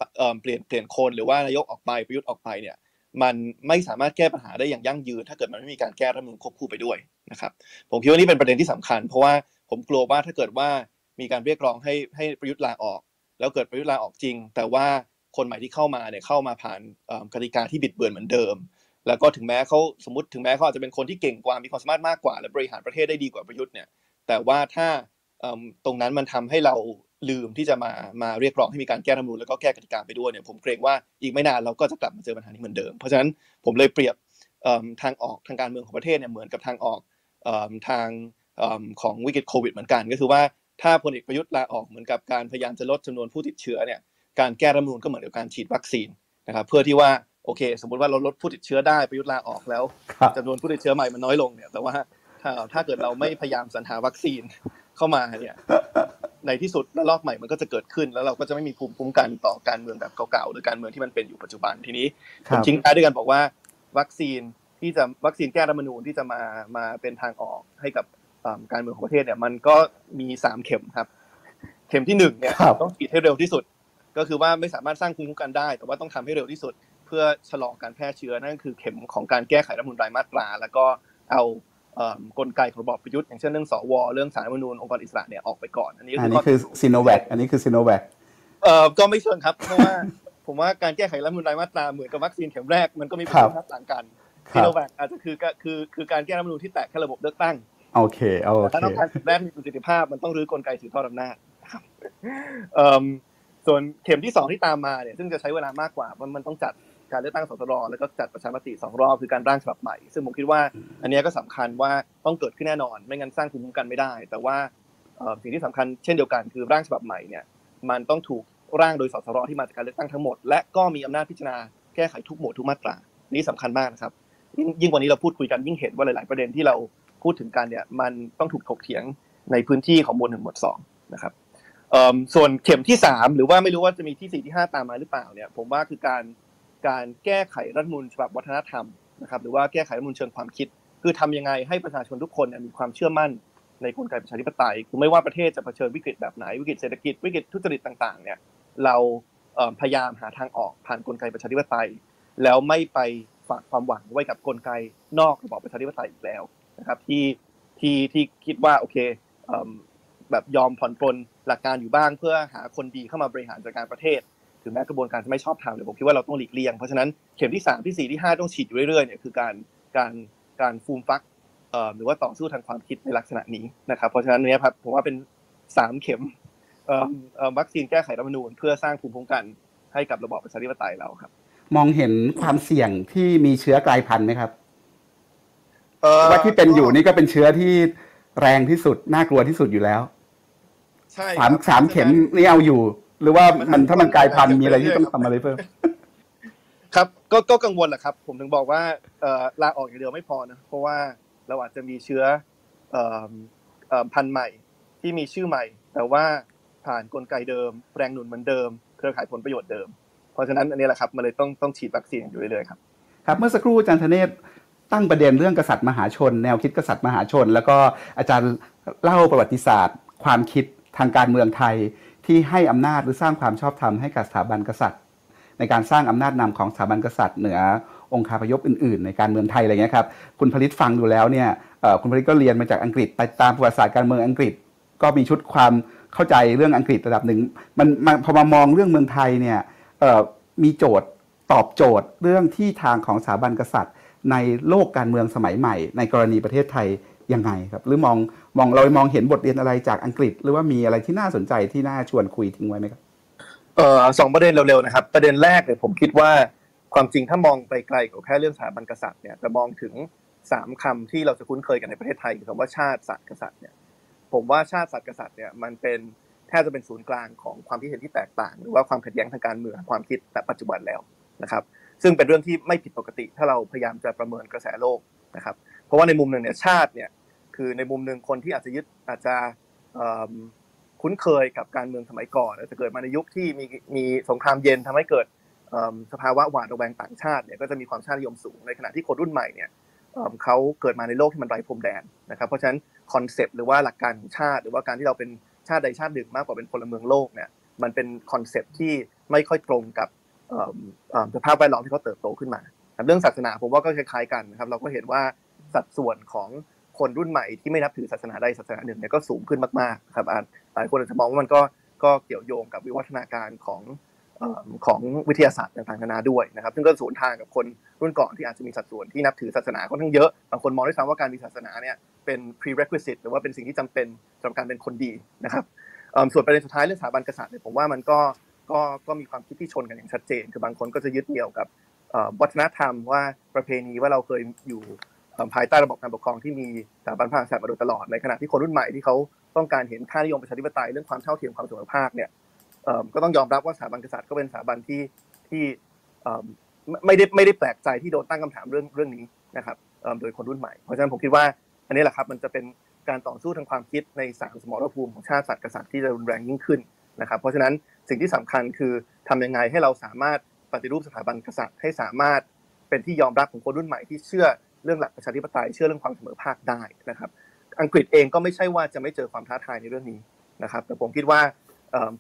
[SPEAKER 8] เปลี่ยนเปลี่ยนคนหรือว่านายกออกไปประยุทธ์ออกไปเนี่ยมันไม่สามารถแก้ปัญหาได้อย่างยั่งยืน ถ้าเกิดมันไม่มีการแก้รัฐมนูลควบคู่ไปด้วยนะครับ ผมคิดว่านี่เป็นประเด็นที่สำคัญ เพราะว่าผมกลัวว่าถ้าเกิดว่ามีการเรียกร้องให้ให้ประยุทธ์ลาออก แล้วเกิดประยุทธ์ลาออกจริง แต่ว่า คนใหม่ที่เข้ามาเนี่ยเข้ามาผ่านกติกาที่บิดเบือนเหมือนเดิม แล้วก็ถึงแม้เขาสมมติถึงแม้เขาอาจจะเป็นคนที่เก่งกว่ามีความสามารถมากกว่า และบริหารประเทศได้ดีกว่าประยุทธ์เนี่ยแต่ว่าถ้าตรงนั้นมันทำให้เราลืมที่จะมามาเรียกร้องให้มีการแก้รัฐธรรมนูญแล้วก็แก้กติกาไปด้วยเนี่ยผมเกรงว่าอีกไม่นานเราก็จะกลับมาเจอปัญหานี้เหมือนเดิม เพราะฉะนั้นผมเลยเปรียบทางออกทางการเมืองของประเทศเนี่ยเหมือนกับทางออกทางของวิกฤตโควิดเหมือนกัน ก็คือว่าถ้าพลเอกประยุทธ์ลาออกเหมือนกับการพยายามจะลดจำนวนผู้ติดเชื้อเนี่ย การแก้รัฐธรรมนูญก็เหมือนกับการฉีดวัคซีนนะครับ เพื่อที่ว่าโอเค สมมติว่าเราลดผู้ติดเชื้อได้ประยุทธ์ลาออกแล้ว
[SPEAKER 1] ครับ
[SPEAKER 8] จำนวนผู้ติดเชื้อใหม่มันน้อยลงเนี่ยแต่ว่าถ้าถ้าเกิดเราไม่พยายามสรรหาวัคซีนเข้ามาเนี่ยในที่สุดระลอกใหม่มันก็จะเกิดขึ้น แล้วเราก็จะไม่มีภูมิคุ้มกันต่อการเมืองแบบเก่าๆหรือการเมืองที่มันเป็นอยู่ปัจจุบันทีนี้
[SPEAKER 1] ค
[SPEAKER 8] ผ
[SPEAKER 1] รั
[SPEAKER 8] ม
[SPEAKER 1] บ
[SPEAKER 8] ทิ้งท้ายด้วยกันบอกว่า วัคซีนที่จะวัคซีนแก้รัฐธรรมนูญที่จะมามาเป็นทางออกให้กับอ่าการเมืองของประเทศเนี่ยมันก็มีสามเข็มครับ เข็มที่หนึ่งเนี่ย
[SPEAKER 1] ครับ
[SPEAKER 8] ต้องฉีดให้เร็วที่สุด ก็คือว่าไม่สามารถสร้างภูมิคุ้มกันได้ แต่ว่าต้องทำให้เร็วที่สุด เพื่อชะลอการแพร่เชื้อนั่นก็คือเข็มของการแก้ไขรัฐธรรมนูญรายมาตรา แล้วก็เอาเอิ่มกลไกของระบอบประยุทธ์อย่างเช่นเรื่องสวเรื่องสารรัฐธรรมนูญองค์กรอิสระเนี่ยออกไปก่อน อันนี้
[SPEAKER 1] อัน
[SPEAKER 8] คือ
[SPEAKER 1] นี้
[SPEAKER 8] ข้อ
[SPEAKER 1] คือซีโนแวคอันนี้คือซีโนแวค
[SPEAKER 8] เอ่อก็ไม่เชิงครับเพราะว่าผมว่าการแก้ไขรัฐธรรมนูญรายมาตราเหมือนกับวัคซีนเข็มแรกมันก็มีประสิทธิภาพต่างกัน
[SPEAKER 1] ค
[SPEAKER 8] ซี
[SPEAKER 1] รั
[SPEAKER 8] โน
[SPEAKER 1] บ
[SPEAKER 8] แวคอาจจะคือก็คือคือการแก้รัฐธรรมนูญที่แตะแค่ระบบเลือกตั้ง
[SPEAKER 1] โอเคโอ
[SPEAKER 8] แต่
[SPEAKER 1] เค
[SPEAKER 8] ถ้าต้องการเข็มแรกมีประสิทธิภาพมันต้องรื้อกลไกสืบทอดอำนาจนะครับเอิ่ม ส่วนเข็มที่สองที่ตามมาเนี่ยซึ่งจะใช้เวลามากกว่ามันมันต้องจัดการเลือกตั้งสสรแล้วก็จัดประชามติสองรอบคือการร่างฉบับใหม่ ซึ่งผมคิดว่า อันนี้ก็สำคัญว่าต้องเกิดขึ้นแน่นอน ไม่งั้นสร้างภูมิคุ้มกันไม่ได้ แต่ว่าสิ่งที่สำคัญเช่นเดียวกันคือร่างฉบับใหม่เนี่ยมันต้องถูกร่างโดยสสรที่มาจากการเลือกตั้งทั้งหมด และก็มีอำนาจพิจารณาแก้ไขทุกหมวดทุกมาตรานี่สำคัญมากนะครับยิ่งยิ่งวันนี้เราพูดคุยกันยิ่งเห็นว่าหลาย ๆ ประเด็นที่เราพูดถึงกันเนี่ยมันต้องถูกถกเถียงในพื้นที่ของหมวดหนึ่งหมวดสองนะครับ ส่วนเข็มที่สามหรือว่าไม่รู้ว่าจะมีที่สี่ที่ห้าตามมาหรือเปล่าเนี่ยผมว่าคือการการแก้ไขรัฐมนูญฉบับวัฒนธรรมนะครับหรือว่าแก้ไขรัฐมนูญเชิงความคิด คือทำยังไงให้ประชาชนทุกคนมีความเชื่อมั่นในกลไกประชาธิปไตยคือไม่ว่าประเทศจะเผชิญวิกฤตแบบไหนวิกฤตเศรษฐกิจวิกฤตทุจริตต่างๆเนี่ยเราพยายามหาทางออกผ่านกลไกประชาธิปไตย แล้วไม่ไปฝากความหวังไว้กับกลไกนอกระบอบประชาธิปไตยอีกแล้วนะครับที่ที่ที่คิดว่าโอเคแบบยอมผ่อนปลน หลักการอยู่บ้างเพื่อหาคนดีเข้ามาบริหารจัดการประเทศ ถึงแม้กระบวนการจะไม่ชอบธรรมเนี่ยผมคิดว่าเราต้องหลีกเลี่ยง เพราะฉะนั้นเข็มที่สามที่สี่ที่ห้าต้องฉีดอยู่เรื่อยๆเนี่ยคือการการการฟูมฟักเอ่อหรือว่าต่อสู้ทางความคิดในลักษณะนี้นะครับเพราะฉะนั้นเนี่ยครับผมว่าเป็นสามเข็มเอ่อเอ่อวัคซีนแก้ไขรัฐธรรมนูญเพื่อสร้างภูมิคุ้มกันให้กับระบอบประชาธิปไตยเราครับ
[SPEAKER 1] มองเห็นความเสี่ยงที่มีเชื้อกลายพันธุ์ไหมครับ
[SPEAKER 8] เอ่อ
[SPEAKER 1] ว่าที่เป็นอยู่นี่ก็เป็นเชื้อที่แรงที่สุดน่ากลัวที่สุดอยู่แล้ว
[SPEAKER 8] ใช่
[SPEAKER 1] สาม
[SPEAKER 8] ครับ
[SPEAKER 1] สามเข็มนี่เอาอยู่ หรือว่ามันถ้ามันกลายพันธุ์มีอะไรที่ต้องทำอะไรเพิ่ม
[SPEAKER 8] ครับก็ก็กังวลแหละครับ ผมถึงบอกว่าเอ่อลาออกอย่างเดียวไม่พอนะเพราะว่าเราอาจจะมีเชื้อเอ่อเอ่อพันธุ์ใหม่ที่มีชื่อใหม่ แต่ว่าผ่านกลไกเดิม แรงหนุนเหมือนเดิม เครือข่ายผลประโยชน์เดิม เพราะฉะนั้นอันนี้แหละครับมันเลยต้องต้องฉีดวัคซีนอยู่เรื่อยๆครับ
[SPEAKER 1] ครับเมื่อสักครู่อาจารย์ธเนศตั้งประเด็นเรื่องกษัตริย์มหาชน แนวคิดกษัตริย์มหาชน แล้วก็อาจารย์เล่าประวัติศาสตร์ ความคิด ทางการเมืองไทยที่ให้อำนาจหรือสร้างความชอบธรรมให้กับสถาบันกษัตริย์ ในการสร้างอำนาจนำของสถาบันกษัตริย์เหนือองค์คาพยพอื่นๆ ในการเมืองไทยอะไรเงี้ยครับคุณผลิตฟังดูแล้วเนี่ยคุณผลิตก็เรียนมาจากอังกฤษไปตามประวัติศาสตร์การเมืองอังกฤษ ก็มีชุดความเข้าใจเรื่องอังกฤษระดับหนึ่งมันพอมามองเรื่องเมืองไทยเนี่ยมีโจทย์ตอบโจทย์เรื่องที่ทางของสถาบันกษัตริย์ ในโลกการเมืองสมัยใหม่ ในกรณีประเทศไทย ยังไงครับ หรือมองมองเรามองเห็นบทเรียนอะไรจากอังกฤษ หรือว่ามีอะไรที่น่าสนใจที่น่าชวนคุยทิ้งไว้ไหมครับ
[SPEAKER 8] เอ่อสองประเด็นเร็วๆนะครับ ประเด็นแรกเนี่ยผมคิดว่าความจริงถ้ามองไปไกลกว่าแค่เรื่องสถาบันกษัตริย์เนี่ยจะมองถึงสามคำที่เราจะคุ้นเคยกันในประเทศไทยคือคำว่าชาติศาสตร์กษัตริย์เนี่ยผมว่าชาติศาสตร์กษัตริย์เนี่ยมันเป็นแทบจะเป็นศูนย์กลางของความคิดเห็นที่แตกต่าง หรือว่าความขัดแย้งทางการเมืองความคิดณปัจจุบันแล้วนะครับ ซึ่งเป็นเรื่องที่ไม่ผิดปกติถ้าเราพยายามจะประเมินกระแสโลกนะครับ เพราะว่าในมุมหนึ่งเนี่ยชาติเนี่ยคือในมุมหนึ่งคนที่อาจจะยึดอาจจะคุ้นเคยกับการเมืองสมัยก่อนอาจจะเกิดมาในยุคที่มีมีสงครามเย็นทำให้เกิดสภาวะหวาดระแวงต่างชาติเนี่ยก็จะมีความชาตินิยมสูงในขณะที่คนรุ่นใหม่เนี่ยเขาเกิดมาในโลกที่มันไร้พรมแดนนะครับเพราะฉะนั้นคอนเซปต์หรือว่าหลักการของชาติ หรือว่าการที่เราเป็นชาติใดชาติหนึ่งมากกว่าเป็นพลเมืองโลกเนี่ยมันเป็นคอนเซปต์ที่ไม่ค่อยตรงกับสภาพแวดล้อมที่เขาเติบโตขึ้นมา เรื่องศาสนาผมว่าก็คล้ายๆกันนะครับเราก็เห็นว่า สัดส่วนของคนรุ่นใหม่ที่ไม่นับถือศาสนาใดศาสนาหนึ่งเนี่ยก็สูงขึ้นมากๆครับอาจหลายคนอาจจะมองว่ามันก็ก็เกี่ยวโยงกับวิวัฒนาการของอของวิทยาศาสตร์ต่างๆนานาด้วยนะครับ ซึ่งก็สวนทางกับคนรุ่นก่อนที่อาจจะมีสัดส่วนที่นับถือศาสนาค่อนข้างเยอะบางคนมองด้วยซ้ำว่าการมีศาสนาเนี่ยเป็น prerequisite หรือว่าเป็นสิ่งที่จำเป็นสำหรับการเป็นคนดีนะครับส่วนประเด็นสุดท้ายเรื่องสถาบันกษัตริย์เนี่ยผมว่ามันก็ก็ก็มีความคิดที่ชนกันอย่างชัดเจน คือบางคนก็จะยึดเหนี่ยวกับวัฒนธรรมว่าประเพณีว่าเราเคยอยู่ ภายใต้ระบบการปกครองที่มีสถาบันพระมหากษัตริย์มาโดยตลอดในขณะที่คนรุ่นใหม่ที่เขาต้องการเห็นค่านิยมประชาธิปไตยเรื่องความเท่าเทียมความเสมอภาคเนี่ยก็ต้องยอมรับว่าสถาบันกษัตริย์ก็เป็นสถาบันที่ที่ไม่ได้ไม่ได้แปลกใจที่โดนตั้งคำถามเรื่องเรื่องนี้นะครับโดยคนรุ่นใหม่เพราะฉะนั้นผมคิดว่าอันนี้แหละครับมันจะเป็นการต่อสู้ทางความคิดในสามสมรภูมิของชาติศาสตร์กษัตริย์ที่จะรุนแรงยิ่งขึ้นนะครับเพราะฉะนั้นสิ่งที่สำคัญคือทำยังไงให้เราสามารถปฏิรูปสถาบันกษัตริย์ให้สามารถเป็นที่ยอมรับของคนรุ่นใหม่ที่เชื่อ เรื่องหลักประชาธิปไตยเชื่อเรื่องความเสมอภาคได้นะครับ อังกฤษเองก็ไม่ใช่ว่าจะไม่เจอความท้าทายในเรื่องนี้นะครับ แต่ผมคิดว่า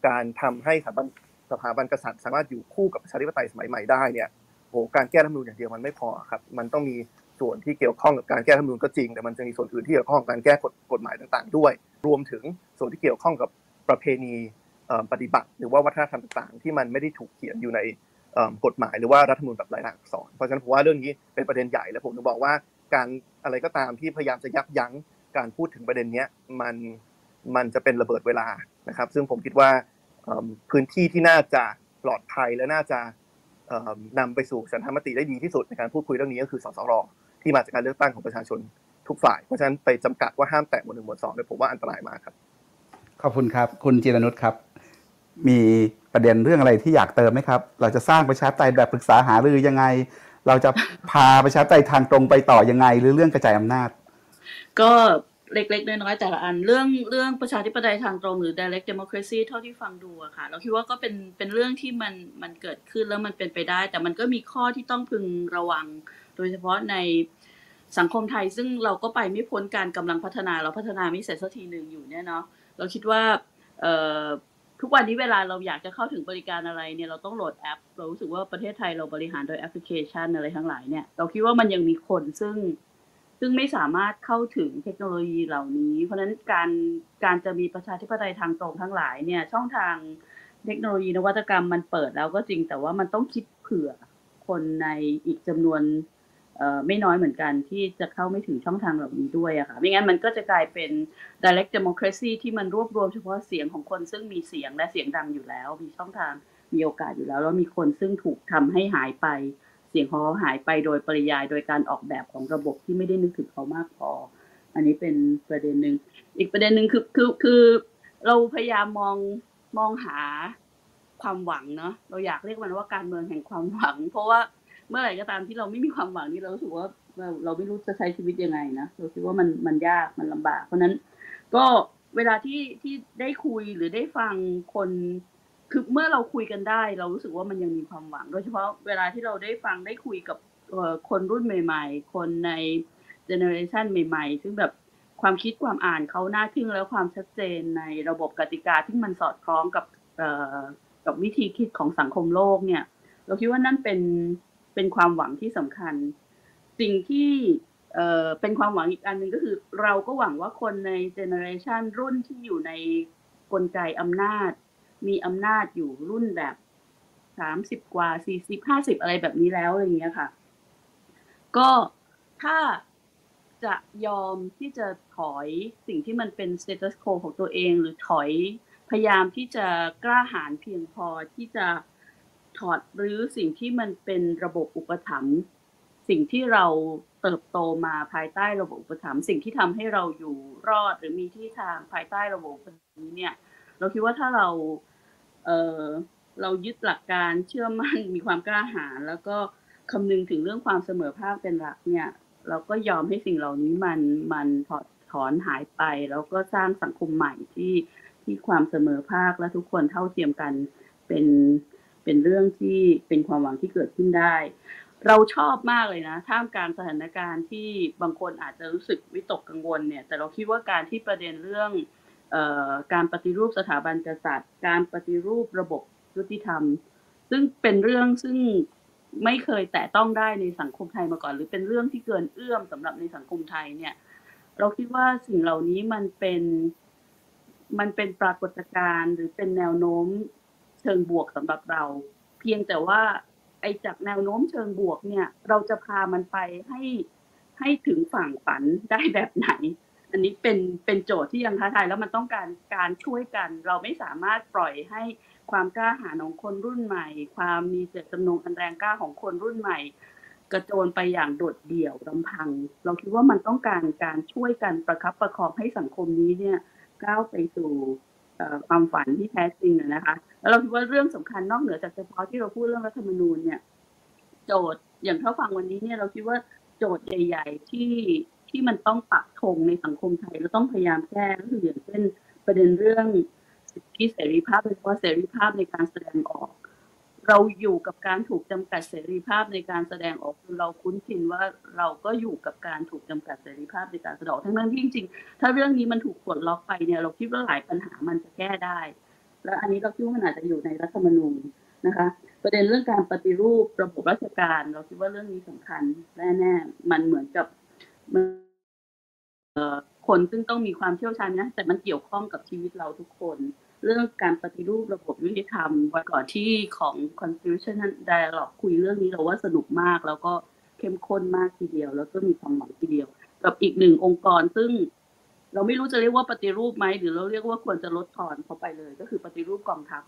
[SPEAKER 8] การทำให้สถาบันสถาบันกษัตริย์สามารถอยู่คู่กับประชาธิปไตยสมัยใหม่ได้เนี่ยโหการแก้รัฐมนูญอย่างเดียวมันไม่พอครับ มันต้องมีส่วนที่เกี่ยวข้องกับการแก้รัฐมนูญก็จริง แต่มันจะมีส่วนอื่นที่เกี่ยวข้องกับการแก้กฎกฎหมายต่าง ๆ ด้วย รวมถึงส่วนที่เกี่ยวข้องกับประเพณีปฏิบัติ หรือว่าวัฒนธรรมต่างๆ ที่มันไม่ได้ถูกเขียนอยู่ใน กฎหมายหรือว่ารัฐมนูญแบบลายลักษณ์อักษรเพราะฉะนั้นผมว่าเรื่องนี้เป็นประเด็นใหญ่และผมถึงบอกว่าการอะไรก็ตามที่พยายามจะยับยั้งการพูดถึงประเด็นนี้มันมันจะเป็นระเบิดเวลานะครับ ซึ่งผมคิดว่าพื้นที่ที่น่าจะปลอดภัยและน่าจะเอิ่มนำไปสู่ฉันทามติได้ดีที่สุดในการพูดคุยเรื่องนี้ก็คือสสรที่มาจากการเลือกตั้งของประชาชนทุกฝ่าย เพราะฉะนั้นไปจำกัดว่าห้ามแตะหมวดหนึ่งหมวดสองเนี่ยผมว่าอันตรายมากครับ
[SPEAKER 1] ขอบคุณครับ คุณจิรนุชครับ มีประเด็นเรื่องอะไรที่อยากเติมไหมครับ เราจะสร้างประชาธิปไตยแบบปรึกษาหารือยังไง เราจะพาประชาธิปไตยทางตรงไปต่อยังไง หรือเรื่องกระจายอำนาจ
[SPEAKER 2] ก็เล็กๆ น้อยๆแต่ละอันเรื่องเรื่องประชาธิปไตยทางตรงหรือ direct democracy เท่าที่ฟังดูอะค่ะ เราคิดว่าก็เป็นเป็นเรื่องที่มันมันเกิดขึ้นแล้วมันเป็นไปได้ แต่มันก็มีข้อที่ต้องพึงระวัง โดยเฉพาะในสังคมไทยซึ่งเราก็ไปไม่พ้นการกำลังพัฒนาเราพัฒนาไม่เสร็จสักทีหนึ่งอยู่เนี่ยเนาะเราคิดว่าเอ่อ ทุกวันนี้เวลาเราอยากจะเข้าถึงบริการอะไรเนี่ยเราต้องโหลดแอป เรารู้สึกว่าประเทศไทยเราบริหารโดยแอปพลิเคชันอะไรทั้งหลายเนี่ยเราคิดว่ามันยังมีคนซึ่ง ซึ่งไม่สามารถเข้าถึงเทคโนโลยีเหล่านี้ เพราะฉะนั้นการการจะมีประชาธิปไตยทางตรงทั้งหลายเนี่ยช่องทางเทคโนโลยีนวัตกรรมมันเปิดแล้วก็จริงแต่ว่ามันต้องคิดเผื่อคนในอีกจำนวน ไม่น้อยเหมือนกันที่จะเข้าไม่ถึงช่องทางเหล่านี้ด้วยอะค่ะไม่งั้นมันก็จะกลายเป็น direct democracy ที่มันรวบรวมเฉพาะเสียงของคนซึ่งมีเสียงและเสียงดังอยู่แล้ว มีช่องทางมีโอกาสอยู่แล้ว แล้วมีคนซึ่งถูกทำให้หายไป เสียงของเขาหายไปโดยปริยาย โดยการออกแบบของระบบที่ไม่ได้นึกถึงเขามากพอ อันนี้เป็นประเด็นหนึ่งอีกประเด็นหนึ่งคือคือคือเราพยายามมองมองหาความหวังเนาะเราอยากเรียกมันว่าการเมืองแห่งความหวัง เพราะว่า เมื่อไหร่ก็ตามที่เราไม่มีความหวังนี่เรารู้สึกว่าเราเราไม่รู้จะใช้ชีวิตยังไงนะเราคิดว่ามันมันยากมันลำบาก เพราะนั้นก็เวลาที่ที่ได้คุยหรือได้ฟังคนคือเมื่อเราคุยกันได้ เรารู้สึกว่ามันยังมีความหวัง โดยเฉพาะเวลาที่เราได้ฟังได้คุยกับคนรุ่นใหม่ ๆ คนในเจเนอเรชันใหม่ ๆ ซึ่งแบบความคิดความอ่านเขาน่าทึ่งแล้วความชัดเจนในระบบกติกาที่มันสอดคล้องกับกับวิธีคิดของสังคมโลกเนี่ย เราคิดว่านั่นเป็น เป็นความหวังที่สำคัญ สิ่งที่เอ่อเป็นความหวังอีกอันหนึ่งก็คือ เราก็หวังว่าคนในเจเนอเรชันรุ่นที่อยู่ในกลไกอำนาจ มีอำนาจอยู่รุ่นแบบสามสิบกว่าสี่สิบห้าสิบอะไรแบบนี้แล้วอะไรอย่างเงี้ยค่ะ ก็ถ้าจะยอมที่จะถอยสิ่งที่มันเป็น status quo ของตัวเอง หรือถอยพยายามที่จะกล้าหาญเพียงพอที่จะ ถอดหรือสิ่งที่มันเป็นระบบอุปถัมภ์สิ่งที่เราเติบโตมาภายใต้ระบบอุปถัมภ์สิ่งที่ทำให้เราอยู่รอดหรือมีที่ทางภายใต้ระบบนี้เนี่ย เราคิดว่าถ้าเราเออเรายึดหลักการเชื่อมั่นมีความกล้าหาญแล้วก็คำนึงถึงเรื่องความเสมอภาคเป็นหลักเนี่ย เราก็ยอมให้สิ่งเหล่านี้มันมันถอดถอนหายไป แล้วก็สร้างสังคมใหม่ที่ที่ความเสมอภาคและทุกคนเท่าเทียมกันเป็น เป็นเรื่องที่เป็นความหวังที่เกิดขึ้นได้ เราชอบมากเลยนะ ท่ามกลางสถานการณ์ที่บางคนอาจจะรู้สึกวิตกกังวลเนี่ย แต่เราคิดว่าการที่ประเด็นเรื่องออการปฏิรูปสถาบันกษัตริย์ การปฏิรูประบบยุติธรรม ซึ่งเป็นเรื่องซึ่งไม่เคยแตะต้องได้ในสังคมไทยมาก่อน หรือเป็นเรื่องที่เกินเอื้อมสำหรับในสังคมไทยเนี่ย เราคิดว่าสิ่งเหล่านี้มันเป็นมันเป็นปรากฏการณ์หรือเป็นแนวโน้ม เชิงบวกสำหรับเรา เพียงแต่ว่าไอจากแนวโน้มเชิงบวกเนี่ย เราจะพามันไปให้ให้ถึงฝั่งฝันได้แบบไหน อันนี้เป็นเป็นโจทย์ที่ยังท้าทายแล้วมันต้องการการช่วยกัน เราไม่สามารถปล่อยให้ความกล้าหาญของคนรุ่นใหม่ ความมีเจตจำนงอันแรงกล้าของคนรุ่นใหม่ กระโจนไปอย่างโดดเดี่ยวลำพัง เราคิดว่ามันต้องการการช่วยกันประคับประคองให้สังคมนี้เนี่ยก้าวไปสู่ความฝันที่แท้จริงนะคะ แล้วเราคิดว่าเรื่องสำคัญนอกเหนือจากเฉพาะที่เราพูดเรื่องรัฐธรรมนูญเนี่ย โจทย์อย่างถ้าฟังวันนี้เนี่ยเราคิดว่าโจทย์ใหญ่ ๆ ที่ที่มันต้องปักธงในสังคมไทยเราต้องพยายามแก้ก็คืออย่างเช่นประเด็นเรื่องสิทธิเสรีภาพโดยเฉพาะเสรีภาพในการแสดงออก เราอยู่กับการถูกจำกัดเสรีภาพในการแสดงออกเราคุ้นชินว่าเราก็อยู่กับการถูกจำกัดเสรีภาพในการแสดงออกทั้งนั้นที่จริงๆถ้าเรื่องนี้มันถูกปลดล็อกไปเนี่ยเราคิดว่าหลายปัญหามันจะแก้ได้ และอันนี้เราคิดว่ามันอาจจะอยู่ในรัฐธรรมนูญนะคะ ประเด็นเรื่องการปฏิรูประบบราชการ เราคิดว่าเรื่องนี้สำคัญแน่ๆมันเหมือนกับคนซึ่งต้องมีความเชี่ยวชาญนะแต่มันเกี่ยวข้องกับชีวิตเราทุกคน เรื่องการปฏิรูประบบยุติธรรมวันก่อนที่ของ Constitution Dialogue คุยเรื่องนี้เราว่าสนุกมาก แล้วก็เข้มข้นมากทีเดียว แล้วก็มีความหวังทีเดียว กับอีกหนึ่งองค์กรซึ่ง เราไม่รู้จะเรียกว่าปฏิรูปไหมหรือเราเรียกว่าควรจะลดทอนเขาไปเลย ก็คือปฏิรูปกองทัพ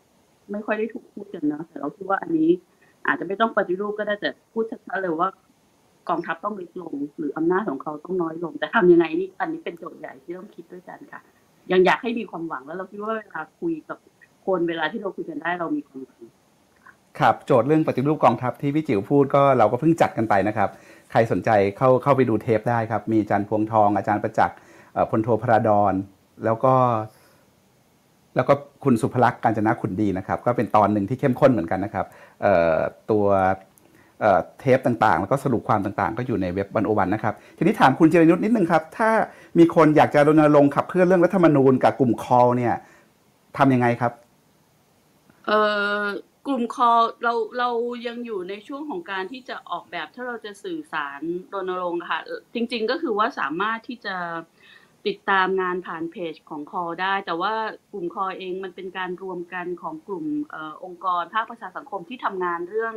[SPEAKER 2] ไม่ค่อยได้ถูกพูดกันนะแต่เราคิดว่าอันนี้อาจจะไม่ต้องปฏิรูปก็ได้แต่พูดชัดๆเลยว่ากองทัพต้องลดลง หรืออำนาจของเขาต้องน้อยลง แต่ทำยังไงนี่อันนี้เป็นโจทย์ใหญ่ที่ต้องคิดด้วยกันค่ะ ยังอยากให้มีความหวังแล้วเราคิดว่าเวลาคุยกับคนเวลาที่เราคุยกันได้เรามีความหวัง
[SPEAKER 1] ครับโจทย์เรื่องปฏิรูปกองทัพที่พี่จิ๋วพูดก็เราก็เพิ่งจัดกันไปนะครับ ใครสนใจเข้าเข้าไปดูเทปได้ครับ มีอาจารย์พวงทองอาจารย์ประจักษ์ พลโทพระดอนแล้วก็ แล้วก็คุณสุภลักษณ์การจนะขุนดีนะครับ ก็เป็นตอนหนึ่งที่เข้มข้นเหมือนกันนะครับตัวเทปต่างๆ แล้วก็สรุปความต่างๆ ก็อยู่ในเว็บวันโอวันนะครับ ทีนี้ถามคุณจิรนุชนิดนึงครับ ถ้ามีคนอยากจะรณรงค์ขับเคลื่อนเรื่องรัฐธรรมนูญกับกลุ่มคอเนี่ยทำยังไงครับ
[SPEAKER 2] เอ่อกลุ่มคอเราเรายังอยู่ในช่วงของการที่จะออกแบบถ้าเราจะสื่อสารรณรงค์ค่ะ จริง ๆ ก็คือว่าสามารถที่จะ ติดตามงานผ่านเพจของคอได้ แต่ว่ากลุ่มคอเองมันเป็นการรวมกันของกลุ่มอองค์กรภาคประชาสังคมที่ทำงานเรื่อง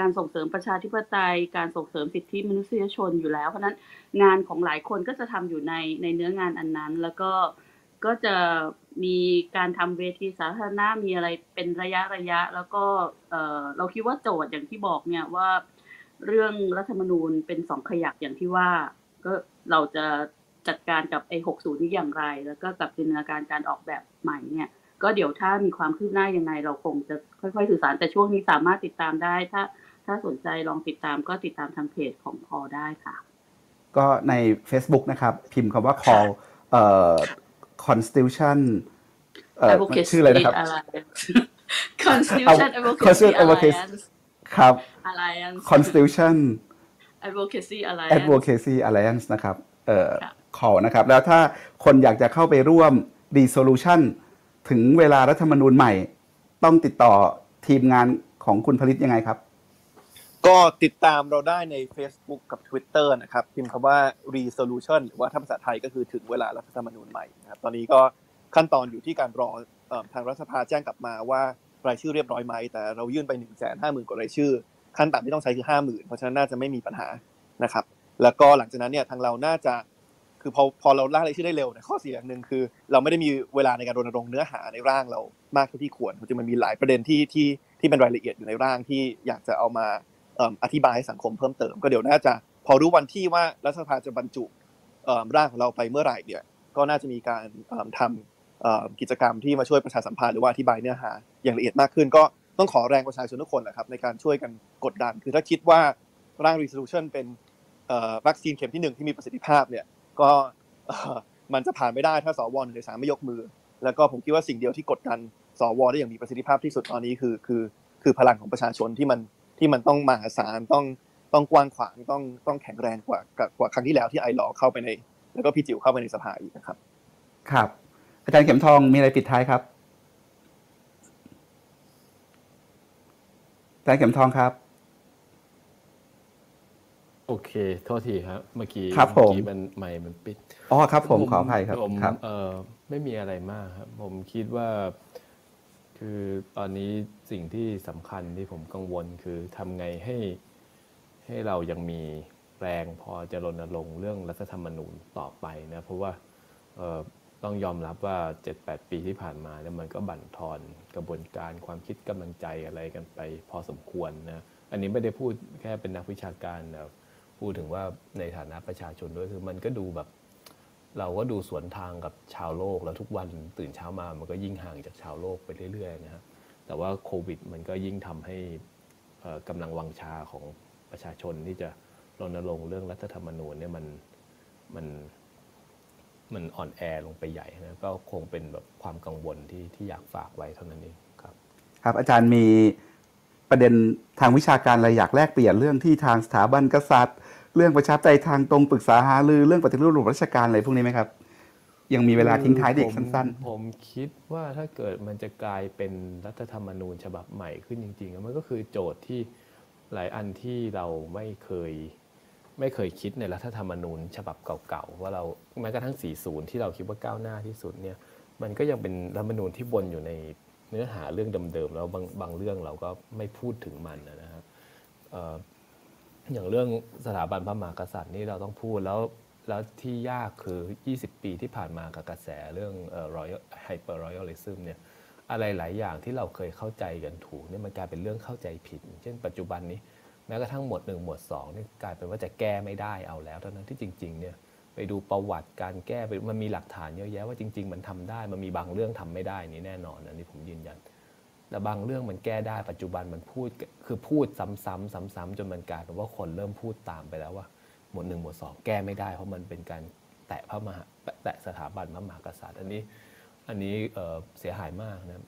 [SPEAKER 2] การส่งเสริมประชาธิปไตย การส่งเสริมสิทธิมนุษยชนอยู่แล้ว เพราะนั้นงานของหลายคนก็จะทำอยู่ในในเนื้องานอันนั้น แล้วก็ก็จะมีการทำเวทีสาธารณะมีอะไรเป็นระยะระยะ แล้วก็เเราคิดว่าโจทย์อย่างที่บอกเนี่ยว่า เรื่องรัฐธรรมนูญเป็นสองขยักอย่างที่ว่าก็เราจะ จัดการกับไอ้หกศูนย์นี้อย่างไร แล้วก็กับจินตนาการการออกแบบใหม่เนี่ย ก็เดี๋ยวถ้ามีความคืบหน้ายังไง เราคงจะค่อยๆ สื่อสารแต่ช่วงนี้สามารถติดตามได้ ถ้าถ้าสนใจลองติดตามก็ติดตามทางเพจของพอได้ค่ะ
[SPEAKER 1] ก็ใน Facebook นะครับ พิมพ์คำว่า call เอ่อ constitution เอ่อชื่ออะไรนะครับ
[SPEAKER 2] Constitution Advocacy Alliance
[SPEAKER 1] ครับ
[SPEAKER 2] Alliance
[SPEAKER 1] Constitution
[SPEAKER 2] Advocacy Alliance
[SPEAKER 1] Advocacy Alliance นะครับ เอ่อ call นะครับ แล้วถ้าคนอยากจะเข้าไปร่วม resolution ถึงเวลารัฐธรรมนูญใหม่ ต้องติดต่อทีมงานของคุณผลิตยังไงครับ
[SPEAKER 8] ก็ติดตามเราได้ใน Facebook กับ Twitter นะครับ พิมพ์คำว่า resolution หรือว่าถ้าภาษาไทยก็คือถึงเวลารัฐธรรมนูญใหม่นะครับตอนนี้ก็ขั้นตอนอยู่ที่การรอทางรัฐสภาแจ้งกลับมาว่ารายชื่อเรียบร้อยไหม แต่เรายื่นไป1นึ่งแสนห้าหมื่นกว่ารายชื่อ ขั้นต่ำที่ต้องใช้คือห้าหมื่นเพราะฉะนั้นน่าจะไม่มีปัญหานะครับ แล้วก็หลังจากนั้นเนี่ยทางเราน่าจะ คือพอพอเราล่างรายชื่อได้เร็วเนี่ยข้อเสียอย่างหนึ่งคือ เราไม่ได้มีเวลาในการรณรงค์เนื้อหาในร่างเรามากเท่าที่ควรจริงมันมีหลายประเด็นที่ที่ที่เป็นรายละเอียดอยู่ในร่างที่อยากจะเอามาอธิบายให้สังคมเพิ่มเติม ก็เดี๋ยวน่าจะพอรู้วันที่ว่ารัฐสภาจะบรรจุร่างของเราไปเมื่อไหร่เนี่ยก็น่าจะมีการทำกิจกรรมที่มาช่วยประชาสัมพันธ์หรือว่าอธิบายเนื้อหาอย่างละเอียดมากขึ้น ก็ต้องขอแรงประชาชนทุกคนนะครับในการช่วยกันกดดัน คือถ้าคิดว่าร่าง resolution เป็นวัคซีนเข็มที่หนึ่งที่มีประสิทธิภาพเนี่ย ก็มันจะผ่านไม่ได้ถ้าสวหนึ่งในสามไม่ยกมือ แล้วก็ผมคิดว่าสิ่งเดียวที่กดดันสวได้อย่างมีประสิทธิภาพที่สุดตอนนี้คือคือคือพลังของประชาชนที่มันที่มันต้องมหาศาลต้องต้องกว้างขวางต้องต้องแข็งแรงกว่ากว่าครั้งที่แล้วที่ไอหลอเข้าไปใน แล้วก็พี่จิ๋วเข้าไปในสภาอีกนะครับ
[SPEAKER 1] ครับ อาจารย์เข็มทองมีอะไรปิดท้ายครับอาจารย์เข็มทองครับ
[SPEAKER 4] โอเคโทษทีครับเมื่อกี้
[SPEAKER 1] ครับผม
[SPEAKER 4] เมื่อกี้มันไมค์มันปิด
[SPEAKER 1] อ๋อครับ ผมขออภัยครับ
[SPEAKER 4] ผม
[SPEAKER 1] ครับ
[SPEAKER 4] เออไม่มีอะไรมากครับ ผมคิดว่า คือตอนนี้สิ่งที่สำคัญที่ผมกังวลคือทำไงให้ให้เรายังมีแรงพอจะรณรงค์เรื่องรัฐธรรมนูญต่อไปนะ เพราะว่าเอ่อต้องยอมรับว่า 7-8 ปีที่ผ่านมาเนี่ยมันก็บั่นทอนกระบวนการความคิดกำลังใจอะไรกันไปพอสมควรนะ อันนี้ไม่ได้พูดแค่เป็นนักวิชาการนะ พูดถึงว่าในฐานะประชาชนด้วยคือมันก็ดูแบบ เราก็ดูสวนทางกับชาวโลกแล้วทุกวันตื่นเช้ามามันก็ยิ่งห่างจากชาวโลกไปเรื่อยๆนะครับแต่ว่าโควิดมันก็ยิ่งทำให้เอ่อกำลังวังชาของประชาชนที่จะรณรงค์เรื่องรัฐธรรมนูญเนี่ยมันมันมันอ่อนแอลงไปใหญ่นะก็คงเป็นแบบความกังวลที่ที่อยากฝากไว้เท่านั้นเองครับ
[SPEAKER 1] ครับอาจารย์มี ประเด็นทางวิชาการอะไรอยากแลกเปลี่ยนเรื่องที่ทางสถาบันกษัตริย์ เรื่องประชาธิปไตยทางตรงปรึกษาหารือเรื่องปฏิรูประบบราชการอะไรพวกนี้ไหมครับ ยังมีเวลาทิ้งท้ายเด็กสั้น ๆ
[SPEAKER 4] ผมคิดว่าถ้าเกิดมันจะกลายเป็นรัฐธรรมนูญฉบับใหม่ขึ้นจริงๆมันก็คือโจทย์ที่หลายอันที่เราไม่เคยไม่เคยคิดในรัฐธรรมนูญ ฉบับเก่าๆว่าเราแม้กระทั่ง 40 ที่เราคิดว่าก้าวหน้าที่สุดเนี่ยมันก็ยังเป็นรัฐธรรมนูญที่วนอยู่ใน เนื้อหาเรื่องเดิมๆแล้วบางบางเรื่องเราก็ไม่พูดถึงมันนะครับอย่างเรื่องสถาบันพระมหากษัตริย์นี่เราต้องพูดแล้วแล้วที่ยากคือ 20 ปีที่ผ่านมากับกระแสเรื่องเอ่อ royal hyper royalism เนี่ยอะไรหลายอย่างที่เราเคยเข้าใจกันถูกเนี่ยมันกลายเป็นเรื่องเข้าใจผิด เช่นปัจจุบันนี้แม้กระทั่งหมวดหนึ่งหมวดสองนี่ยกลายเป็นว่าจะแก้ไม่ได้เอาแล้วเท่านั้นที่จริงๆเนี่ย ไปดูประวัติการแก้ไปมันมีหลักฐานเยอะแยะว่าจริง ๆ มันทำได้ มันมีบางเรื่องทำไม่ได้นี่แน่นอนอันนี้ผมยืนยัน แต่บางเรื่องมันแก้ได้ปัจจุบันมันพูดคือพูดซ้ำๆซ้ำๆจนมันกลายเป็นว่าคนเริ่มพูดตามไปแล้วว่า หมวดหนึ่งหมวดสองแก้ไม่ได้ เพราะมันเป็นการแตะพระมหาแตะสถาบันพระมหากษัตริย์ อันนี้อันนี้เเสียหายมากนะ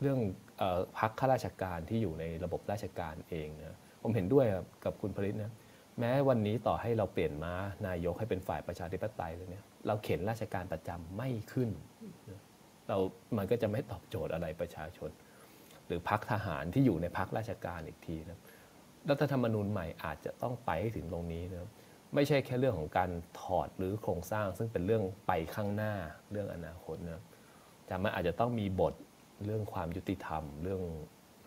[SPEAKER 4] เรื่องอพักข้าราชการที่อยู่ในระบบราชการเองนะผมเห็นด้วยกับคุณผลิตนะ แม้วันนี้ต่อให้เราเปลี่ยนมานายกให้เป็นฝ่ายประชาธิปไตยเลยเนี่ยเราเข็นราชการประจำไม่ขึ้น เรามันก็จะไม่ตอบโจทย์อะไรประชาชน หรือพักทหารที่อยู่ในพักราชการอีกทีนะรัฐธรรมนูญใหม่อาจจะต้องไปให้ถึงตรงนี้นะครับไม่ใช่แค่เรื่องของการถอดหรือโครงสร้าง ซึ่งเป็นเรื่องไปข้างหน้าเรื่องอนาคตนะครับแต่มันอาจจะต้องมีบทเรื่องความยุติธรรม เรื่อง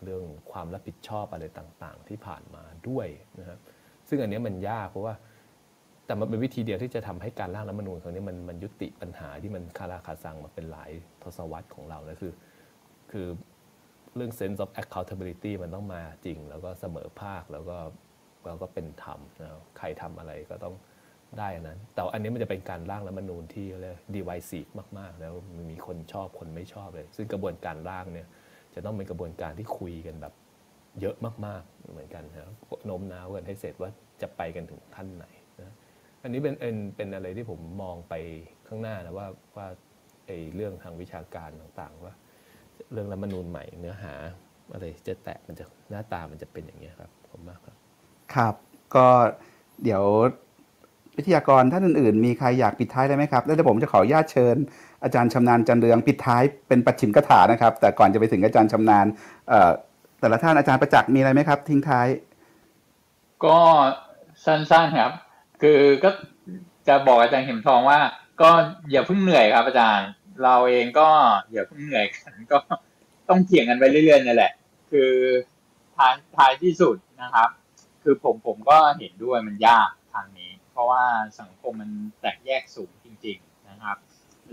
[SPEAKER 4] เรื่องความรับผิดชอบอะไรต่าง ๆ ที่ผ่านมาด้วยนะครับ ซึ่งอันนี้มันยากเพราะว่า แต่มันเป็นวิธีเดียวที่จะทำให้การร่างรัฐมนูญครั้งนี้มันมันยุติปัญหาที่มันคาราคาซังมาเป็นหลายทศวรรษของเราแล้วคือ คือเรื่อง sense of accountability มันต้องมาจริง แล้วก็เสมอภาคแล้วก็แล้วก็เป็นธรรมนะใครทำอะไรก็ต้องได้อันนั้น แต่อันนี้มันจะเป็นการร่างรัฐมนูญที่เรียก divisive มากๆ แล้วมันมีคนชอบคนไม่ชอบเลย ซึ่งกระบวนการร่างเนี่ยจะต้องเป็นกระบวนการที่คุยกันแบบ เยอะมากๆเหมือนกันนะครับโน้มน้าวกันให้เสร็จว่าจะไปกันถึงขั้นไหนนะอันนี้เป็นเป็นเป็นอะไรที่ผมมองไปข้างหน้านะว่าว่าไอ้เรื่องทางวิชาการต่างๆ ว่า เรื่องรัฐมนูญใหม่เนื้อหาอะไรจะแตะมันจะหน้าตามันจะเป็นอย่างนี้ครับผมมากครับ
[SPEAKER 1] ครับ ก็เดี๋ยววิทยากรท่านอื่นๆ มีใครอยากปิดท้ายได้ไหมครับ แล้วเดี๋ยวผมจะขออนุญาตเชิญ อาจารย์ชำนาญจันเรืองปิดท้ายเป็นปัจฉิมกถานะครับ แต่ก่อนจะไปถึงอาจารย์ชำนาญเอ่อ แต่ละท่านอาจารย์ประจักษ์มีอะไรไหมครับ ทิ้งท้าย
[SPEAKER 3] ก็สั้นๆครับ คือก็จะบอกอาจารย์เข็มทองว่า ก็อย่าเพิ่งเหนื่อยครับ อาจารย์ เราเองก็อย่าเพิ่งเหนื่อยกันก็ต้องเถียงกันไปเรื่อยๆนี่แหละ คือท้ายท้ายที่สุดนะครับ คือผมผมก็เห็นด้วยมันยากทางนี้ เพราะว่าสังคมมันแตกแยกสูงจริง ๆนะครับ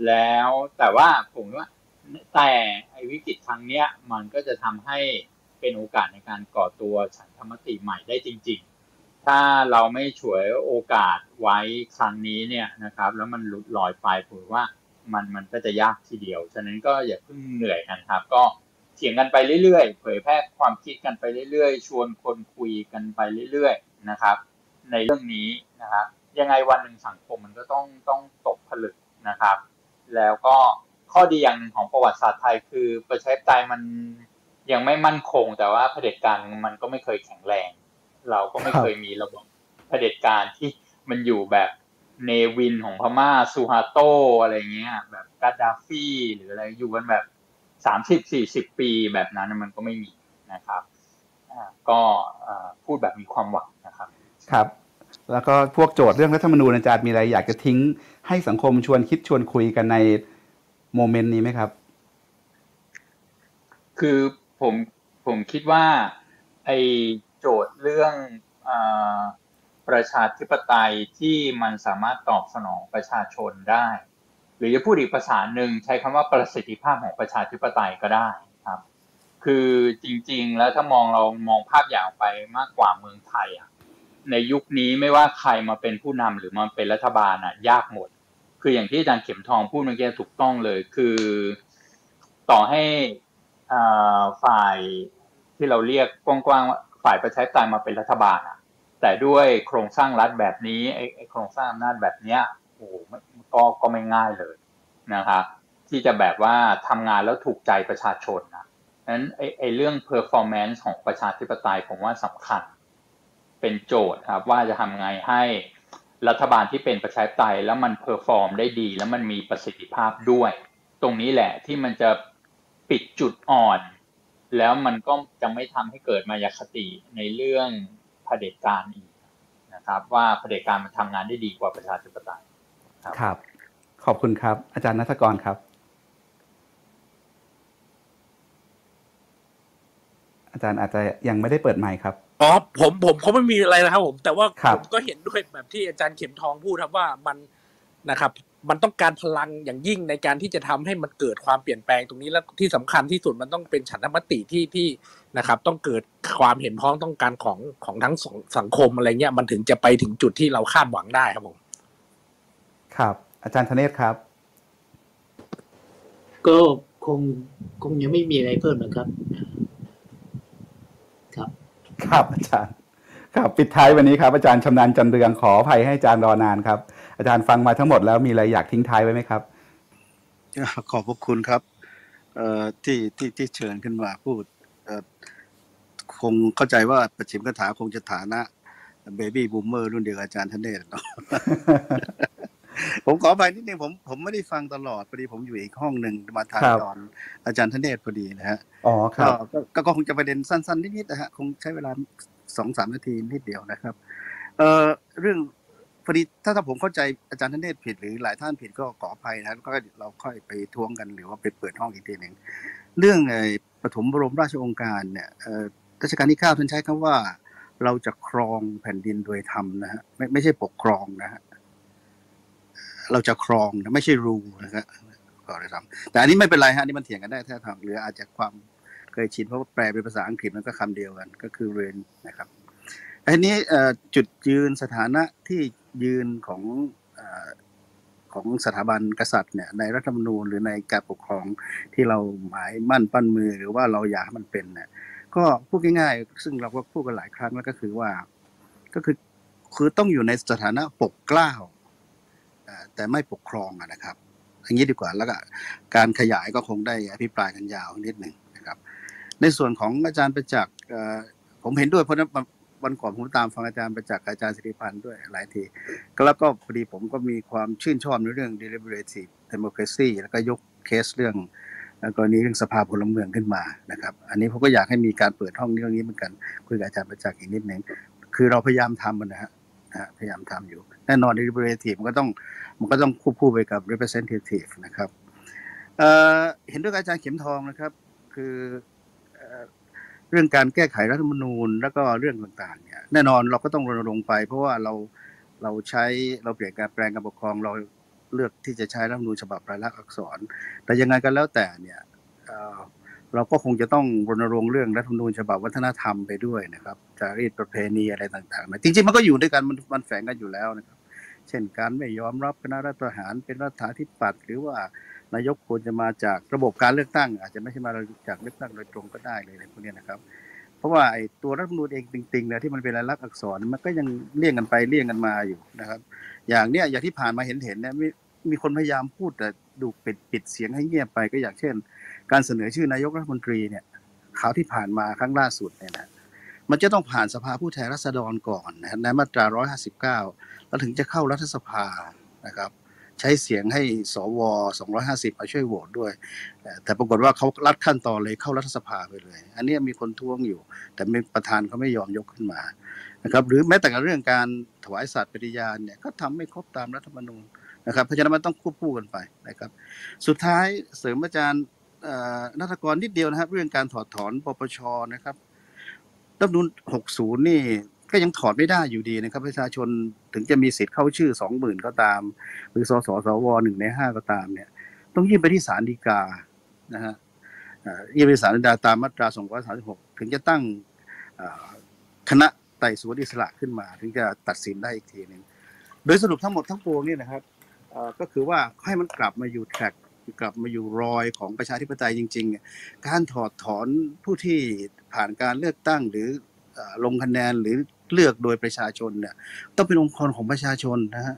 [SPEAKER 3] แล้วแต่ว่าผมว่าแต่ไอ้วิกฤตครั้งเนี้ยมันก็จะทำให้ เป็นโอกาสในการก่อตัวฉันธรรมติใหม่ได้จริง ๆ ถ้าเราไม่ฉวยโอกาสไว้ครั้งนี้เนี่ยนะครับ แล้วมันหลุดลอยไปผมว่ามันมันก็จะยากทีเดียว ฉะนั้นก็อย่าเพิ่งเหนื่อยกันครับ ก็เถียงกันไปเรื่อยๆ เผยแพร่ความคิดกันไปเรื่อยๆ ชวนคนคุยกันไปเรื่อยๆนะครับ ในเรื่องนี้นะครับ ยังไงวันหนึ่งสังคมมันก็ต้องต้องตกผลึกนะครับ แล้วก็ข้อดีอย่างหนึ่งของประวัติศาสตร์ไทยคือประชาธิปไตยมัน ยังไม่มั่นคงแต่ว่าเผด็จการมันก็ไม่เคยแข็งแรง เราก็ไม่
[SPEAKER 1] ครับ
[SPEAKER 3] เคยมีระบบเผด็จการที่มันอยู่แบบเนวินของพม่าซูฮาโตอะไรเงี้ย แบบกาดาฟีหรืออะไรอยู่กันแบบสามสิบสี่สิบปีแบบนั้นมันก็ไม่มีนะครับอ่าก็อ่าพูดแบบมีความหวังนะครับ
[SPEAKER 1] ครับ แล้วก็พวกโจทย์เรื่องรัฐธรรมนูญอาจารย์มีอะไรอยากจะทิ้ง ให้สังคมชวนคิดชวนคุยกันในโมเมนต์นี้ไหมครับ
[SPEAKER 3] คือ ผมผมคิดว่าไอโจทย์เรื่องอประชาธิปไตยที่มันสามารถตอบสนองประชาชนได้ หรือจะพูดอีกภาษาหนึ่งใช้คำว่าประสิทธิภาพของประชาธิปไตยก็ได้ครับ คือจริง ๆ แล้วถ้ามองเรามองภาพอย่างไปมากกว่าเมืองไทยอะในยุคนี้ไม่ว่าใครมาเป็นผู้นำหรือมาเป็นรัฐบาลอะยากหมด คืออย่างที่อาจารย์เข็มทองพูดเมื่อกี้ถูกต้องเลย คือ ต่อให้ ฝ่ายที่เราเรียกกว้างๆว่าฝ่ายประชาธิปไตยมาเป็นรัฐบาลอะ แต่ด้วยโครงสร้างรัฐแบบนี้ไอ้โครงสร้างอำนาจแบบเนี้ยโอ้โหก็ก็ไม่ง่ายเลยนะครับที่จะแบบว่าทำงานแล้วถูกใจประชาชนนะนั้นไอ้ไอ้เรื่อง performance ของประชาธิปไตยผมว่าสำคัญ เป็นโจทย์ครับ ว่าจะทำไงให้รัฐบาลที่เป็นประชาธิปไตยแล้วมัน perform ได้ดี แล้วมันมีประสิทธิภาพด้วย ตรงนี้แหละที่มันจะ ปิดจุดอ่อน แล้วมันก็จะไม่ทำให้เกิดมายาคติในเรื่องเผด็จการอีกนะครับ ว่าเผด็จการมันทำงานได้ดีกว่าประชาธิปไตย
[SPEAKER 1] ครับ ขอบคุณครับ อาจารย์นัทกรครับ อาจารย์อาจจะยังไม่ได้เปิดไมค์ครับ
[SPEAKER 6] อ๋อผมผมเขาไม่มีอะไรนะครับผมแต่ว่า
[SPEAKER 1] ครับ
[SPEAKER 6] ผมก็เห็นด้วยแบบที่อาจารย์เข็มทองพูดครับว่ามันนะครับ มันต้องการพลังอย่างยิ่งในการที่จะทำให้มันเกิดความเปลี่ยนแปลงตรงนี้แล้วที่สำคัญที่สุดมันต้องเป็นฉันทมติที่ที่นะครับ ต้องเกิดความเห็นพ้องต้องการของของทั้งสองสังคมอะไรเงี้ยมันถึงจะไปถึงจุดที่เราคาดหวังได้ครับผม
[SPEAKER 1] ครับ อาจารย์ธเนศครับ
[SPEAKER 7] ก็คงคงยังไม่มีอะไรเพิ่มนะครับ ครับ
[SPEAKER 1] ครับอาจารย์ ครับ ปิดท้ายวันนี้ครับ อาจารย์ชำนาญจันเรืองขออภัยให้อาจารย์รอนานครับ อาจารย์ฟังมาทั้งหมดแล้วมีอะไรอยากทิ้งท้ายไว้ไหมครับ
[SPEAKER 14] ขอบพระคุณครับเอ่อที่ที่ที่เชิญขึ้นมาพูดเอ่อคงเข้าใจว่าประชิมกถาคงจะฐานะเบบี้บูมเมอร์รุ่นเดียวกับอาจารย์ธเนศเนาะผมขอไปนิดนึงผมผมไม่ได้ฟังตลอดพอดีผมอยู่อีกห้องหนึ่งมาทาน
[SPEAKER 1] ครับ
[SPEAKER 14] ตอนอาจารย์ธเนศพอดีนะฮะ
[SPEAKER 1] อ๋อครับ
[SPEAKER 14] ก็ก็ก็คงจะประเด็นสั้น ๆ นิดๆนะฮะคงใช้เวลาสองสามนาทีนิดเดียวนะครับ เอ่อเรื่อง พอดีถ้าถ้าผมเข้าใจอาจารย์ธเนศผิดหรือหลายท่านผิดก็ขออภัยนะก็เราค่อยไปทวงกันหรือว่าไปเปิดห้องอีกทีหนึ่งเรื่องไอ้ปฐมบรมราชองค์การเนี่ยเอ่อรัชกาลที่เก้าท่านใช้คำว่า เราจะครองแผ่นดินโดยธรรมนะฮะไม่ไม่ใช่ปกครองนะฮะเราจะครองนะไม่ใช่รูนะครับก็เลยทำแต่อันนี้ไม่เป็นไรฮะนี่มันเถียงกันได้ถ้าทางหรืออาจจะความเคยชินเพราะว่าแปลเป็นภาษาอังกฤษมันก็คำเดียวกัน ก็คือ reign นะครับ อันนี้จุดยืนสถานะที่ยืนของอของสถาบันกษัตริย์เนี่ยในรัฐธรรมนูญหรือในการปกครองที่เราหมายมั่นปั้นมือหรือว่าเราอยากให้มันเป็นเนี่ยก็พูดง่ายๆ ซึ่งเราก็พูดกันหลายครั้งแล้วก็คือว่าก็คือคือต้องอยู่ในสถานะปกกล้าเอ่อแต่ไม่ปกครองนะครับอย่างนี้ดีกว่าแล้วก็การขยายก็คงได้อภิปรายกันยาวนิดหนึ่งนะครับ ในส่วนของอาจารย์ประจักษ์ผมเห็นด้วยเพราะฉะนั้น วันก่อนผมตามฟังอาจารย์ประจักษ์อาจารย์สิริพันธ์ด้วยหลายทีแล้วก็พอดีผมก็มีความชื่นชอบในเรื่อง deliberative democracy แล้วก็ยกเคสเรื่องกรณีเรื่องสภาพลเมืองขึ้นมานะครับ อันนี้ผมก็อยากให้มีการเปิดห้องเรื่องนี้เหมือนกันคุยกับอาจารย์ประจักษ์อีกนิดหนึ่งคือเราพยายามทำมันนะฮะพยายามทำอยู่ แน่นอน deliberative มันก็ต้องมันก็ต้องควบคู่ไปกับ representative นะครับเเห็นด้วยอาจารย์เข็มทองนะครับ คือ เรื่องการแก้ไขรัฐธรรมนูญแล้วก็เรื่องต่างๆเนี่ยแน่นอนเราก็ต้องรณรงค์ไป เพราะว่าเราเราใช้เราเปลี่ยนการแปลงการปกครองเราเลือกที่จะใช้รัฐธรรมนูญฉบับรายลักษณ์อักษร แต่ยังไงก็แล้วแต่เนี่ยเเราก็คงจะต้องรณรงค์เรื่องรัฐธรรมนูญฉบับวัฒนธรรมไปด้วยนะครับจารีตประเพณีอะไรต่างๆนะจริงๆมันก็อยู่ด้วยกันมันมันแฝงกันอยู่แล้วนะครับ เช่นการไม่ยอมรับคณะรัฐประหารเป็นรัฐาธิปัตย์หรือว่า นายกควรจะมาจากระบบการเลือกตั้ง อาจจะไม่ใช่มาจากเลือกตั้งโดยตรงก็ได้เลยอะไรพวกเนี้ยนะครับ เพราะว่าไอ้ตัวรัฐมนูญเองจริงๆเนี่ยที่มันเป็นลายลักษณ์อักษรมันก็ยังเลี่ยงกันไปเลี่ยงกันมาอยู่นะครับ อย่างเนี้ยอย่างที่ผ่านมาเห็นเห็นๆเนี่ยมีมีคนพยายามพูดแต่ดูปิดปิดเสียงให้เงียบไปก็อย่างเช่น การเสนอชื่อนายกรัฐมนตรีเนี่ยข่าวที่ผ่านมาครั้งล่าสุดเนี่ยนะมันจะต้องผ่านสภาผู้แทนราษฎรก่อนนะในมาตรา 159 แล้วถึงจะเข้ารัฐสภานะครับ ใช้เสียงให้สว250 มาช่วยโหวตด้วย แต่ปรากฏว่าเขาลัดขั้นตอนเลยเข้ารัฐสภาไปเลย อันนี้มีคนท้วงอยู่ แต่ประธานเขาไม่ยอมยกขึ้นมานะครับหรือแม้แต่กับเรื่องการถวายสัตย์ปฏิญาณเนี่ยก็ทำไม่ครบตามรัฐธรรมนูญนะครับเพราะฉะนั้นมันต้องควบคู่กันไปนะครับสุดท้ายเสริมอาจารย์นัทกรนิดเดียวนะครับ เรื่องการถอดถอนปปชนะครับรัฐธรรมนูญ60 นี่ ก็ยังถอดไม่ได้อยู่ดีนะครับ ประชาชนถึงจะมีสิทธิ์เข้าชื่อ20,000ก็ตาม หรือสสสวหนึ่งในห้าก็ตามเนี่ย ต้องยื่นไปที่ศาลฎีกานะฮะยื่นไปศาลฎีกาตามมาตรา236ถึงจะตั้งคณะไต่สวนอิสระขึ้นมา ถึงจะตัดสินได้อีกทีหนึ่งโดยสรุปทั้งหมดทั้งปวงเนี่ยนะครับก็คือว่าให้มันกลับมาอยู่แทร็กกลับมาอยู่รอยของประชาธิปไตยจริงๆ การถอดถอนผู้ที่ผ่านการเลือกตั้งหรือเอ่อลงคะแนนหรือ เลือกโดยประชาชนเนี่ย ต้องเป็นองค์กรของประชาชนนะฮะ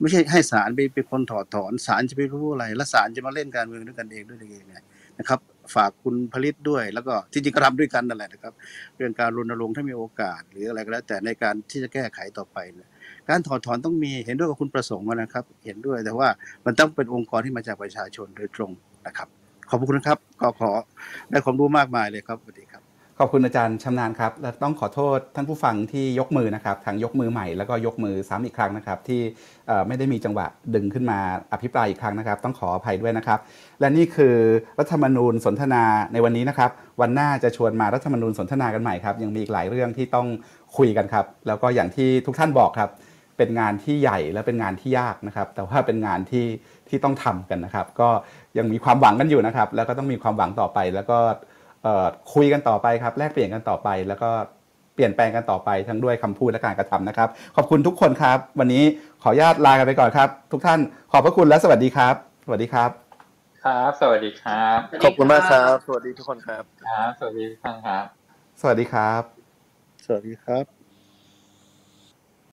[SPEAKER 14] ไม่ใช่ให้ศาลไปเป็นคนถอดถอนศาลจะไปรู้อะไร และศาลจะมาเล่นการเมืองด้วยกันเองด้วยยังนะครับ ฝากคุณผลิตด้วย แล้วก็ที่จริงก็ทำด้วยกันนั่นแหละนะครับ เรื่องการรณรงค์ถ้ามีโอกาส หรืออะไรก็แล้ว แต่ในการที่จะแก้ไขต่อไปเนี่ยการถอดถอนต้องมีเห็นด้วยกับคุณประสงค์นะครับ เห็นด้วยแต่ว่ามันต้องเป็นองค์กรที่มาจากประชาชนโดยตรงนะครับ ขอบคุณครับ ก็ขอได้ความรู้มากมายเลยครับสวัสดีครับ
[SPEAKER 1] ขอบคุณอาจารย์ชำนาญครับ และต้องขอโทษท่านผู้ฟังที่ยกมือนะครับทั้งยกมือใหม่แล้วก็ยกมือซ้ำอีกครั้งนะครับ ที่ไม่ได้มีจังหวะดึงขึ้นมาอภิปรายอีกครั้งนะครับ ต้องขออภัยด้วยนะครับ และนี่คือรัฐธรรมนูญสนทนาในวันนี้นะครับ วันหน้าจะชวนมารัฐธรรมนูญสนทนากันใหม่ครับ ยังมีอีกหลายเรื่องที่ต้องคุยกันครับ แล้วก็อย่างที่ทุกท่านบอกครับ เป็นงานที่ใหญ่และเป็นงานที่ยากนะครับ แต่ว่าเป็นงานที่ที่ต้องทำกันนะครับ ก็ยังมีความหวังกันอยู่นะครับ แล้วก็ต้องมีความหวังต่อไปแล้วก็ คุยกันต่อไปครับแลกเปลี่ยนกันต่อไป แล้วก็เปลี่ยนแปลงกันต่อไปทั้งด้วยคำพูดและการกระทำนะครับ ขอบคุณทุกคนครับ วันนี้ขออนุญาตลากันไปก่อนครับ ทุกท่านขอบพระคุณและสวัสดีครับ สวัสดีครับ
[SPEAKER 3] ครับ สวัสดีครับ
[SPEAKER 8] ขอบคุณมากครับ สวัสดีทุกคนครับ
[SPEAKER 3] ครับ สวัสดีทุกท่านครับ
[SPEAKER 1] สวัสดีครับ
[SPEAKER 8] สวัสดีครับ